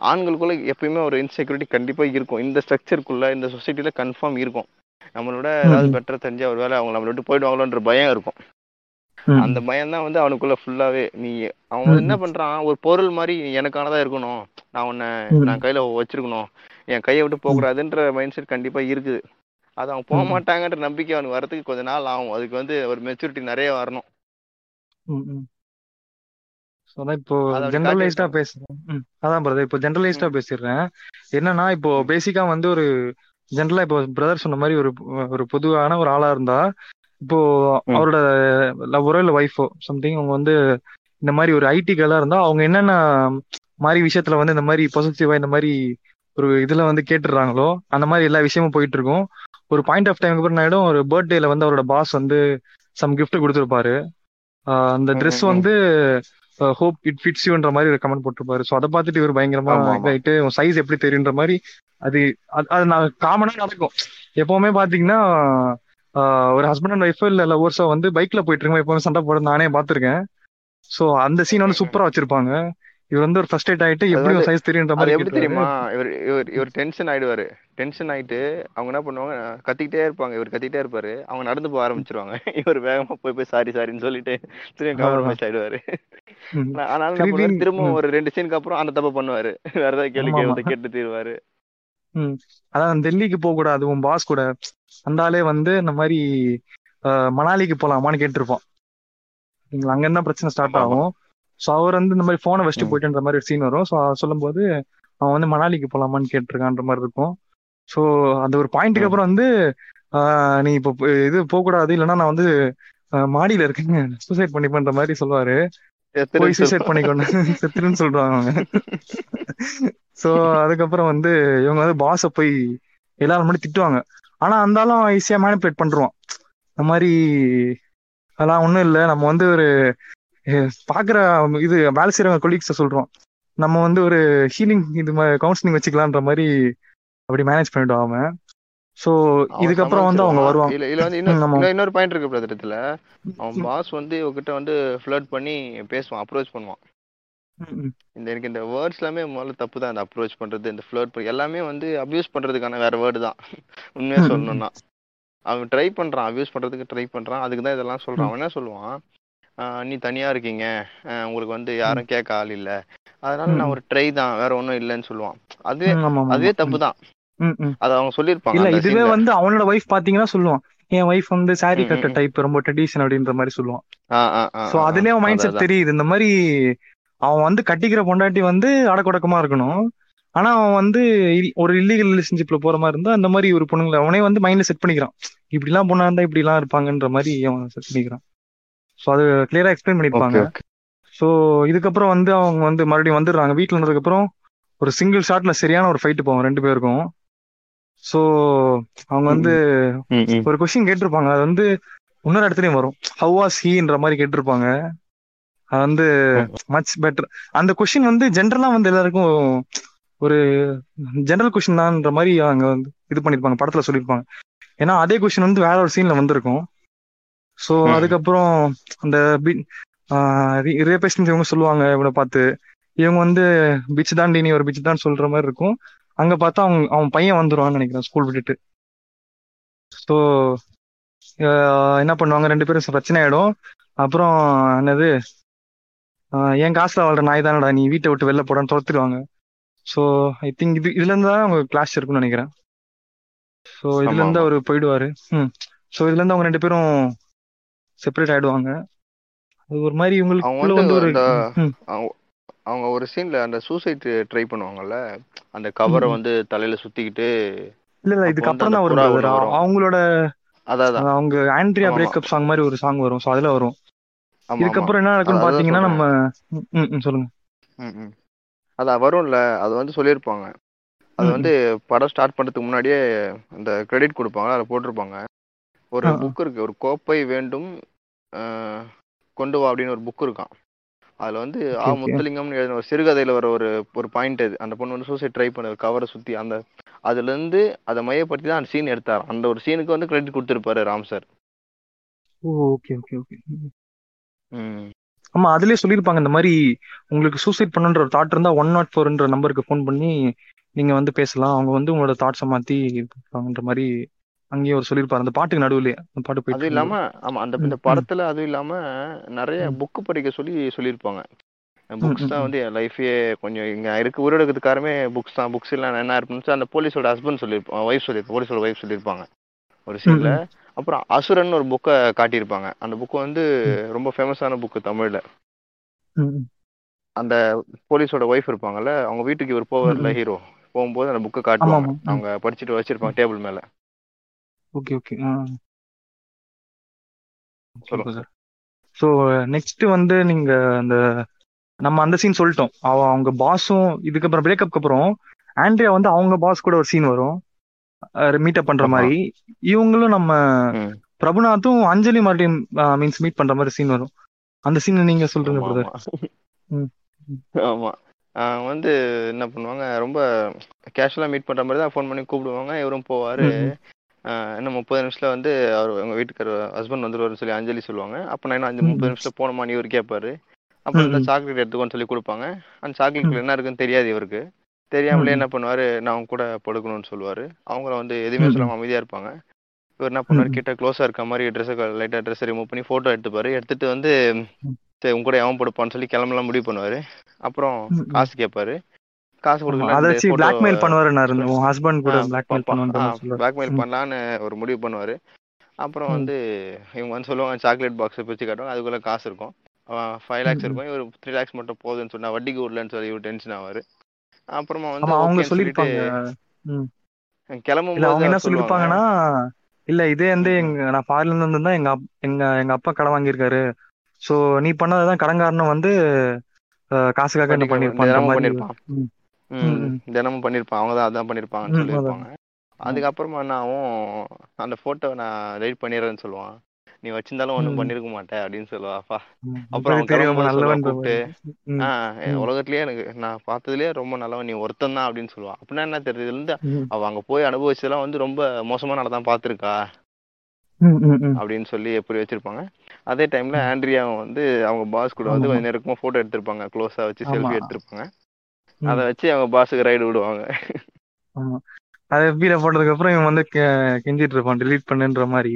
ஆண்களுக்குள்ள எப்பயுமே ஒரு இன்செக்யூரிட்டி கண்டிப்பா இருக்கும். இந்த ஸ்ட்ரக்சருக்குள்ள இந்த சொசைட்டில கன்ஃபார்ம் இருக்கும். நம்மளோட ஏதாவது. பெட்டரா தெரிஞ்சு ஒரு வேலை அவங்க நம்மளை விட்டு போயிடுவாங்களோன்ற பயம் இருக்கும். அந்த பயம் தான் வந்து அவனுக்குள்ள ஃபுல்லாவே நீ அவன் என்ன பண்றான்? ஒரு பொருள் மாதிரி எனக்கானதா இருக்கணும். நான் உன்னை. நான் கையில வச்சிருக்கணும். என் கையை விட்டு போக கூடாதுன்ற மைண்ட் செட் கண்டிப்பா இருக்குது. அது அவன் போக. மாட்டாங்கன்ற நம்பிக்கை அவனுக்கு வரதுக்கு கொஞ்ச நாள் ஆகும். அதுக்கு வந்து ஒரு மெச்சூரிட்டி நிறைய வரணும். இப்போ ஜெனரலைஸ்டா பேசுறேன். அதான் பிரதர் இப்போ ஜெனரலைஸ்டா பேசிடுறேன். என்னன்னா இப்போ பேசிக்கா வந்து ஒரு ஜெனரலா இப்போ பிரதர் சொன்ன மாதிரி ஒரு ஒரு பொதுவான ஒரு ஆளா இருந்தா இப்போ அவரோட லவ்வரோ இல்ல ஒய்ஃபோ சம்திங் அவங்க வந்து இந்த மாதிரி ஒரு ஐடி கேர்லா இருந்தா அவங்க என்னென்ன மாதிரி விஷயத்துல வந்து இந்த மாதிரி பொசிட்டிவா இந்த மாதிரி ஒரு இதுல வந்து கேட்டுடுறாங்களோ அந்த மாதிரி எல்லா விஷயமும் போயிட்டு இருக்கும் ஒரு பாயிண்ட் ஆஃப் டைமுக்கு அப்புறம் ஆயிடும்? ஒரு பர்த்டேல வந்து அவரோட பாஸ் வந்து சம் கிஃப்ட் கொடுத்துருப்பாரு. அந்த ட்ரெஸ் வந்து ஹோப் இட் ஃபிட்ஸ் யூன்ற மாதிரி ஒரு கமெண்ட் போட்டிருப்பாரு. ஸோ அதை பார்த்துட்டு இவர் பயங்கரமா இதாயிட்டு சைஸ் எப்படி தெரியுன்ற மாதிரி அது அது நான் காமனா நடக்கும். எப்பவுமே பாத்தீங்கன்னா ஒரு ஹஸ்பண்ட் அண்ட் ஒய்ஃபோ இல்ல லவர்ஸோ வந்து பைக்ல போயிட்டு இருக்கோம் எப்பவுமே சண்டை போட நானே பார்த்திருக்கேன் ஸோ அந்த சீன் வந்து சூப்பரா வச்சிருப்பாங்க. இவர் வந்து ஒரு ஃபர்ஸ்ட் எய்ட் ஆயிட்டு எப்படி சைஸ் தெரியுன்ற மாதிரி எப்படி தெரியுமா? இவர் இவர் இவர் டென்ஷன் ஆயிடுவாரு. டென்ஷன் ஆயிட்டு அவங்க என்ன பண்ணுவாங்க கத்திக்கிட்டே இருப்பாங்க. இவர் கத்திக்கிட்டே இருப்பாரு. அவங்க நடந்து போக ஆரம்பிச்சிருவாங்க. இவர் வேகமா போய் போய் சாரி சாரின்னு சொல்லிட்டு திரும்பி காம்ப்ரமைஸ் ஆயிடுவாரு. ஆனாலும் திரும்ப. ஒரு ரெண்டு சீனுக்கு அப்புறம் அந்த தப்பை பண்ணுவாரு. வேற ஏதாவது கேள்வி கேட்டு தீருவாரு. அதான் டெல்லிக்கு போக கூடாது உன் பாஸ் கூட. ஆளே வந்து இந்த மாதிரி மணாலிக்கு போலாமான்னு கேட்டிருப்பான் சரிங்களா? அங்க என்ன பிரச்சனை ஸ்டார்ட் ஆகும்? ஸோ அவர் வந்து இந்த மாதிரி போனை வச்சுட்டு போயிட்டுன்ற மாதிரி ஒரு சீன் வரும். ஸோ சொல்லும்போது அவன் வந்து மணாலிக்கு போலாமான்னு கேட்டிருக்கான்ற மாதிரி இருக்கும். ஸோ அந்த ஒரு பாயிண்ட்டுக்கு அப்புறம் வந்து ஆஹ் நீ இப்போ இது போக கூடாது இல்லைன்னா நான் வந்து மாடியில இருக்கேன் சூசைட் பண்ணிப்பேன்ற மாதிரி சொல்லுவாரு. போய் சூசைட் பண்ணிக்கொண்டு செத்துருன்னு சொல்றாங்க அவங்க ஸோ அதுக்கப்புறம் வந்து இவங்க வந்து பாஸை போய் எல்லாரும் முன்னாடி திட்டுவாங்க. ஆனா அந்தாலும் ஈஸியா மேனிபுலேட் பண்றோம் இந்த மாதிரி அதெல்லாம் ஒண்ணும் இல்லை. நம்ம வந்து ஒரு பாக்குற இது வேலை செய்யறவங்க கொலீக்ஸை சொல்றோம். நம்ம வந்து ஒரு ஹீலிங் இது மாதிரி கவுன்சிலிங் வச்சுக்கலான்ற மாதிரி அப்படி மேனேஜ் பண்ணிடுவான் அவன். ஸோ அவன் இதுக்கப்புறம் வந்து அவங்க வருவாங்க. இல்ல இல்ல வந்து இன்னொரு இன்னொரு பாயிண்ட் இருக்கு பிரதர் அவன் பாஸ் வந்து இவகிட்ட வந்து ஃபிளர்ட் பண்ணி பேசுவான் அப்ரோச் பண்ணுவான். இந்த எனக்கு இந்த வேர்ட்ஸ் எல்லாமே முதல்ல தப்பு தான் இந்த அப்ரோச் பண்றது இந்த ஃபிளர்ட் எல்லாமே வந்து அபியூஸ் பண்றதுக்கான வேற வேர்டு தான். உண்மையா சொல்லணும்னா. அவன் ட்ரை பண்றான் அபியூஸ் பண்றதுக்கு ட்ரை பண்றான். அதுக்கு தான் இதெல்லாம் சொல்றான். அவன் என்ன சொல்லுவான்? நீ தனியா இருக்கீங்க. உங்களுக்கு வந்து யாரும் கேட்க ஆள் இல்ல. அதனால நான் ஒரு ட்ரை தான். வேற ஒன்றும் இல்லைன்னு சொல்லுவான். அதுவே அதுவே தப்பு தான். அது அவங்க சொல்லியிருப்பாங்க இல்ல இதுவே வந்து அவனோட ஒய்ஃப் பாத்தீங்கன்னா சொல்லுவான். என் ஒய்ஃப் வந்து சாரி கட்ட. டைப் ரொம்ப ட்ரெடிஷன் அப்படின்ற மாதிரி சொல்லுவான். சோ அதுலயே அவன் மைண்ட் செட் தெரியுது. இந்த மாதிரி அவன் வந்து கட்டிக்கிற பொண்டாட்டி வந்து அடக்கொடக்கமா இருக்கணும். ஆனா அவன் வந்து ஒரு இல்லீகல் ரிலேஷன்ஷிப்ல போற மாதிரி இருந்தா அந்த மாதிரி ஒரு பொண்ணுங்களை அவனே வந்து மைண்ட்ல செட் பண்ணிக்கிறான். இப்படி எல்லாம் பொண்ணா இருந்தா இப்படி எல்லாம் இருப்பாங்கன்ற மாதிரி அவன் செட் பண்ணிக்கிறான். சோ அது கிளியரா எக்ஸ்பிளைன் பண்ணிருப்பாங்க சோ இதுக்கப்புறம் வந்து அவங்க வந்து மறுபடியும் வந்துடுறாங்க. வீட்டுல இருந்ததுக்கு அப்புறம் ஒரு சிங்கிள் ஷாட்ல சரியான ஒரு ஃபைட் போவோம் ரெண்டு பேருக்கும். சோ அவங்க வந்து ஒரு கொஸ்டின் கேட்டிருப்பாங்க. அது வந்து இன்னொரு இடத்துலயும் வரும். ஹவ் வாஸ் ஹீன்ற மாதிரி கேட்டிருப்பாங்க. அது வந்து. மச் பெட்டர் அந்த கொஸ்டின் வந்து ஜென்ரலா வந்து எல்லாருக்கும் ஒரு ஜெனரல் கொஸ்டின் தான்ன்ற மாதிரி அவங்க வந்து இது பண்ணிருப்பாங்க படத்துல சொல்லியிருப்பாங்க ஏன்னா அதே கொஸ்டின் வந்து வேற ஒரு சீன்ல வந்திருக்கும். ஸோ அதுக்கப்புறம் அந்த ரேபேஷன் இவங்க சொல்லுவாங்க இவனை பார்த்து. இவங்க வந்து பிச் தாண்டி நீ ஒரு பிச் தான் சொல்ற மாதிரி இருக்கும். அங்க பார்த்தா அவங்க அவன் பையன் வந்துருவான்னு நினைக்கிறேன் ஸ்கூல் விட்டுட்டு. ஸோ என்ன பண்ணுவாங்க ரெண்டு பேரும் பிரச்சனை ஆயிடும். அப்புறம் என்னது? என் காசுல வாழ்ற நாய் தானடா நீ வீட்டை விட்டு வெளில போடான்னு துரத்திடுவாங்க. ஸோ ஐ திங்க் இது இதுல இருந்து தான் அவங்க கிளாஸ் இருக்கும்னு நினைக்கிறேன். ஸோ இதுல இருந்து அவர் போயிடுவாரு. ம். ஸோ இதுல இருந்து அவங்க ரெண்டு பேரும் செப்பரேட் ஆயிடுவாங்க. அது ஒரு மாதிரி அவங்க இவங்களுக்குள்ள வந்து ஒரு அவங்க ஒரு சீன்ல அந்த சூசைட் ட்ரை பண்ணுவாங்கல்ல? அந்த கவரை. வந்து தலையில சுத்திக்கிட்டு இல்ல இல்ல இதுக்கு அப்புறம் தான் வரும். அவங்களோட அதான் அவங்க ஆண்ட்ரியா பிரேக்கப் சாங் மாதிரி ஒரு சாங் வரும். ஸோ அதுல வரும். இதுக்கப்புறம் என்ன நடக்கும்னு பாத்தீங்கன்னா நம்ம ம், ம், ம், சொல்லுங்க. அதான் வரும்ல அது வந்து சொல்லியிருப்பாங்க. அது வந்து. படம் ஸ்டார்ட் பண்றதுக்கு முன்னாடியே அந்த கிரெடிட் கொடுப்பாங்க அதில் போட்டிருப்பாங்க. ஒரு. புக் இருக்கு ஒரு கோப்பை வேண்டும் கொண்டு வா அப்படின்னு ஒரு புக் இருக்கான் அதுல வந்து ஆ முத்துலிங்கம்னு எழுதின ஒரு சிறுகதையில வர ஒரு ஒரு பாயிண்ட் அது அந்த பொண்ணு வந்து சூசைட் ட்ரை பண்ண கவரை சுத்தி அந்த அதுல இருந்து அதை மையப்படுத்தி தான் அந்த சீன் எடுத்தார் அந்த ஒரு சீனுக்கு வந்து credit கொடுத்திருப்பாரு Ram sir okay okay okay. ஆமா அதுலயே சொல்லியிருப்பாங்க இந்த மாதிரி உங்களுக்கு சூசைட் பண்ணுன்ற ஒரு தாட் இருந்தா ஒன் நாட் ஃபோர்ன்ற நம்பருக்கு ஃபோன் பண்ணி நீங்க வந்து பேசலாம். அவங்க வந்து உங்களோட தாட்ஸை மாத்தி இருப்பாங்கன்ற மாதிரி அங்கேயும் ஒரு சொல்லியிருப்பாரு. அந்த பாட்டுக்கு நடுவுலயே அந்த பாட்டு போயிட்டு அது இல்லாம ஆமா அந்த இந்த படத்துல அதுவும் இல்லாம நிறைய ம், புக்கு படிக்க சொல்லி சொல்லியிருப்பாங்க. புக்ஸ் தான் வந்து என் லைஃபே கொஞ்சம் இங்க இருக்க. உயிரோடுக்கிறதுக்கு காரணமே புக்ஸ் தான். புக்ஸ் இல்ல என்ன இருந்துச்சு அந்த போலீஸோட ஹஸ்பண்ட் சொல்லியிருப்பான் ஒய்ஃப் சொல்லியிருப்பாங்க போலீஸோட ஒய்ஃப் சொல்லியிருப்பாங்க. ஒரு சீன்ல அப்புறம் அசுரன் ஒரு புக்கை காட்டியிருப்பாங்க. அந்த புக்கு வந்து ரொம்ப ஃபேமஸான புக்கு தமிழ்ல. அந்த போலீஸோட ஒய்ஃப் இருப்பாங்கல்ல அவங்க வீட்டுக்கு இவர் ம். ஹீரோ போகும்போது அந்த புக்கை காட்டுவாங்க. அவங்க படிச்சுட்டு வச்சிருப்பாங்க. டேபிள் மேல. Okay okay. ஸோ நெக்ஸ்ட் வந்து நீங்க அந்த நம்ம அந்த சீன் சொல்லிட்டோம். அவ அவங்க பாஸும் இதுக்கப்புறம் பிரேக்கப்க்கு அப்புறம் ஆண்ட்ரியா வந்து அவங்க பாஸ் கூட ஒரு சீன் வரும். மீட்டப் பண்ற ஆமா. மாதிரி இவங்களும் நம்ம பிரபுநாத்தும் அஞ்சலி மறுபடியும் மீன்ஸ் மீட் பண்ற மாதிரி சீன் வரும். அந்த சீன் நீங்க சொல்றீங்க பிரதர் ஆமா வந்து என்ன பண்ணுவாங்க ரொம்ப கேஷுவலா மீட் பண்ற மாதிரி தான் ஃபோன் பண்ணி கூப்பிடுவாங்க. இவரும் போவாரு. இன்னும் முப்பது நிமிஷத்துல வந்து அவர் உங்க வீட்டுக்கார ஹஸ்பண்ட் வந்துருவாருன்னு சொல்லி அஞ்சலி சொல்லுவாங்க. அப்ப நான் இன்னும் அஞ்சு முப்பது ம். நிமிஷத்துல போனோமான்னு இவர் கேட்பாரு அப்புறம் இந்த சாக்லேட் எடுத்துக்கோன்னு சொல்லி கொடுப்பாங்க. அந்த ம். சாக்லேட்ல என்ன இருக்குன்னு தெரியாது இவருக்கு. தெரியாமலே என்ன பண்ணுவாரு? நான் அவங்க கூட படுக்கணும்னு சொல்லுவாரு. அவங்க வந்து எதுவுமே சொல்லாம அமைதியா இருப்பாங்க. இவர் என்ன பண்ணுவாரு? கிட்ட க்ளோஸா இருக்க மாதிரி ட்ரெஸ்ஸை லைட்டா ட்ரெஸ் ரிமூவ் பண்ணி போட்டோ எடுத்துப்பாரு. எடுத்துட்டு வந்து சரி உங்க கூட எவன் படுப்பான்னு சொல்லி கிளம்பலாம் முடிவு பண்ணுவாரு. அப்புறம். காசு கேட்பாரு காசு ஆமா கொடுக்கல அதை இந்த வச்சு போட்டோ பிளாக்மெயில் பண்ணுவாரு உன் ஹஸ்பண்ட் கூட பிளாக்மெயில் சொல்லுவாரு. பிளாக்மெயில் பண்ணலான்னு ஒரு முடிவு பண்ணுவாரு. அப்புறம் வந்து இவங்க வந்து சொல்லுவாங்க சாக்லேட் பாக்ஸை பிரிச்சு காட்டுவாங்க. அதுக்குள்ள காசு இருக்கும். ஃபைவ் லேக்ஸ் இருக்கும். இவர் த்ரீ லேக்ஸ் மட்டும் போகுதுன்னு சொன்னா வட்டிக்கு விடலன்னு சொல்லி இவர் டென்ஷன் ஆவாரு. அப்புறமா வந்து அவங்க ம். கிளம்பும் அவங்க என்ன சொல்லியிருப்பாங்கன்னா இல்ல இதே வந்து எங்க நான் ஃபாரின்ல இருந்து வந்திருந்தா எங்க எங்க எங்க அப்பா கடன் வாங்கியிருக்காரு. சோ நீ பண்ணதான் கடன்காரனும் வந்து காசுக்காக என்ன வட்டிக்கு பண்ணிருப்பான்ற தினமும் பண்ணியிருப்பான் அவங்க தான் அதான் சொல்லியிருப்பாங்க. ஆமா. அதுக்கப்புறமா என்ன ஆகும்? அந்த ஃபோட்டோவை நான் ரைட் பண்ணிடுறேன்னு சொல்லுவான். நீ வச்சிருந்தாலும் ஒன்றும் ம். பண்ணிருக்க மாட்டேன் அப்படின்னு சொல்லுவாப்பா. அப்புறம் அவன் நல்லவன்ற கூப்பிட்டு ஆஹ் உலகத்திலேயே எனக்கு நான் பார்த்ததுலயே ரொம்ப நல்லவன் நீ ஒருத்தன் தான் அப்படின்னு சொல்லுவான். அப்படின்னா என்ன தெரியுது? இருந்து அவ அங்க போய் அனுபவிச்சதெல்லாம் வந்து ரொம்ப மோசமான தான் ம் அப்படின்னு சொல்லி எப்படி வச்சிருப்பாங்க. அதே டைம்ல ம். ஆண்ட்ரியா வந்து அவங்க பாஸ் கூட வந்து கொஞ்சம் நெருக்கமா போட்டோ எடுத்திருப்பாங்க. க்ளோஸா வச்சு செல்ஃபி எடுத்திருப்பாங்க. அதை வச்சு அவங்க பாஸுக்கு ரைடு விடுவாங்க. அதை எஃபில போட்டதுக்கு அப்புறம் இவன் வந்து கெஞ்சிட்டு இருப்பான் delete பண்ணுன்ற மாதிரி.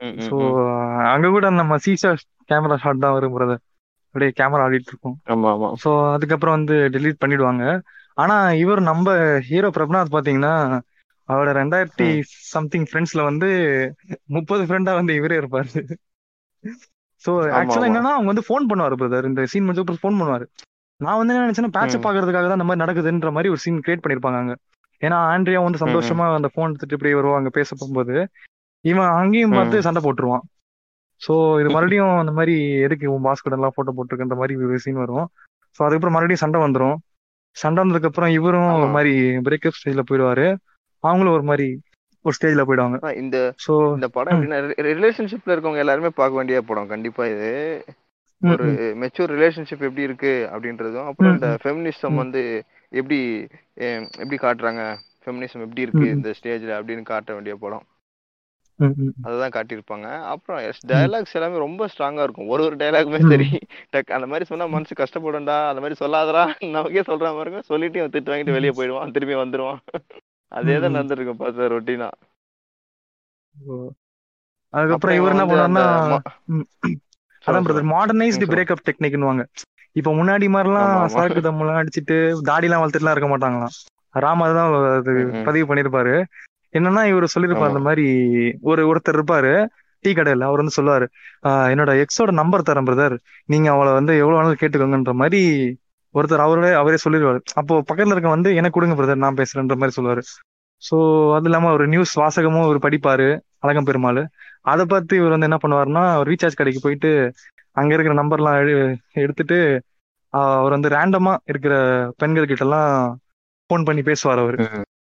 ம். அங்க கூட நம்ம சீசா கேமரா ஷாட் தான் வரும் பிரதர் அப்படியே கேமரா ஆடிட்டு இருக்கும். ஆமா ஆமா. ஸோ அதுக்கப்புறம் வந்து delete பண்ணிடுவாங்க. ஆனா இவர் நம்ம ஹீரோ பிரபுநாத் பாத்தீங்கன்னா அவரோட ரெண்டாயிரத்தி. சம்திங் ஃப்ரெண்ட்ஸ்ல வந்து முப்பது ஃப்ரெண்டா வந்து இவரே இருப்பாரு. ஆமா ஆக்சுவலா என்னன்னா அவங்க வந்து ஃபோன் பண்ணுவாரு பிரதர் இந்த சீன் முடிஞ்ச அப்புறம் ஃபோன் பண்ணுவாரு. நான் வந்து என்ன நினைச்சேன்னா பேட்சப் ம். பாக்குறதுக்காக தான் இந்த மாதிரி நடக்குதுன்ற மாதிரி ஒரு சீன் கிரியேட் பண்ணிருப்பாங்க அங்க. ஏன்னா ஆண்ட்ரியா வந்து சந்தோஷமா அந்த ஃபோன் எடுத்துட்டு இப்படி வருவாங்க பேச போகும்போது. இவன் அங்கேயும். பார்த்து சண்டை போட்டுருவான். ஸோ இது மறுபடியும் அந்த மாதிரி எதுக்கு உன் பாஸ் கூட எல்லாம் போட்டோ போட்டிருக்குன்ற மாதிரி ஒரு சீன் வரும். ஸோ அதுக்கப்புறம் மறுபடியும் சண்டை வந்துரும். சண்டை வந்ததுக்கு அப்புறம் இவரும் ஒரு மாதிரி பிரேக்கப் ஸ்டேஜ்ல போயிடுவாரு. அவங்களும் ஒரு மாதிரி ஒரு ஸ்டேஜ்ல போயிடுவாங்க. இந்த ஸோ இந்த படம் ரிலேஷன்ஷிப்ல இருக்கவங்க எல்லாருமே பார்க்க வேண்டிய படம். கண்டிப்பா இது. ஒரு மெச்சூர் ரிலேஷன்ஷிப் எப்படி இருக்கு அப்படின்றதும் அப்புறம் இந்த ஃபெமினிசம். வந்து எப்படி எப்படி காட்டுறாங்க? ஃபெமினிசம் எப்படி இருக்கு. இந்த ஸ்டேஜ்ல அப்படின்னு காட்ட வேண்டிய படம். அதுதான் காட்டியிருப்பாங்க அப்புறம் டயலாக்ஸ் எல்லாமே ரொம்ப ஸ்ட்ராங்கா இருக்கும் ஒரு ஒரு டயலாகுமே ம். சரி டக் அந்த மாதிரி சொன்னா மனசு கஷ்டப்படும்டா அந்த மாதிரி சொல்லாதடா நமக்கே சொல்ற மாதிரி இருக்கும் சொல்லிட்டு திட்டு வாங்கிட்டு வெளியே போயிடுவான் திரும்பி வந்துருவான் அதே தான் ம். நடந்துருக்கும் பார்த்தா ரொட்டீனா. அதுக்கப்புறம் இவர் என்ன பண்ணாருன்னா அதான் பிரதர். மாடர்னைஸ்டு. பிரேக்கப் டெக்னிக்னுவாங்க இப்போ முன்னாடி மாதிரிலாம். சரக்கு தம்மெல்லாம் அடிச்சிட்டு தாடிலாம் வளர்த்துட்டுலாம் இருக்க மாட்டாங்களாம் ராம் ம். பதிவு பண்ணிருப்பாரு என்னன்னா இவர் சொல்லிருப்பாரு ஆமா. அந்த மாதிரி ஒரு ஒருத்தர் இருப்பாரு டீ கடையில அவர் வந்து சொல்லுவாரு "ஆஹ் என்னோட எக்ஸோட நம்பர் தரேன் பிரதர் நீங்க அவளை வந்து எவ்வளவு வேணாலும் கேட்டுக்கோங்கன்ற மாதிரி ஒருத்தர் அவரே அவரே சொல்லிடுவாரு. அப்போ பக்கத்துல இருக்க வந்து எனக்கு கொடுங்க பிரதர் நான் பேசுறேன்ற மாதிரி சொல்லுவாரு. சோ அது இல்லாம ஒரு நியூஸ் வாசகமும் அவர் படிப்பாரு அழகம் பெருமாள். அதை பார்த்து இவர் வந்து என்ன பண்ணுவாருன்னா ரீசார்ஜ் கடைக்கு போயிட்டு அங்க இருக்கிற நம்பர்லாம் எடு- எடுத்துட்டு அவர் வந்து ரேண்டமா இருக்கிற பெண்கள் கிட்ட எல்லாம் ஃபோன் பண்ணி பேசுவார் அவரு.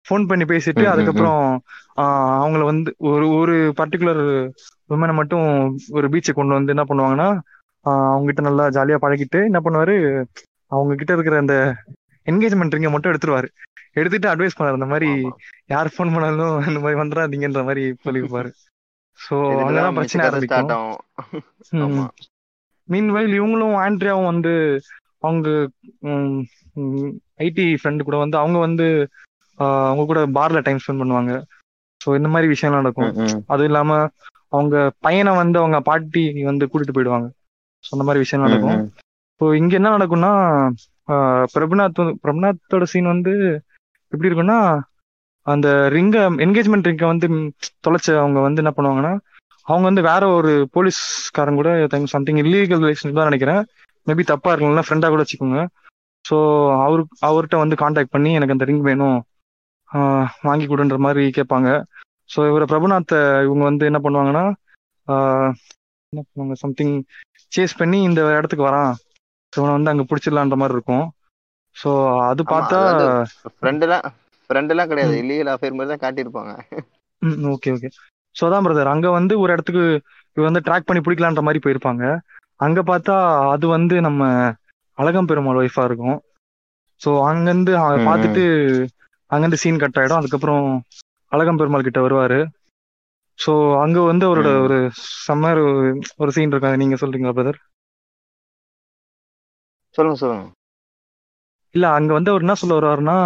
ஃபோன் பண்ணி பேசிட்டு அதுக்கப்புறம் அவங்கள வந்து ஒரு ஒரு பர்டிகுலர் உமனை மட்டும் ஒரு பீச்சை கொண்டு வந்து என்ன பண்ணுவாங்கன்னா ஆஹ் அவங்க கிட்ட நல்லா ஜாலியா பழகிட்டு என்ன பண்ணுவாரு அவங்க கிட்ட இருக்கிற அந்த என்கேஜ்மெண்ட் ரிங்கை மட்டும் எடுத்துருவாரு. எடுத்துட்டு அட்வைஸ் பண்ணாரு இந்த மாதிரி. யார் ஃபோன் பண்ணாலும் இந்த மாதிரி வந்துடாதீங்கன்ற மாதிரி சொல்லியிருப்பாரு. இதுலதான் அங்கதான் மிச்ச பிரச்சனை ஆரம்பிக்கும். மீன்வைல் இவங்களும் ஆண்ட்ரியாவும் வந்து அவங்க ஐடி ஃப்ரெண்டு கூட வந்து அவங்க வந்து அவங்க கூட பார்ல டைம் ஸ்பெண்ட் பண்ணுவாங்க. ஸோ இந்த மாதிரி விஷயம்லாம் நடக்கும். அதுவும் இல்லாம அவங்க பையனை வந்து அவங்க பாட்டி வந்து கூட்டிட்டு போயிடுவாங்க. ஸோ அந்த மாதிரி விஷயம் நடக்கும். ஸோ இங்க என்ன நடக்கும்னா பிரபுநாத் பிரபுநாத்தோட சீன் வந்து எப்படி இருக்கும்னா அந்த ரிங்க என்கேஜ்மெண்ட் ரிங்கை வந்து தொலைச்ச அவங்க வந்து என்ன பண்ணுவாங்கன்னா அவங்க வந்து வேற ஒரு போலீஸ்காரங்க கூட சம்திங் இல்லீகல் ரிலேஷன் தான் நினைக்கிறேன். மேபி தப்பா இருக்கலாம் ஃப்ரெண்டா கூட வச்சுக்கோங்க. ஸோ அவரு அவர்கிட்ட வந்து காண்டாக்ட் பண்ணி எனக்கு அந்த ரிங் வேணும். வாங்கி கொடுன்ற மாதிரி கேட்பாங்க. ஸோ இவரை பிரபுநாத்தை இவங்க வந்து என்ன பண்ணுவாங்கன்னா என்ன பண்ணுவாங்க சம்திங் சேஸ் பண்ணி இந்த இடத்துக்கு வரான். ஸோ இவனை வந்து அங்கே பிடிச்சிடலான்ற மாதிரி இருக்கும். ஸோ அது பார்த்தா அது வந்து ஃப்ரெண்ட் எல்லாம் ஃப்ரெண்ட் எல்லாம் கிடையாது. இல்லீகல் அஃபேர் மாதிரி தான் காட்டியிருப்பாங்க. ம் ஓகே ஓகே ஸோ அதான் பிரதர் அங்கே வந்து ஒரு இடத்துக்கு இவர் வந்து ட்ராக் பண்ணி பிடிக்கலான்ற மாதிரி போயிருப்பாங்க. அங்கே பார்த்தா அது வந்து நம்ம அழகம் பெருமாள் ஒய்ஃபா இருக்கும். ஸோ அங்கேருந்து. பார்த்துட்டு அங்கேருந்து சீன் கட் ஆயிடும். அதுக்கப்புறம் அழகம் பெருமாள் கிட்ட வருவாரு. ஸோ அங்க வந்து அவரோட. ஒரு சம்மர் ஒரு சீன் இருக்கும். அதை நீங்க சொல்றீங்களா பிரதர் சொல்லுங்க சொல்லுங்க. இல்ல அங்க வந்து அவர் என்ன சொல்ல வருவாருன்னா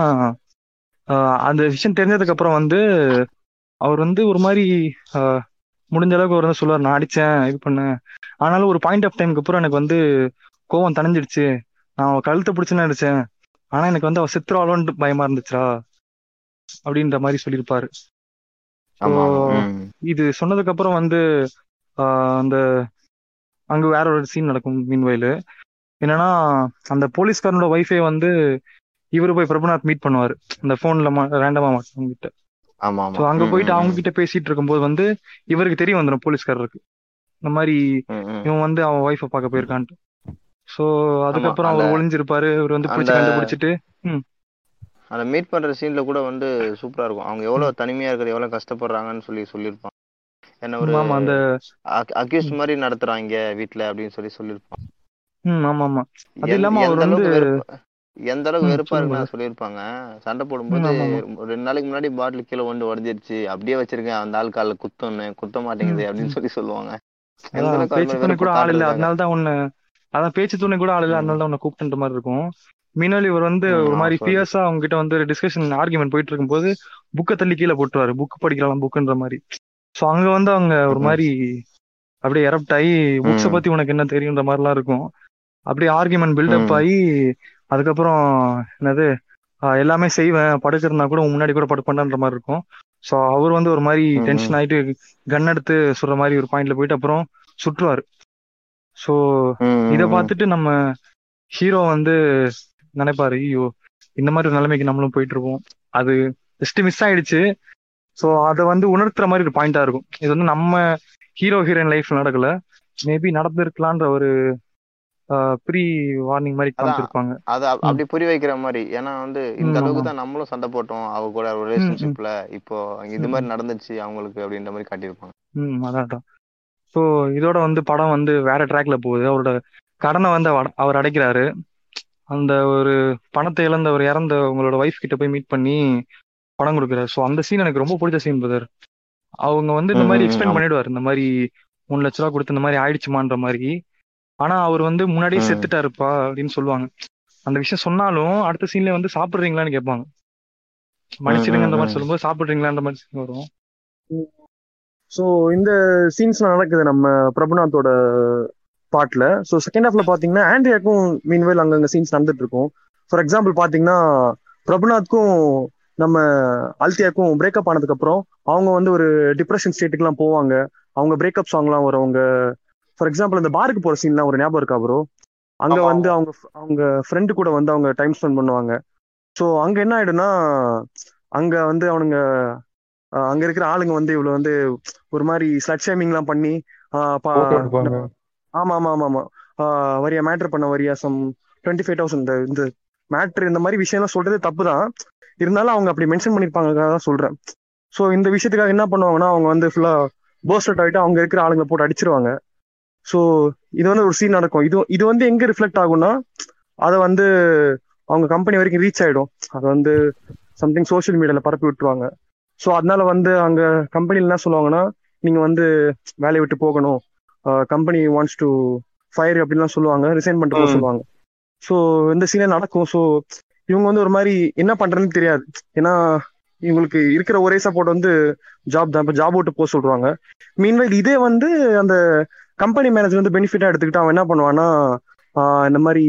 அந்த விஷயம் தெரிஞ்சதுக்கு அப்புறம் வந்து அவர் வந்து ஒரு மாதிரி முடிஞ்ச அளவுக்கு அவர் வந்து சொல்லுவார் நான் அடிச்சேன் இது பண்ணேன் ஆனாலும் ஒரு பாயிண்ட் ஆஃப் டைமுக்கு அப்புறம் எனக்கு வந்து கோவம் தணிஞ்சிடுச்சு. நான் அவ கழுத்தை பிடிச்சுன்னு அடிச்சேன் ஆனா எனக்கு வந்து அவ செத்துருவாளோன்னு பயமா இருந்துச்சுடா. அப்படின்ற மாதிரி சொல்லியிருப்பாரு. இது சொன்னதுக்கு அப்புறம் வந்து அந்த அங்க வேற ஒரு சீன் நடக்கும் மீன்வயலு என்னன்னா அந்த போலீஸ்காரனோட ஒய்ஃபை வந்து இவரு போய் பிரபுநாத் மீட் பண்ணுவாரு. அந்த போன்ல ரேண்டமா அவங்க கிட்ட ஸோ அங்க போயிட்டு அவங்க. கிட்ட பேசிட்டு இருக்கும்போது வந்து இவருக்கு தெரிய வந்துடும் போலீஸ்காரருக்கு. இந்த மாதிரி. இவன் வந்து அவன் ஒய்ஃபை பார்க்க போயிருக்கான்ட்டு. ஆமா அதுக்கப்புறம் அவர் ஒளிஞ்சிருப்பாரு. இவர் வந்து பிடிச்சி கண்டுபிடிச்சிட்டு ம் அந்த மீட் பண்ற சீன்ல கூட வந்து சூப்பரா இருக்கும். அவங்க எவ்வளவு தனிமையா இருக்கிறது எவ்வளவு கஷ்டப்படுறாங்கன்னு சொல்லி சொல்லியிருப்பான் என்ன ஒரு அந்த அக்யூஸ் மாதிரி நடத்துறாங்க வீட்ல அப்படின்னு சொல்லி சொல்லியிருப்பான் ஆமா ஆமா. அது இல்லாம அவர் வந்து எந்த அளவுக்கு வெறுப்பா இருக்குன்னு. சொல்லியிருப்பாங்க. சண்டை போடும்போது ரெண்டு நாளைக்கு முன்னாடி பாட்டில் கீழே ஒன்று உடஞ்சிருச்சு. அப்படியே வச்சிருக்கேன். அந்த ஆள் கால குத்தொன்னு குத்த மாட்டேங்குது அப்படின்னு சொல்லி சொல்லுவாங்க. அது பேச்சு துணை கூட ஆள் இல்ல. அதனால தான் உன்னை அதான் பேச்சு துணை கூட ஆள் இல்ல. அதனால தான் உன்னை கூப்பிட்டுன்ற மாதிரி இருக்கும். மீனல் இவர் வந்து ஒரு மாதிரி சொல்லு ஃபியர்ஸா அவங்க கிட்ட வந்து டிஸ்கஷன் ஆர்குமெண்ட் போயிட்டு இருக்கும்போது புக்கை தள்ளி கீழே போட்டுருவாரு. புக் படிக்கலாம் புக்குன்ற மாதிரி. ஸோ அங்க வந்து அவங்க ஒரு மாதிரி அப்படியே எரப்ட் ஆகி புக்ஸை பத்தி உனக்கு என்ன தெரியுன்ற மாதிரிலாம் இருக்கும். அப்படியே ஆர்குமெண்ட் பில்டப் ஆகி அதுக்கப்புறம் என்னது எல்லாமே செய்வேன். படுக்கிறதுனா கூட முன்னாடி கூட படுப்பேன்ற மாதிரி இருக்கும். ஸோ அவர் வந்து ஒரு மாதிரி டென்ஷன் ஆயிட்டு கன் எடுத்து சுடுற மாதிரி ஒரு பாயிண்ட்ல போயிட்டு அப்புறம் சுற்றுவாரு. ஸோ இதை பார்த்துட்டு நம்ம ஹீரோ வந்து நினைப்பாரு ஐயோ இந்த மாதிரி ஒரு நிலைமைக்கு நம்மளும் போயிட்டு இருப்போம் அது ஜஸ்ட் மிஸ் ஆயிடுச்சு. ஸோ அதை வந்து உணர்த்துற மாதிரி ஒரு பாயிண்டா இருக்கும். இது வந்து நம்ம ஹீரோ ஹீரோயின் லைஃப்ல நடக்கல. மேபி நடந்திருக்கலான்ற ஒரு ப்ரீ வார்னிங் மாதிரி காமிச்சிருப்பாங்க. அது அப்படி புரிய வைக்கிற மாதிரி. ஏன்னா வந்து இந்த அளவுக்கு தான் நம்மளும் சண்டை போட்டோம். அவ கூட ரிலேஷன்ஷிப்ல இப்போ இது மாதிரி நடந்துச்சு அவங்களுக்கு அப்படின்ற மாதிரி காட்டியிருப்பாங்க. ம் அதான் ஸோ இதோட வந்து படம் வந்து வேற ட்ராக்ல போகுது. அவரோட கடனை வந்து அவர் அடைக்கிறாரு. அந்த ஒரு பணத்தை இழந்த ஒரு இறந்த உங்களோட ஒய்ஃப் கிட்ட போய் மீட் பண்ணி பணம் கொடுக்குறாரு. ஸோ அந்த சீன் எனக்கு ரொம்ப பிடிச்ச சீன் பிரதர் அவங்க வந்து இந்த மாதிரி எக்ஸ்பிளைன் பண்ணிடுவார். இந்த மாதிரி மூணு லட்ச ரூபா கொடுத்து இந்த மாதிரி ஆயிடுச்சுமான்ற மாதிரி. ஆனா அவர் வந்து முன்னாடியே செத்துட்டாருப்பா அப்படின்னு சொல்லுவாங்க. அந்த விஷயம் சொன்னாலும் அடுத்த சீன்ல வந்து சாப்பிடுறீங்களான்னு கேட்பாங்க. மன்னிச்சிடுங்கன்ற மாதிரி சொல்லும்போது சாப்பிடுறீங்களான்ற மாதிரி scene வரும். ஸோ இந்த சீன்ஸ்லாம் நடக்குது நம்ம பிரபுநாத்தோட பாட்டுல. ஸோ செகண்ட் ஹாஃப்ல பாத்தீங்கன்னா ஆண்ட்ரியாக்கும் மீன்வேல் அங்கங்க சீன்ஸ் நடந்துட்டு இருக்கும் ஃபார் எக்ஸாம்பிள் பாத்தீங்கன்னா பிரபுநாத்க்கும் நம்ம அல்தியாக்கும் பிரேக்கப் ஆனதுக்கு அப்புறம் அவங்க வந்து ஒரு டிப்ரெஷன் ஸ்டேட்டுக்குலாம் போவாங்க. அவங்க பிரேக்கப் சாங்லாம் வரும். அவங்க ஃபார் எக்ஸாம்பிள் இந்த பாருக்கு போற சீன்லாம் ஒரு ஞாபகம் இருக்கா ப்ரோ அங்க வந்து அவங்க அவங்க ஃப்ரெண்டு கூட வந்து அவங்க டைம் ஸ்பெண்ட் பண்ணுவாங்க. ஸோ அங்க என்ன ஆயிடும்னா அங்க வந்து அவனுங்க அங்க இருக்கிற ஆளுங்க வந்து இவ்வளவு வந்து ஒரு மாதிரி ஸ்லட் ஷேமிங்லாம் பண்ணி ஆமா ஆமா ஆமா ஆமா வரியா மேட்ரு பண்ண வரியா சம் டுவெண்ட்டி ஃபைவ் தௌசண்ட் இந்த மேட்ரு இந்த மாதிரி விஷயம்லாம் சொல்றது தப்பு தான் இருந்தாலும் அவங்க அப்படி மென்ஷன் பண்ணிருப்பாங்க தான் சொல்றேன். ஸோ இந்த விஷயத்துக்காக என்ன பண்ணுவாங்கன்னா அவங்க வந்து ஃபுல்லா போஸ்டட் ஆகிட்டு அவங்க இருக்கிற ஆளுங்களை போட்டு அடிச்சிருவாங்க. ஸோ இது வந்து ஒரு சீன் நடக்கும். இது இது வந்து எங்க ரிஃப்ளெக்ட் ஆகும்னா அதை வந்து அவங்க கம்பெனி வரைக்கும் ரீச் ஆயிடும். அதை வந்து சம்திங் சோஷியல் மீடியால பரப்பி விட்டுருவாங்க. ஸோ அதனால வந்து அங்க கம்பெனில என்ன சொல்லுவாங்கன்னா நீங்க வந்து வேலையை விட்டு போகணும். கம்பெனி வாண்ட்ஸ் டு ஃபயர் அப்படின்லாம் சொல்லுவாங்க ரிசைன் பண்ணிட்டு போக சொல்லுவாங்க. ஸோ இந்த சீனே நடக்கும். ஸோ இவங்க வந்து ஒரு மாதிரி என்ன பண்றதுன்னு தெரியாது. ஏன்னா இவங்களுக்கு இருக்கிற ஒரே சப்போர்ட் வந்து ஜாப் தான். இப்போ ஜாப் விட்டு போக சொல்றாங்க. மீன்வைல் இதே வந்து அந்த கம்பெனி மேனேஜர் வந்து பெனிஃபிட்டா எடுத்துக்கிட்டு அவன் என்ன பண்ணுவான்னா இந்த மாதிரி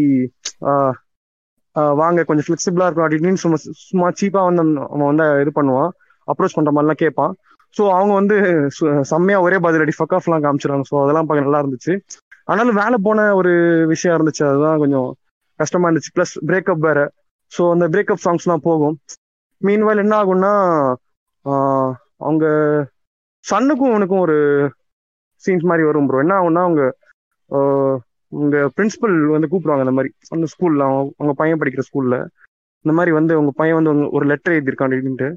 வாங்க கொஞ்சம் ஃபிளெக்சிபிளா இருக்கும் அப்படின்னு சும்மா சும்மா சீப்பா வந்து அவன் வந்து இது பண்ணுவான். அப்ரோச் பண்ற மாதிரிலாம் கேட்பான். ஸோ அவங்க வந்து சு- செம்மையா ஒரே பதிலடி ஃபக் ஆஃப்லாம் காமிச்சிருவாங்க. ஸோ அதெல்லாம் பார்க்க நல்லா இருந்துச்சு. ஆனாலும் வேலை போன ஒரு விஷயம் இருந்துச்சு. அதுதான் கொஞ்சம் கஷ்டமா இருந்துச்சு. ப்ளஸ் பிரேக்கப் வேற. ஸோ அந்த பிரேக்கப் சாங்ஸ்லாம் போகும். மீன்வைல் என்ன ஆகும்னா அவங்க சன்னுக்கும் அவனுக்கும் ஒரு சீன்ஸ் மாதிரி வரும் ப்ரோ என்ன ஆகும்னா அவங்க உங்க பிரின்சிபல் வந்து கூப்பிடுவாங்க அந்த மாதிரி. அந்த ஸ்கூல்ல அவங்க பையன் படிக்கிற ஸ்கூல்ல இந்த மாதிரி வந்து உங்க பையன் வந்து ஒரு லெட்டர் எழுதியிருக்கான் அப்படின்ட்டு.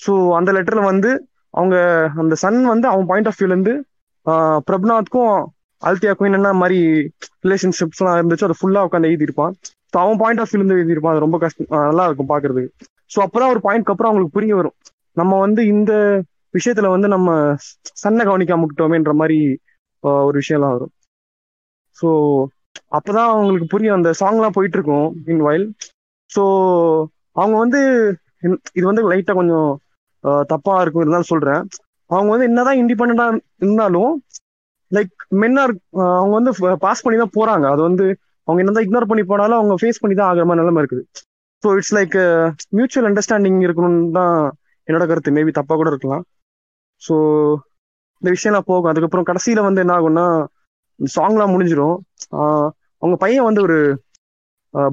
ஸோ அந்த லெட்டர்ல வந்து அவங்க அந்த சன் வந்து அவன் பாயிண்ட் ஆஃப் வியூல இருந்து பிரபுநாத்க்கும் அல்தியாக்கும் என்னென்ன மாதிரி ரிலேஷன்ஷிப்ஸ்லாம் இருந்துச்சு. அதை ஃபுல்லா உட்காந்து எழுதியிருப்பான். ஸோ அவன் பாயிண்ட் ஆஃப் வியூல இருந்து எழுதியிருப்பான். அது ரொம்ப கஷ்டம் நல்லா இருக்கும் பாக்குறதுக்கு ஸோ அப்பதான் ஒரு பாயிண்ட்க்கு அப்புறம் அவங்களுக்கு புரிய வரும். நம்ம வந்து இந்த விஷயத்துல வந்து நம்ம சன்னை கவனிக்காம விட்டோமேன்ற மாதிரி ஒரு விஷயம்லாம் வரும். ஸோ அப்பதான் அவங்களுக்கு புரியும். அந்த சாங்லாம் போயிட்டு இருக்கும் இன் வைல் ஸோ அவங்க வந்து இது வந்து லைட்டா கொஞ்சம் தப்பா இருக்கும் இருந்தாலும் சொல்றேன். அவங்க வந்து என்னதான் இண்டிபெண்டா இருந்தாலும் லைக் மென்னார் அவங்க வந்து பாஸ் பண்ணி தான் போறாங்க. அது வந்து அவங்க என்னதான் இக்னோர் பண்ணி போனாலும் அவங்க ஃபேஸ் பண்ணி தான் ஆகிற மாதிரி நிலைமை இருக்குது. So it's like mutual understanding இருக்கணும்னு தான் என்னோட கருத்து. மேபி தப்பா கூட இருக்கலாம். ஸோ இந்த விஷயம்லாம் போகும். அதுக்கப்புறம் கடைசியில வந்து என்ன ஆகும்னா சாங்லாம் முடிஞ்சிடும் அவங்க பையன் வந்து ஒரு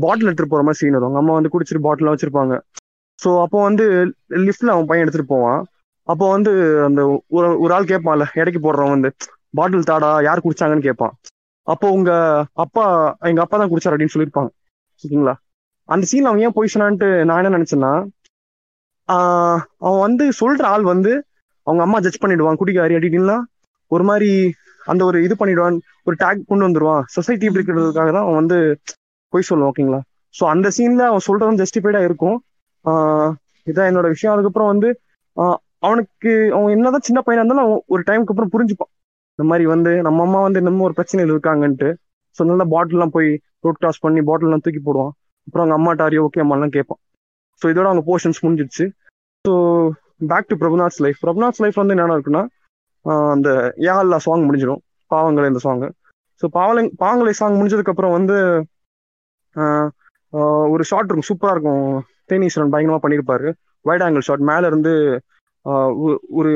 பாட்டில் எடுத்துட்டு போற மாதிரி சீன் வரும். அவங்க அம்மா வந்து குடிச்சிட்டு பாட்டிலாம் வச்சிருப்பாங்க. ஸோ அப்போ வந்து லிஃப்ட்ல அவன் பையன் எடுத்துட்டு போவான். அப்போ வந்து அந்த ஒரு ஒரு ஆள் கேட்பான்ல இடைக்கு போடுறவன் வந்து பாட்டில் தாடா யார் குடிச்சாங்கன்னு கேட்பான். அப்போ உங்க அப்பா எங்க அப்பா தான் குடிச்சார் அப்படின்னு சொல்லியிருப்பாங்க. ஓகேங்களா அந்த சீன் அவன் ஏன் போய் நான் என்ன நினைச்சேன்னா அவன் வந்து சொல்ற ஆள் வந்து அவங்க அம்மா ஜட்ஜ் பண்ணிடுவான் குடிக்காரி அப்படின்னா ஒரு மாதிரி அந்த ஒரு இது பண்ணிடுவான் ஒரு டேக் கொண்டு வந்துருவான். சொசைட்டி இப்படி இருக்கிறதுக்காக தான் அவன் வந்து பொய் சொல்லுவான் ஓகேங்களா? ஸோ அந்த சீன்ல அவன் சொல்றதும் ஜஸ்டிஃபைடா இருக்கும். இதான் என்னோட விஷயம். அதுக்கப்புறம் வந்து அவனுக்கு அவன் என்னதான் சின்ன பையனா இருந்தாலும் அவன் ஒரு டைமுக்கு அப்புறம் புரிஞ்சுப்பான். இந்த மாதிரி வந்து நம்ம அம்மா வந்து இன்னமும் ஒரு பிரச்சனையில் இருக்காங்கன்ட்டு. ஸோ நல்லா பாட்டில்லாம் போய் ரோட் கிராஸ் பண்ணி பாட்டில்லாம் தூக்கி போடுவான். அப்புறம் அவங்க அம்மா டாரியோ ஓகே அம்மாலாம் கேட்பான். ஸோ இதோட அவங்க போர்ஷன்ஸ் முடிஞ்சிடுச்சு. So back to Prabhunath life Prabhunath life வந்து என்னென்ன இருக்குன்னா அந்த யாழ்லா சாங் முடிஞ்சிடும். பாவங்களை இந்த சாங் ஸோ பாவலை பாவங்களை சாங் முடிஞ்சதுக்கப்புறம் வந்து ஒரு ஷார்ட் இருக்கும் சூப்பராக இருக்கும். தேனீஸ்வரன் பயங்கரமா பண்ணியிருப்பாரு வைட் ஆங்கிள் ஷாட் மேல இருந்து ஒரு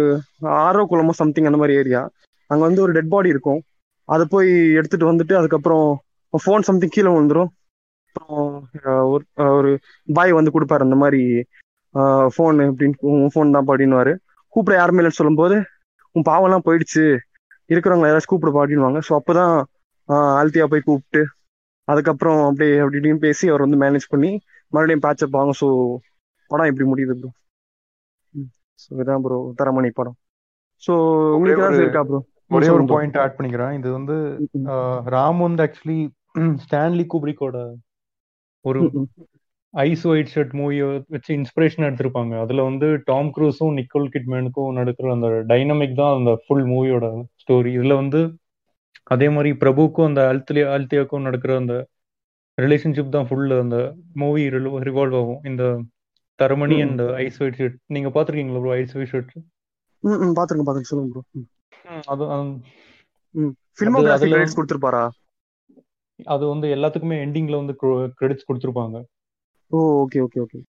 ஆரோ குளமோ சம்திங் அந்த மாதிரி ஏரியா அங்க வந்து ஒரு டெட் பாடி இருக்கும். அதை போய் எடுத்துட்டு வந்துட்டு அதுக்கப்புறம் ஃபோன் சம்திங் கீழே விழுந்துரும். அப்புறம் ஒரு ஒரு பாய் வந்து கொடுப்பாரு. அந்த மாதிரி ஃபோன் அப்படின்னு உன் ஃபோன் தான் பாடினுவாரு கூப்பிட யாருமே இல்லைன்னு சொல்லும்போது உன் பாவம்லாம் போயிடுச்சு. இருக்கிறவங்க யாராச்சும் கூப்பிட பாடினுவாங்க ஸோ அப்போதான் ஆல்த்தியா போய் கூப்பிட்டு அதுக்கப்புறம் அப்படியே அப்படி இப்படின்னு பேசி அவர் வந்து மேனேஜ் பண்ணி மறுபடியும் பேட்சப் ஆகும். ஸோ படம் இப்படி முடியுது ப்ரோ ஸோ இதான் ப்ரோ தரமணி படம். ஸோ உங்களுக்கு ஏதாச்சும் இருக்கா ப்ரோ ஒரே ஒரு பாயிண்ட் ஆட் பண்ணிக்கிறேன். இது வந்து ராம் வந்து ஆக்சுவலி ஸ்டான்லி குப்ரிக்கோட ஒரு ஐஸ் ஒயிட் ஷர்ட் மூவியை வச்சு இன்ஸ்பிரேஷன் எடுத்திருப்பாங்க. அதுல வந்து டாம் க்ரூஸும் நிக்கோல் கிட்மேனுக்கும் நடக்கிற அந்த டைனமிக் தான் அந்த ஃபுல் மூவியோட ஸ்டோரி இதுல வந்து அதே மாதிரி பிரபுக்கும் அந்த அல்தியா அல்தியாக்கும் நடக்கிற அந்த ரிலேஷன்ஷிப் தான் ஃபுல் அந்த மூவி ரிவால்வ் ஆகும். இந்த Taramani. And Eyes Wide Shut நீங்க பாத்திருக்கீங்களா ப்ரோ ஐஸ் ஒயிட் ஷர்ட் ம் பாத்துருங்க பாத்துருங்க சொல்லுங்க ப்ரோ அது ஃபில்மோகிராஃபி கிரெடிட்ஸ் கொடுத்துருப்பாரா? அது வந்து எல்லாத்துக்குமே எண்டிங்ல வந்து கிரெடிட்ஸ் கொடுத்துருப்பாங்க. ஓ ஓகே ஓகே ஓகே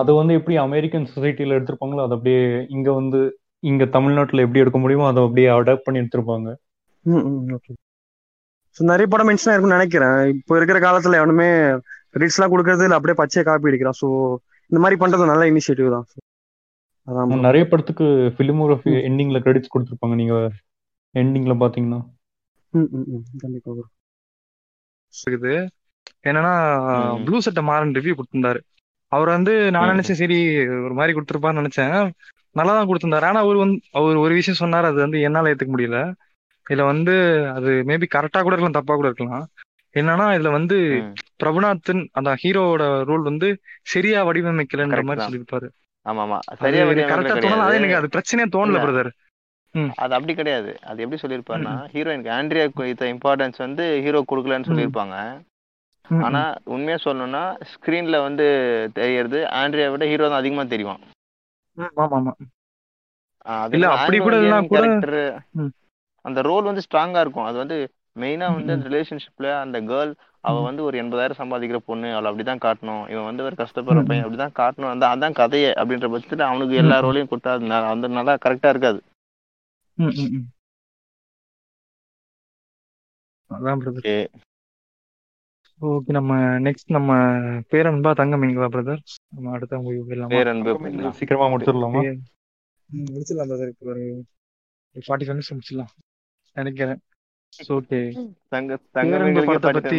அது வந்து எப்படி அமெரிக்கன் சொசைட்டில எடுத்திருப்பாங்களோ அது அப்படியே இங்க வந்து இங்க தமிழ்நாட்டுல எப்படி எடுக்க முடியுமோ அதை அப்படியே அடாப்ட் பண்ணி எடுத்திருப்பாங்க. ஓகே நிறைய படம் மென்ஷன் இருக்கும்னு நினைக்கிறேன். இப்போ இருக்கிற காலத்துல எவனுமே கிரெடிட்ஸ்லாம் கொடுக்கறது இல்லை அப்படியே பச்சையை காப்பி அடிக்கிறான். ஸோ இந்த மாதிரி பண்றது நல்ல இனிஷியேட்டிவ் தான். அதான். நிறைய படத்துக்கு பிலிமோகிராஃபி எண்டிங்ல கிரெடிட்ஸ் கொடுத்துருப்பாங்க. நீங்க எண்டிங்ல பாத்தீங்கன்னா. ம் ம் ம். கண்டிப்பா. இருக்குது என்னன்னா. ப்ளூ சட்டை மாறன் ரிவ்யூ கொடுத்திருந்தாரு. அவர் வந்து நான். நினைச்சேன் சரி ஒரு மாதிரி கொடுத்துருப்பான்னு நினைச்சேன். நல்லா தான் கொடுத்திருந்தாரு. ஆனா அவர் வந்து அவர் ஒரு விஷயம் சொன்னார் அது வந்து என்னால ஏத்துக்க முடியல. இதுல வந்து அது மேபி கரெக்டா கூட இருக்கலாம் தப்பா கூட இருக்கலாம். என்னன்னா இதுல வந்து. பிரபுநாத்தன் அந்த ஹீரோவோட ரோல் வந்து சரியா வடிவமைக்கலன்ற மாதிரி. சொல்லியிருப்பாரு. ஆமா ஆமா சரியா கரெக்டா தோணல அது எனக்கு கிடையாது. அது பிரச்சனையே தோணல. பிரதர் அது அப்படி கிடையாது. அது எப்படி சொல்லியிருப்பாருன்னா ஹீரோயினுக்கு ஆண்ட்ரியா இத்த இம்பார்ட்டன்ஸ் வந்து ஹீரோ கொடுக்கலன்னு சொல்லியிருப்பாங்க. ஆனா உண்மையா சொல்லணும்னா ஸ்கிரீன்ல வந்து தெரியறது ஆண்ட்ரியா விட ஹீரோ தான் அதிகமா தெரியும். ஆமா ஆமா இல்ல, அப்படி கூட அந்த ரோல் வந்து ஸ்ட்ராங்கா இருக்கும். அது வந்து மெயினா வந்து அந்த ரிலேஷன்ஷிப்ல அந்த கேர்ள் அவ. வந்து ஒரு எண்பதாயிரம் சம்பாதிக்கிற பொண்ணு அவளை அப்படிதான் காட்டணும். இவன் வந்து ஒரு கஷ்டப்படுற பையன். அப்படிதான் காட்டணும். அந்த அதான் கதையே அப்படின்ற பட்சத்துல அவனுக்கு எல்லா. ரோலையும் கொடுத்தா அந்த நல்லா கரெக்டா இருக்காது. ஓகே. ஓகே நம்ம நெக்ஸ்ட் நம்ம பேரன்பா தங்க மீன்களா பிரதர் நம்ம அடுத்த மூவி போயிடலாமா? பேரன்பு தங்கம் சீக்கிரமா முடிச்சிடலாமா? முடிச்சிடலாம் பிரதர் இப்போ ஒரு ஃபார்ட்டி ஃபைவ் மினிட்ஸ் முடிச்சிடலாம். நினைக்கிறேன். ஓகே தங்க பத்தி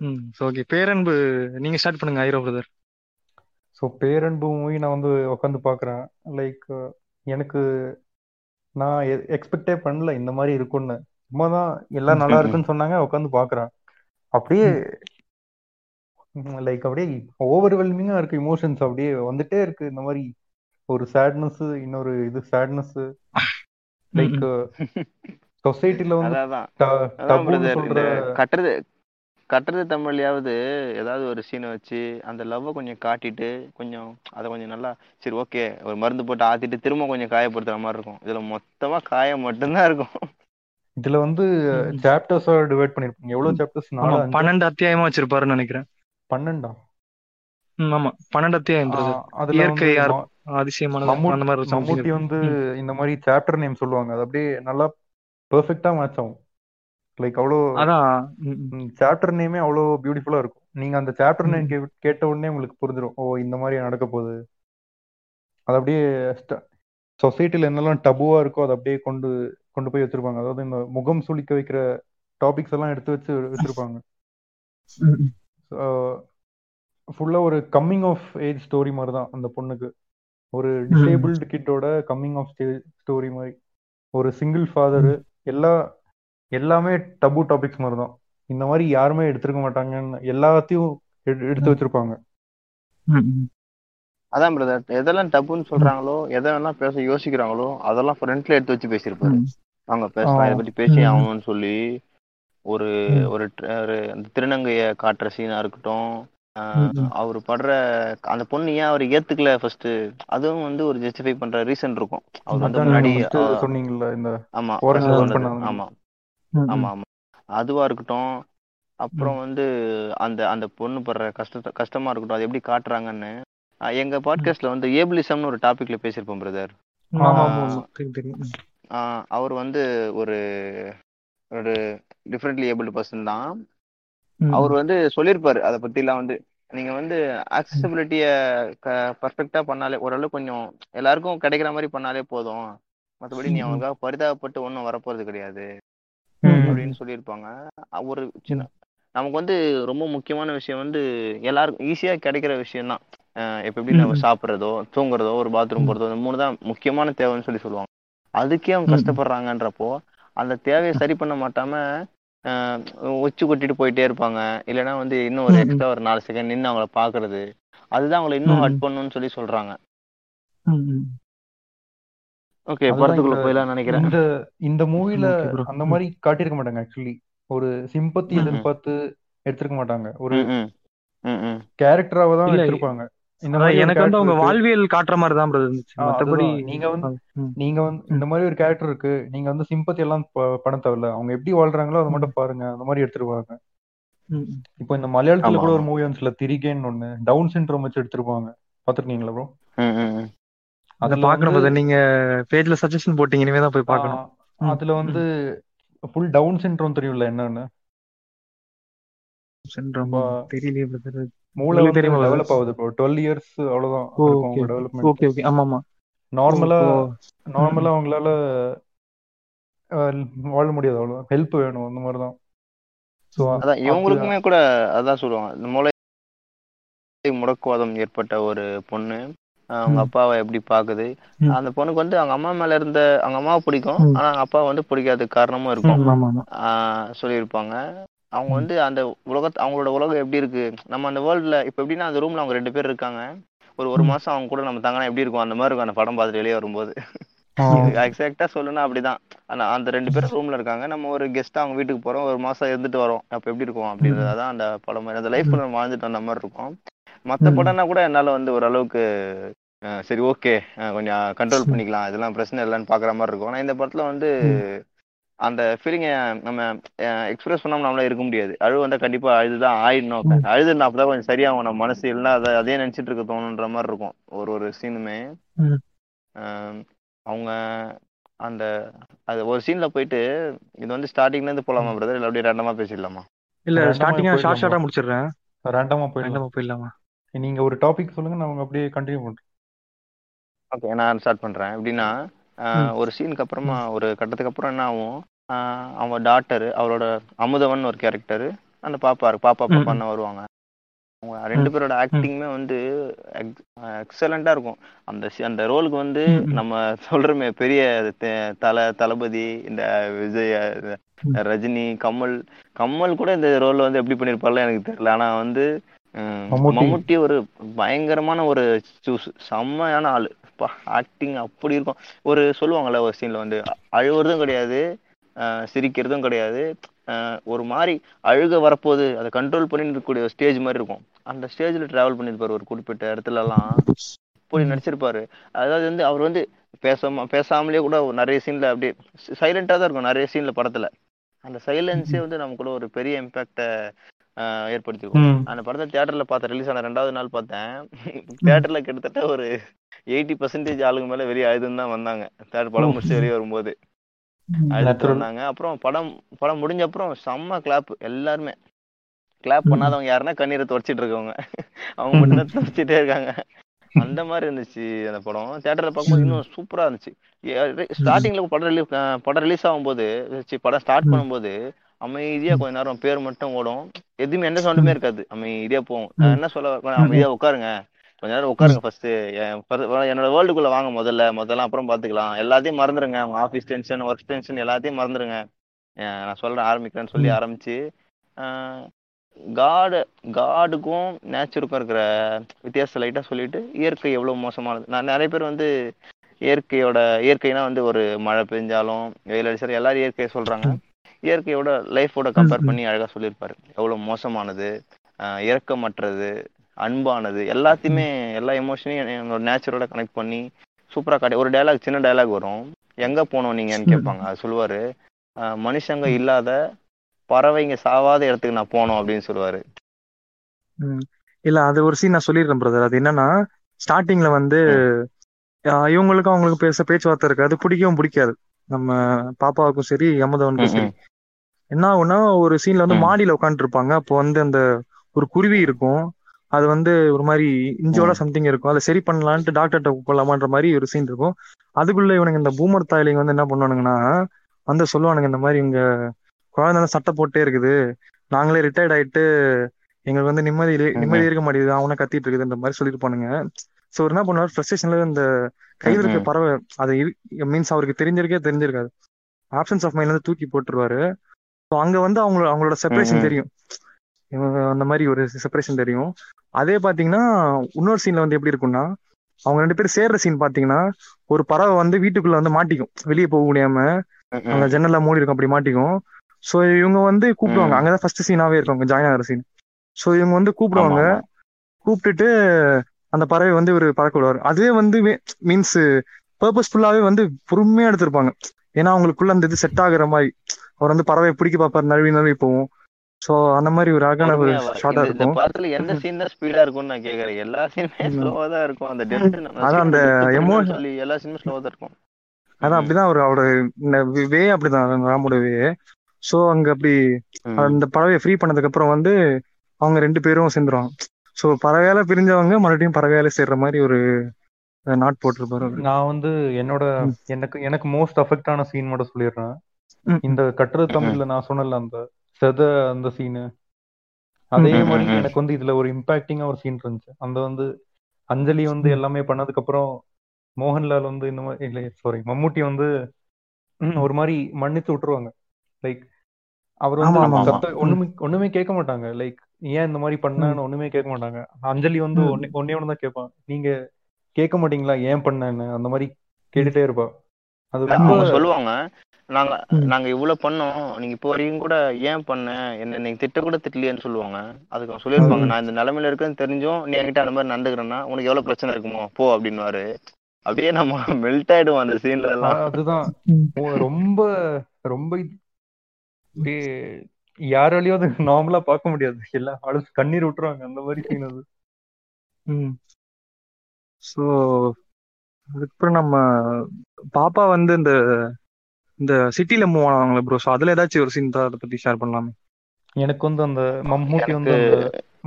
ம் ஓகே பேரன்பு நீங்க ஸ்டார்ட் பண்ணுங்க ஐரோ பிரதர் ஸோ பேரன்பு மூவி நான் வந்து உட்காந்து பார்க்குறேன் லைக் எனக்கு நான் எக்ஸ்பெக்டே பண்ணல இந்த மாதிரி இருக்கும்னு. சும்மா தான் எல்லாம் நல்லா இருக்குன்னு சொன்னாங்க உட்காந்து பார்க்குறேன் அப்படியே லைக் அப்படியே ஓவர்வெல்மிங்காக இருக்கு இமோஷன்ஸ் அப்படியே வந்துட்டே இருக்கு. இந்த மாதிரி ஒரு சேட்னஸ் இன்னொரு இது சேட்னஸ் லைக் சொசைட்டில வந்து கட்டுறது கட்டுறது தமிழ்லயாவது ஏதாவது ஒரு சீனை வச்சு அந்த லவ்வை கொஞ்சம் காட்டிட்டு கொஞ்சம் அதை கொஞ்சம் நல்லா சரி ஓகே ஒரு மருந்து போட்டு ஆத்திட்டு திரும்ப கொஞ்சம் காயப்படுத்துற மாதிரி இருக்கும். இதுல மொத்தமா காயம் மட்டும்தான் இருக்கும். இதுல வந்து. சாப்டர்ஸா டிவைட் பண்ணிருப்பாங்க. எவ்வளவு சாப்டர்ஸ் பன்னெண்டு அத்தியாயமா வச்சிருப்பாருன்னு நினைக்கிறேன். பன்னெண்டா? ஆமா பன்னெண்டு அத்தியாயம் பிரதர் ஆஹ் அதுல இயற்கை அந்த மாதிரி மம்மூட்டி இருக்கு. வந்து. இந்த மாதிரி சாப்டர் நேம் சொல்லுவாங்க அது அப்படியே நல்லா பெர்ஃபெக்ட்டா மேட்ச் ஆகும் லைக் அவ்வளோ அதான். சாப்டர் நேமே அவ்வளோ பியூட்டிஃபுல்லா இருக்கும் நீங்க அந்த சாப்டர் நேம். கேட்ட உடனே உங்களுக்கு புரிஞ்சிடும் ஓ இந்த மாதிரி நடக்க போகுது அது அப்படியே சொசைட்டில என்னெல்லாம் டபுவா இருக்கோ அதை அப்படியே கொண்டு கொண்டு போய் வச்சிருப்பாங்க அதாவது இந்த முகம் சுளிக்க வைக்கிற டாபிக்ஸ் எல்லாம் எடுத்து வச்சு வச்சிருப்பாங்க. ஃபுல்லா ஒரு கம்மிங் ஆஃப் ஏஜ் ஸ்டோரி மாதிரி தான் அந்த பொண்ணுக்கு ஒரு டிசேபிள்டு கிட்டோட கம்மிங் ஆஃப் ஸ்டோரி மாதிரி ஒரு சிங்கிள் ஃபாதரு எல்லா எல்லாமே டபு டாபிக்ஸ் மாதிரி தான் இந்த மாதிரி யாருமே எடுத்திருக்க மாட்டாங்கன்னு எல்லாத்தையும் எடு- எடுத்து வச்சிருப்பாங்க. அதான் பிரதர் எதெல்லாம் டப்புன்னு சொல்றாங்களோ எதெல்லாம் பேச யோசிக்கிறாங்களோ அதெல்லாம் ஃப்ரண்ட்ல எடுத்து வச்சு பேசியிருப்பாரு. அவங்க பேசலாம் இதை. பத்தி பேசி. ஆகணும்னு சொல்லி ஒரு. ஒரு அந்த திருநங்கைய காட்டுற சீனா இருக்கட்டும். அவர் படுற அந்த பொண்ணு ஏன் அவர் ஏத்துக்கல ஃபர்ஸ்ட் அதுவும் வந்து ஒரு ஜஸ்டிஃபை பண்ற ரீசன் இருக்கும். அவர் வந்து முன்னாடி சொன்னீங்கல்ல இந்த ஆமா. ஆமா. ஆமா. ஆமா. அதுவா இருக்கட்டும் அப்புறம் வந்து அந்த அந்த பொண்ணு படுற கஷ்டத்தை கஷ்டமா இருக்கட்டும் அது எப்படி காட்டுறாங்கன்னு எங்க பாட்காஸ்ட்ல வந்து ஏபிளிசம்னு ஒரு டாபிக்ல பேசியிருப்போம் பிரதர். அவர் வந்து ஒரு ஒரு டிஃப்ரெண்ட்லி ஏபிள்டு பர்சன் தான். அவர் வந்து சொல்லியிருப்பாரு அதை பத்திலாம் வந்து நீங்க வந்து ஆக்சசிபிலிட்டிய பர்ஃபெக்டா பண்ணாலே ஓரளவு கொஞ்சம் எல்லாருக்கும் கிடைக்கிற மாதிரி பண்ணாலே போதும் மற்றபடி நீ. அவங்களுக்காக பரிதாபப்பட்டு ஒன்றும் வரப்போறது கிடையாது. அப்படின்னு சொல்லியிருப்பாங்க ஒரு சின்ன நமக்கு வந்து ரொம்ப முக்கியமான விஷயம் வந்து எல்லாருக்கும் ஈஸியா கிடைக்கிற விஷயம் தான் இப்ப எப்படி நம்ம. சாப்பிட்றதோ தூங்குறதோ ஒரு பாத்ரூம். போறதோ இந்த மூணு தான் முக்கியமான தேவைன்னு சொல்லி சொல்லுவாங்க அதுக்கே அவங்க. கஷ்டப்படுறாங்கன்றப்போ அந்த தேவையை சரி பண்ண மாட்டாம ஒச்சு கொட்டிட்டு போயிட்டே இருப்பாங்க இல்லைன்னா வந்து இன்னும் ஒரு. எக்ஸ்ட்ரா ஒரு நாலு செகண்ட் நின்று அவங்கள பாக்குறது அதுதான் அவங்களை இன்னும். ஹர்ட் பண்ணணும்னு சொல்லி சொல்றாங்க. ஓகே படத்துக்குள்ள இந்த- போயிலாம் நினைக்கிறேன் இந்த இந்த மூவில. அந்த மாதிரி காட்டியிருக்க மாட்டாங்க ஆக்சுவலி ஒரு சிம்பத்தி. எதிர்பார்த்து எடுத்திருக்க மாட்டாங்க ஒரு ம், ம். ம், ம். கேரக்டராக தான் இல்ல, எடுத்திருப்பாங்க எனக்கு வந்து அவங்க. வாழ்வியல் காட்டுற மாதிரி தான் பிரதர் இருந்துச்சு. அதுதான். நீங்க வந்து. நீங்க வந்து இந்த மாதிரி ஒரு கேரக்டர் இருக்கு. நீங்க வந்து சிம்பத்தி எல்லாம் ப- பண்ண தேவையில்ல. அவங்க எப்படி வாழ்றாங்களோ அதை மட்டும் பாருங்க. அந்த மாதிரி ம். இப்போ இந்த மலையாளத்துல கூட ஒரு. மூவி வந்துச்சுல திரிகேன்னு ஒண்ணு. டவுன் சிண்ட்ரோம் வச்சு எடுத்திருப்பாங்க. பாத்துருக்கீங்களா ப்ரோ. அதை பாக்கணும் நீங்க பேஜ்ல சஜஷன் போட்டீங்க. இனிமே தான் போய் பார்க்கணும். ஆ, ம். அதுல வந்து ஃபுல் டவுன் சிண்ட்ரோம் தெரியும்ல என்னன்னு? இப்போ தெரியலையே பிரதர் மூளை தெரியுமா டெவலப் ஆகுது இப்போ டுவெல் இயர்ஸ் அவ்வளவுதான் அவங்க டெவலப்மெண்ட் ஓகே ஓகே ஆமா ஆமா நார்மலா நார்மலா அவங்களால வாழ முடியாது அவ்வளவு. ஹெல்ப் வேணும் அந்த மாதிரி தான் அதான் இவங்களுக்குமே கூட அதான் சொல்லுவாங்க. இந்த மூளை முடக்குவாதம் ஏற்பட்ட ஒரு பொண்ணு அவங்க. அப்பாவை எப்படி பாக்குது. அந்த பொண்ணுக்கு வந்து அவங்க அம்மா மேல இருந்த அவங்க அம்மாவை பிடிக்கும். ஆனா அவங்க அப்பாவை வந்து பிடிக்காத காரணமும் இருக்கும். சொல்லியிருப்பாங்க. அவங்க. வந்து அந்த உலகத் அவங்களோட உலகம் எப்படி இருக்கு? நம்ம அந்த வேர்ல்ட்ல இப்ப எப்படின்னா அந்த ரூம்ல அவங்க ரெண்டு பேர் இருக்காங்க. ஒரு ஒரு. மாசம் அவங்க கூட நம்ம தங்கினா எப்படி இருக்கும்? அந்த மாதிரி இருக்கும். அந்த படம் பார்த்துட்டு வெளியே வரும்போது. எக்ஸாக்டா சொல்லணும்னா அப்படிதான். ஆனா அந்த ரெண்டு பேரும் ரூம்ல இருக்காங்க. நம்ம ஒரு கெஸ்ட் அவங்க வீட்டுக்கு போறோம். ஒரு மாசம் இருந்துட்டு வரோம். அப்ப எப்படி இருக்கும்? அப்படின்றதான் அந்த படம். அந்த லைஃப் நம்ம வாழ்ந்துட்டு வந்த மாதிரி இருக்கும். மத்த. படம்னா கூட என்னால வந்து ஓரளவுக்கு சரி ஓகே கொஞ்சம் கண்ட்ரோல் பண்ணிக்கலாம். இதெல்லாம் பிரச்சனை இல்லைன்னு பாக்குற மாதிரி இருக்கும். ஆனா இந்த படத்துல வந்து அந்த ஃபீலிங்கை நம்ம எக்ஸ்பிரஸ் பண்ணாம நம்மளால இருக்க முடியாது. அழுவு வந்தா கண்டிப்பா அழுதுதான் ஆயிடணும். அழுதுனா அப்பதான் கொஞ்சம் சரியாகும். நம்ம மனசு இல்லைன்னா அதை அதே நினைச்சிட்டு இருக்க தோணுன்ற மாதிரி இருக்கும். ஒரு ஒரு சீனுமே அவங்க அந்த அது ஒரு சீன்ல போயிட்டு இது வந்து ஸ்டார்டிங்ல இருந்து போலாமா பிரதர் இல்ல அப்படியே ரேண்டமா பேசிடலாமா? இல்ல ஸ்டார்டிங்கா ஷார்ட்? ஷார்ட்டா முடிச்சிடுறேன். ரேண்டமா போயிடலாம். போயிடலாமா? நீங்க ஒரு டாபிக் சொல்லுங்க நான் அப்படியே கண்டினியூ பண்றேன். ஓகே நான் ஸ்டார்ட் பண்றேன். எப்படின்னா. ஒரு சீனுக்கு அப்புறமா ஒரு கட்டத்துக்கு அப்புறம் என்ன ஆகும்? அவன் டாக்டர் அவரோட அமுதவன் ஒரு கேரக்டர் அந்த பாப்பா இருக்கு. பாப்பா. பாப்பான்னு வருவாங்க. அவங்க ரெண்டு பேரோட ஆக்டிங்குமே வந்து எக்ஸலண்டா இருக்கும். அந்த அந்த ரோலுக்கு வந்து. நம்ம சொல்றோமே பெரிய தல தளபதி இந்த விஜய். ரஜினி கமல். கமல் கூட இந்த ரோல்ல வந்து எப்படி பண்ணிருப்பார்ல எனக்கு தெரியல. ஆனா வந்து மம்முட்டி. ஒரு பயங்கரமான ஒரு சூஸ் செம்மையான ஆளு. ஆக்டிங் அப்படி இருக்கும். ஒரு சொல்லுவாங்கல்ல ஒரு சீன்ல வந்து அழுவுறதும் கிடையாது சிரிக்கிறதும் கிடையாது. ஒரு மாதிரி அழுக வரப்போகுது. அதை கண்ட்ரோல் பண்ணி இருக்கக்கூடிய ஸ்டேஜ் மாதிரி இருக்கும். அந்த ஸ்டேஜ்ல டிராவல் பண்ணிருப்பாரு ஒரு குறிப்பிட்ட இடத்துல எல்லாம் அப்படி நடிச்சிருப்பாரு. அதாவது வந்து அவர் வந்து பேசாம பேசாமலே கூட ஒரு நிறைய சீன்ல அப்படியே சைலண்டா தான் இருக்கும் நிறைய சீன்ல படத்துல. அந்த சைலன்ஸே வந்து நமக்குள்ள ஒரு பெரிய இம்பாக்ட ஏற்படுத்திக்கும். ம். அந்த படத்தை தியேட்டர்ல பார்த்தேன் ரிலீஸ் ஆன ரெண்டாவது நாள் பார்த்தேன். தியேட்டர்ல கிட்டத்தட்ட ஒரு எயிட்டி பர்சன்டேஜ் ஆளுங்க மேல வெளியே அழுதுன்னு தான் வந்தாங்க. தேட்டர் படம் முடிச்சு வெளியே வரும்போது. அழுதுட்டு. வந்தாங்க. அப்புறம் படம் படம் முடிஞ்ச அப்புறம் செம்ம கிளாப் எல்லாருமே. கிளாப். பண்ணாதவங்க யாருன்னா கண்ணீரை துடைச்சிட்டு இருக்கவங்க. அவங்க மட்டும் தான் துடைச்சிட்டே இருக்காங்க. அந்த மாதிரி இருந்துச்சு அந்த படம். தியேட்டர்ல பார்க்கும்போது இன்னும் சூப்பரா இருந்துச்சு. ஸ்டார்டிங்ல படம் ரிலீஸ் படம் ரிலீஸ் ஆகும்போது படம் ஸ்டார்ட். பண்ணும்போது அமைதியா கொஞ்ச நேரம் பேர் மட்டும் ஓடும். எதுவுமே எந்த சவுண்டுமே இருக்காது. அமைதியா போகும் நான் என்ன சொல்ல அமைதியா உட்காருங்க. கொஞ்ச நேரம் உட்காருங்க ஃபர்ஸ்ட் என்னோட வேர்ல்டுக்குள்ள வாங்க முதல்ல. முதல்ல அப்புறம் பாத்துக்கலாம். எல்லாத்தையும் மறந்துருங்க. உங்க ஆஃபீஸ் டென்ஷன் ஒர்க் டென்ஷன் எல்லாத்தையும் மறந்துருங்க. நான் சொல்றேன் ஆரம்பிக்கிறேன்னு சொல்லி ஆரம்பிச்சு காடு காடுக்கும் நேச்சருக்கும் இருக்கிற வித்தியாசத்தை லைட்டா சொல்லிட்டு இயற்கை எவ்வளவு மோசமானது. நான் நிறைய பேர் வந்து இயற்கையோட இயற்கைனா வந்து ஒரு மழை பெஞ்சாலும் வெயில் அடிச்சாலும் எல்லாரும் இயற்கையை சொல்றாங்க. இயற்கையோட லைஃபோட கம்பேர் பண்ணி அழகா சொல்லியிருப்பாரு. எவ்வளவு மோசமானது ஆஹ் இரக்கமற்றது அன்பானது எல்லாத்தையுமே எல்லா எமோஷனையும் என்னோட நேச்சரோட கனெக்ட் பண்ணி சூப்பரா காட்டி ஒரு டயலாக் சின்ன டயலாக் வரும். எங்க போனோம் நீங்கன்னு கேட்பாங்க. அது சொல்லுவாரு. மனுஷங்க இல்லாத பறவைங்க சாவாத இடத்துக்கு நான் போனோம் அப்படின்னு சொல்லுவாரு. இல்ல அது ஒரு சீன் நான் சொல்லிடுறேன் பிரதர் அது என்னன்னா ஸ்டார்டிங்ல வந்து இவங்களுக்கும் அவங்களுக்கு பேச பேச்சுவார்த்தை இருக்கு அது பிடிக்கவும் பிடிக்காது. நம்ம பாப்பாவுக்கும் சரி யமதவனுக்கும் சரி. என்ன ஆகும்னா ஒரு சீன்ல வந்து. மாடியில உட்காந்துட்டு இருப்பாங்க அப்போ வந்து அந்த ஒரு குருவி இருக்கும். அது வந்து ஒரு மாதிரி இஞ்சோட. சம்திங் இருக்கும். அதை சரி பண்ணலான்ட்டு டாக்டர்கிட்ட போலாமான்ற மாதிரி ஒரு சீன் இருக்கும். அதுக்குள்ள இவனுங்க இந்த பூமர் தாயிலிங்க வந்து என்ன பண்ணுவானுங்கன்னா வந்து சொல்லுவானுங்க இந்த மாதிரி இங்க குழந்தை வந்து சட்டை போட்டே இருக்குது. நாங்களே ரிட்டையர்ட் ஆயிட்டு எங்களுக்கு வந்து நிம்மதி நிம்மதி. இருக்க மாட்டேங்குது. அவனை கத்திட்டு இருக்குதுன்ற மாதிரி சொல்லியிருப்பானுங்க. சோ அவர் என்ன பண்ணுவார்? ஃப்ரஸ்ட்ரேஷன்ல இந்த கையில் இருக்க. பறவை அது மீன்ஸ் அவருக்கு தெரிஞ்சிருக்கே தெரிஞ்சிருக்காது. ஆப்சன்ஸ் ஆஃப் மைண்ட்ல இருந்து தூக்கி போட்டுருவாரு. ஸோ அங்க வந்து அவங்களோட அவங்களோட செப்பரேஷன். தெரியும். அந்த மாதிரி ஒரு செப்பரேஷன் தெரியும். அதே பாத்தீங்கன்னா இன்னொரு சீன்ல வந்து எப்படி இருக்கும்னா அவங்க ரெண்டு பேரும் சேர்ற சீன் பாத்தீங்கன்னா ஒரு பறவை வந்து வீட்டுக்குள்ள வந்து மாட்டிக்கும். வெளியே போக முடியாம ம். ஜன்னல்ல மூடி இருக்கும் அப்படி மாட்டிக்கும். சோ இவங்க வந்து கூப்பிடுவாங்க. அங்கதான் ஃபர்ஸ்ட் சீனாவே இருக்கும் ஜாயின் ஆகிற சீன் சோ இவங்க வந்து கூப்பிடுவாங்க. கூப்பிட்டுட்டு அந்த பறவை வந்து ஒரு பறக்க விடுவார். அதுவே வந்து மீன்ஸ் பர்பஸ்ஃபுல்லாவே வந்து பொறுமையா எடுத்திருப்பாங்க. ஏன்னா அவங்களுக்குள்ள அந்த இது செட் ஆகுற மாதிரி. அவர் வந்து பறவையை பிடிக்க பார்ப்பாரு நழுவி நழுவி போவோம் சோ அந்த மாதிரி ஒரு அழகான ஒரு இந்த இருக்கும் படத்துல எந்த சீன் தான் ஸ்பீடா இருக்கும்னு நான் கேக்குறேன் எல்லா சீனுமே. ஸ்லோவா தான் இருக்கும் அந்த அதான் அந்த சொல்லி எல்லா சீனுமே ஸ்லோவா தான் இருக்கும் அதான் அப்படிதான் அவர் அவரோட வே அப்படிதான் ராமோட வே சோ அங்க அப்படி. அந்த பறவையை ஃப்ரீ பண்ணதுக்கு அப்புறம் வந்து அவங்க ரெண்டு பேரும் சேர்ந்துருவாங்க சோ பறவையால பிரிஞ்சவங்க மறுபடியும் பறவையால சேர்ற மாதிரி ஒரு நாட் போட்டிருப்பாரு. நான் வந்து என்னோட. எனக்கு எனக்கு மோஸ்ட் அஃபெக்ட் ஆன சீன் மட்டும் சொல்லிடுறேன். இந்த கட்டுரை தமிழ்ல நான் சொன்னல அந்த செத அந்த சீனு அதே மாதிரி. எனக்கு வந்து இதுல ஒரு இம்பாக்டிங்கா ஒரு சீன் இருந்துச்சு. அந்த வந்து அஞ்சலி வந்து. எல்லாமே பண்ணதுக்கு அப்புறம் மோகன்லால் வந்து இந்த மாதிரி இல்லை சாரி மம்மூட்டி வந்து ஒரு மாதிரி மன்னிச்சு விட்டுருவாங்க. லைக் அவர் வந்து சத்த ஒண்ணுமே ஒண்ணுமே கேட்க மாட்டாங்க. லைக் ஏன் இந்த மாதிரி பண்ணேன்னு ஒண்ணுமே கேட்க மாட்டாங்க. அஞ்சலி வந்து. ஒன்னே ஒன்னே ஒன்று தான் கேட்பான். நீங்க கேட்க மாட்டீங்களா? ஏன் பண்ணேன்னு? அந்த மாதிரி கேட்டுட்டே இருப்பா. அது சொல்லுவாங்க. நாங்க. நாங்க இவ்வளவு பண்ணோம். நீங்க இப்போ வரைக்கும் கூட ஏன் பண்ண? என்ன நீங்க திட்ட கூட திட்டலையேன்னு சொல்லுவாங்க. அதுக்கு அவங்க சொல்லியிருப்பாங்க. நான் இந்த நிலைமையில இருக்கேன்னு தெரிஞ்சும் நீ என்கிட்ட அந்த மாதிரி நடந்துக்கிறேன்னா உனக்கு எவ்வளவு பிரச்சனை இருக்குமோ போ அப்படின்னுவாரு. அப்படியே நம்ம மெல்ட் ஆயிடுவோம் அந்த சீன்ல எல்லாம். அதுதான். ரொம்ப ரொம்ப யாராலையும் அது நார்மலா பார்க்க முடியாது. எல்லாம் அழுது கண்ணீர் விட்டுருவாங்க அந்த மாதிரி சீன் அது. ஸோ அதுக்கப்புறம் நம்ம பாப்பா வந்து இந்த இந்த சிட்டில மூவ் ஆனாங்களே ப்ரோ ஸோ அதுல ஏதாச்சும் ஒரு சீன் அதை பத்தி ஷேர் பண்ணலாமே. எனக்கு வந்து அந்த மம்மூட்டி வந்து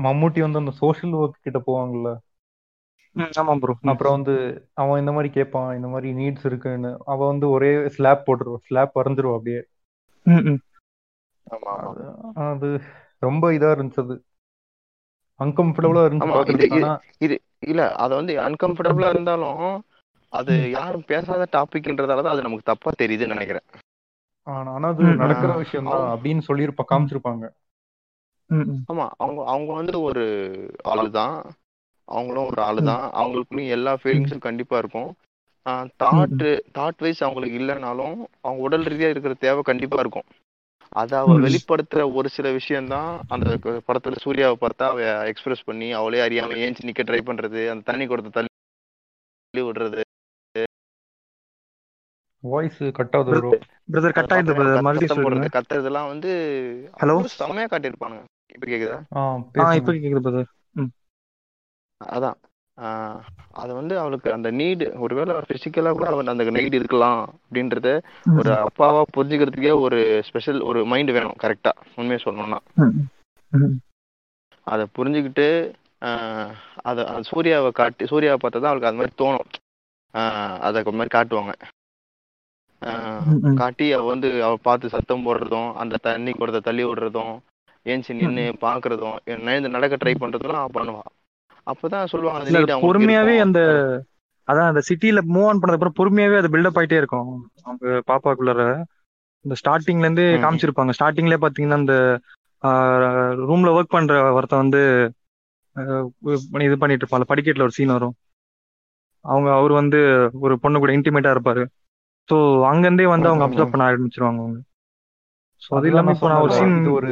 மம்மூட்டி வந்து அந்த சோஷியல் ஒர்க் கிட்ட போவாங்கல்ல. ம் ஆமா ப்ரோ அப்புறம் வந்து அவன் இந்த மாதிரி கேட்பான் இந்த மாதிரி நீட்ஸ் இருக்குன்னு. அவ வந்து ஒரே ஸ்லாப் போட்டுருவா ஸ்லாப் வரைஞ்சிருவா அப்படியே. ம் ம். ஆமா ஆமா. அது அது ரொம்ப இதா இருந்துச்சு அது. அன்கம்ஃபர்டபுளா இருந்துச்சு இது இல்ல அது வந்து அன்கம்ஃபர்டபுளா இருந்தாலும் அது யாரும் பேசாத டாபிக்ன்றதால அது நமக்கு தப்பா தெரியுதுன்னு நினைக்கிறேன். ஆனா அது. நடக்கிற விஷயம் தான் அப்படின்னு சொல்லியிருப்பா காமிச்சிருப்பாங்க. ஆமா அவங்க அவங்க வந்து ஒரு ஆளுதான். அவங்களும் ஒரு ஆளுதான். அவங்களுக்குள்ளயும் எல்லா ஃபீலிங்ஸும் கண்டிப்பா இருக்கும். தாட் தாட் வைஸ் அவங்களுக்கு இல்லைனாலும் அவங்க உடல் ரீதியா இருக்கிற தேவை கண்டிப்பா இருக்கும். அதை அவ. வெளிப்படுத்துற ஒரு சில விஷயம்தான் அந்த படத்துல சூர்யாவை பார்த்தா அவ எக்ஸ்பிரஸ் பண்ணி அவளே அறியாம ஏஞ்சி நிக்க ட்ரை பண்றது அந்த தண்ணி கொடுத்த தள்ளி விடுறது வாய்ஸ் கட் ஆகுது ப்ரோ பிரதர் கட் ஆயிடுது பிரதர் மறுபடியும் சொல்லுங்க. கத்துறதெல்லாம் வந்து Hello? அவ்வளவு செம்மையா காட்டியிருப்பானுங்க. இப்ப கேக்குதா? ஆ இப்போ கேக்குது பிரதர் அதான். ஆஹ் அது வந்து அவளுக்கு அந்த நீடு ஒருவேளை பிசிக்கலா கூட அவன் அந்த நீடு இருக்கலாம் அப்படின்றத ஒரு அப்பாவா புரிஞ்சுக்கிறதுக்கே ஒரு ஸ்பெஷல் ஒரு மைண்ட் வேணும் கரெக்டா உண்மையை சொல்லணும்னா. அதை புரிஞ்சுக்கிட்டு அதை சூர்யாவை காட்டி சூர்யாவை பார்த்தா தான் அவளுக்கு அது மாதிரி தோணும். ஆஹ் அதை மாதிரி காட்டுவாங்க. காட்டி அவ வந்து அவ பார்த்து சத்தம் போடுறதும் அந்த தண்ணி கொடுத்த தள்ளி விடுறதும் ஏஞ்சி நின்னு பாக்குறதும் எழுந்து நடக்க ட்ரை பண்றதும் அவ பண்ணுவா. அப்பதான் சொல்லுவாங்க அந்த பொறுமையாவே. அந்த அதான் அந்த சிட்டில மூவ் ஆன் பண்ணதுக்கு அப்புறம் பொறுமையாவே அது பில்டப் ஆயிட்டே இருக்கும். அவங்க பாப்பாக்குள்ளார. இந்த ஸ்டார்டிங்ல இருந்தே. காமிச்சிருப்பாங்க. ஸ்டார்டிங்ல பாத்தீங்கன்னா இந்த ரூம்ல ஒர்க் பண்ற ஒருத்தன் வந்து இது பண்ணிட்டு இருப்பாங்க படிக்கட்டுல ஒரு சீன் வரும். அவங்க அவர் வந்து ஒரு பொண்ணு கூட இன்டிமேட்டா இருப்பாரு. ஸோ அங்கிருந்தே வந்து அவங்க அப்சர்வ். பண்ண ஆரம்பிச்சிருவாங்க அவங்க. ஸோ அது இல்லாம இப்போ நான் ஒரு சீன் இது ஒரு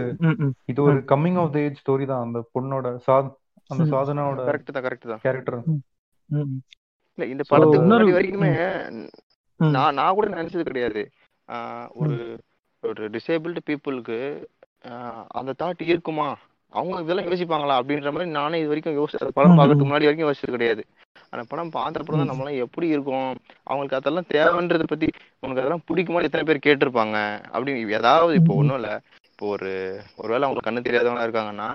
இது ஒரு coming of the age story தான். அந்த பொண்ணோட சா அந்த. சாதனாவோட கரெக்ட் தான் கரெக்ட் தான். கேரக்டர். இல்ல இந்த So, படத்துக்கு முன்னாடி வரைக்குமே. நான் நான் கூட நினைச்சது கிடையாது. ஆஹ் ஒரு ஒரு டிசேபிள்டு பீப்புளுக்கு அந்த தாட் இருக்குமா? அவங்க இதெல்லாம் யோசிப்பாங்களா? அப்படின்ற மாதிரி நானே இது வரைக்கும் யோசி படம் பார்க்கறதுக்கு. முன்னாடி வரைக்கும் யோசிச்சது கிடையாது. அந்த படம் பார்த்தப்பறம் தான். நம்மளாம் எப்படி இருக்கும்? அவங்களுக்கு அதெல்லாம் தேவைன்றதை பத்தி உனக்கு அதெல்லாம் பிடிக்குமா? எத்தனை பேர் கேட்டிருப்பாங்க? அப்படின்னு ஏதாவது இப்போ. ஒன்றும் இல்லை. இப்போ ஒரு ஒருவேளை அவங்களுக்கு கண்ணு தெரியாதவங்களா இருக்காங்கன்னா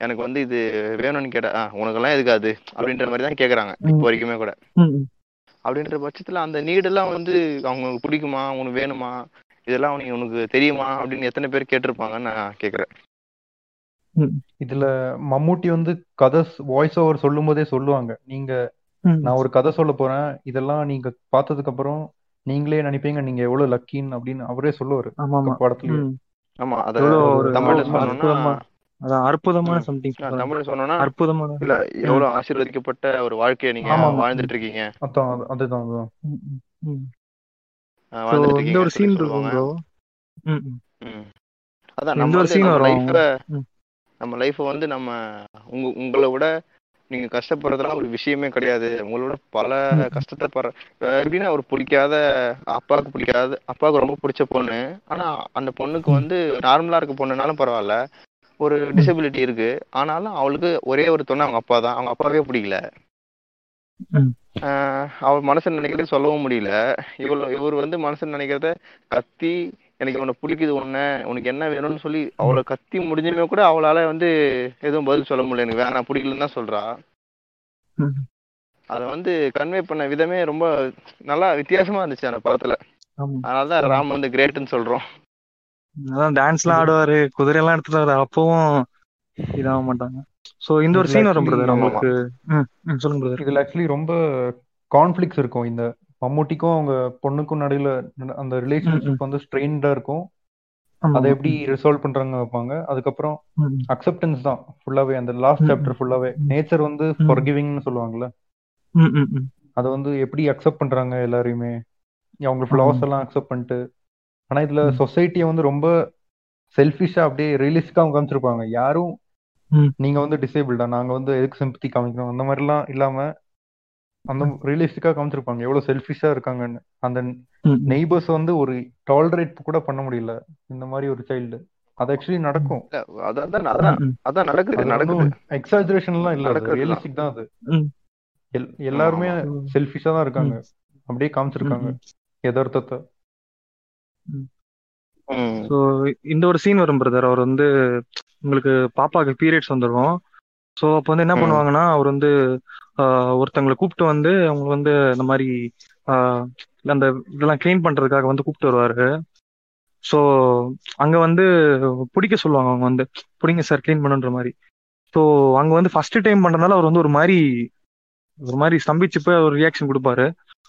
எனக்கு வந்து இது வேணும்னு கேட்டா "ஆ, உனக்கெல்லாம் எதுக்காது? அப்படின்ற மாதிரி தான் கேக்குறாங்க. இப்போ. வரைக்குமே கூட. அப்படின்ற பட்சத்துல அந்த நீடெல்லாம் வந்து அவங்களுக்கு பிடிக்குமா? உனக்கு வேணுமா? இதெல்லாம் உனக்கு உனக்கு தெரியுமா? அப்படின்னு எத்தனை பேர் கேட்டிருப்பாங்கன்னு நான் கேக்குறேன். இதுல மம்மூட்டி வந்து கதை வாய்ஸ் ஓவர் சொல்லும் போதே சொல்லுவாங்க. நீங்க. நான் ஒரு கதை சொல்ல போறேன். இதெல்லாம் நீங்க பார்த்ததுக்கு அப்புறம் நீங்களே நினைப்பீங்க நீங்க எவ்வளவு லக்கின்னு அப்படின்னு அவரே சொல்லுவாரு. ஆமா ஆமா. அத அதான் அற்புதமான. சம்திங் தமிழ்ல சொன்னோம்னா அற்புதமான. இல்ல எவ்வளவு ஆசீர்வதிக்கப்பட்ட ஒரு வாழ்க்கையை நீங்க. வாழ்ந்துட்டு இருக்கீங்க அதான் அதுதான் அதுதான். இந்த ஒரு சீன் இருக்கும் ப்ரோ. அதான் நம்ம. லைஃப. நம்ம லைஃப வந்து நம்ம உங்க உங்களை விட நீங்க கஷ்டப்படுறதெல்லாம் ஒரு விஷயமே கிடையாது. உங்களோட பல. கஷ்டத்தை படுற எப்படின்னா ஒரு பிடிக்காத அப்பாவுக்கு பிடிக்காத அப்பாவுக்கு ரொம்ப பிடிச்ச பொண்ணு. ஆனா அந்த பொண்ணுக்கு. வந்து நார்மலா இருக்க பொண்ணுனாலும் பரவாயில்ல. ஒரு டிசபிலிட்டி இருக்கு. ஆனாலும் அவளுக்கு ஒரே ஒரு துணை அவங்க அப்பா தான். அவங்க அப்பாவே பிடிக்கல. அவள் மனசுல நினைக்கிறத சொல்லவும் முடியல. இவள் இவர் வந்து மனசுல நினைக்கிறத கத்தி எனக்கு உன்னை பிடிக்குது உன்னை உனக்கு என்ன வேணும்னு சொல்லி அவளை கத்தி முடிஞ்சுமே கூட அவளால வந்து எதுவும் பதில் சொல்ல முடியல. எனக்கு வேணாம் பிடிக்கலன்னு தான் சொல்றா. அதை வந்து கன்வே பண்ண விதமே ரொம்ப நல்லா வித்தியாசமா இருந்துச்சு அந்த படத்துல. ஆமா. அதனாலதான் ராம் வந்து கிரேட்னு சொல்றோம். அதான் டான்ஸ்லாம் ஆடுவாரு குதிரையெல்லாம் எடுத்துட்டு வர அப்பவும் இதாக மாட்டாங்க. சோ இந்த ஒரு சீன் வரும் பிரதர் உங்களுக்கு. சொல்லுங்க பிரதர் இதுல ஆக்சுவலி ரொம்ப கான்ஃபிளிக்ஸ் இருக்கும். இந்த மம்மூட்டிக்கும் அவங்க பொண்ணுக்கும் நடுவுல நட- அந்த ரிலேஷன்ஷிப் வந்து ஸ்ட்ரெயின்டா இருக்கும். அதை எப்படி ரிசால்வ் பண்றாங்க வைப்பாங்க. அதுக்கப்புறம் அக்செப்டன்ஸ் தான் ஃபுல்லாவே அந்த லாஸ்ட் சாப்டர் ஃபுல்லாவே. நேச்சர் வந்து. ஃபர்கிவிங்னு சொல்லுவாங்கல்ல. அதை வந்து எப்படி அக்செப்ட் பண்றாங்க எல்லாரையுமே? அவங்க ஃபிளாஸ் எல்லாம் அக்செப்ட் பண்ணிட்டு. ஆனா இதுல. சொசைட்டியை வந்து ரொம்ப செல்ஃபிஷா அப்படியே ரியலிஸ்டிக்கா காமிச்சிருப்பாங்க. யாரும். நீங்க வந்து டிசேபிள்டா நாங்க வந்து எதுக்கு சிம்பத்தி காமிக்கணும்? அந்த மாதிரிலாம் இல்லாம அந்த ரியலிஸ்டிக்கா காமிச்சிருப்பாங்க. எவ்வளவு செல்ஃபிஷா இருக்காங்கன்னு. அந்த. நெய்பர்ஸ் வந்து ஒரு டாலரேட் கூட பண்ண முடியல. இந்த மாதிரி ஒரு சைல்டு அது ஆக்சுவலி நடக்கும். அதான் அதான் நடக்குது ஒன்றும் எக்ஸாஜரேஷன்லாம் இல்ல. ரியலிஸ்டிக் தான் அது. எல்லாருமே. செல்ஃபிஷா தான் இருக்காங்க. அப்படியே காமிச்சிருக்காங்க. யதார்த்தத்தை. ம். ஸோ இந்த ஒரு சீன் வரும் பிரதர் அவர் வந்து உங்களுக்கு பாப்பாக்கு பீரியட்ஸ் வந்துடும் ஸோ அப்போ வந்து என்ன பண்ணுவாங்கன்னா அவர் வந்து ஒருத்தங்களை கூப்பிட்டு வந்து அவங்க வந்து இந்த மாதிரி அந்த இதெல்லாம் க்ளீன் பண்றதுக்காக வந்து கூப்பிட்டு வருவாரு. ஸோ அங்க வந்து பிடிக்க சொல்லுவாங்க அவங்க வந்து பிடிங்க சார் க்ளீன் பண்ணுன்ற மாதிரி. ஸோ அங்க வந்து ஃபர்ஸ்ட் டைம் பண்றதுனால அவர் வந்து ஒரு மாதிரி ஒரு மாதிரி ஸ்தம்பிச்சு போய் ஒரு ரியாக்ஷன் கொடுப்பாரு.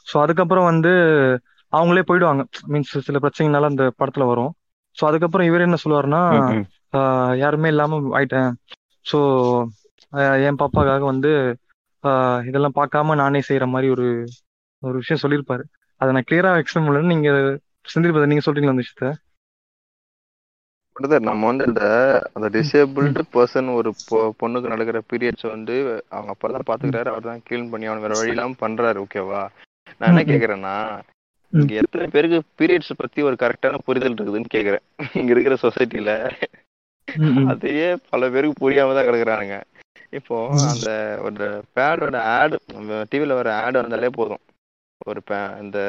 ஸோ அதுக்கப்புறம் வந்து அவங்களே போயிடுவாங்க. மீன்ஸ் சில பிரச்சனைனால அந்த படத்துல வரும். ஸோ அதுக்கப்புறம் இவர் என்ன சொல்லுவாருன்னா யாருமே இல்லாம ஆயிட்டேன். ஸோ என் பாப்பாக்காக வந்து இதெல்லாம் பார்க்காம நானே செய்யற மாதிரி ஒரு ஒரு விஷயம் சொல்லியிருப்பாரு அதை நான் கிளியரா எக்ஸ்பிளைன் பண்ணல நீங்க செந்தில் நீங்க சொல்றீங்களா அந்த விஷயத்த? பிரதர் நம்ம வந்து இந்த அந்த டிசேபிள்டு பர்சன் ஒரு பொண்ணுக்கு நடக்கிற பீரியட்ஸ் வந்து அவங்க அப்பா தான் பாத்துக்கிறாரு அவர் தான் க்ளீன் பண்ணி அவன் வேற வழி இல்லாம பண்றாரு ஓகேவா நான் என்ன. கேக்குறேன்னா. இங்க எத்தனை பேருக்கு பீரியட்ஸ் பத்தி ஒரு கரெக்டான புரிதல் இருக்குதுன்னு கேக்குறேன். இங்க இருக்கிற சொசைட்டில. அதையே பல பேருக்கு புரியாம தான் கிடக்குறானுங்க. இப்போ. அந்த ஒரு பேடோட ஆடு டிவில வர ஆடு வந்தாலே போதும். ஒரு பே இந்த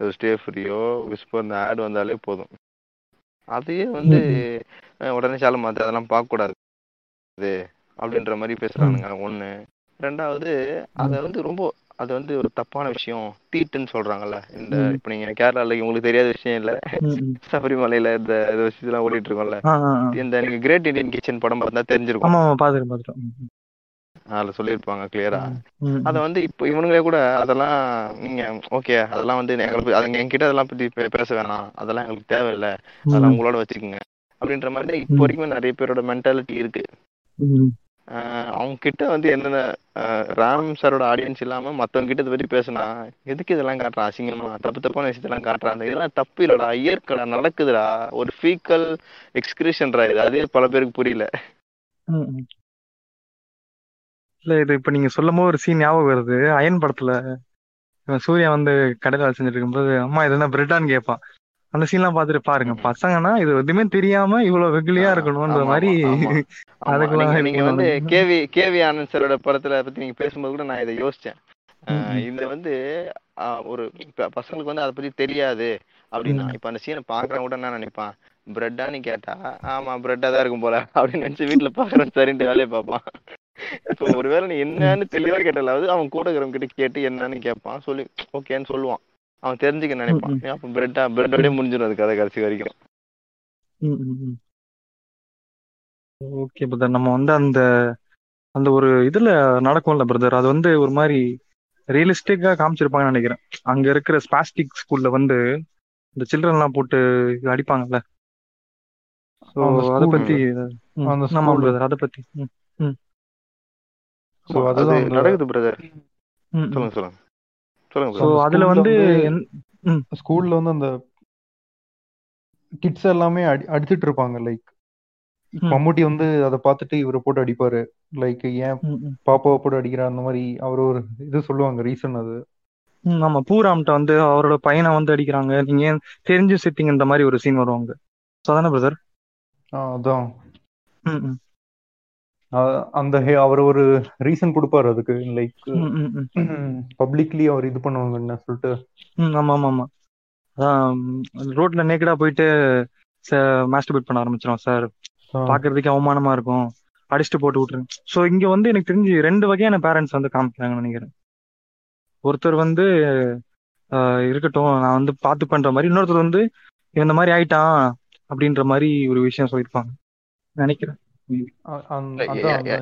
ஸ்டே ஃப்ரீயோ விஸ்பர் இந்த ஆடு வந்தாலே போதும். அதையே வந்து உடனே சால மாத்து அதெல்லாம் பார்க்க கூடாது அப்படின்ற மாதிரி பேசுறானுங்க. ஒண்ணு. ரெண்டாவது அத வந்து ரொம்ப அது வந்து ஒரு தப்பான விஷயம். தீட்டுன்னு சொல்றாங்கல்ல இந்த. இப்ப நீங்க கேரளால உங்களுக்கு தெரியாத விஷயம் இல்ல. சபரிமலையில இந்த விஷயத்தெல்லாம் ஓடிட்டு இருக்கோம்ல. இந்த நீங்க கிரேட் இந்தியன் கிச்சன் படம் பார்த்தா தெரிஞ்சிருக்கும். அதுல சொல்லியிருப்பாங்க கிளியரா அத வந்து இப்போ இவனுங்களே கூட அதெல்லாம் நீங்க ஓகே அதெல்லாம் வந்து எங்களுக்கு அது என்கிட்ட அதெல்லாம் பத்தி பேச வேணாம். அதெல்லாம் எங்களுக்கு தேவையில்ல. அதெல்லாம் உங்களோட வச்சுக்கோங்க. அப்படின்ற மாதிரி இப்போ. வரைக்கும் நிறைய பேரோட மென்டாலிட்டி இருக்கு. அவங்க கிட்ட வந்து என்னென்ன ராம் சாரோட ஆடியன்ஸ் இல்லாம மத்தவங்க கிட்ட இதை பத்தி பேசினா எதுக்கு இதெல்லாம் காட்டுறான் அசிங்கமா தப்பு தப்பான விஷயத்தெல்லாம் காட்டுறான் இதெல்லாம் தப்பு இல்லடா இயற்கடா நடக்குதுடா ஒரு ஃபீக்கல் எக்ஸ்கிரிஷன்ரா இது அதே பல பேருக்கு புரியல. இல்ல இது இப்ப நீங்க சொல்லும் போது ஒரு சீன் ஞாபகம் வருது அயன் படத்துல சூர்யா வந்து கடையில் வேலை செஞ்சுட்டு இருக்கும்போது அம்மா இது என்ன பிரெட்டான்னு கேட்பான். அந்த சீன்லாம் பார்த்துட்டு பாருங்க. பசங்கன்னா இது எதுவுமே தெரியாம இவ்வளவு வெகுளியா ஆஹ் இருக்கணும்ன்ற மாதிரி அதுக்கெல்லாம் நீங்க வந்து கேவி கேவி ஆனந்த் சாரோட படத்துல பத்தி நீங்க பேசும்போது கூட நான் இதை யோசிச்சேன். இந்த வந்து ஒரு பசங்களுக்கு வந்து அதை பத்தி தெரியாது அப்படின்னா இப்ப அந்த சீனை பாக்குறவன் கூட என்ன நினைப்பான் பிரெட்டான்னு கேட்டா? ஆமா பிரெட்டா தான் இருக்கும் போல அப்படின்னு நினைச்சு வீட்டுல பாக்குறேன் சரின்ட்டு வேலையை பார்ப்பான். இப்போ ஒருவேளை நீ என்னன்னு தெளிவா கேட்டாலாவது அவன் கூட இருக்கிறவங்க கிட்ட கேட்டு என்னன்னு கேட்பான் சொல்லி ஓகேன்னு சொல்லுவான். அவன் தெரிஞ்சுக்க நினைப்பான். அப்ப பிரெட்டா பிரெட்டோடய முடிஞ்சிடும் அது கதை கடைசி வரைக்கும். ஓகே பிரதர் நம்ம வந்து அந்த அந்த ஒரு இதுல நடக்கும்ல பிரதர் அது வந்து ஒரு மாதிரி ரியலிஸ்டிக்கா காமிச்சிருப்பாங்கன்னு நினைக்கிறேன். அங்க இருக்கிற ஸ்பாஸ்டிக் ஸ்கூல்ல வந்து இந்த சில்ட்ரன் எல்லாம் போட்டு அடிப்பாங்கல்ல. அதை பத்தி ஆமா பிரதர் அதை பத்தி. ம், ம், அதுதான் நடக்குது பிரதர். சொல்லுங்க சொல்லுங்க. சொல்லுங்க அதுல வந்து ஸ்கூல்ல வந்து அந்த கிட்ஸ் எல்லாமே அடி அடிச்சிட்டு இருப்பாங்க லைக் மம்முட்டி வந்து அதை பார்த்துட்டு இவரை போட்டு அடிப்பாரு. லைக் ஏன். பாப்பாவை போட்டு அடிக்கிற அந்த மாதிரி அவர் ஒரு இது சொல்லுவாங்க ரீசன் அது. ஆமா. பூராம்கிட்ட வந்து அவரோட பையனை வந்து அடிக்கிறாங்க. நீங்க ஏன் தெரிஞ்சு சிட்டிங்கன்ற மாதிரி ஒரு சீன் வருவாங்க. அதானே பிரதர் ஆ, அதான். அந்த அவர் ஒரு ரீசன் கொடுப்பாரு அதுக்கு லைக் பப்ளிக்லி அவர் இது பண்ணுவாங்கன்னு சொல்லிட்டு. ஆமா ஆமா ஆமா. ரோட்ல நேக்கடா போயிட்டு மாஸ்டர்பேட் பண்ண ஆரம்பிச்சிடும் சார் பாக்குறதுக்கு அவமானமா இருக்கும். அடிச்சுட்டு போட்டு விட்டுருங்க ஸோ இங்க வந்து எனக்கு தெரிஞ்சு ரெண்டு வகையான பேரண்ட்ஸ் வந்து காமிக்கிறாங்கன்னு நினைக்கிறேன். ஒருத்தர் வந்து இருக்கட்டும் நான் வந்து பார்த்து பண்ற மாதிரி இன்னொருத்தர் வந்து இந்த மாதிரி ஆயிட்டான் அப்படின்ற மாதிரி ஒரு விஷயம் சொல்லியிருப்பாங்க. நினைக்கிறேன்.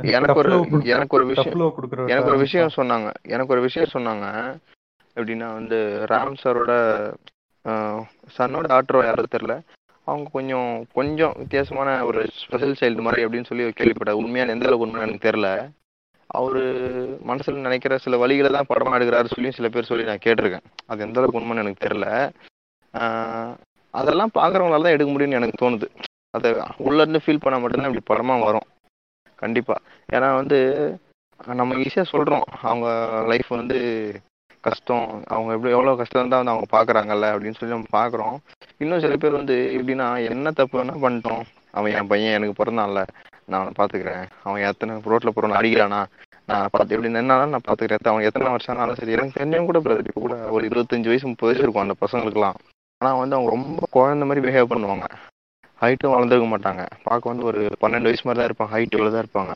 எனக்கு ஒரு எனக்கு ஒரு விஷயம் எனக்கு ஒரு விஷயம். சொன்னாங்க. எனக்கு ஒரு விஷயம் சொன்னாங்க. எப்படின்னா வந்து ராம் சாரோட சன்னோட ஆட்டரோ யாரும் தெரியல. அவங்க கொஞ்சம் கொஞ்சம் வித்தியாசமான ஒரு ஸ்பெஷல் சைல்டு மாதிரி அப்படின்னு சொல்லி கேள்விப்பட்டேன். உண்மையான எந்த அளவுக்கு உண்மையான எனக்கு தெரியல. அவரு மனசுல நினைக்கிற சில வழிகளை தான் படமா எடுக்கிறாரு சொல்லி சில பேர் சொல்லி நான் கேட்டிருக்கேன். அது எந்த அளவுக்கு உண்மைன்னு எனக்கு தெரியல. ஆஹ் அதெல்லாம் பாக்குறவங்களால தான் எடுக்க முடியும்னு எனக்கு தோணுது. அதை உள்ள இருந்து ஃபீல் பண்ண மட்டும்தான் இப்படி படமா வரும். கண்டிப்பா. ஏன்னா வந்து நம்ம ஈஸியா சொல்றோம். அவங்க லைஃப் வந்து கஷ்டம். அவங்க எப்படி எவ்வளவு கஷ்டம் தான் வந்து அவங்க பாக்குறாங்கல்ல அப்படின்னு சொல்லி நம்ம பாக்குறோம். இன்னும் சில பேர் வந்து எப்படின்னா என்ன தப்பு வேணா பண்ணிட்டோம். அவன் என் பையன் எனக்கு பிறந்தான்ல நான் அவனை பாத்துக்கிறேன். அவன் எத்தனை ரோட்ல போறவன அடிக்கிறானா? நான் பார்த்து எப்படி நின்னாலும் நான் பாத்துக்கிறேன். அவன் எத்தனை வருஷம் ஆனாலும் சரி. எனக்கு தெரிஞ்சவங்க கூட பிரதர் இப்போ கூட ஒரு இருபத்தஞ்சு வயசு முப்பது வயசு இருக்கும் அந்த பசங்களுக்குலாம் ஆனா வந்து அவங்க ரொம்ப குழந்த மாதிரி பிஹேவ் பண்ணுவாங்க. ஹைட்டும் வளர்ந்துருக்க மாட்டாங்க. பார்க்க வந்து ஒரு பன்னெண்டு வயசு மாதிரி தான் இருப்பாங்க. ஹைட் இவ்வளோ தான் இருப்பாங்க.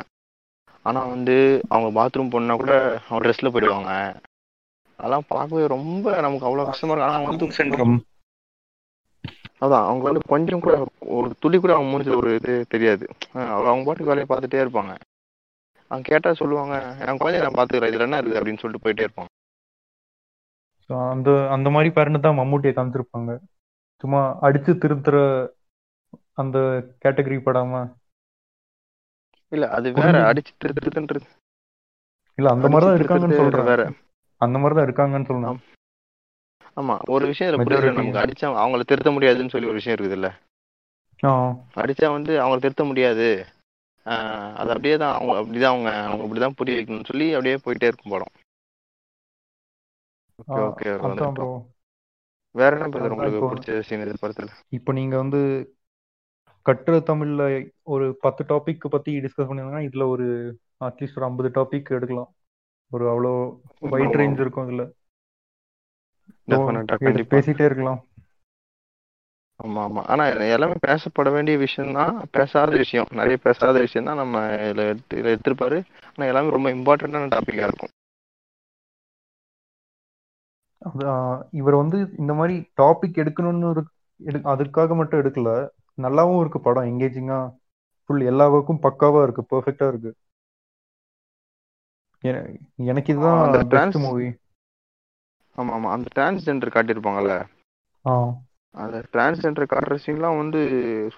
ஆனா வந்து அவங்க பாத்ரூம் போனா கூட அவங்க ட்ரெஸ்ல போயிடுவாங்க. அதெல்லாம் பார்க்கவே ரொம்ப நமக்கு அவ்வளவு கஷ்டமா இருக்கு ஆனா அவங்க வந்து அதான் அவங்க வந்து கொஞ்சம் கூட ஒரு துளி கூட அவங்க மூஞ்சில ஒரு இது தெரியாது. அவங்க பாட்டுக்கு வேலையை பார்த்துட்டே இருப்பாங்க. அவங்க கேட்டா சொல்லுவாங்க என் குழந்தைய நான் பாத்துக்கிறேன் இதுல என்ன இருக்குது? அப்படின்னு சொல்லிட்டு போயிட்டே இருப்பாங்க. அந்த அந்த மாதிரி பேரண்ட் தான் மம்மூட்டியை காமிச்சிருப்பாங்க சும்மா அடிச்சு திருத்துற அந்த கேட்டகரி படாம? இல்ல அது வேற. அடிச்சு திருத்துன்றது. இல்ல அந்த மாதிரி தான் இருக்காங்கன்னு சொல்றேன். வேற. அந்த மாதிரி தான் இருக்காங்கன்னு சொல்லணும் ஆமா. ஒரு விஷயம் இதுல புரியல Majority. நமக்கு அடிச்சா அவங்கள திருத்த முடியாதுன்னு சொல்லி ஒரு விஷயம் இருக்குது இல்ல ஆ. அடிச்சா வந்து அவங்கள திருத்த முடியாது. அது அப்படியே தான் அவங்க அப்படிதான் அவங்க அவங்க அப்படிதான் புரிய வைக்கணும்னு சொல்லி அப்படியே போயிட்டே இருக்கும் படம். ஓகே ஓகே வேற என்ன உங்களுக்கு பிடிச்ச சீன் இது படத்துல இப்போ நீங்க வந்து கட்டுரை தமிழ்ல ஒரு பத்து டாபிக் பத்தி டிஸ்கஸ் பண்ணிருந்தீங்கன்னா இதுல ஒரு அட்லீஸ்ட் ஒரு ஐம்பது டாபிக் எடுக்கலாம். ஒரு அவ்வளோ வைட் ரேஞ்ச் இருக்கும் இதுல. பேசிட்டே இருக்கலாம். ஆமா ஆமா. ஆனா எல்லாமே பேசப்பட வேண்டிய விஷயம் தான் பேசாத விஷயம். நிறைய பேசாத விஷயம் தான் நம்ம இதுல எடுத்து இதுல எடுத்திருப்பாரு. ஆனா எல்லாமே ரொம்ப இம்பார்ட்டன்டான டாபிக்கா இருக்கும். இவர் வந்து இந்த மாதிரி டாபிக் எடுக்கணும்னு அதுக்காக மட்டும் எடுக்கல. நல்லாவும் இருக்கு படம் எங்கேஜிங்கா ஃபுல் எல்லா ஒர்க்கும் பக்காவா இருக்கு பெர்ஃபெக்டா இருக்கு. என- எனக்கு இதுதான் அந்த trans- மூவி ஆமா ஆமா அந்த டிரான்ஸ்ஜெண்டர் காட்டியிருப்பாங்கல்ல? ஆ. அந்த டிரான்ஸ்ஜெண்டர் காட்டுற சீன்லாம் வந்து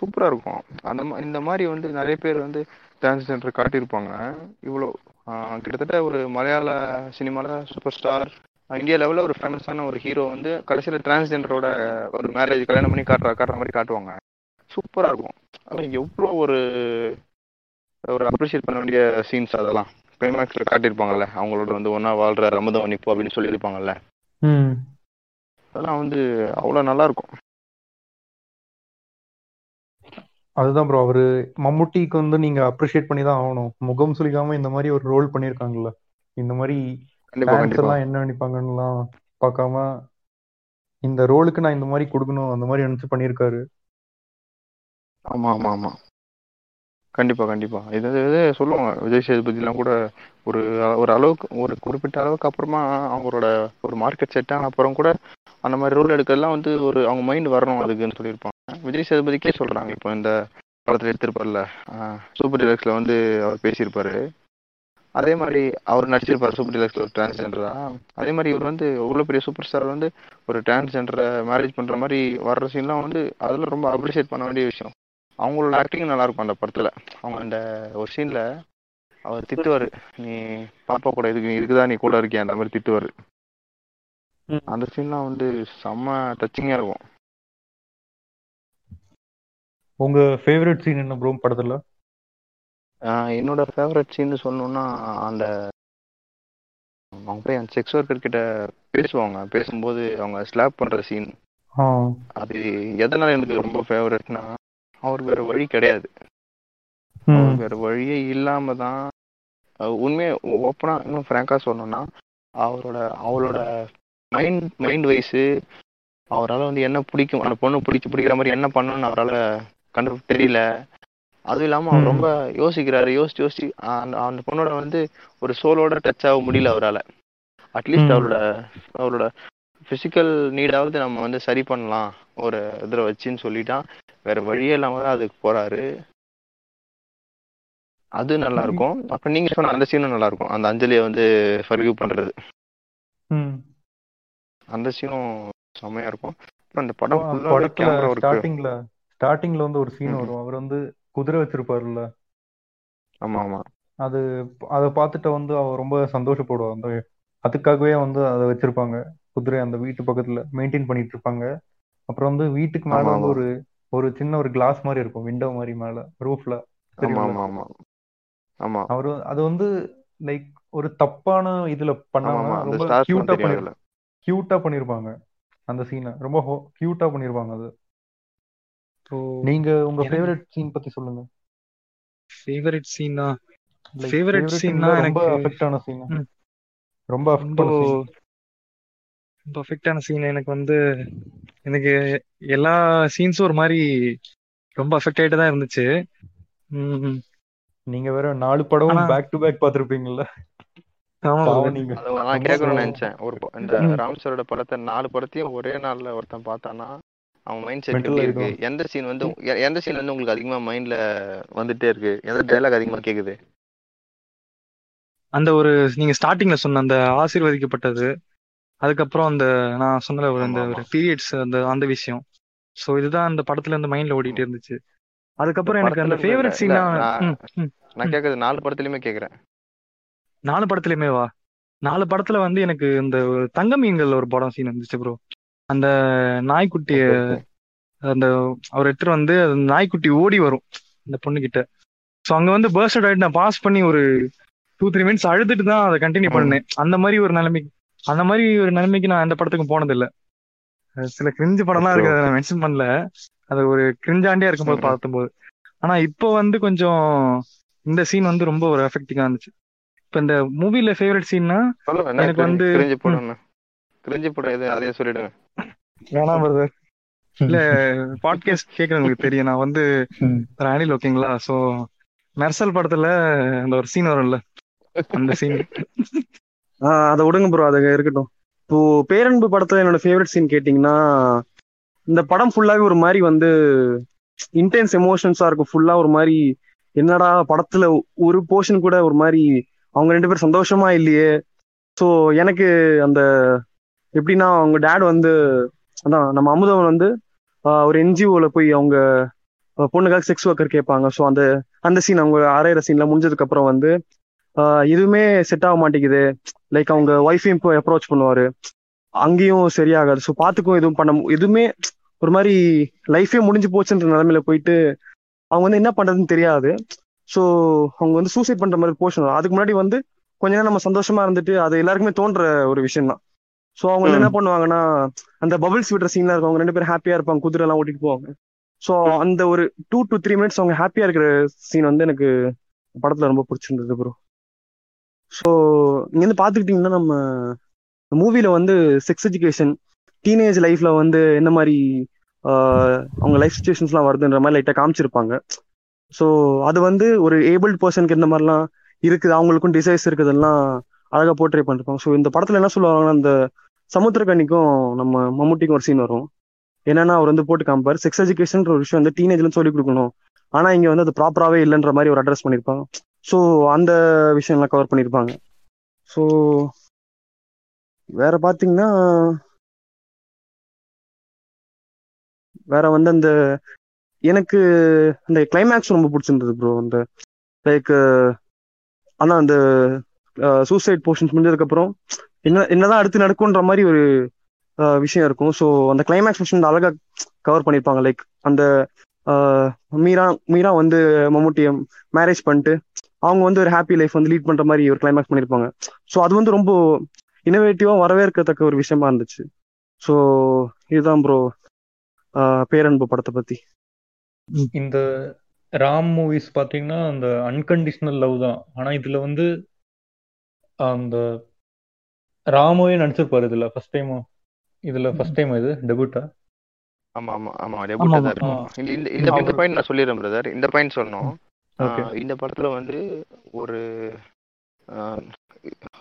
சூப்பரா இருக்கும். அந்த இந்த மாதிரி வந்து நிறைய பேர் வந்து டிரான்ஸ்ஜெண்டர் காட்டியிருப்பாங்க. இவ்வளோ கிட்டத்தட்ட ஒரு மலையாள சினிமால சூப்பர் ஸ்டார் இந்தியா லெவலில் ஒரு ஃபேமஸான ஒரு ஹீரோ வந்து கடைசியில் டிரான்ஸ்ஜெண்டரோட ஒரு மேரேஜ் கல்யாணம் பண்ணி காட்டுற காட்டுற மாதிரி காட்டுவாங்க. சூப்பரா இருக்கும் அதெல்லாம் எவ்வளோ ஒரு ஒரு அப்ரிஷியேட் பண்ண வேண்டிய சீன்ஸ் அதெல்லாம். கிளைமேக்ஸ்ல காட்டியிருப்பாங்கல்ல அவங்களோட வந்து ஒன்றா வாழ்ற ரமதம் இப்போ அப்படின்னு சொல்லியிருப்பாங்கல்ல அதெல்லாம் வந்து அவ்வளோ நல்லா இருக்கும் அதுதான் ப்ரோ அவரு மம்முட்டிக்கு வந்து நீங்க அப்ரிஷியேட் பண்ணி தான் ஆகணும். முகம் சுளிக்காம இந்த மாதிரி ஒரு ரோல் பண்ணியிருக்காங்கல்ல. இந்த மாதிரி எல்லாம் என்ன நினைப்பாங்கன்னுலாம் பார்க்காம இந்த ரோலுக்கு நான் இந்த மாதிரி கொடுக்கணும் அந்த மாதிரி நினைச்சு பண்ணியிருக்காரு. ஆமா ஆமா ஆமா. கண்டிப்பா கண்டிப்பா. இது இது சொல்லுவாங்க. விஜய் சேதுபதிலாம் கூட ஒரு ஒரு அளவுக்கு ஒரு குறிப்பிட்ட அளவுக்கு அப்புறமா அவங்களோட ஒரு மார்க்கெட் செட் ஆன அப்புறம் கூட அந்த மாதிரி ரோல் எடுக்கிறதுலாம் வந்து ஒரு அவங்க மைண்ட் வரணும் அதுக்குன்னு சொல்லியிருப்பாங்க. விஜய் சேதுபதிக்கே சொல்றாங்க இப்போ இந்த படத்துல எடுத்திருப்பார்ல. சூப்பர் டிலக்ஸ்ல வந்து அவர் பேசியிருப்பாரு. அதே மாதிரி அவர் நடிச்சிருப்பார் சூப்பர் டிலக்ஸ்ல ஒரு டிரான்ஸ்ஜெண்டரா அதே மாதிரி இவர் வந்து இவ்வளோ பெரிய சூப்பர் ஸ்டார் வந்து ஒரு டிரான்ஸ்ஜெண்டரை மேரேஜ் பண்ற மாதிரி வர்ற சீன்லாம் வந்து அதெல்லாம் ரொம்ப அப்ரிஷியேட் பண்ண வேண்டிய விஷயம். அவங்களோட ஆக்டிங் நல்லா இருக்கும் அந்த படத்துல. அவங்க அந்த ஒரு சீன்ல அவர் திட்டுவாரு நீ பாப்பா கூட இதுக்கு நீ இருக்குதா நீ கூட இருக்கியா? அந்த மாதிரி திட்டுவாரு. அந்த சீன்லாம் வந்து செம்ம டச்சிங்கா இருக்கும். உங்க ஃபேவரட் சீன் என்ன ப்ரோ படத்துல? என்னோட ஃபேவரட் சீன் சொல்லணும்னா அந்த அவங்க போய் அந்த செக்ஸ் ஒர்க்கர் கிட்ட பேசுவாங்க. பேசும்போது அவங்க ஸ்லாப் பண்ற சீன் அது எதனால எனக்கு ரொம்ப ஃபேவரட்னா அவருக்கு வேற வழி கிடையாது அவருக்கு வேற வழியே இல்லாம தான் உண்மையை ஓப்பனா இன்னும் ஃப்ராங்கா சொல்லணும்னா அவரோட அவளோட மைண்ட் மைண்ட் வைஸு அவரால் வந்து என்ன பிடிக்கும் அந்த பொண்ணு பிடிச்சி பிடிக்கிற மாதிரி என்ன பண்ணணும்னு அவரால் கண்டு தெரியல அதுவும் இல்லாமல் அவர் ம். ரொம்ப யோசிக்கிறாரு யோசிச்சு யோசிச்சு அந்த அந்த பொண்ணோட வந்து ஒரு சோலோட டச் ஆக முடியல அவரால் அட்லீஸ்ட் ம். அவரோட அவரோட ஃபிசிக்கல் நீடாவது நம்ம வந்து சரி பண்ணலாம். ஒரு இதில் வச்சுன்னு சொல்லிட்டான். வேற வழியே இல்லாம தான் அதுக்கு போறாரு. அது நல்லா இருக்கும். அப்புறம் நீங்க சொன்ன அந்த சீனும் நல்லா இருக்கும். அந்த அஞ்சலியை வந்து ஃபர்கியூ பண்றது. அந்த சீனும் செம்மையா இருக்கும். அந்த படம் படத்துல ஸ்டார்டிங்ல ஸ்டார்டிங்ல வந்து ஒரு சீன். வரும். அவர் வந்து குதிரை வச்சிருப்பாருல்ல. ஆமா ஆமா. அது அதை பார்த்துட்டு வந்து அவர் ரொம்ப சந்தோஷப்படுவார் அந்த அதுக்காகவே வந்து அதை வச்சிருப்பாங்க. குதிரை அந்த வீட்டு பக்கத்துல மெயின்டைன் பண்ணிட்டு இருப்பாங்க அப்புறம் வந்து வீட்டுக்கு மேல வந்து ஒரு ஒரு சின்ன ஒரு கிளாஸ் மாதிரி இருக்கும் விண்டோ மாதிரி மேல ரூஃப்ல ஆமா தெரியும்ல? ஆமா ஆமா ஆமா. அவரு அது வந்து லைக் ஒரு தப்பான இதுல பண்ணாம ரொம்ப கியூட்டா பண்ணிருப்பாங்க அந்த சீனை ரொம்ப கியூட்டா பண்ணிருப்பாங்க அது. நீங்க உங்க ஃபேவரட் சீன் பத்தி சொல்லுங்க. ஃபேவரட் சீனா லைக் ஃபேவரட் சீன்னா ரொம்ப எனக்கு அஃபெக்ட் ஆன சீன் ரொம்ப பண்ண சீன் எனக்கு வந்து எனக்கு எல்லா சீன்ஸும் ஒரு மாதிரி ரொம்ப அஃபெக்ட் ஆகிட்டு தான் இருந்துச்சு. ம், நீங்க வேற நாலு படமும் பேக் டு பேக் பாத்திருப்பீங்கல்ல நான் கேட்கணும்னு நினைச்சேன். ஒரு இந்த படத்தை நாலு படத்தையும் ஒரே நாள்ல ஒருத்தன் பார்த்தானா அவன் மைண்ட் செட் எப்படி இருக்கு? எந்த சீன் வந்து எந்த சீன் வந்து உங்களுக்கு அதிகமா மைண்ட்ல வந்துட்டே இருக்கு? எந்த டைலாக் அதிகமா கேக்குது? அந்த ஒரு நீங்க ஸ்டார்டிங்ல சொன்ன அந்த ஆசீர்வதிக்கப்பட்டது. அதுக்கப்புறம் அந்த நான் சொன்னல ஒரு அந்த ஒரு பீரியட்ஸ் அந்த அந்த விஷயம். ஸோ இதுதான் அந்த படத்துல இந்த மைண்ட்ல ஓடிட்டே இருந்துச்சு. அதுக்கப்புறம் எனக்கு அந்த இருந்து ஃபேவரட் சீனா நான் கேக்குறது நாலு படத்துலயுமே கேக்குறேன். நாலு படத்துலயுமே வா. நாலு படத்துல வந்து எனக்கு இந்த தங்க மீன்கள் ஒரு படம் சீன் இருந்துச்சு ப்ரோ அந்த நாய்க்குட்டிய அந்த அவர் எடுத்துட்டு வந்து நாய்க்குட்டி ஓடி வரும் அந்த பொண்ணுகிட்ட. ஸோ அங்க வந்து பர்ஸ்ட் நான் பாஸ் பண்ணி ஒரு டூ த்ரீ மினிட்ஸ் அழுதுட்டு தான் அதை கண்டினியூ பண்ணேன். அந்த மாதிரி ஒரு நிலைமைக்கு அந்த மாதிரி ஒரு நிலைமைக்கு நான் அந்த படத்துக்கு போனதில்ல. சில கிரிஞ்சு படம்லாம் ஓகே இருக்கு அதை நான் மென்ஷன் பண்ணல. அது ஒரு கிரிஞ்சாண்டியா இருக்கும்போது பார்க்கும்போது. ஆனா இப்போ வந்து கொஞ்சம் இந்த சீன் வந்து ரொம்ப ஒரு எஃபெக்டிங்கா இருந்துச்சு. இப்போ இந்த மூவில ஃபேவரட் சீன்னா எனக்கு வந்து கிரிஞ்சு ம், படம்னு. கிரிஞ்சு படம் எது அதையும் சொல்லிடுங்க. வேணாம் பிரதர் இல்ல பாட்காஸ்ட் கேட்கறவங்களுக்கு தெரியும். நான் வந்து அனில் ஓகேங்களா ஸோ மெர்சல் படத்துல அந்த ஒரு சீன் வரும்ல. அந்த சீன் அதை விடுங்க ப்ரோ அது இருக்கட்டும். இப்போ பேரன்பு படத்துல என்னோட ஃபேவரட் சீன் கேட்டிங்கன்னா இந்த படம் ஃபுல்லாவே ஒரு மாதிரி வந்து இன்டென்ஸ் எமோஷன்ஸா இருக்கும். ஃபுல்லா ஒரு மாதிரி என்னடா படத்துல ஒரு போர்ஷன் கூட ஒரு மாதிரி அவங்க ரெண்டு பேரும் சந்தோஷமா இல்லையே? ஸோ எனக்கு அந்த எப்படின்னா அவங்க டேட் வந்து அதான் நம்ம அமுதவன் வந்து ஒரு என்ஜிஓல போய் அவங்க பொண்ணுக்காக செக்ஸ் ஒர்க்கர் கேட்பாங்க. ஸோ அந்த அந்த சீன் அவங்க அரையிற சீன்ல முடிஞ்சதுக்கு அப்புறம் வந்து ஆஹ் எதுவுமே செட் ஆக மாட்டேங்குது. லைக் அவங்க ஒய்ஃபையும் போய் அப்ரோச் பண்ணுவாரு. அங்கேயும் சரியாகாது. ஸோ பார்த்துக்கும் எதுவும் பண்ண எதுவுமே ஒரு மாதிரி லைஃபே முடிஞ்சு போச்சுன்ற நிலைமையில போயிட்டு அவங்க வந்து என்ன பண்றதுன்னு தெரியாது. ஸோ அவங்க வந்து சூசைட் பண்ற மாதிரி போர்ஷன் அதுக்கு முன்னாடி வந்து கொஞ்ச நேரம் நம்ம சந்தோஷமா இருந்துட்டு அது எல்லாருக்குமே தோன்ற ஒரு விஷயம் தான். ஸோ அவங்க வந்து என்ன பண்ணுவாங்கன்னா அந்த பபிள்ஸ் விடுற சீன்லாம் இருக்கும் அவங்க ரெண்டு பேரும் ஹாப்பியா இருப்பாங்க. குதிரை எல்லாம் ஓட்டிட்டு போவாங்க. ஸோ அந்த ஒரு டூ டு த்ரீ மினிட்ஸ் அவங்க ஹாப்பியா இருக்கிற சீன் வந்து எனக்கு படத்துல ரொம்ப பிடிச்சிருந்தது ப்ரோ ஸோ இங்க இருந்து பாத்துக்கிட்டீங்கன்னா நம்ம மூவில வந்து செக்ஸ் எஜுகேஷன் டீனேஜ் லைஃப்ல வந்து என்ன மாதிரி அவங்க லைஃப் சுச்சுவேஷன்ஸ்லாம் வருதுன்ற மாதிரி லைட்டாக காமிச்சிருப்பாங்க. ஸோ அது வந்து ஒரு ஏபிள்ட் பர்சனுக்கு இந்த மாதிரிலாம் இருக்குது. அவங்களுக்கும் டிசைஸ் இருக்குதெல்லாம் அழகா போர்ட்ரே பண்ணிருப்பாங்க. ஸோ இந்த படத்துல என்ன சொல்லுவாங்கன்னா அந்த சமுத்திரக்கண்ணிக்கும் நம்ம மம்முட்டிக்கும் ஒரு சீன் வரும். என்னன்னா அவர் வந்து போட்டு காமிப்பார். செக்ஸ் எஜுகேஷன் ஒரு விஷயம் வந்து டீனேஜ்ல சொல்லி கொடுக்கணும். ஆனா இங்க வந்து அது ப்ராப்பராகவே இல்லைன்ற மாதிரி ஒரு அட்ரஸ் பண்ணியிருப்பாங்க ஸோ அந்த விஷயம்லாம் கவர் பண்ணியிருப்பாங்க ஸோ வேற பாத்தீங்கன்னா வேற வந்து அந்த எனக்கு அந்த கிளைமேக்ஸ் ரொம்ப பிடிச்சிருந்தது ப்ரோ அந்த லைக் ஆனா அந்த சூசைட் போர்ஷன்ஸ் முடிஞ்சதுக்கு அப்புறம் என்ன என்னதான் அடுத்து நடக்கும்ன்ற மாதிரி ஒரு விஷயம் இருக்கும். ஸோ அந்த கிளைமேக்ஸ் விஷயம் அழகா கவர் பண்ணியிருப்பாங்க லைக் அந்த மீரா மீரா வந்து மம்முட்டியை மேரேஜ் பண்ணிட்டு அவங்க வந்து ஒரு ஹாப்பி லைஃப் வந்து லீட் பண்ற மாதிரி ஒரு கிளைமேக்ஸ் பண்ணியிருப்பாங்க ஸோ அது வந்து ரொம்ப இனோவேட்டிவா வரவேற்கத்தக்க ஒரு விஷயமா இருந்துச்சு. ஸோ இதுதான் ப்ரோ பேரன்பு படத்தை பத்தி. இந்த ராம் மூவிஸ் பாத்தீங்கன்னா அந்த அன்கண்டிஷனல் லவ் தான். ஆனா இதுல வந்து அந்த ராமுவே நடிச்சிருப்பாரு இதுல ஃபர்ஸ்ட் டைம் இதுல ஃபர்ஸ்ட் டைம் இது டெபுட்டா ஆமா ஆமா ஆமா ஆமா தான் இருக்கும். இந்த இந்த பாயிண்ட் நான் சொல்லிடுறேன் பிரதர் இந்த பாயிண்ட் ஆஹ் இந்த படத்துல வந்து ஒரு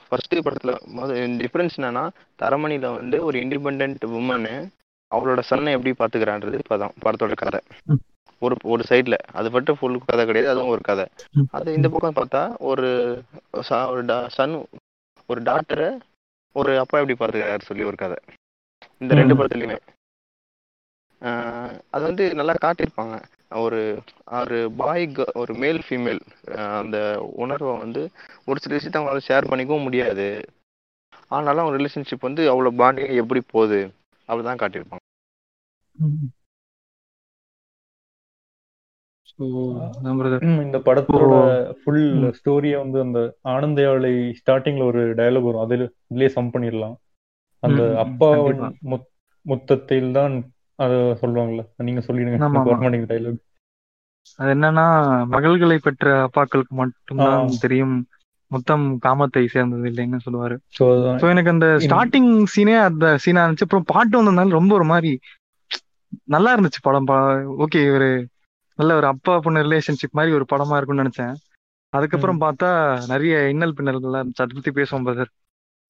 ஃபர்ஸ்ட் படத்துல டிஃபரன்ஸ் என்னன்னா தரமணில வந்து ஒரு இண்டிபெண்ட் உமனு அவளோட சன்னை எப்படி பாத்துக்கிறான்றது இப்பதான் படத்தோட கதை. ஒரு ஒரு சைடுல அது மட்டும் ஃபுல் கதை கிடையாது அதுவும் ஒரு கதை. அது இந்த பக்கம் பார்த்தா ஒரு ச- ஒரு சன் ஒரு டாக்டரை ஒரு அப்பா எப்படி பாத்துக்கிறாரு சொல்லி ஒரு கதை. இந்த ரெண்டு படத்துலயுமே. அது வந்து நல்லா காட்டியிருப்பாங்க. ஒரு ஒரு பாய் ஒரு மேல் ஃபீமேல் அந்த உணர்வை வந்து ஒரு சில விஷயத்த அவங்களால ஷேர் பண்ணிக்கவும் முடியாது. ஆனாலும் அவங்க ரிலேஷன்ஷிப் வந்து அவ்வளோ பாண்டிங் எப்படி போகுது அப்படிதான் காட்டியிருப்பாங்க. இந்த படத்தோட ஃபுல் ஸ்டோரிய வந்து அந்த ஆனந்தயாளை ஸ்டார்டிங்ல ஒரு டயலாக் வரும். அதுல இதுலயே சம் பண்ணிடலாம். அந்த. முத்- முத்தத்தில் தான் அத சொல்லுவாங்கல்ல. நீங்க சொல்லிடுங்க. டைலாக் அது என்னன்னா மகள்களை பெற்ற அப்பாக்களுக்கு மட்டும்தான். தெரியும். மொத்தம் காமத்தை சேர்ந்தது இல்லைன்னு சொல்லுவாரு. ஸோ எனக்கு அந்த ஸ்டார்டிங் சீனே அந்த சீனா இருந்துச்சு. அப்புறம் பாட்டு வந்ததுனால ரொம்ப ஒரு மாதிரி நல்லா இருந்துச்சு படம். ஓகே ஒரு நல்ல ஒரு அப்பா பொண்ணு ரிலேஷன்ஷிப் மாதிரி ஒரு படமா இருக்கும்னு நினைச்சேன். அதுக்கப்புறம் பார்த்தா நிறைய இன்னல் பின்னல்கள்லாம் இருந்துச்சு. அதை பத்தி பேசுவோம் பிரதர்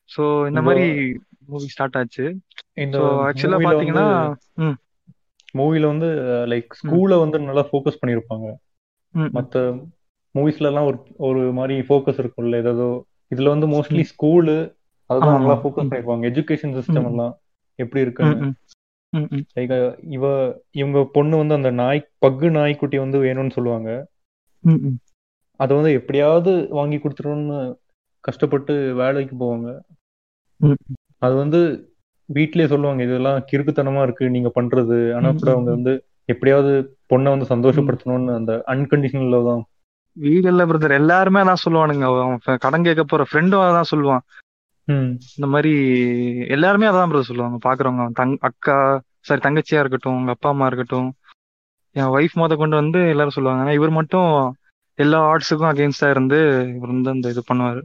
ஸோ இந்த மாதிரி மூவி ஸ்டார்ட் ஆச்சு. இந்த ஆக்சுவலா பாத்தீங்கன்னா மூவில வந்து லைக் ஸ்கூல வந்து நல்லா ஃபோக்கஸ் பண்ணிருப்பாங்க. மத்த மூவிஸ்ல எல்லாம் ஒரு ஒரு மாதிரி ஃபோக்கஸ் இருக்கும்ல ஏதோ இதுல வந்து மோஸ்ட்லி ஸ்கூலு அதுதான். நல்லா ஃபோக்கஸ். பண்ணிருப்பாங்க. Education system. எல்லாம் எப்படி ம், லைக் இவ இவங்க பொண்ணு வந்து அந்த நாய் பக்கு நாய்க்குட்டி வந்து வேணும்னு சொல்லுவாங்க. அதை வந்து எப்படியாவது வாங்கி கொடுத்துருன்னு கஷ்டப்பட்டு வேலைக்கு போவாங்க. அது வந்து வீட்லயே சொல்லுவாங்க இதெல்லாம் கிறுக்குத்தனமா இருக்கு நீங்க பண்றது. ஆனா கூட அவங்க வந்து எப்படியாவது பொண்ணை வந்து சந்தோஷப்படுத்தணும்னு அந்த அன்கண்டிஷனல் தான். வீடு இல்ல பிரதர் எல்லாருமே அதான் சொல்லுவானுங்க. அவன் கடன் கேட்க போற ஃப்ரெண்டும் அதான் சொல்லுவான். இந்த மாதிரி எல்லாருமே அதான் பிரதர் சொல்லுவாங்க. பாக்குறவங்க தங் அக்கா சாரி தங்கச்சியா இருக்கட்டும் உங்க அப்பா அம்மா இருக்கட்டும். என் ஒய்ஃப் முத கொண்டு வந்து எல்லாரும் சொல்லுவாங்க. ஆனா இவர் மட்டும் எல்லா ஆர்ட்ஸுக்கும் அகேன்ஸ்டா இருந்து இவர் வந்து அந்த இது பண்ணுவாரு.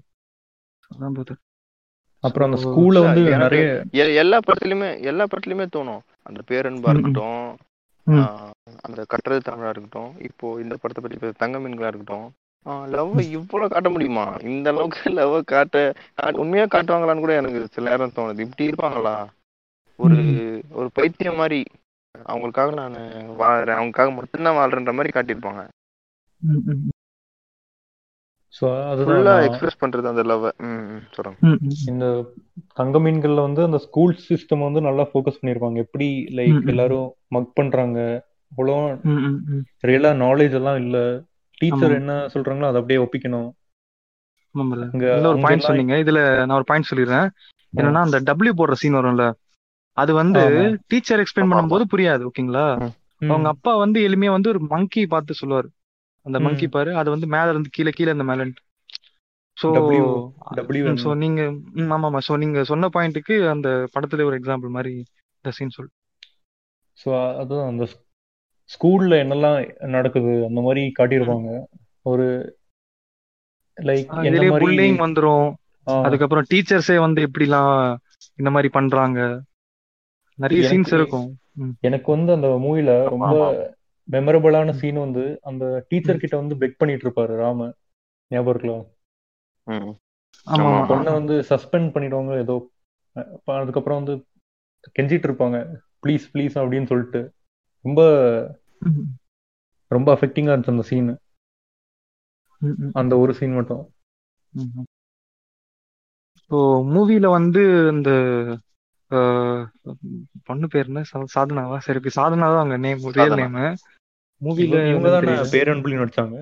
அதான் பிரதர் அப்புறம் அந்த ஸ்கூல்ல வந்து நிறைய எல்லா படத்துலயுமே எல்லா படத்துலயுமே தோணும். அந்த பேரன்பா. இருக்கட்டும் அந்த கட்டுறது தமிழா இருக்கட்டும் இப்போ இந்த படத்தை பத்தி தங்க மீன்களா இருக்கட்டும் லவ் இவ்வளவு காட்ட முடியுமா? இந்த அளவுக்கு லவ் காட்ட உண்மையா காட்டுவாங்களான்னு கூட எனக்கு சில நேரம் தோணுது. இப்படி இருப்பாங்களா? ஒரு ஒரு பைத்தியம் மாதிரி. அவங்களுக்காக நான் வாழ்றேன். அவங்களுக்காக மட்டும்தான் வாழ்றேன்ற மாதிரி காட்டியிருப்பாங்க. ஸோ அதுதான் எக்ஸ்பிரஸ் பண்றது அந்த லவ். இந்த தங்க மீன்கள்ல வந்து அந்த ஸ்கூல் சிஸ்டம் வந்து நல்லா ஃபோக்கஸ் பண்ணிருப்பாங்க. எப்படி லைக். எல்லாரும் மக் பண்றாங்க? அவ்வளோ. ரியலா நாலேஜ் எல்லாம் இல்ல. டீச்சர். என்ன சொல்றாங்களோ அதை அப்படியே ஒப்பிக்கணும். ஒரு பாயிண்ட் சொன்னீங்க. இதுல நான் ஒரு பாயிண்ட் சொல்லிடுறேன். என்னன்னா அந்த டபிள்யூ போடுற சீன் வரும்ல. அது வந்து. டீச்சர் எக்ஸ்பிளைன் பண்ணும்போது புரியாது ஓகேங்களா. அவங்க அப்பா வந்து எளிமையா வந்து ஒரு மங்கி பார்த்து சொல்லுவாரு. அந்த. மங்கி பாரு அது வந்து மேல இருந்து கீழே கீழே இந்த மேல சோ சோ நீங்க ஆமா ஆமா சோ நீங்க சொன்ன பாயிண்ட்டுக்கு அந்த படத்துல ஒரு எக்ஸாம்பிள் மாதிரி இந்த சீன் சொல். ஸோ அதுதான் அந்த ஸ்கூல்ல என்னெல்லாம் நடக்குது அந்த மாதிரி காட்டியிருப்பாங்க. ஒரு லைக் என்ன இதுலயே மாதிரி புல்லிங் வந்துரும். அதுக்கப்புறம் டீச்சர்ஸே வந்து எப்படிலாம் இந்த மாதிரி பண்றாங்க. நிறைய சீன்ஸ் இருக்கும். எனக்கு வந்து அந்த மூவில ரொம்ப மெமரபிளான சீன் வந்து அந்த டீச்சர் கிட்ட வந்து பெக் பண்ணிட்டு இருப்பாரு ராம. ஞாபகம் இருக்கலாம் ம். ஆமா பொண்ணை வந்து சஸ்பெண்ட் பண்ணிடுவாங்க ஏதோ. அதுக்கப்புறம் வந்து கெஞ்சிட்டு இருப்பாங்க ப்ளீஸ் ப்ளீஸ் அப்படின்னு சொல்லிட்டு. ரொம்ப ரொம்ப அஃபெக்டிங்கா இருந்துச்சு அந்த சீன். அந்த ஒரு சீன் மட்டும். ஸோ மூவில வந்து இந்த பொண்ணு பேர் என்ன? சாதனாவா? சரி சாதனா தான் அவங்க நேம் ரியல். நேம் மூவில இவங்க தானே? பேரன்புலி நடிச்சாங்க.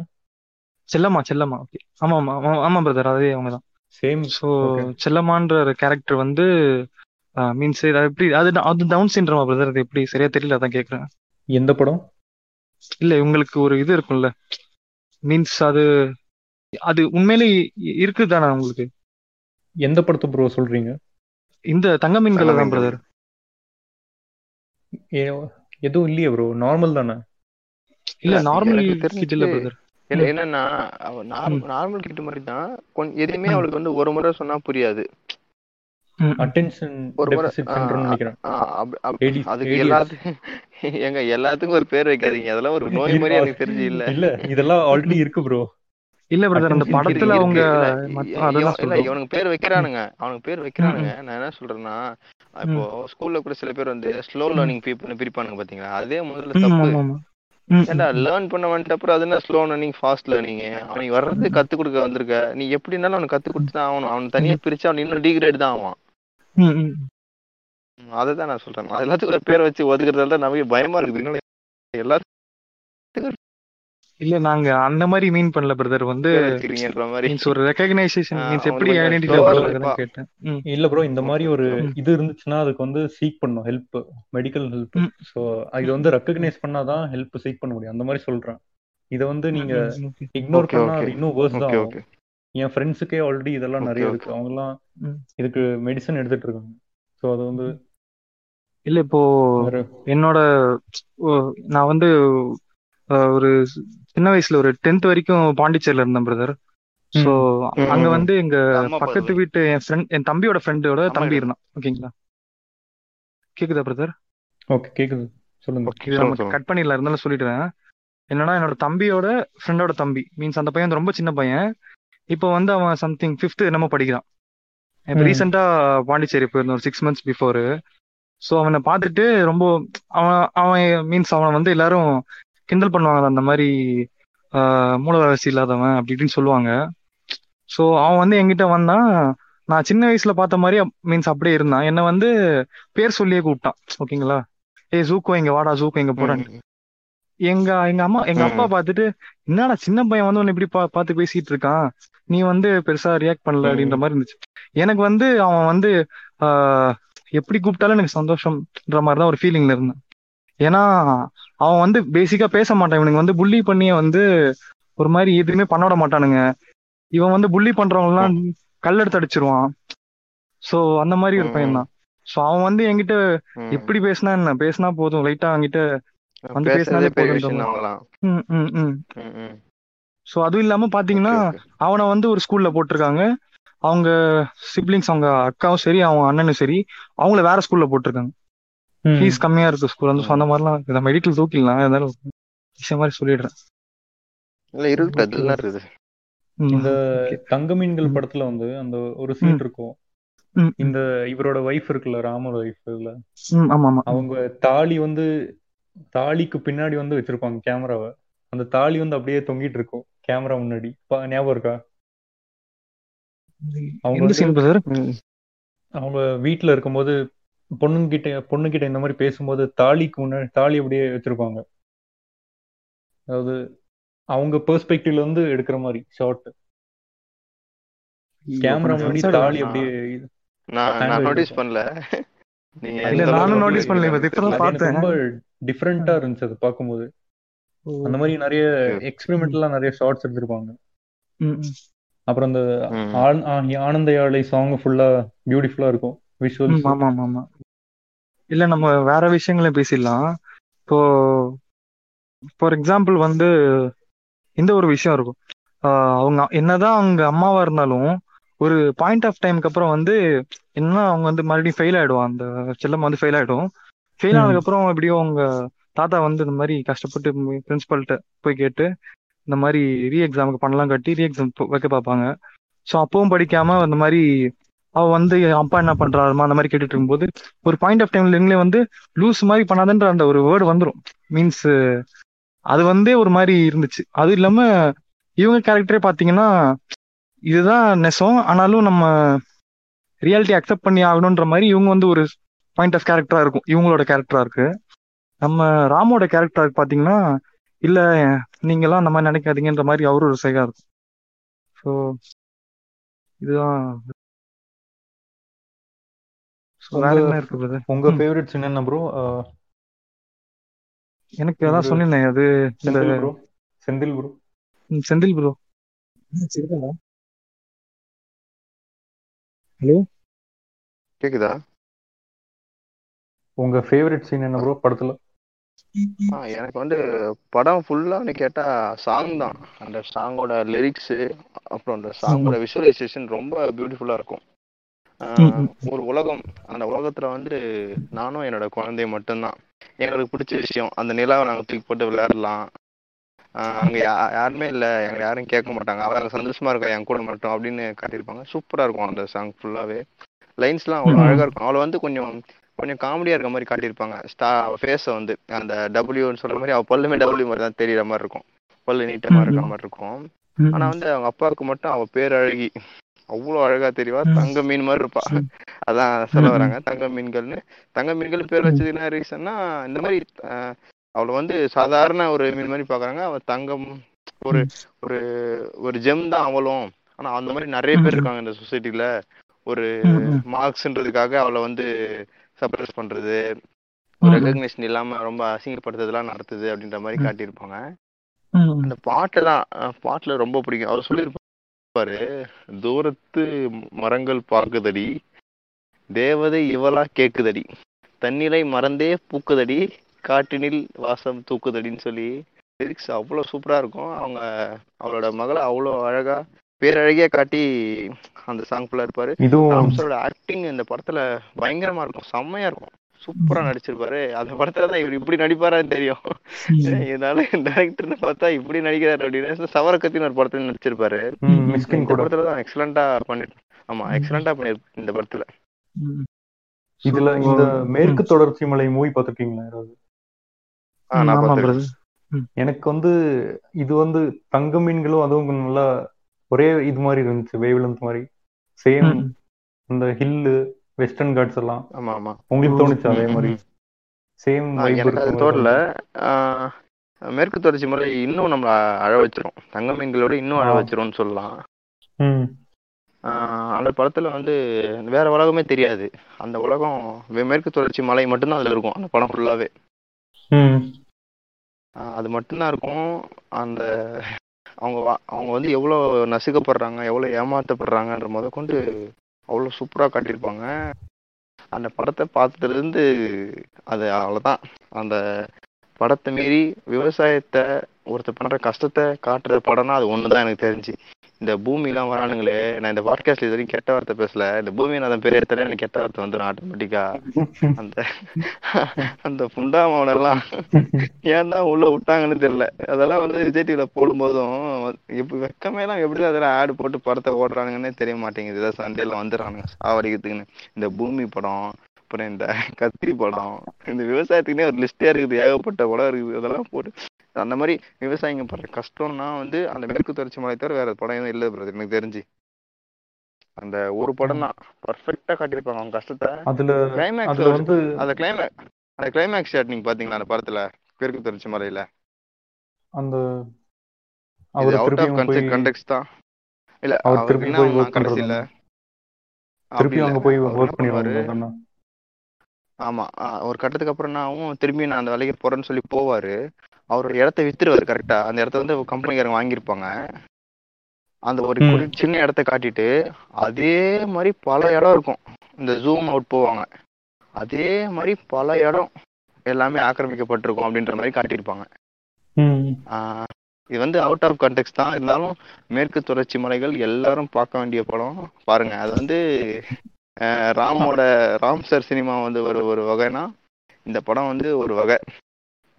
செல்லம்மா செல்லம்மா. ஓகே ஆமா ஆமா ஆமா, பிரதர் அதே அவங்க தான். சேம் ஸோ செல்லம்மான்ற கேரக்டர் வந்து மீன்ஸ் அது எப்படி அது அது டவுன் சிண்ட்ரமா பிரதர் அது எப்படி? சரியா தெரியல அதான் கேக்குறேன். எந்த படம்? இல்ல உங்களுக்கு ஒரு இது இருக்கும்ல. மீன்ஸ் அது அது உண்மையிலே இருக்குதானே உங்களுக்கு? எந்த படத்தை ப்ரோ சொல்றீங்க? இந்த தங்க மீன்கள் தான் பிரதர் ஏ- எதுவும் இல்லையே ப்ரோ நார்மல் தானே? இல்ல நார்மல் கிட் இல்ல பிரதர் இல்ல என்னன்னா அவ நார்மல் கிட்ட மாதிரி தான். கொஞ்சம் எதுவுமே அவளுக்கு வந்து ஒரு முறை சொன்னா புரியாது. அட்டென்ஷன் ஒரு முறை அதுக்கு. எல்லாத்துக்கும் எங்க எல்லாத்துக்கும் ஒரு பேர் வைக்காதீங்க. அதெல்லாம் ஒரு நோய் மாதிரி எனக்கு தெரிஞ்சு இல்ல. இல்ல இதெல்லாம் ஆல்ரெடி இருக்கு ப்ரோ இல்ல பிரதர் அந்த படத்துல அவங்க இவனுக்கு பேர் வைக்கிறானுங்க. அவனுக்கு பேர் வைக்கிறானுங்க. நான் என்ன சொல்றேன்னா இப்போ ஸ்கூல்ல கூட சில பேர் வந்து ஸ்லோ லேர்னிங் பீப்புள் பிரிப்பானுங்க பாத்தீங்களா? அதே முதல்ல தப்பு. ம், லேர்ன் பண்ண வந்துட்ட அப்புறம் அது என்ன ஸ்லோ லேர்னிங் ஃபாஸ்ட் லேர்னிங் அவனுக்கு வர்றது கத்து கொடுக்க வந்திருக்க. நீ எப்படினாலும் அவனுக்கு கத்து கொடுத்து தான் ஆகணும். அவன் தனியா பிரிச்சு அவன் இன்னும் டிகிரேட் தான் ஆவான். அதை தான் நான் சொல்றேன். எல்லாத்துக்கும் பேரை வச்சு ஒதுக்குறதால தான் நமக்கு பயமா இருக்குது. எல்லாத்துக்கும் இல்ல நாங்க அந்த மாதிரி மீன் பண்ணல பிரதர் வந்து மீன்ஸ் ஒரு ரெகக்னைசேஷன் மீன்ஸ் அவங்க எப்படி slow-ஆ பண்றதுன்னு. கேட்டேன். இல்ல ப்ரோ இந்த மாதிரி ஒரு. இது இருந்துச்சுன்னா அதுக்கு வந்து சீக் பண்ணும் ஹெல்ப் மெடிக்கல் ஹெல்ப். ஸோ இது வந்து ரெக்கக்னைஸ் பண்ணாதான் ஹெல்ப் சீக் பண்ண முடியும். அந்த மாதிரி சொல்றேன். இதை வந்து நீங்க. இக்னோர் பண்ணா இன்னும் வேர்ஸ் தான் என் ஃப்ரெண்ட்ஸுக்கே ஆல்ரெடி இதெல்லாம் நிறைய இருக்கு. அவங்கெல்லாம் ம். இதுக்கு மெடிசன் எடுத்துட்டு இருக்காங்க. ஸோ அது வந்து இல்ல இப்போ என்னோட நான் வந்து ஒரு சின்ன வயசுல ஒரு டென்த் வரைக்கும் பாண்டிச்சேரியில இருந்தேன் பிரதர் ம். அங்க வந்து எங்க பக்கத்து வீட்டு என் ஃப்ரெண்ட் என் தம்பியோட ஃப்ரெண்டோட தம்பி இருந்தான். ஓகேங்களா? கேக்குதா பிரதர் ஓகே கேக்குது. சொல்லுங்க. கட் பண்ணிடலாம். இருந்தாலும் சொல்லிடுறேன். என்னன்னா என்னோட தம்பியோட ஃப்ரெண்டோட தம்பி மீன்ஸ் அந்த பையன் வந்து ரொம்ப சின்ன பையன். இப்போ வந்து அவன் சம்திங் ஃபிஃப்த் என்னமோ படிக்கிறான். இப்போ ரீசெண்டா பாண்டிச்சேரி போயிருந்தோம் ஒரு சிக்ஸ் மந்த்ஸ் பிஃபோர் ஸோ அவனை பார்த்துட்டு ரொம்ப அவன் அவன் மீன்ஸ் அவனை வந்து எல்லாரும் கிண்டல் பண்ணுவாங்க அந்த மாதிரி ஆஹ், மூலவாசி இல்லாதவன் அப்படி இப்படின்னு சொல்லுவாங்க. ஸோ அவன் வந்து என்கிட்ட வந்தான் நான் சின்ன வயசுல பார்த்த மாதிரி மீன்ஸ் அப்படியே இருந்தான். என்னை வந்து பேர் சொல்லியே கூப்பிட்டான். ஓகேங்களா? ஏய் ஜூக்கோ இங்க வாடா ஜூக்கோ இங்க போறான்னு. எங்க எங்க அம்மா எங்க அப்பா ம். பார்த்துட்டு என்னடா சின்ன பையன் வந்து உன்னை இப்படி பா பார்த்து பேசிட்டு இருக்கான்? நீ வந்து பெருசா ரியாக்ட் பண்ணல அப்படின்ற மாதிரி இருந்துச்சு. எனக்கு வந்து அவன் வந்து ஆஹ் எப்படி கூப்பிட்டாலும் எனக்கு சந்தோஷம்ன்ற மாதிரி தான் ஒரு ஃபீலிங்ல இருந்தேன். ஏன்னா அவன் வந்து பேசிக்கா பேச மாட்டான் இவனுக்கு வந்து புள்ளி பண்ணியே வந்து ஒரு மாதிரி எதுவுமே பண்ண விட மாட்டானுங்க. இவன் வந்து புள்ளி பண்றவங்க எல்லாம் கல்லெடுத்து அடிச்சிருவான். சோ அந்த மாதிரி ஒரு பையன் தான். சோ அவன் வந்து என்கிட்ட எப்படி பேசினா என்ன? பேசினா போதும். லைட்டா அவன்கிட்ட வந்து பேசினாலே பெரிய போதுன்ற விஷயம் மாதிரி அவங்களாம் ம் ம் ம். ம் ம். ஸோ அதுவும் இல்லாம பாத்தீங்கன்னா அவனை வந்து ஒரு ஸ்கூல்ல போட்டிருக்காங்க. அவங்க சிப்ளிங்ஸ் அவங்க அக்காவும் சரி அவங்க அண்ணனும் சரி அவங்கள வேற ஸ்கூல்ல போட்டிருக்காங்க. ஃபீஸ் கம்மியா இருக்கு ஸ்கூல் வந்து அந்த மாதிரிலாம். நம்ம மெடிக்கல் தூக்கிடலாம் இருந்தாலும் விஷயம் மாதிரி சொல்லிடுறேன். இல்ல இருக்குது ஓகே அதெல்லாம் இருக்குது. இந்த தங்க மீன்கள் படத்துல வந்து அந்த ஒரு சீன் இருக்கும். இந்த இவரோட ஒய்ஃப் இருக்குல்ல ராமோட ஒய்ஃப் ம் அவங்க தாலி வந்து தாலிக்கு பின்னாடி வந்து வச்சிருப்பாங்க கேமராவை அந்த தாலி வந்து அப்படியே தொங்கிட்டு இருக்கும் கேமரா முன்னாடி. ஞாபகம் இருக்கா? அவங்க அவங்க வீட்ல இருக்கும்போது பொண்ணுங்கிட்ட பொண்ணுகிட்ட இந்த மாதிரி பேசும்போது தாலிக்கு முன்னாடி தாலி அப்படியே வச்சிருப்பாங்க அதாவது அவங்க பெர்ஸ்பெக்டிவ்ல இருந்து எடுக்கிற மாதிரி ஷார்ட் கேமரா முன்னாடி தாலி அப்படியே நான் நோட்டீஸ். பண்ணல நானும் notice பண்ணல, இப்ப நோட்டீஸ் இப்பதான் பார்த்தேன். ரொம்ப டிஃப்ரெண்டா இருந்துச்சு அது பார்க்கும்போது ஓ. அந்த மாதிரி நிறைய. எக்ஸ்பெரிமெண்டலா நிறைய ஷார்ட்ஸ் எடுத்திருப்பாங்க. அப்புறம் அந்த ஆனந்த யாழை சாங் ஃபுல்லா பியூட்டிஃபுல்லா இருக்கும் விஷுவல்ஸ் ஆமா ஆமா ஆமா. இல்ல நம்ம வேற விஷயங்களையும் பேசிடலாம். இப்போ ஃபார் எக்ஸாம்பிள் வந்து இந்த ஒரு விஷயம் இருக்கும். அவங்க என்னதான் அவங்க அம்மாவா இருந்தாலும் ஒரு பாயிண்ட் ஆஃப் டைம்க்கு அப்புறம் வந்து என்ன அவங்க வந்து மறுபடியும் ஃபெயில் ஆயிடுவான். அந்த செல்லம் வந்து ஃபெயில் ஆயிடும். ஃபெயில் ம். ஆனதுக்கு அப்புறம் எப்படியோ அவங்க தாத்தா வந்து இந்த மாதிரி கஷ்டப்பட்டு பிரின்சிபல்கிட்ட போய் கேட்டு இந்த மாதிரி ரீ எக்ஸாமுக்கு பண்ணலாம் கட்டி ரீ எக்ஸாம் வைக்க பார்ப்பாங்க. ஸோ அப்பவும் படிக்காம அந்த மாதிரி அவ வந்து அப்பா என்ன பண்றாருமா? அந்த மாதிரி கேட்டுட்டு இருக்கும்போது ஒரு பாயிண்ட் ஆஃப் டைம்ல எங்களே வந்து லூஸ் மாதிரி பண்ணாதன்ற அந்த ஒரு வேர்டு வந்துடும் மீன்ஸ் அது வந்தே ஒரு மாதிரி இருந்துச்சு. அது இல்லாம இவங்க கேரக்டரே பாத்தீங்கன்னா இதுதான் நெசம். ஆனாலும் நம்ம ரியாலிட்டி அக்செப்ட் பண்ணி ஆகணுன்ற மாதிரி இவங்க வந்து ஒரு பாயிண்ட் ஆஃப் கேரக்டரா இருக்கும். இவங்களோட கேரக்டரா இருக்கு. நம்ம ராமோட கேரக்டர் பாத்தீங்கன்னா இல்ல நீங்களாம் அந்த மாதிரி நினைக்காதீங்கன்ற மாதிரி அவரு ஒரு சைகா இருக்கும். ஸோ இதுதான் உங்க- என்ன இருக்கு brother? உங்க ம். ஃபேவரட்ஸ் என்னென்ன ப்ரோ எனக்கு அதான் சொன்னேனே அது இந்த Senthil bro Senthil bro hello கேக்குதா? உங்க ஃபேவரட் சீன் என்ன ப்ரோ படத்துல? ஆ, எனக்கு வந்து படம் ஃபுல்லான்னு கேட்டா சாங் தான். அந்த சாங்கோட லிரிக்ஸ் அப்புறம் அந்த சாங்கோட விஷுவலைசேஷன் ரொம்ப பியூட்டிஃபுல்லா இருக்கும். ஒரு உலகம் அந்த உலகத்துல வந்து நானும் என்னோட குழந்தை மட்டும்தான். எங்களுக்கு பிடிச்ச விஷயம் அந்த நிலாவை நாங்க தூக்கி போட்டு விளையாடலாம். அங்க யா- யாருமே இல்ல எங்களை யாரும் கேட்க மாட்டாங்க. அவங்க சந்தோஷமா இருக்கா என் கூட மட்டும் அப்படின்னு காட்டியிருப்பாங்க. சூப்பரா இருக்கும் அந்த சாங் ஃபுல்லாவே லைன்ஸ்லாம் அவ்வளோ ம். அழகா இருக்கும். அவளை வந்து கொஞ்சம் கொஞ்சம் காமெடியா இருக்க மாதிரி காட்டியிருப்பாங்க. ஸ்டா ஃபேஸை வந்து அந்த டபிள்யூன்னு சொல்ற மாதிரி அவ பல்லுமே டபிள்யூ மாதிரி தான் தெரியற மாதிரி இருக்கும். பல்லு நீட்டமா இருக்கிற மாதிரி இருக்கும். ஆனா வந்து அவங்க அப்பாவுக்கு மட்டும் அவ பேர் அழகி அவ்வளோ அழகா தெரியவா. தங்க மீன் மாதிரி இருப்பா. அதான் சொல்ல. வராங்க. தங்க மீன்கள்னு. தங்க மீன்கள் பேர். வச்சது என்ன ரீசன்னா இந்த மாதிரி அவளை வந்து சாதாரண ஒரு மீன் மாதிரி பாக்குறாங்க. அவ தங்கம் ஒரு ஒரு ஒரு ஜெம் தான் அவளும். ஆனா அந்த மாதிரி நிறைய பேர் இருக்காங்க இந்த சொசைட்டில. ஒரு மார்க்ஸ்ன்றதுக்காக அவளை வந்து சப்ரஸ் பண்றது ரெகக்னிஷன் இல்லாம ரொம்ப அசிங்கப்படுத்துறதுலாம் நடத்துது அப்படின்ற மாதிரி காட்டியிருப்பாங்க. அந்த பாட்டு தான் பாட்டுல ரொம்ப பிடிக்கும். அவர் சொல்லியிருப்பாரு தூரத்து மரங்கள் பார்க்குதடி தேவதை இவளா கேக்குதடி. தண்ணீரை மறந்தே பூக்குதடி காட்டினில் வாசம் தூக்குதடின்னு சொல்லி லிரிக்ஸ் அவ்வளோ சூப்பரா இருக்கும். அவங்க அவளோட மகளை அவ்வளோ அழகா பேரழகியா காட்டி அந்த சாங் ஃபுல்லா இருப்பாரு. இதுவும் ராம்சரோட ஆக்டிங் இந்த படத்துல பயங்கரமா இருக்கும். செம்மையா இருக்கும். சூப்பரா நடிச்சிருப்பாரு. அந்த படத்துல தான் இவர் இப்படி நடிப்பாரான்னு தெரியும். இதனால டேரக்டர்னு பார்த்தா இப்படி நடிக்கிறாரு அப்படின்னு சவரக்கத்தின் ஒரு படத்துல நடிச்சிருப்பாரு. இந்த கூட. படத்துல தான் எக்ஸலண்டா பண்ணி ஆமா எக்ஸலண்டா பண்ணி இந்த படத்துல. இதுல இந்த மேற்கு தொடர்ச்சி மலை மூவி பார்த்திருக்கீங்களா யாராவது? ஆ, நான். பிரதர் எனக்கு வந்து இது வந்து தங்க மீன்களும் அதுவும் நல்லா ஒரே இது மாதிரி இருந்துச்சு வேவ்லென்த் மாதிரி. சேம் இந்த ஹில்லு வெஸ்டர்ன் காட்ஸ் எல்லாம். ஆமா ஆமா உங்களுக்கு தோணுச்சு அதே மாதிரி. சேம் எனக்கு அது தோணல. மேற்கு தொடர்ச்சி மலை இன்னும் நம்மள அழ வச்சிரும். தங்க மீன்களோட இன்னும் அழ. வச்சிரும்னு சொல்லலாம். அந்த படத்துல வந்து வேற உலகமே தெரியாது. அந்த உலகம் மேற்கு தொடர்ச்சி மலை மட்டும்தான் அதுல இருக்கும். அந்த படம் ஃபுல்லாவே அது மட்டும்தான் இருக்கும். அந்த அவங்க அவங்க வந்து எவ்வளவு நசுக்கப்படுறாங்க எவ்வளவு ஏமாத்தப்படுறாங்கன்ற முத கொண்டு அவ்வளோ சூப்பராக காட்டியிருப்பாங்க. அந்த படத்தை பார்த்ததுலேருந்து அது அவ்வளோதான். அந்த படத்தை மீறி விவசாயத்தை ஒருத்தர் பண்ணுற கஷ்டத்தை காட்டுற படம்னா அது ஒண்ணுதான் எனக்கு தெரிஞ்சு. இந்த பூமிலாம் வரானுங்களே நான் இந்த பாட்காஸ்ட்ல இது வரைக்கும் கெட்ட வார்த்தை பேசல. இந்த பூமி நான் பேர் எடுத்தாலே எனக்கு கெட்ட வார்த்தை வந்துடும் ஆட்டோமேட்டிக்கா அந்த அந்த புண்டாமவனெல்லாம் ஏன் தான் உள்ள விட்டாங்கன்னு தெரியல. அதெல்லாம் வந்து விஜய் டிவில போடும்போதும் இப்போ வெக்கமே எல்லாம் எப்படி அதெல்லாம் ஆடு போட்டு படத்தை ஓடுறானுங்கன்னே தெரிய மாட்டேங்குது. ஏதாவது சண்டையில வந்துடுறானுங்க. சாவடிக்கிறதுக்குன்னு. இந்த பூமி படம் அப்புறம் இந்த கத்திரி படம் இந்த விவசாயத்துக்குனே ஒரு லிஸ்டே இருக்குது. ஏகப்பட்ட படம் இருக்குது. அதெல்லாம் போட்டு அந்த மாதிரி விவசாயிங்க படுற கஷ்டம்னா வந்து அந்த மேற்கு தொடர்ச்சி மலை தவிர வேற படம் எதுவும் இல்லை பிரதர் எனக்கு தெரிஞ்சு. அந்த ஒரு படம் தான் பர்ஃபெக்டா காட்டியிருப்பாங்க அவங்க கஷ்டத்தை. அதுல கிளைமேக்ஸ் வந்து அந்த கிளைமேக் அந்த கிளைமேக்ஸ் ஷாட் நீங்க பாத்தீங்களா அந்த படத்துல? மேற்கு தொடர்ச்சி மலையில. அந்த அவர் அவுட் ஆஃப் போய் கண்டெக்ட் தான். இல்ல அவர் திருப்பி போய் அப்படி திருப்பியும் இல்ல. அங்க போய் பண்ணுவாரு? பண்ணிடுவாங்க ஆமா ஒரு கட்டத்துக்கு அப்புறம் ஆகும் திரும்பி நான் அந்த வேலைக்கு போறேன்னு சொல்லி போவாரு. அவரோட இடத்த வித்துருவாரு கரெக்டா அந்த இடத்த வந்து கம்பெனிக்காரங்க வாங்கியிருப்பாங்க. அந்த ஒரு சின்ன இடத்த காட்டிட்டு அதே மாதிரி பல இடம் இருக்கும். இந்த ஜூம் அவுட் போவாங்க. அதே மாதிரி பல இடம் எல்லாமே ஆக்கிரமிக்கப்பட்டிருக்கும் அப்படின்ற மாதிரி காட்டியிருப்பாங்க. இது வந்து அவுட் ஆஃப் கான்டெக்ட் தான். இருந்தாலும் மேற்கு தொடர்ச்சி மலைகள் எல்லாரும் பார்க்க வேண்டிய படம். பாருங்க அது வந்து ராமோட ராம் சார் சினிமா வந்து ஒரு ஒரு வகைனா இந்த படம் வந்து ஒரு வகை.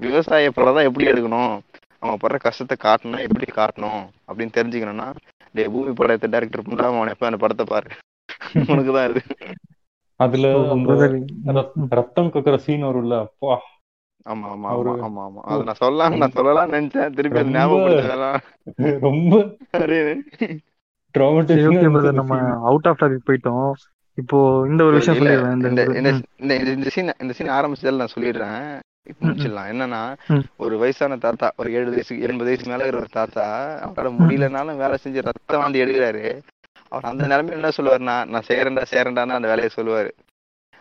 விவசாய படம் தான் எப்படி எடுக்கணும்? அவங்க படுற கஷ்டத்தை காட்டணும் எப்படி காட்டணும்? அப்படின்னு தெரிஞ்சுக்கணும்னா டே பூமி படத்தை டைரக்டர் பண்ணாம அவன் எப்ப அந்த படத்தை பாரு. உனக்கு தான் இது அதுல ரத்தம் கக்குற சீன் வரும்ல அப்பா. ஆமா ஆமா ஆமா அவரு- ஆமா ஆமா அதை நான் சொல்லலாம் நான் சொல்லலாம் நினைச்சேன். திருப்பி அது ஞாபகப்படுத்தலாம் ரொம்ப நம்ம அவுட் ஆஃப் டாபிக் போயிட்டோம். இப்போ இந்த ஒரு விஷயம் சொல்லிடுறேன் இந்த சீன் இந்த சீன் ஆரம்பிச்சதால நான் சொல்லிடுறேன். முடிச்சிடலாம். என்னன்னா. ஒரு வயசான தாத்தா ஒரு ஏழு வயசு எண்பது வயசு மேல இருக்கிற ஒரு தாத்தா அவரால முடியலனாலும் வேலை செஞ்சு ரத்தம் வந்து எடுக்கிறாரு. அவர் அந்த நிலைமையில என்ன சொல்லுவாருன்னா நான் செய்யறேன்டா செய்யறேன்டான்னு அந்த வேலையை சொல்லுவாரு.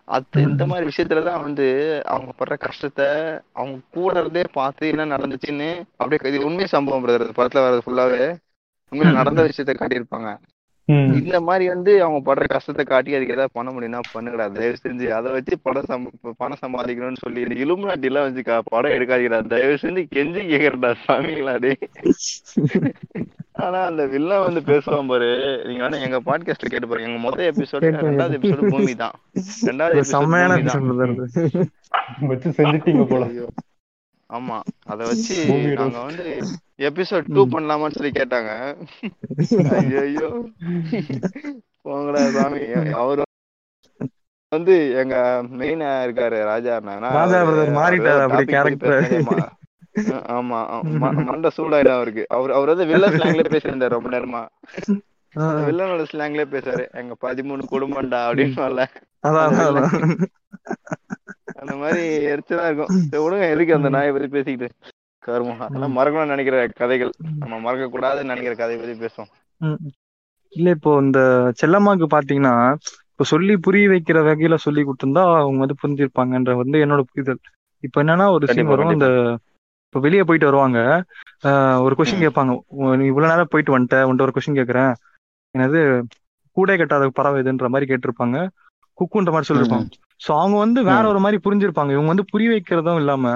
அது இந்த மாதிரி விஷயத்துலதான் வந்து அவங்க படுற கஷ்டத்தை அவங்க கூட இருந்தே பார்த்து என்ன நடந்துச்சுன்னு அப்படியே இது உண்மை சம்பவம் பிரதர் படத்துல வர்றது ஃபுல்லாவே உண்மையில நடந்த விஷயத்த காட்டியிருப்பாங்க. இந்த மாதிரி வந்து அவங்க படுற கஷ்டத்தை காட்டி அதுக்கு ஏதாவது பண்ண முடியும்னா பண்ணுங்கடா. தயவு செஞ்சு அதை வச்சு படம் சம்ப பணம் சம்பாதிக்கணும்னு சொல்லி இந்த இலுமினாட்டி எல்லாம் வச்சு படம் எடுக்காதீங்கடா. தயவு செஞ்சு கெஞ்சி கேக்குறடா சாமிங்களா டே ஆனா அந்த வில்லன் வந்து பேசுவான் பாரு. நீங்க வேணா எங்க பாட்காஸ்ட் கேட்டு பாருங்க. எங்க மொத்த எபிசோட் ரெண்டாவது எபிசோட் பூமி தான் ரெண்டாவது செம்மையான. வச்சு செஞ்சுட்டீங்க போல. ஆமா. அத வச்சு நாங்க. வந்து எபிசோட் டூ. பண்ணலாமான்னு சொல்லி கேட்டாங்க. ஐயோ போங்கடா சாமி. அவரு வந்து எங்க மெயினா இருக்காரு ராஜா ராஜா மாறிட்டாரு அப்படி. ஆமா மண்டை சூடாயிடும் அவருக்கு. அவர் அவர் வந்து வில்ல ஸ்லாங்ல பேசியிருந்தாரு ரொம்ப நேரமா. வில்லனோட ஸ்லாங்ல பேசுறாரு எங்க பதிமூணு குடும்பம்டா அப்படின்னு அந்த மாதிரி எரிச்சலா இருக்கும். விடுங்க எதுக்கு அந்த நாயை பத்தி பேசிக்கிட்டு? கருமம். அதெல்லாம். மறக்கணும்னு நினைக்கிற கதைகள். நம்ம மறக்க கூடாதுன்னு நினைக்கிற கதையை பத்தி பேசுவோம். இல்ல இப்போ இந்த செல்லம்மாக்கு பாத்தீங்கன்னா இப்போ சொல்லி புரிய வைக்கிற வகையில சொல்லி கொடுத்திருந்தா அவங்க வந்து புரிஞ்சிருப்பாங்கன்ற வந்து என்னோட புரிதல். இப்போ என்னன்னா ஒரு சீன் வரும். இந்த இப்போ வெளியே போயிட்டு வருவாங்க. ஆஹ் ஒரு கொஸ்டின் கேட்பாங்க. நீ இவ்வளவு நேரம் போயிட்டு வந்துட்ட. உன்ட்ட ஒரு கொஸ்டின் கேட்கறேன். என்னது கூடை கட்டாத பறவை இதுன்ற மாதிரி கேட்டிருப்பாங்க. குக்குன்ற மாதிரி சொல்லியிருப்பாங்க ஸோ அவங்க வந்து வேற ஒரு மாதிரி புரிஞ்சிருப்பாங்க. இவங்க வந்து புரிய வைக்கிறதும் இல்லாம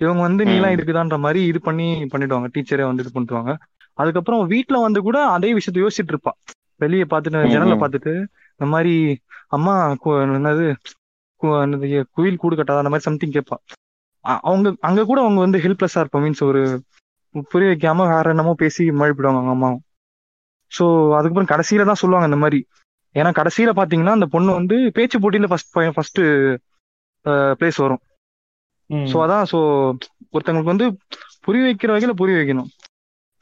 இவங்க வந்து நீலாம் இதுக்குதான்ற மாதிரி இது பண்ணி பண்ணிடுவாங்க. டீச்சரே வந்து இது பண்ணிடுவாங்க. அதுக்கப்புறம் வீட்ல வந்து கூட அதே விஷயத்த யோசிச்சுட்டு இருப்பா வெளியே பார்த்துட்டு ஜன்னலை ம். பார்த்துட்டு இந்த மாதிரி அம்மா என்னது குயில் கூடு கட்டாத அந்த மாதிரி சம்திங் கேட்பா அவங்க அங்க கூட அவங்க வந்து ஹெல்ப்லெஸ்ஸா இருப்போம். மீன்ஸ் ஒரு புரிய வைக்காம வேற என்னமோ பேசி மழுப்பிடுவாங்க அவங்க அம்மாவும். ஸோ அதுக்கப்புறம் கடைசியில தான் சொல்லுவாங்க இந்த மாதிரி. ஏன்னா கடைசியில பாத்தீங்கன்னா அந்த பொண்ணு வந்து பேச்சு போட்டியில ஃபர்ஸ்ட் ஃபர்ஸ்ட் பிளேஸ் வரும். ஸோ அதான் ஸோ ஒருத்தவங்களுக்கு வந்து புரிய வைக்கிற வகையில புரிய வைக்கணும்.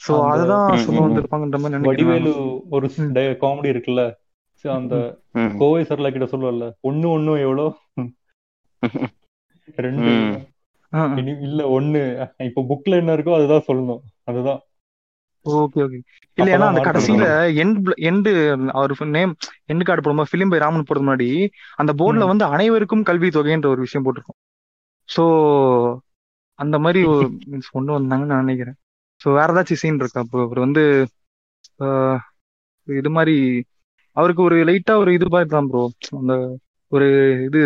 அந்த அதுதான் சொல்ல வந்திருப்பாங்கன்ற மாதிரி வடிவேலு ஒரு காமெடி இருக்குல்ல? அந்த கோவை சரலா கிட்ட சொல்லுவல்ல ஒண்ணு ஒண்ணு எவ்வளோ? ரெண்டு. இல்ல ஒண்ணு. இப்போ புக்ல என்ன இருக்கோ அதுதான் சொல்லணும். அதுதான். ஓகே ஓகே இல்ல ஏன்னா அந்த கடைசியில எண்ட் எண்டு அவர் நேம் எண்டு கார்டு போடும்போது ஃபிலிம் பை ராமன் போடுறது முன்னாடி அந்த போர்டுல வந்து அனைவருக்கும் கல்வி தொகைன்ற ஒரு விஷயம் போட்டிருக்கும். ஸோ அந்த மாதிரி மீன்ஸ் கொண்டு வந்தாங்கன்னு நான் நினைக்கிறேன். ஸோ வேற ஏதாச்சும் சீன் இருக்கா? அப்போ அவர் வந்து இது மாதிரி அவருக்கு ஒரு லைட்டா ஒரு இது மாதிரி தான் ப்ரோ அந்த ஒரு இது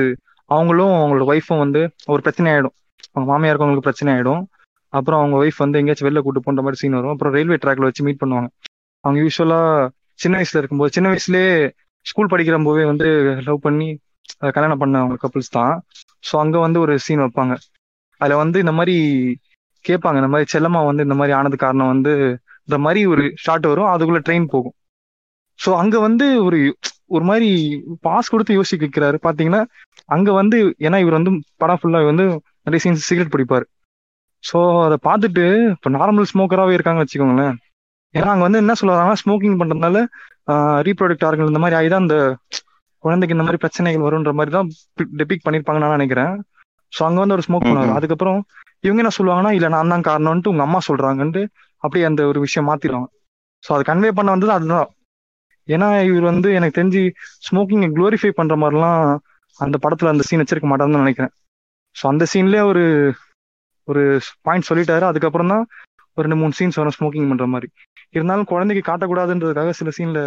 அவங்களும் அவங்களோட ஒய்ஃபும் வந்து ஒரு பிரச்சனை ஆயிடும். அவங்க மாமியாருக்கும் அவங்களுக்கு பிரச்சனை ஆயிடும். அப்புறம் அவங்க ஒய்ஃப் வந்து எங்கேயாச்சும் வெளில கூட்டு போன்ற மாதிரி சீன் வரும். அப்புறம் ரயில்வே ட்ராக்ல வச்சு மீட் பண்ணுவாங்க. அவங்க யூஸ்வலா சின்ன வயசுல இருக்கும்போது சின்ன வயசுலயே ஸ்கூல் படிக்கிற போதே வந்து லவ் பண்ணி கல்யாணம் பண்ண அவங்க கப்புள்ஸ் தான். ஸோ அங்கே வந்து ஒரு சீன் வைப்பாங்க. அதில் வந்து இந்த மாதிரி கேட்பாங்க. இந்த மாதிரி செல்லம்மா வந்து இந்த மாதிரி ஆனது காரணம் வந்து இந்த மாதிரி ஒரு ஷார்ட் வரும். அதுக்குள்ளே ட்ரெயின் போகும். ஸோ அங்கே வந்து ஒரு ஒரு மாதிரி பாஸ் கொடுத்து யோசிக்க வைக்கிறாரு. பார்த்தீங்கன்னா அங்கே வந்து ஏன்னா இவர் வந்து படம் ஃபுல்லாக வந்து நிறைய சீன்ஸ் சிகரெட் பிடிப்பார். ஸோ அதை பார்த்துட்டு இப்போ நார்மல் ஸ்மோக்கராகவே இருக்காங்கன்னு வச்சுக்கோங்களேன். ஏன்னா அங்கே வந்து என்ன சொல்லுவாங்கன்னா ஸ்மோக்கிங் பண்ணுறதுனால ரீப்ரொடக்ட் ஆர்கன் இந்த மாதிரி ஆகி தான் அந்த குழந்தைக்கு இந்த மாதிரி பிரச்சனைகள் வரும்ன்ற மாதிரி தான் டெபிக் பண்ணியிருப்பாங்கன்னு நான் நினைக்கிறேன். ஸோ அங்க வந்து ஒரு ஸ்மோக் பண்ணுவார். அதுக்கப்புறம் இவங்க என்ன சொல்லுவாங்கன்னா இல்ல நான் தான் காரணம்ன்ட்டு உங்க அம்மா சொல்றாங்கன்ட்டு அப்படியே அந்த ஒரு விஷயம் மாத்திடுவாங்க. ஸோ அது கன்வே பண்ண வந்தது அதுதான். ஏன்னா இவர் வந்து எனக்கு தெரிஞ்சு ஸ்மோக்கிங் க்ளோரிஃபை பண்ற மாதிரிலாம் அந்த படத்துல அந்த சீன் வச்சிருக்க மாட்டாருன்னு நினைக்கிறேன். ஸோ அந்த சீன்லயே ஒரு ஒரு பாயிண்ட் சொல்லிட்டாரு. அதுக்கப்புறம் தான் ஒரு ரெண்டு மூணு சீன்ஸ் வரும் ஸ்மோக்கிங் பண்ற மாதிரி. இருந்தாலும் குழந்தைக்கு காட்டக்கூடாதுன்றதுக்காக சில சீன்ல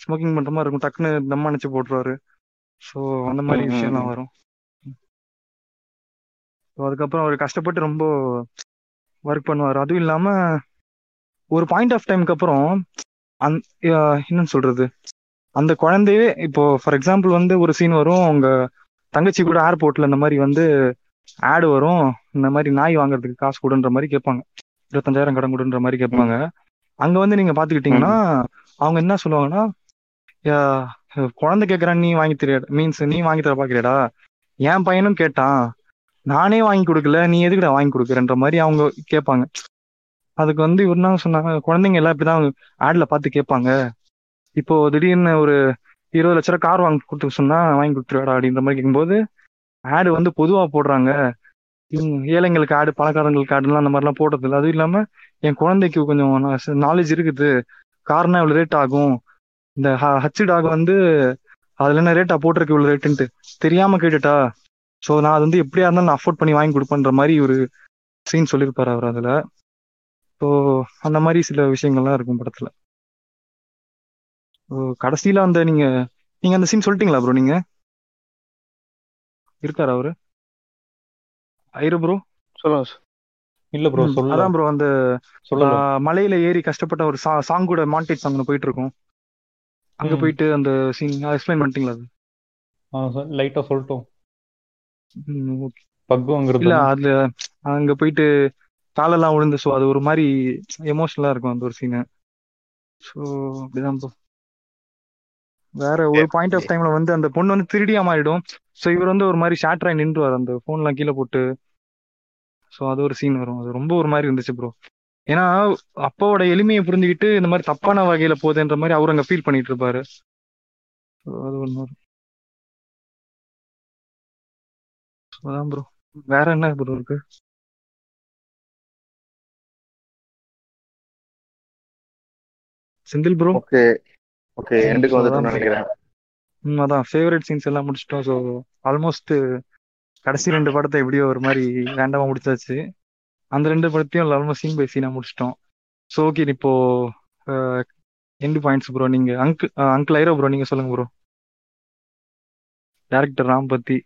ஸ்மோக்கிங் பண்ற மாதிரி இருக்கும். டக்குன்னு தம் அணைச்சு போட்டுருவாரு. ஸோ அந்த மாதிரி விஷயம்லாம் வரும். ஸோ அதுக்கப்புறம் அவர் கஷ்டப்பட்டு ரொம்ப ஒர்க் பண்ணுவார். அதுவும் இல்லாம ஒரு பாயிண்ட் ஆஃப் டைம்க்கு அப்புறம் அந் என்னன்னு சொல்றது? அந்த குழந்தையே இப்போ ஃபார் எக்ஸாம்பிள் வந்து ஒரு சீன் வரும். அவங்க தங்கச்சி கூட ஏர்போர்ட்ல இந்த மாதிரி வந்து ஆடு வரும். இந்த மாதிரி நாய் வாங்குறதுக்கு காசு கொடுன்ற மாதிரி கேட்பாங்க. இருபத்தஞ்சாயிரம் கடன் கொடுன்ற மாதிரி கேட்பாங்க. அங்க வந்து நீங்க பாத்துக்கிட்டீங்கன்னா அவங்க என்ன சொல்லுவாங்கன்னா "யா- குழந்தை கேட்கறான் நீ வாங்கி தெரியாடா. மீன்ஸ் நீ வாங்கி தர பாக்கிறடா என் பையனும் கேட்டான். நானே வாங்கி கொடுக்கல நீ எதுக்குடா வாங்கி கொடுக்குறன்ற மாதிரி அவங்க கேட்பாங்க. அதுக்கு வந்து இவர் என்ன சொன்னாங்க குழந்தைங்க எல்லாம் இப்படிதான் ஆட்ல பார்த்து கேட்பாங்க. இப்போ திடீர்னு ஒரு இருபது லட்ச ரூபா கார் வாங்கி கொடுத்து சொன்னா வாங்கி கொடுத்துருவாடா அப்படின்ற மாதிரி கேட்கும்போது ஆடு வந்து பொதுவா போடுறாங்க. ஏழைங்களுக்கு ஆடு பணக்காரங்களுக்கு ஆடுலாம் அந்த மாதிரிலாம் போடுறது இல்லை அதுவும் இல்லாம என் குழந்தைக்கு கொஞ்சம் நாலேஜ் இருக்குது. கார்னா இவ்வளவு ரேட் ஆகும்? இந்த ஹச்சு டாக் வந்து அதுல என்ன ரேட்டா போட்டிருக்கு இவ்வளவு ரேட்டுன்ட்டு தெரியாம கேட்டுட்டா? ஸோ நான் அது வந்து எப்படியா இருந்தாலும் நான் அஃபோர்ட் பண்ணி வாங்கி கொடுப்பேன்ற மாதிரி ஒரு சீன் சொல்லியிருப்பாரு அவர் அதுல. ஸோ அந்த மாதிரி சில விஷயங்கள்லாம் இருக்கும் படத்துல. கடைசியில அந்த நீங்க நீங்க அந்த சீன் சொல்லிட்டீங்களா ப்ரோ நீங்க? இருக்காரு அவரு? ஐரு ப்ரோ சொல்லுங்க. இல்ல ப்ரோ சொல்ல அதான் ப்ரோ அந்த மலையில ஏறி கஷ்டப்பட்ட ஒரு சா சாங் கூட மாண்டேஜ் சாங் போயிட்டு இருக்கும். அங்க போயிட்டு அந்த சீன் எக்ஸ்பிளைன் பண்ணிட்டீங்களா அது? லைட்டா சொல்லிட்டோம். ம், okay. பக் இல்ல அதுல அங்க போயிட்டு காலெல்லாம் விழுந்து ஸோ அது ஒரு மாதிரி எமோஷனலா இருக்கும் அந்த ஒரு சீனு ஸோ அப்படிதான் வேற ஒரு பாயிண்ட் ஆஃப் டைம்ல வந்து அந்த பொண்ணு வந்து திருடியா மாறிடும். ஸோ இவர் வந்து ஒரு மாதிரி ஷார்ட்ராய் நின்றுவார். அந்த ஃபோன்லாம் கீழே போட்டு. ஸோ அது ஒரு சீன் வரும். அது ரொம்ப ஒரு மாதிரி இருந்துச்சு ப்ரோ ஏன்னா அப்பாவோட எளிமையை புரிஞ்சுக்கிட்டு இந்த மாதிரி தப்பான வகையில போகுதுன்ற மாதிரி அவர் அங்க ஃபீல் பண்ணிட்டு இருப்பாரு. அது ஒன்று ப்ரோ வேற என்ன ப்ரோ இருக்கு? செந்தில் ப்ரோ ஓகே ஓகே எண்டுக்கு வந்து நினைக்கிறேன். ம் அதான். ஃபேவரட் சீன்ஸ் எல்லாம் முடிச்சிட்டோம். ஸோ ஆல்மோஸ்ட் கடைசி ரெண்டு படத்தை எப்படியோ ஒரு மாதிரி வேண்டாமா முடிச்சாச்சு. அந்த ரெண்டு படத்தையும் ஆல்மோஸ்ட் சீன் பை சீனா முடிச்சிட்டோம். ஸோ ஓகே இப்போ எண்டு பாயிண்ட்ஸ் ப்ரோ நீங்க அங்கிள் அங்கிள் ஐரோ ப்ரோ நீங்க சொல்லுங்க ப்ரோ டேரக்டர் ராம் பத்தி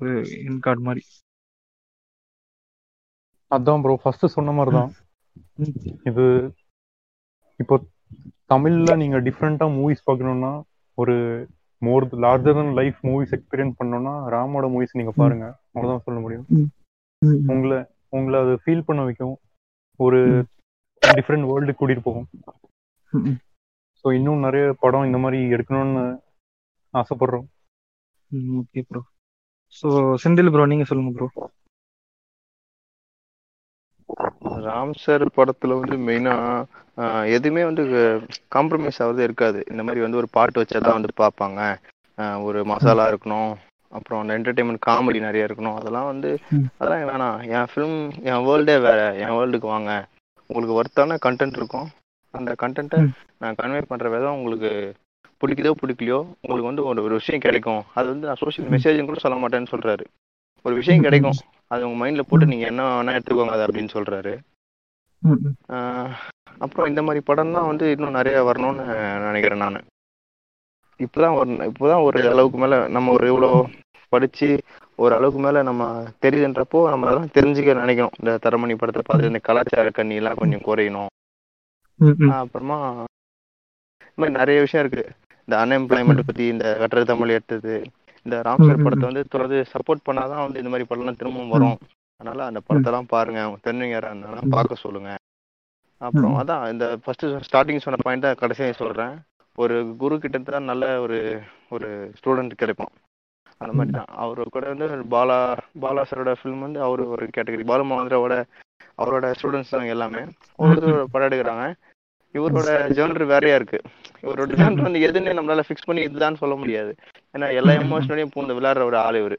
ஒரு என் கார்டு மாதிரி. அதான் ப்ரோ ஃபர்ஸ்ட் சொன்ன மாதிரி தான் இது இப்போ தமிழ்ல நீங்க டிஃப்ரெண்டா மூவிஸ் பார்க்கணும்னா ஒரு more larger than life movies experience பண்ணணும்னா ராமோட மூவிஸ் நீங்க பாருங்க. அவ்வளவுதான் சொல்ல முடியும். உங்களை உங்களை அது ஃபீல் பண்ண வைக்கும். ஒரு டிஃப்ரெண்ட் வேர்ல்டு கூட்டிட்டு போகும். ஸோ இன்னும் நிறைய படம் இந்த மாதிரி எடுக்கணும்னு ஆசைப்படுறோம். Okay bro so Senthil bro நீங்க சொல்லுங்க ப்ரோ ராம் சார் படத்துல வந்து மெயினா எதுவுமே வந்து காம்ப்ரமைஸ் ஆகுறது இருக்காது. இந்த மாதிரி வந்து ஒரு பாட்டு வச்சாதான் வந்து பார்ப்பாங்க. ஒரு மசாலா இருக்கணும். அப்புறம் அந்த என்டர்டைன்மெண்ட் காமெடி நிறைய இருக்கணும். அதெல்லாம் வந்து அதெல்லாம் வேணாம். என் ஃபிலிம் என் வேர்ல்டே வேற. என் வேர்ல்டுக்கு வாங்க. உங்களுக்கு ஒர்த்தான கண்டென்ட் இருக்கும். அந்த கண்டென்ட்டை நான் கன்வே பண்ற விதம் உங்களுக்கு பிடிக்குதோ பிடிக்கலையோ உங்களுக்கு வந்து ஒரு ஒரு விஷயம் கிடைக்கும். அது வந்து நான் சோஷியல் ம், மெசேஜ் கூட சொல்ல மாட்டேன்னு சொல்றாரு. ஒரு விஷயம் கிடைக்கும். அது உங்க மைண்ட்ல போட்டு ம், நீங்க என்ன வேணா எடுத்துக்கோங்க அது அப்படின்னு ஆஹ் அப்புறம் இந்த மாதிரி படம் தான் வந்து இன்னும் நிறைய வரணும்னு நினைக்கிறேன் நான். இப்போதான் ஒரு இப்போதான் ஒரு அளவுக்கு மேல நம்ம ஒரு இவ்வளோ படிச்சு ஒரு அளவுக்கு மேல நம்ம தெரியுதுன்றப்போ நம்ம அதெல்லாம் தெரிஞ்சுக்க நினைக்கணும். இந்த தரமணி படத்தை பார்த்து இந்த கலாச்சார கண்ணி எல்லாம் கொஞ்சம் குறையணும். அப்புறமா இந்த மாதிரி நிறைய விஷயம் இருக்கு. இந்த அன்எம்ப்ளாய்மெண்ட் பத்தி இந்த கட்டுரை தமிழ் எடுத்தது இந்த ராம் ம், சார் ம், படத்தை வந்து தொடர்ந்து சப்போர்ட் பண்ணாதான் வந்து இந்த மாதிரி படம்லாம் திரும்பவும் வரும். அதனால அந்த ம், படத்தெல்லாம் பாருங்க. அவங்க தெரிஞ்சவங்க இருந்தாலும் பார்க்க சொல்லுங்க. அப்புறம் அதான் இந்த ஃபர்ஸ்ட் ஸ்டார்டிங் சொன்ன பாயிண்ட் தான் கடைசியாக சொல்றேன். ஒரு குரு கிட்ட தான் நல்ல ஒரு ஒரு ஸ்டூடெண்ட் கிடைப்பான். அந்த மாதிரி தான். அவர் கூட வந்து பாலா பாலா சாரோட ஃபிலிம் வந்து அவர் ஒரு கேட்டகரி பாலு மகேந்திராவோட அவரோட ஸ்டூடெண்ட்ஸ் தான் எல்லாமே. ம், ஒவ்வொருத்தர் ம், ஒரு படம் எடுக்கிறாங்க. இவரோட ஜேர்னர் வேறையா இருக்கு. இவரோட ஜேர்னர் வந்து எதுன்னு நம்மளால ஃபிக்ஸ் பண்ணி இதுதான் சொல்ல முடியாது. ஏன்னா எல்லா எமோஷனலையும் பூந்து விளையாடுற ஒரு ஆள் இவர்.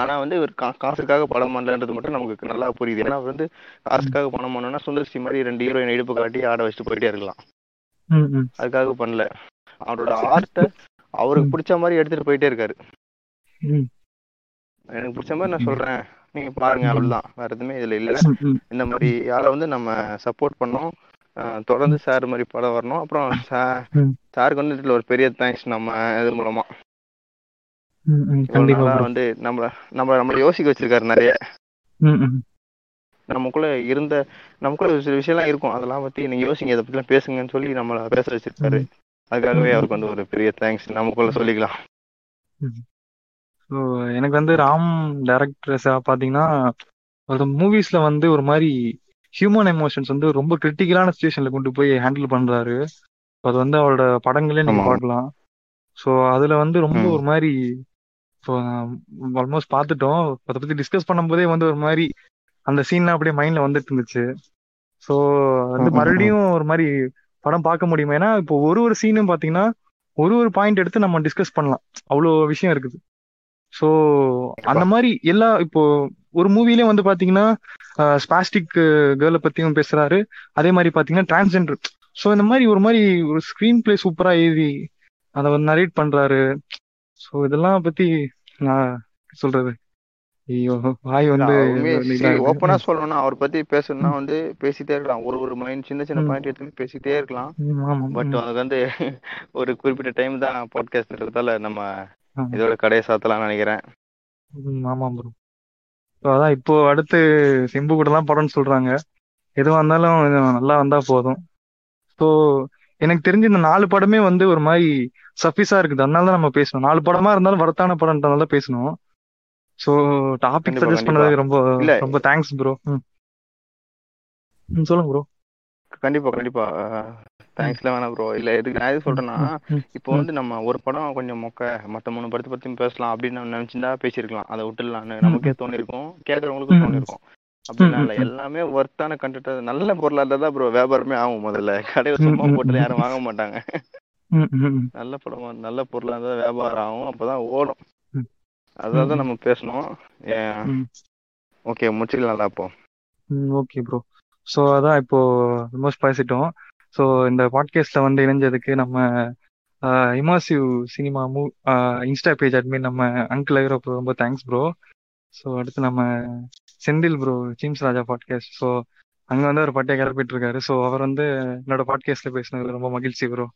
ஆனா வந்து இவர் கா காசுக்காக படம் பண்ணலன்றது மட்டும் நமக்கு நல்லா புரியுது. ஏன்னா அவர் வந்து காசுக்காக படம் பண்ணோம்னா சுந்தர் சி மாதிரி ரெண்டு ஹீரோயின் இடுப்பு காட்டி ஆட வச்சுட்டு போயிட்டே இருக்கலாம். அதுக்காக பண்ணல. அவரோட ஆர்ட்டை அவருக்கு பிடிச்ச மாதிரி எடுத்துட்டு போயிட்டே இருக்காரு. எனக்கு பிடிச்ச மாதிரி நான் சொல்றேன். நீங்க பாருங்க அவ்வளவுதான். வேற எதுவுமே இதுல இல்ல. இந்த மாதிரி யாரை வந்து நம்ம சப்போர்ட் பண்ணோம். தொடர்ந்து சார் மாதிரி படம் வரணும். அப்புறம் சாருக்கு வந்து இதுல ஒரு பெரிய தேங்க்ஸ் நம்ம இது மூலமா. கண்டிப்பா வந்து நம்ம நம்ம நம்மள யோசிக்க வச்சிருக்காரு நிறைய. நமக்குள்ள இருந்த நமக்குள்ள சில விஷயம்லாம் இருக்கும். அதெல்லாம் பத்தி நீங்க யோசிங்க. இதை பத்திலாம் பேசுங்கன்னு சொல்லி நம்மள பேச வச்சிருக்காரு. அதுக்காகவே அவருக்கு வந்து ஒரு பெரிய தேங்க்ஸ் நமக்குள்ள சொல்லிக்கலாம். ஸோ எனக்கு வந்து ராம் டேரக்டர்ஸா பாத்தீங்கன்னா ஒரு மூவிஸ்ல வந்து ஒரு மாதிரி ஹியூமன் எமோஷன்ஸ் வந்து ரொம்ப கிரிட்டிக்கலான சுச்சுவேஷன்ல கொண்டு போய் ஹேண்டில் பண்றாரு. அது வந்து அவரோட படங்களே ஆமா. பார்க்கலாம். ஸோ அதுல வந்து ரொம்ப ஒரு மாதிரி இப்போ ஆல்மோஸ்ட் பார்த்துட்டோம் அதை பத்தி டிஸ்கஸ் பண்ணும்போதே வந்து ஒரு மாதிரி அந்த சீன்லாம் அப்படியே மைண்ட்ல வந்துட்டு இருந்துச்சு. ஸோ வந்து. மறுபடியும் ஒரு மாதிரி படம் பார்க்க முடியுமா? ஏன்னா இப்போ ஒரு ஒரு சீனும் பாத்தீங்கன்னா ஒரு ஒரு பாயிண்ட் எடுத்து நம்ம டிஸ்கஸ் பண்ணலாம். அவ்வளோ விஷயம் இருக்குது. ஸோ கண்டிப்பா. அந்த மாதிரி எல்லா இப்போ ஒரு மூவிலே வந்து பாத்தீங்கன்னா ஸ்பாஸ்டிக் கேர்ளை பத்தியும் பேசுறாரு. அதே மாதிரி பாத்தீங்கன்னா டிரான்ஸ்ஜெண்டர் ஸோ இந்த மாதிரி ஒரு மாதிரி ஒரு ஸ்கிரீன் பிளே சூப்பரா எழுதி அதை வந்து நரேட் பண்றாரு. ஸோ இதெல்லாம் பத்தி நான் சொல்றது? ஐயோ வாய் வந்து ஓப்பனா சொல்லணும்னா அவர் பத்தி பேசணும்னா வந்து பேசிட்டே இருக்கலாம். ஒரு ஒரு மைண்ட் சின்ன சின்ன பாயிண்ட் எடுத்து பேசிட்டே இருக்கலாம். பட் அதுக்கு வந்து ஒரு குறிப்பிட்ட டைம் தான் பாட்காஸ்ட் இருக்கிறதால நம்ம இதோட கடையை சாத்தலாம் நினைக்கிறேன். ம், ஆமாம் ப்ரோ ஸோ அதான் இப்போ அடுத்து சிம்பு கூட தான் படம்னு சொல்றாங்க. எதுவாக இருந்தாலும் நல்லா வந்தா போதும். ஸோ எனக்கு தெரிஞ்சு இந்த நாலு படமே வந்து ஒரு மாதிரி சஃபிஸா இருக்குது. அதனால தான் நம்ம பேசணும். நாலு படமா இருந்தாலும் வரத்தான படம்ன்றதால தான் பேசணும். ஸோ டாபிக் சஜஸ்ட் பண்ணதுக்கு ரொம்ப ரொம்ப தேங்க்ஸ் ப்ரோ ம். சொல்லுங்க ப்ரோ கண்டிப்பா கண்டிப்பா. தேங்க்ஸ்ல வேணாம் ப்ரோ இல்ல எதுக்கு நான் எது சொல்றேன்னா இப்போ வந்து நம்ம ஒரு படம் கொஞ்சம் மொக்க மத்த மூணு படத்தை பத்தியும் பேசலாம் அப்படின்னு நம்ம நினைச்சிருந்தா பேசியிருக்கலாம். அதை விட்டுடலான்னு ம் நமக்கே தோணிருக்கும். கேட்கறவங்களுக்கும் தோணிருக்கும். அப்படிலாம் இல்ல எல்லாமே ஒர்த்தான கண்டென்ட் நல்ல பொருளா இருந்தா ப்ரோ வியாபாரமே ஆகும் முதல்ல. கடையில சும்மா போட்டு யாரும் வாங்க மாட்டாங்க. நல்ல படமா நல்ல பொருளா இருந்தா வியாபாரம் ஆகும். அப்பதான் ஓடும். அதான் நம்ம பேசணும். ஓகே முடிச்சுக்கலாம்ல அப்போ. ஓகே ப்ரோ ஸோ அதான் இப்போ ஆல்மோஸ்ட் பேசிட்டோம். ஸோ இந்த பாட்காஸ்ட்ல வந்து இணைஞ்சதுக்கு நம்ம இமாசிவ் சினிமா மூ இன்ஸ்டா பேஜ் அட்மின் நம்ம அங்கிள் ப்ரோ ரொம்ப தேங்க்ஸ் ப்ரோ ஸோ அடுத்து நம்ம செந்தில் ப்ரோ ஜீம்ஸ் ராஜா பாட்காஸ்ட் ஸோ அங்கே வந்து ஒரு பட்டியை கிளப்பிட்டு இருக்காரு. ஸோ அவர் வந்து என்னோட பாட்காஸ்ட்ல பேசினது ரொம்ப மகிழ்ச்சி ப்ரோ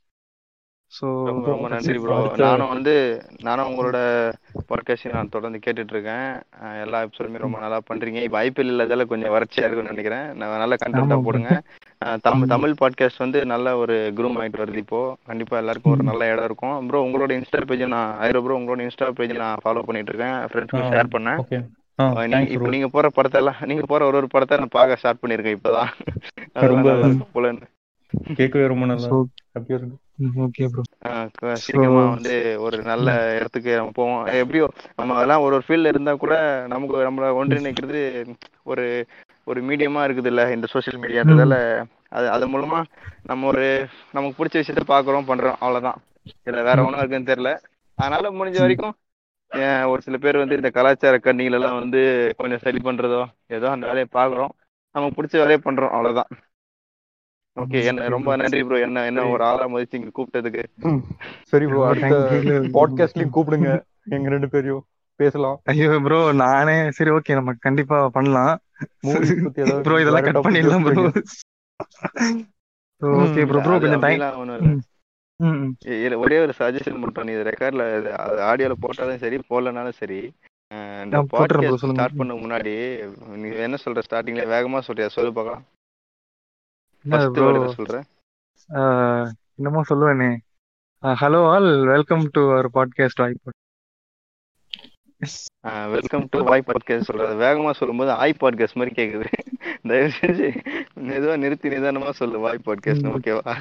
ஸோ ரொம்ப நன்றி ப்ரோ நானும் வந்து நானும் உங்களோட பாட்காஸ்ட் நான் தொடர்ந்து கேட்டுட்டு இருக்கேன் எல்லா எபிசோடுமே ரொம்ப நல்லா பண்றீங்க. இப்போ ஐபிஎல் இல்லாதால கொஞ்சம் வறட்சியா இருக்கும்னு நினைக்கிறேன். நான் நல்ல கண்டென்ட்டா. போடுங்க. தமிழ் தமிழ் பாட்காஸ்ட் வந்து நல்ல ஒரு குரூம் ஆயிட்டு வருது இப்போ. கண்டிப்பா எல்லாருக்கும் ஒரு நல்ல இடம் இருக்கும். ப்ரோ உங்களோட இன்ஸ்டா பேஜ் நான் ஐரோ ப்ரோ உங்களோட இன்ஸ்டா பேஜ் நான் ஃபாலோ பண்ணிட்டு இருக்கேன் ஃப்ரெண்ட்ஸ்க்கு. ஷேர் பண்ணேன். இப்போ நீங்க போற படத்தை எல்லாம் நீங்க போற ஒரு ஒரு படத்தை நான் பார்க்க ஸ்டார்ட் பண்ணிருக்கேன் இப்பதான். ரொம்ப- கேட்கவே ரொம்ப நல்லா ஹாப்பியா இருக்கு. ஓகே ப்ரோ சீக்கிரமா வந்து ஒரு நல்ல இடத்துக்கு நம்ம போவோம். எப்படியோ நம்ம அதெல்லாம் ஒரு ஒரு ஃபீல்ட்ல இருந்தா கூட நமக்கு நம்மள ஒன்றிணைக்கிறது ஒரு ஒரு மீடியமா இருக்குது இல்ல இந்த சோஷியல் மீடியான்றதால அது அது மூலமா நம்ம ஒரு நமக்கு பிடிச்ச விஷயத்த பாக்குறோம் பண்றோம் அவ்வளவுதான். இதுல வேற ஒண்ணும் இருக்குன்னு தெரியல. அதனால முடிஞ்ச வரைக்கும் ஒரு சில பேர் வந்து இந்த கலாச்சார கண்ணிகள் எல்லாம் வந்து கொஞ்சம் சரி பண்றதோ ஏதோ அந்த வேலையை பாக்குறோம் நமக்கு பிடிச்ச வேலையை பண்றோம் அவ்வளவுதான். ஓகே என்ன ரொம்ப நன்றி ப்ரோ என்ன என்ன ஒரு ஆளா மதிச்சு இங்க கூப்பிட்டதுக்கு. சரி ப்ரோ அடுத்த Thank you. பாட்காஸ்ட்லயும் கூப்பிடுங்க. எங்க ரெண்டு பேரையும் பேசலாம். ஐயோ ப்ரோ நானே சரி ஓகே நம்ம கண்டிப்பா பண்ணலாம். ப்ரோ இதெல்லாம் கட் பண்ணிடலாம் ப்ரோ? ஓகே ப்ரோ ப்ரோ கொஞ்சம் டைம் ஒரே ஒரு சஜஷன் மட்டும் நீ ரெக்கார்ட்ல ஆடியோல போட்டாலும் சரி போடலனாலும் சரி. ஸ்டார்ட் பண்ண முன்னாடி நீ என்ன சொல்ற ஸ்டார்டிங்ல வேகமா சொல்றியா? சொல்லு பார்க்கலாம் என்ன ஃபர்ஸ்ட் ப்ரோ வேர்டு சொல்றேன் என்னமோ சொல்லுவேனே. Hello all welcome to our podcast வாய்ப்பு வெல்கம் டு வாய் பாட்காஸ்ட் சொல்றது. வேகமா சொல்லும்போது ஆய் பாட்காஸ்ட் மாதிரி கேக்குது. தயவு செஞ்சு மெதுவா நிறுத்தி நிதானமா சொல்லு வாய் பாட்காஸ்ட். ஓகேவா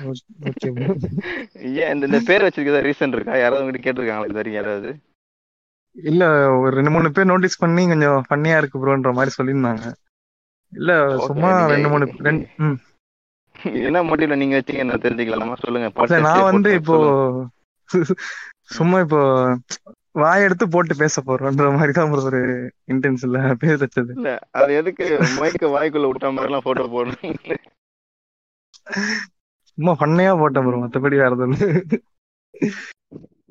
ஏன் இந்த இந்த பேர் வச்சிருக்கதா ரீசன் இருக்கா? யாராவது உங்ககிட்ட கேட்டிருக்காங்களா இது வரைக்கும் யாராவது? இல்ல ஒரு ரெண்டு மூணு பேர் நோட்டீஸ் பண்ணி கொஞ்சம் ஃபன்னியா இருக்கு ப்ரோன்ற மாதிரி சொல்லியிருந்தாங்க. இல்ல சும்மா ரெண்டு மூணு ரெண்டு என்ன மோட்டிவ்ல நீங்க வச்சீங்க என்ன தெரிஞ்சுக்கலாமா சொல்லுங்க. நான் வந்து இப்போ. சும்மா இப்போ வாய் எடுத்து போட்டு பேச போறோன்ற மாதிரி தான் ஒரு இன்டென்ஸ் இல்ல பேர் வச்சது. இல்ல அது எதுக்கு? மைக்க வாய்க்குள்ள விட்ட மாதிரி எல்லாம் போட்டோ போடணும் சும்மா ஃபன்னையா போட்டேன் ப்ரோ மத்தபடி வேற எதுவும்.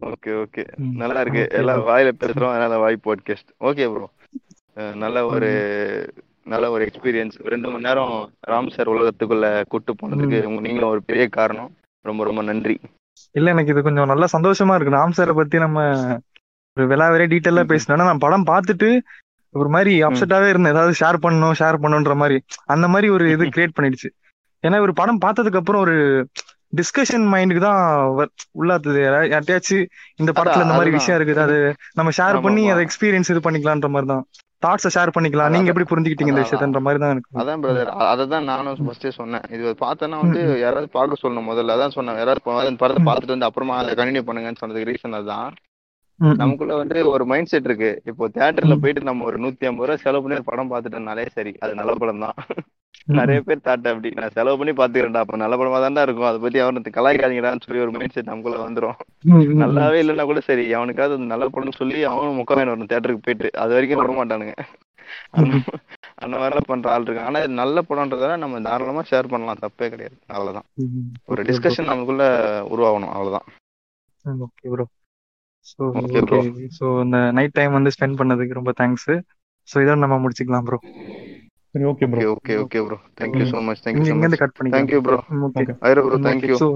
Okay okay. நல்லா இருக்கு. Okay, எல்லாம். வாயில பேசுறோம். அதனால வாய் பாட்காஸ்ட் ஓகே ப்ரோ நல்ல ஒரு நல்ல ஒரு எக்ஸ்பீரியன்ஸ் ரெண்டு மணி நேரம் ராம் சார் உலகத்துக்குள்ள கூட்டு போனதுக்கு நீங்களும் ஒரு பெரிய காரணம். ரொம்ப ரொம்ப நன்றி. இல்ல எனக்கு இது கொஞ்சம் நல்ல சந்தோஷமா இருக்கு. ராம் சாரை பத்தி நம்ம ஒரு விலாவரே டீட்டெயிலா பேசினோம்னா நான் படம் பார்த்துட்டு ஒரு மாதிரி அப்செட்டாவே இருந்தேன். ஏதாவது ஷேர் பண்ணணும் ஷேர் பண்ணணுன்ற மாதிரி. அந்த மாதிரி ஒரு இது கிரியேட் பண்ணிடுச்சு. ஏன்னா ஒரு படம் பார்த்ததுக்கு அப்புறம் ஒரு டிஸ்கஷன் மைண்டுக்கு தான் உள்ளாத்துது. யாரா- யார்ட்டயாச்சும் இந்த படத்துல இந்த மாதிரி. விஷயம் இருக்குது. அது நம்ம ஷேர் பண்ணி. அதை எக்ஸ்பீரியன்ஸ் இது பண்ணிக்கலாம்ன்ற மாதிரி தான். தாட்ஸை ஷேர் பண்ணிக்கலாம். நீங்க அதான், எப்படி புரிஞ்சுக்கிட்டீங்க இந்த அதான், விஷயத்தன்ற மாதிரி தான் எனக்கு அதான் பிரதர் அதை தான் நானும் ஃபர்ஸ்டே சொன்னேன். இது பார்த்தேன்னா வந்து யாராவது பார்க்க சொல்லணும். முதல்ல அதான் சொன்னேன். யாராவது படத்தை பார்த்துட்டு வந்து அப்புறமா அதை கண்டினியூ பண்ணுங்கன்னு சொன்னதுக்கு ரீசன் ம். நமக்குள்ள வந்து ஒரு மைண்ட் செட் இருக்கு. இப்போ தியேட்டர்ல. போயிட்டு நம்ம ஒரு நூத்தி ஐம்பது ரூபாய் செலவு பண்ணி படம் பார்த்துட்டோம்னாலே சரி. அது நல்ல படம் தான். நிறைய பேர் தாட்ட அப்படி. நான் செலவு பண்ணி பாத்துக்கிறேன்டா அப்ப நல்ல படமா தான்டா இருக்கும். அதை பத்தி அவனுக்கு கலாய்க்காதீங்கடான்னு சொல்லி ஒரு மைண்ட் செட் நமக்குள்ள வந்துரும். நல்லாவே இல்லைன்னா கூட சரி. அவனுக்காவது நல்ல படம்னு சொல்லி அவனும் முக்க வேணும் வரணும் தியேட்டருக்கு போயிட்டு. அது வரைக்கும் வர மாட்டானுங்க. அந்த- மாதிரிலாம் பண்ற ஆள் இருக்கு ஆனா நல்ல படம்ன்றதால நம்ம தாராளமா ஷேர் பண்ணலாம். தப்பே கிடையாது. அவ்வளவுதான். ஒரு. டிஸ்கஷன் நமக்குள்ள உருவாகணும். அவ்வளவுதான். Okay bro so okay. So இந்த நைட் டைம் வந்து ஸ்பெண்ட் பண்ணதுக்கு ரொம்ப தேங்க்ஸ் ஸோ இதோட நம்ம முடிச்சுக்கலாம் ப்ரோ சரி okay bro okay okay bro thank you so much thank you இங்க சோ மச் கட் பண்ணிக்கலாம் தேங்க்யூ ப்ரோ ஓகே. ஐரோ ப்ரோ தேங்க்யூ ஸோ